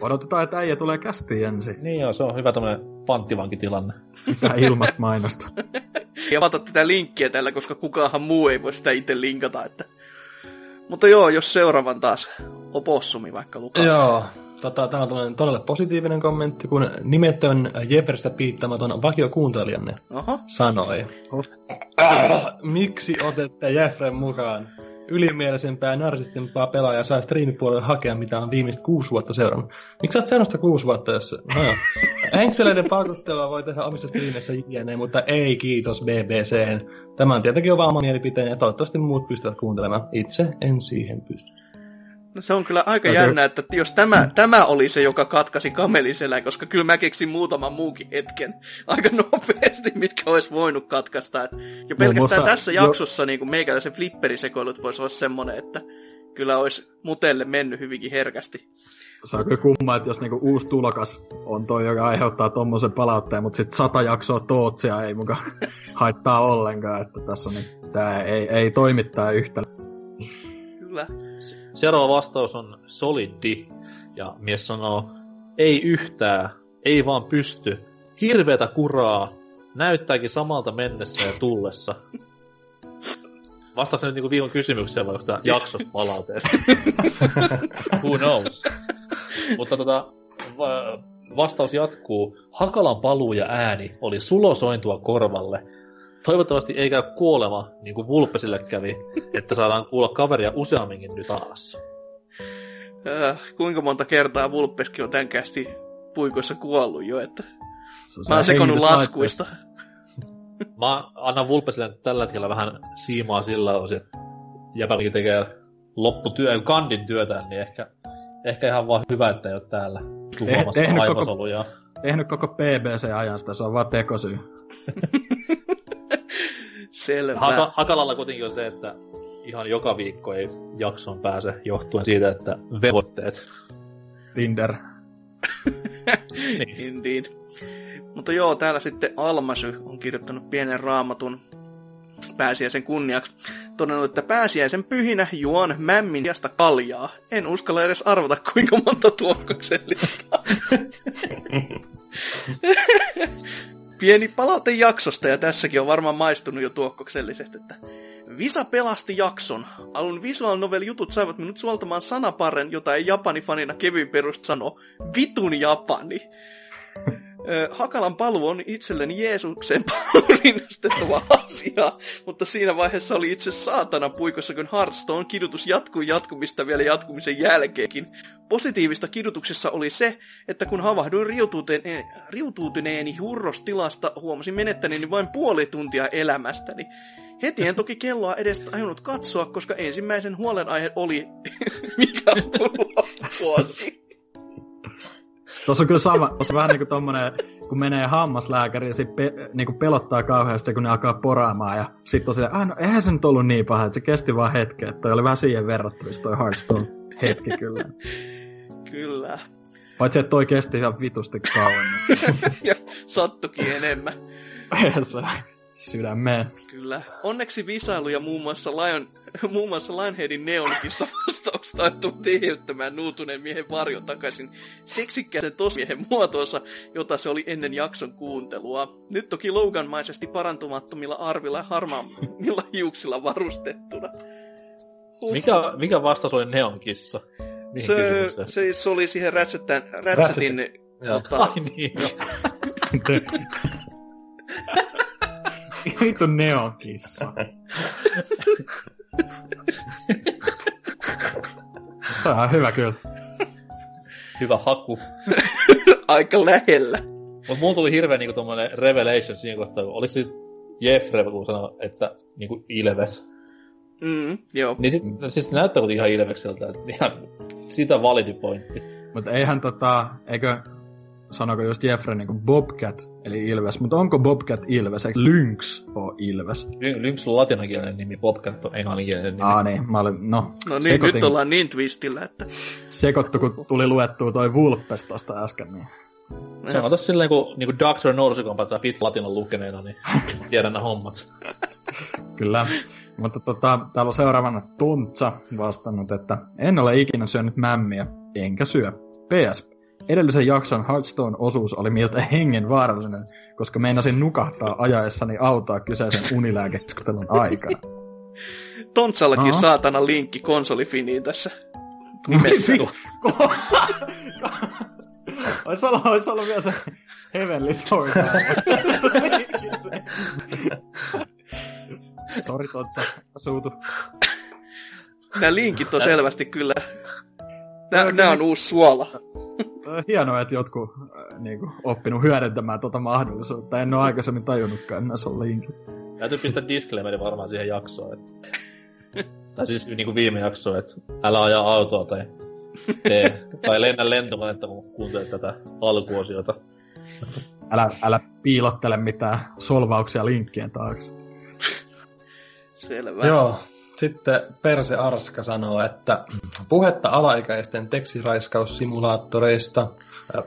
Odotetaan, että äijä tulee kästi ensin. Niin joo, se on hyvä tämmönen panttivankitilanne. Mitä ilmasta mainosta. ja ota tätä linkkiä tällä, koska kukaanhan muu ei voi sitä itse linkata. Että... Mutta joo, jos seuraavan taas opossumi vaikka lukaa. Joo, tota, tämä on todella positiivinen kommentti, kun nimetön Jefferistä piittämätön vakiokuuntelijanne Oho. sanoi. Äh, miksi otette Jeffren mukaan? Ylimielisempää ja narsistempaa pelaajaa saa striimipuolelle hakea, mitä on viimeistä kuusi vuotta seurannut. Miksi sä oot seurannut kuusi vuotta, jos... No Henkseleiden pakuttelua voi tehdä omissa striimeissä jne, mutta ei kiitos BBC. Tämä on tietenkin oma mielipiteen ja toivottavasti muut pystyvät kuuntelemaan. Itse en siihen pysty. No se on kyllä aika no, jännä, että jos tämä, tämä oli se, joka katkasi kameliselän, koska kyllä mä keksin muutaman muukin hetken aika nopeasti, mitkä olisi voinut katkaista. Ja pelkästään muassa, tässä jaksossa jo... niin meikäläisen flipperisekoilut voisi olla semmoinen, että kyllä olisi mutelle mennyt hyvinkin herkästi. Se on kyllä kumma, että jos niinku uusi tulokas on toi, joka aiheuttaa tommosen palautteen, mutta sitten sata jaksoa Tootsia ei muka haittaa ollenkaan, että tässä on, niin, tää ei, ei toimi tää yhtä. Kyllä. Seuraava vastaus on solidi, ja mies sanoo, ei yhtään, ei vaan pysty, hirveätä kuraa, näyttääkin samalta mennessä ja tullessa. Vastaako nyt niinku viikon kysymykseen vai onko tämä jaksosta palauteet? Who knows? Mutta tota, vastaus jatkuu. Hakalan paluu ja ääni oli sulosointua korvalle. Toivottavasti ei käy kuolema, niin kuin Vulpesille kävi, että saadaan kuulla kaveria useamminkin nyt aassa. Äh, kuinka monta kertaa Vulpeskin on tämän kästi puikoissa kuollut jo, että mä oon laskuista. Mä annan Vulpesille tällä hetkellä vähän siimaa sillä osin, että jäpälikin tekee lopputyö, kandin työtä, niin ehkä, ehkä ihan vaan hyvä, että ei ole täällä tuhoamassa eh, aivosoluja. Koko, tehnyt koko BBC-ajan sitä, se on vaan tekosyy. Selvä. Haka, Hakalalla kuitenkin on se, että ihan joka viikko ei jakson pääse johtuen siitä, että velvoitteet. Tinder. niin. Indeed. Mutta joo, täällä sitten Almasy on kirjoittanut pienen raamatun pääsiäisen kunniaksi. Todennut, että pääsiäisen pyhinä juon mämmin jasta kaljaa. En uskalla edes arvata, kuinka monta tuokkoksellista. Pieni palaute jaksosta, ja tässäkin on varmaan maistunut jo tuokkoksellisesti, että Visa pelasti jakson. Alun visual novel jutut saivat minut suoltamaan sanaparren, jota ei Japani-fanina kevyin perust sano. Vitun Japani. Hakalan paluu on itselleni Jeesuksen rinnastettava asia, mutta siinä vaiheessa oli itse saatana puikossa, kun Hearthstone kidutus jatkuu jatkumista vielä jatkumisen jälkeenkin. Positiivista kidutuksessa oli se, että kun havahduin riutuutuneeni, riutuutuneeni hurrostilasta, huomasin menettäneeni vain puoli tuntia elämästäni. Heti en toki kelloa edes tajunnut katsoa, koska ensimmäisen huolenaihe oli, mikä on vuosi. Tuossa on kyllä sama, tuossa vähän niin kuin tommonen, kun menee hammaslääkäriin ja sit pe, niin kuin pelottaa kauheasti, kun ne alkaa poraamaan ja sit on silleen, ah, no eihän se nyt ollut niin paha, että se kesti vaan hetken, että toi oli vähän siihen verrattavissa toi Hearthstone hetki kyllä. kyllä. Paitsi, että toi kesti ihan vitusti kauan. ja sattukin enemmän. Sydämeen. Kyllä. Onneksi visailuja muun muassa Lion, muun muassa Lionheadin Neonikissa vastauksesta on eheyttämään nuutuneen miehen varjon takaisin seksikkääsen tosmiehen muotoonsa, jota se oli ennen jakson kuuntelua. Nyt toki Logan-maisesti parantumattomilla arvilla ja harmaammilla hiuksilla varustettuna. Huh. Mikä, mikä vastaus oli Neonkissa? Se, se, se, oli siihen Ratchetin, Ratchetin tota... Ai niin, Vittu neonkissa. Tämä on hyvä kyllä. Hyvä haku. Aika lähellä. Mutta mulla tuli hirveä niinku tommonen revelation siinä kohtaa, kun oliko se Jeffrey, kun sanoi, että niinku Ilves. Mm, joo. Niin sit, siis näyttää kuitenkin ihan Ilvekseltä, että ihan sitä validi pointti. Mutta eihän tota, eikö sanoiko just Jeffrey niin Bobcat, eli Ilves, mutta onko Bobcat Ilves, eikö Lynx ole Ilves? Lynx on latinankielinen nimi, Bobcat on englanninkielinen nimi. Ah niin, mä olin, no. No niin, sekoitin, nyt ollaan niin twistillä, että... Sekoittu, kun tuli luettua toi Vulpes tosta äsken, niin... Se on tossa silleen, kun niin Dr. Norsikompa saa pitkä latinan lukeneena, niin tiedän nämä hommat. Kyllä. Mutta tota, täällä on seuraavana Tontsa vastannut, että en ole ikinä syönyt mämmiä, enkä syö. PS. Edellisen jakson Hearthstone-osuus oli miltä hengen vaarallinen, koska meinasin nukahtaa ajaessani autoa kyseisen unilääkeskustelun aikana. Tontsallakin Aha. saatana linkki konsolifiniin tässä nimessä. Olisi ollut, olisi ollut vielä se Heavenly Sword. Sori Totsa, suutu. Nämä linkit on selvästi kyllä... Nämä, nämä on uusi suola. Hienoa, että jotkut äh, niin kuin, oppinut hyödyntämään tuota mahdollisuutta. En ole aikaisemmin tajunnutkaan, että näissä on linkit. Täytyy pistää disclaimeri varmaan siihen jaksoon. Että... tai siis niin kuin viime jaksoon, että älä aja autoa tai tee, tai lennä lentokonetta, kun kuuntelet tätä alkuosiota. Älä, älä piilottele mitään solvauksia linkkien taakse. Selvä. Joo. Sitten Perse Arska sanoo, että puhetta alaikäisten tekstiraiskaussimulaattoreista,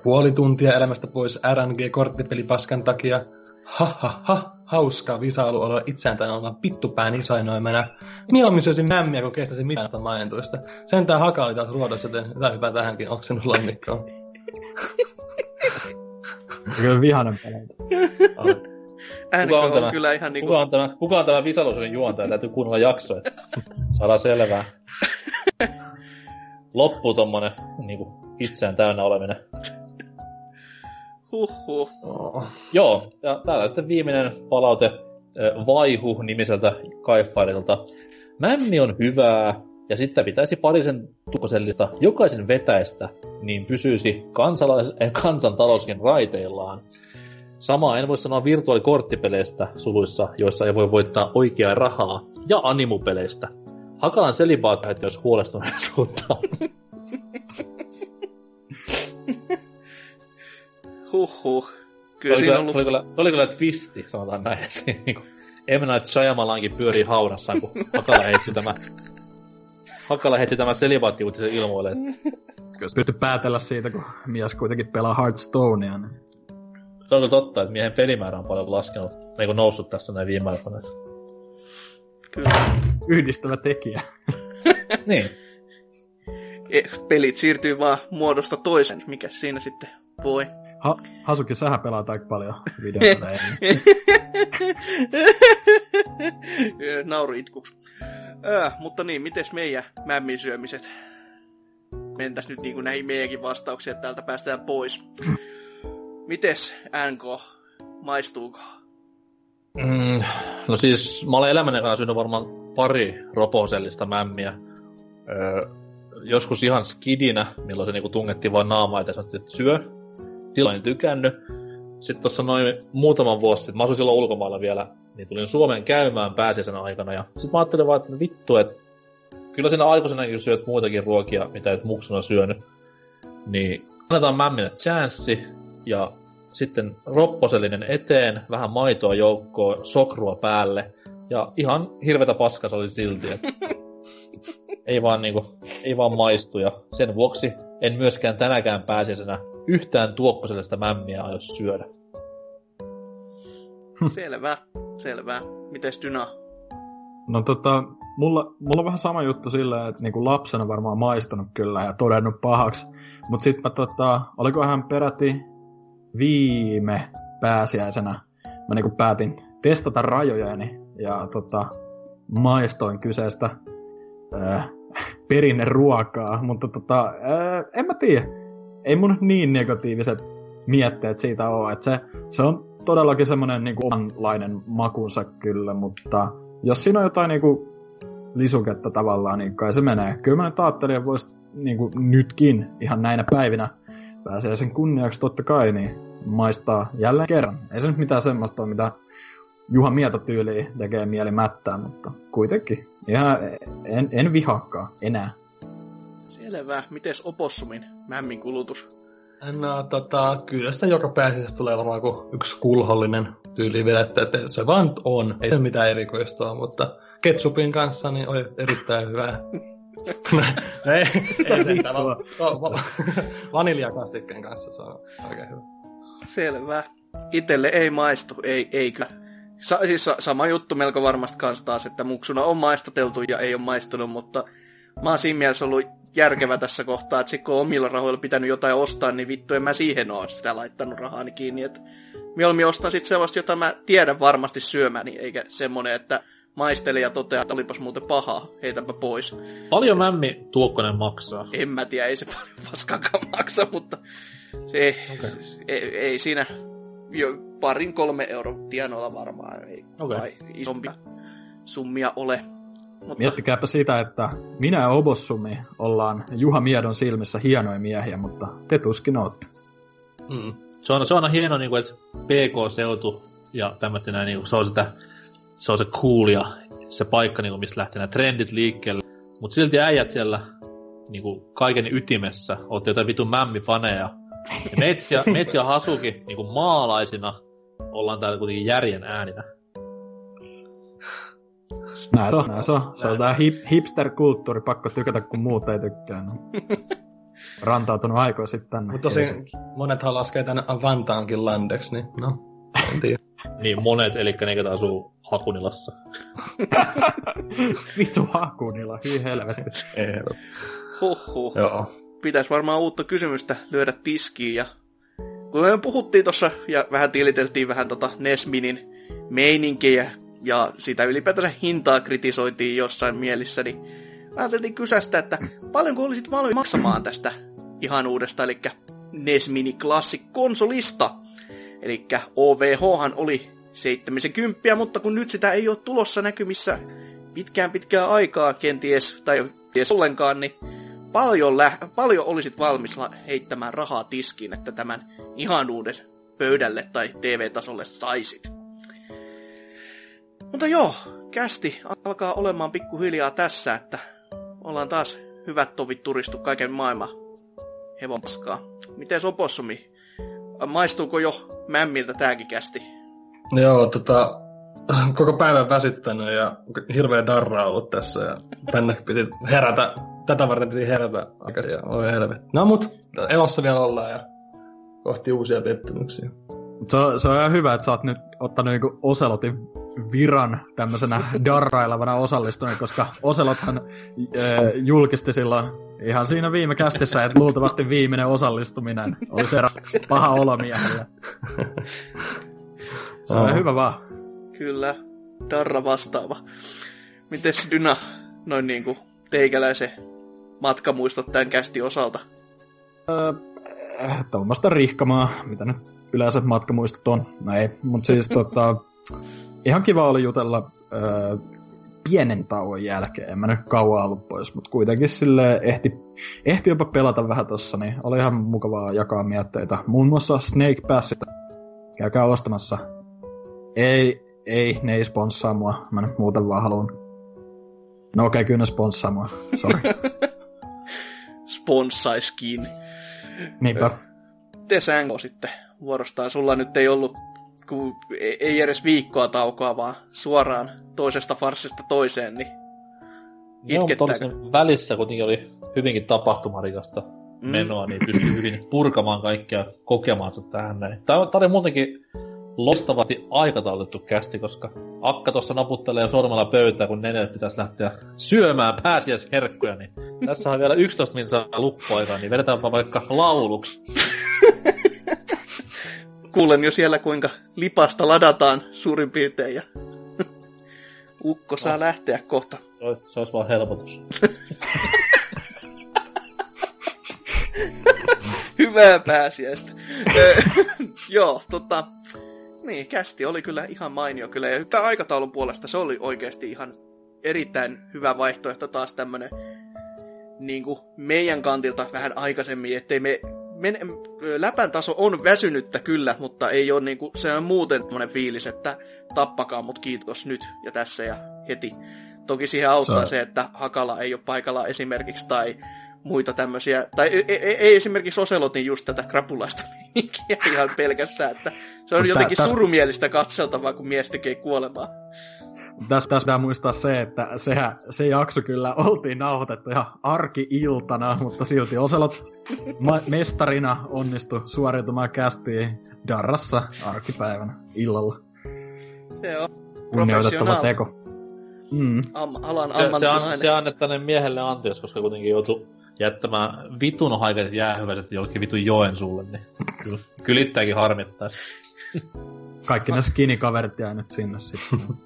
puoli tuntia elämästä pois RNG-korttipelipaskan takia, ha ha ha, hauska visailu olla itseään tai olla pittupään isoinoimena. Mieluummin syösin mämmiä, kun kestäisin mitään mainituista. Sentään haka oli taas ruodossa, joten jotain hyvää tähänkin oksennuslannikkoon. Kyllä vihanen Kuka on, tämä, kyllä ihan niinku... kuka on tämä, kuka on tämä Visalusuuden juontaja? Täytyy kuunnella jakso, että saadaan selvää. Loppuu tommonen niinku, itseään täynnä oleminen. Huhhuh. Oh. Joo, ja täällä sitten viimeinen palaute Vaihu nimiseltä Kaifairilta. Mämmi on hyvää, ja sitten pitäisi parisen tukkosellista jokaisen vetäistä, niin pysyisi kansalais- eh, kansantalouskin raiteillaan. Samaa en voi sanoa virtuaalikorttipeleistä suluissa, joissa ei voi voittaa oikeaa rahaa, ja animupeleistä. Hakalan selibaat jos huolestuneisuutta. Huhhuh. Kyllä se oli, ollut... se, oli kyllä, se oli kyllä twisti, sanotaan näin. Niin M. Night Shyamalankin pyörii haudassaan, kun Hakala heitti tämä Hakala heitti tämä selibaatti-uutisen ilmoille. Kyllä se pystyi päätellä siitä, kun mies kuitenkin pelaa Hearthstonea. Niin... Se on kyllä totta, että miehen pelimäärä on paljon laskenut, niin kuin noussut tässä näin viime aikoina. Kyllä. Yhdistävä tekijä. niin. E, pelit siirtyy vaan muodosta toisen, mikä siinä sitten voi. Ha- Hasuki, sähän pelaat aika paljon videopelejä. Nauru itkuksi. Äh, mutta niin, mites meidän mämmin syömiset? Mentäs nyt niin kuin näihin meidänkin vastauksia, että täältä päästään pois. Mites NK? Maistuuko? Mm, no siis, mä olen elämäni syönyt varmaan pari roposellista mämmiä. Öö, joskus ihan skidinä, milloin se niinku tungettiin vain naamaa ja sanottiin, että syö. Silloin en tykännyt. Sitten tuossa noin muutaman vuosi sitten, mä asuin silloin ulkomailla vielä, niin tulin Suomeen käymään pääsiäisenä aikana. Ja sitten mä ajattelin vaan, että vittu, että kyllä siinä aikuisenakin syöt muitakin ruokia, mitä et muksuna syönyt. Niin annetaan mämminä chanssi ja sitten ropposellinen eteen, vähän maitoa joukkoon, sokrua päälle. Ja ihan hirvetä paskaa se oli silti, että ei vaan, niinku, ei vaan maistu. Ja sen vuoksi en myöskään tänäkään pääsiäisenä yhtään tuokkosellista mämmiä aio syödä. Selvä, selvä. Mites Dyna? No tota, mulla, mulla on vähän sama juttu sillä, että niinku lapsena varmaan maistanut kyllä ja todennut pahaksi. Mut sit mä tota, olikohan peräti viime pääsiäisenä mä niinku päätin testata rajojani ja tota, maistoin kyseistä äh, perinneruokaa, mutta tota, äh, en mä tiedä. Ei mun niin negatiiviset mietteet siitä ole, että se, se on todellakin semmoinen niinku omanlainen makunsa kyllä, mutta jos siinä on jotain niinku lisuketta tavallaan, niin kai se menee. Kyllä mä nyt ajattelin, että voisi niinku nytkin ihan näinä päivinä pääsee sen kunniaksi totta kai, niin maistaa jälleen kerran. Ei se nyt mitään semmoista ole, mitä Juha Mieto tyyliin tekee mieli mättää, mutta kuitenkin. Ihan en, en vihaakaan enää. Selvä. Mites opossumin mämmin kulutus? No tota, kyllä sitä joka pääsiäistä tulee varmaan kuin yksi kulhollinen tyyli vedettä, että se vaan on. Ei se mitään erikoista mutta ketsupin kanssa niin oli erittäin hyvää. ei, ei se va, va, vaniljakastikkeen kanssa se on oikein hyvä. Selvä. Itelle ei maistu, ei, ei kyllä. Sa, siis sama juttu melko varmasti kanssa taas, että muksuna on maistateltu ja ei ole maistunut, mutta mä oon siinä mielessä ollut järkevä tässä kohtaa, että kun on omilla rahoilla pitänyt jotain ostaa, niin vittu en mä siihen ole sitä laittanut rahaani kiinni. Että mieluummin ostaa sitten sellaista, jota mä tiedän varmasti syömäni, eikä semmonen, että maisteli ja toteaa, että olipas muuten pahaa, heitäpä pois. Paljon mämmi tuokkonen maksaa? En mä tiedä, ei se paljon paskakaan maksa, mutta se ei, okay. ei, ei siinä jo parin kolme euro tienoilla varmaan, ei okay. isompia summia ole. Mutta... Miettikääpä sitä, että minä ja Obossumi ollaan Juha Miedon silmissä hienoja miehiä, mutta te tuskin ootte. Mm. Se, on, se on hieno, niin kuin, että PK-seutu ja tämmöinen, niin kuin, se on sitä, se on se cool ja se paikka, niin kuin, mistä lähtee nämä trendit liikkeelle. Mutta silti äijät siellä niin kuin, kaiken ytimessä, olette jotain vitun mämmifaneja. Ja meitsi ja, meitsi ja Hasuki niin kuin maalaisina ollaan täällä kuitenkin järjen ääninä. Näin se on, näin se on. Se on tää hip, hipster-kulttuuri, pakko tykätä, kun muut ei tykkää. No. Rantautunut aikoja sitten tänne. Mutta tosi monethan laskee tänne Vantaankin landeksi, niin no, en tiedä. niin, monet, eli ne, jotka asuu Hakunilassa. Vitu Hakunila, hyi helvetti. Huhhuh. Joo. Pitäisi varmaan uutta kysymystä lyödä tiskiin ja kun me puhuttiin tuossa ja vähän tiliteltiin vähän tota Nesminin meininkiä ja sitä ylipäätänsä hintaa kritisoitiin jossain mielissä, niin ajateltiin kysästä, että paljonko olisit valmis maksamaan tästä ihan uudesta, eli NES Mini Classic konsolista. Eli OVH oli 70, mutta kun nyt sitä ei ole tulossa näkymissä pitkään pitkään aikaa kenties, tai ties ollenkaan, niin paljon, lä- paljon olisit valmis heittämään rahaa tiskiin, että tämän ihan uuden pöydälle tai TV-tasolle saisit. Mutta joo, kästi alkaa olemaan pikkuhiljaa tässä, että ollaan taas hyvät tovit turistu kaiken maailman hevonpaskaa. Miten opossumi? Maistuuko jo mämmiltä tääkin kästi? Joo, tota, koko päivän väsyttänyt ja hirveä darra ollut tässä ja tänne piti herätä, tätä varten piti herätä ja oi helvetti. No mut elossa vielä ollaan ja kohti uusia pettymyksiä. Se on, se on ihan hyvä, että sä oot nyt ottanut niinku Oselotin viran tämmöisenä darrailevana osallistujana, koska Oselothan äh, julkisti silloin ihan siinä viime kästissä, että luultavasti viimeinen osallistuminen oli se paha olo miehelle. Se on oh. hyvä vaan. Kyllä, darra vastaava. Mites Dyna, noin niinku teikäläisen matkamuistot tämän kästi osalta? Öö, tuommoista rihkamaa, mitä nyt yleensä matkamuistot on. No ei, mutta siis tota, ihan kiva oli jutella öö, pienen tauon jälkeen. En mä nyt kauan ollut pois, mutta kuitenkin sille ehti, ehti jopa pelata vähän tossa, niin oli ihan mukavaa jakaa mietteitä. Muun muassa Snake Passista. Käykää ostamassa. Ei, ei, ne ei sponssaa mua. Mä nyt muuten vaan haluan. No okei, okay, kyllä ne sponssaa mua. Sorry. Sponssaiskin. Niinpä. Te sitten vuorostaan. Sulla nyt ei ollut kun ei edes viikkoa taukoa, vaan suoraan toisesta farsista toiseen, niin itkettääkö? Joo, välissä kuitenkin oli hyvinkin tapahtumarikasta mm. menoa, niin pystyi hyvin purkamaan kaikkea kokemaansa tähän näin. Tämä, tämä oli muutenkin loistavasti aikataulutettu kästi, koska Akka tuossa naputtelee sormella pöytää, kun nenelle pitäisi lähteä syömään pääsiäisherkkuja, niin tässä on vielä 11 minsaa luppuaikaa, niin vedetäänpä vaikka lauluksi. kuulen jo siellä, kuinka lipasta ladataan suurin piirtein ja ukko saa oh. lähteä kohta. Se olisi vaan helpotus. Hyvää pääsiäistä. Joo, tota, niin, kästi oli kyllä ihan mainio kyllä. Ja tämän aikataulun puolesta se oli oikeasti ihan erittäin hyvä vaihtoehto taas tämmönen niin kuin meidän kantilta vähän aikaisemmin, ettei me men, läpän taso on väsynyttä kyllä, mutta ei ole niinku, se on muuten semmoinen fiilis, että tappakaa mut kiitos nyt ja tässä ja heti. Toki siihen auttaa se, se että Hakala ei ole paikalla esimerkiksi, tai muita tämmöisiä, tai ei, ei, ei esimerkiksi Oselotin just tätä krapulaista meininkiä ihan pelkästään, että se on Mutta jotenkin täs- surumielistä katseltavaa, kun mies tekee kuolemaa. Tässä tässä pitää muistaa se, että sehän, se jakso kyllä oltiin nauhoitettu ihan arki-iltana, mutta silti Oselot ma- mestarina onnistui suoriutumaan kästiin Darrassa arkipäivänä illalla. Se on Kunnioitettava teko. Mm. am, alan Se, se, an, se annettainen miehelle anteeksi, koska kuitenkin joutui jättämään vitun haikat jäähyväiset jollekin vitun joen sulle, niin kyllä, kyllä itseäkin harmittaisi. Kaikki ne skinny-kaverit jää nyt sinne sitten.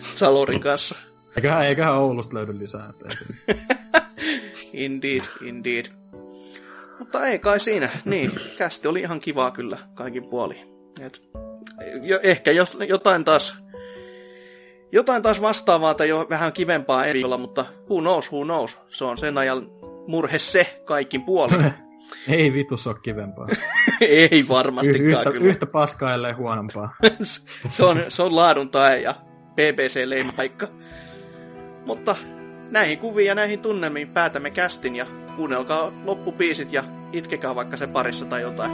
Salorin kanssa. Eiköhän, eiköhän Oulusta löydy lisää. Indeed, indeed. Mutta ei kai siinä. Niin, kästi oli ihan kivaa kyllä kaikin puolin. Et, jo, ehkä jos, jotain taas jotain taas vastaavaa tai jo vähän kivempaa eri olla, mutta who knows, who knows. Se on sen ajan murhe se kaikkin puolin. ei vitus ole kivempaa. ei varmastikaan yhtä, kyllä. yhtä paskaa ellei huonompaa. se, on, se on laadun tae ja BBC-leimapaikka. Mutta näihin kuviin ja näihin tunnelmiin päätämme kästin ja kuunnelkaa loppupiisit ja itkekää vaikka se parissa tai jotain.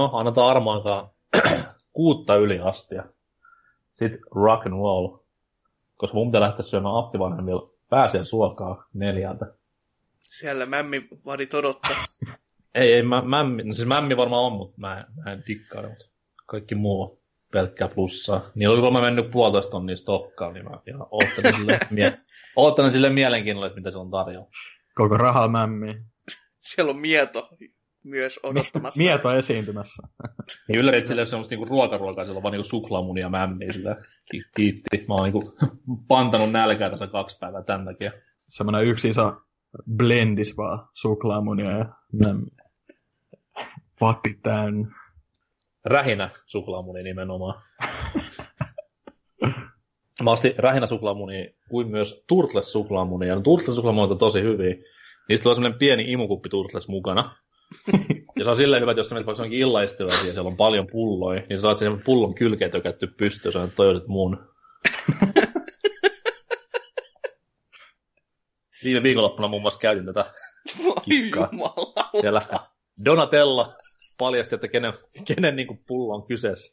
No, annetaan armoinkaan kuutta yli asti ja sitten rock and roll. Koska mun pitää lähteä syömään appivanhemmilla pääsee suokaa neljältä. Siellä mämmi vadit odottaa. Ei, ei, mä, mämmi, no siis mämmi varmaan on, mutta mä, en- mä en dikkaa, mutta kaikki muu on pelkkää plussaa. Niillä oli kolme mennyt puolitoista tonnia stokkaan, niin mä ihan oottelen sille, mie- oottelen sille mielenkiinnolla, että mitä se on tarjolla. Koko rahal mämmi. Siellä on mieto myös odottamassa. Mieto esiintymässä. Niin yllärit sille semmoista niinku ruokaruokaa, siellä on vaan niinku suklaamunia ja mämmiä sillä ki- kiitti. Mä oon niinku pantanut nälkää tässä kaksi päivää tämän takia. Semmoinen yksi iso blendis vaan suklaamunia ja mämmi. Vatti täynnä. Rähinä suklaamuni nimenomaan. Mä ostin rähinä suklaamuni kuin myös Turtles suklaamuni. Ja no, Turtles suklaamuni on tosi hyviä. Niistä on semmoinen pieni imukuppi Turtles mukana. ja se on silleen hyvä, että jos sä menet vaikka onkin illaistyöllä ja siellä on paljon pulloja, niin saat sen pullon kylkeet tökätty pystyyn, ja toi on mun. Viime viikonloppuna muun muassa käytin tätä kikkaa. Siellä Donatella paljasti, että kenen, kenen niin pullo on kyseessä.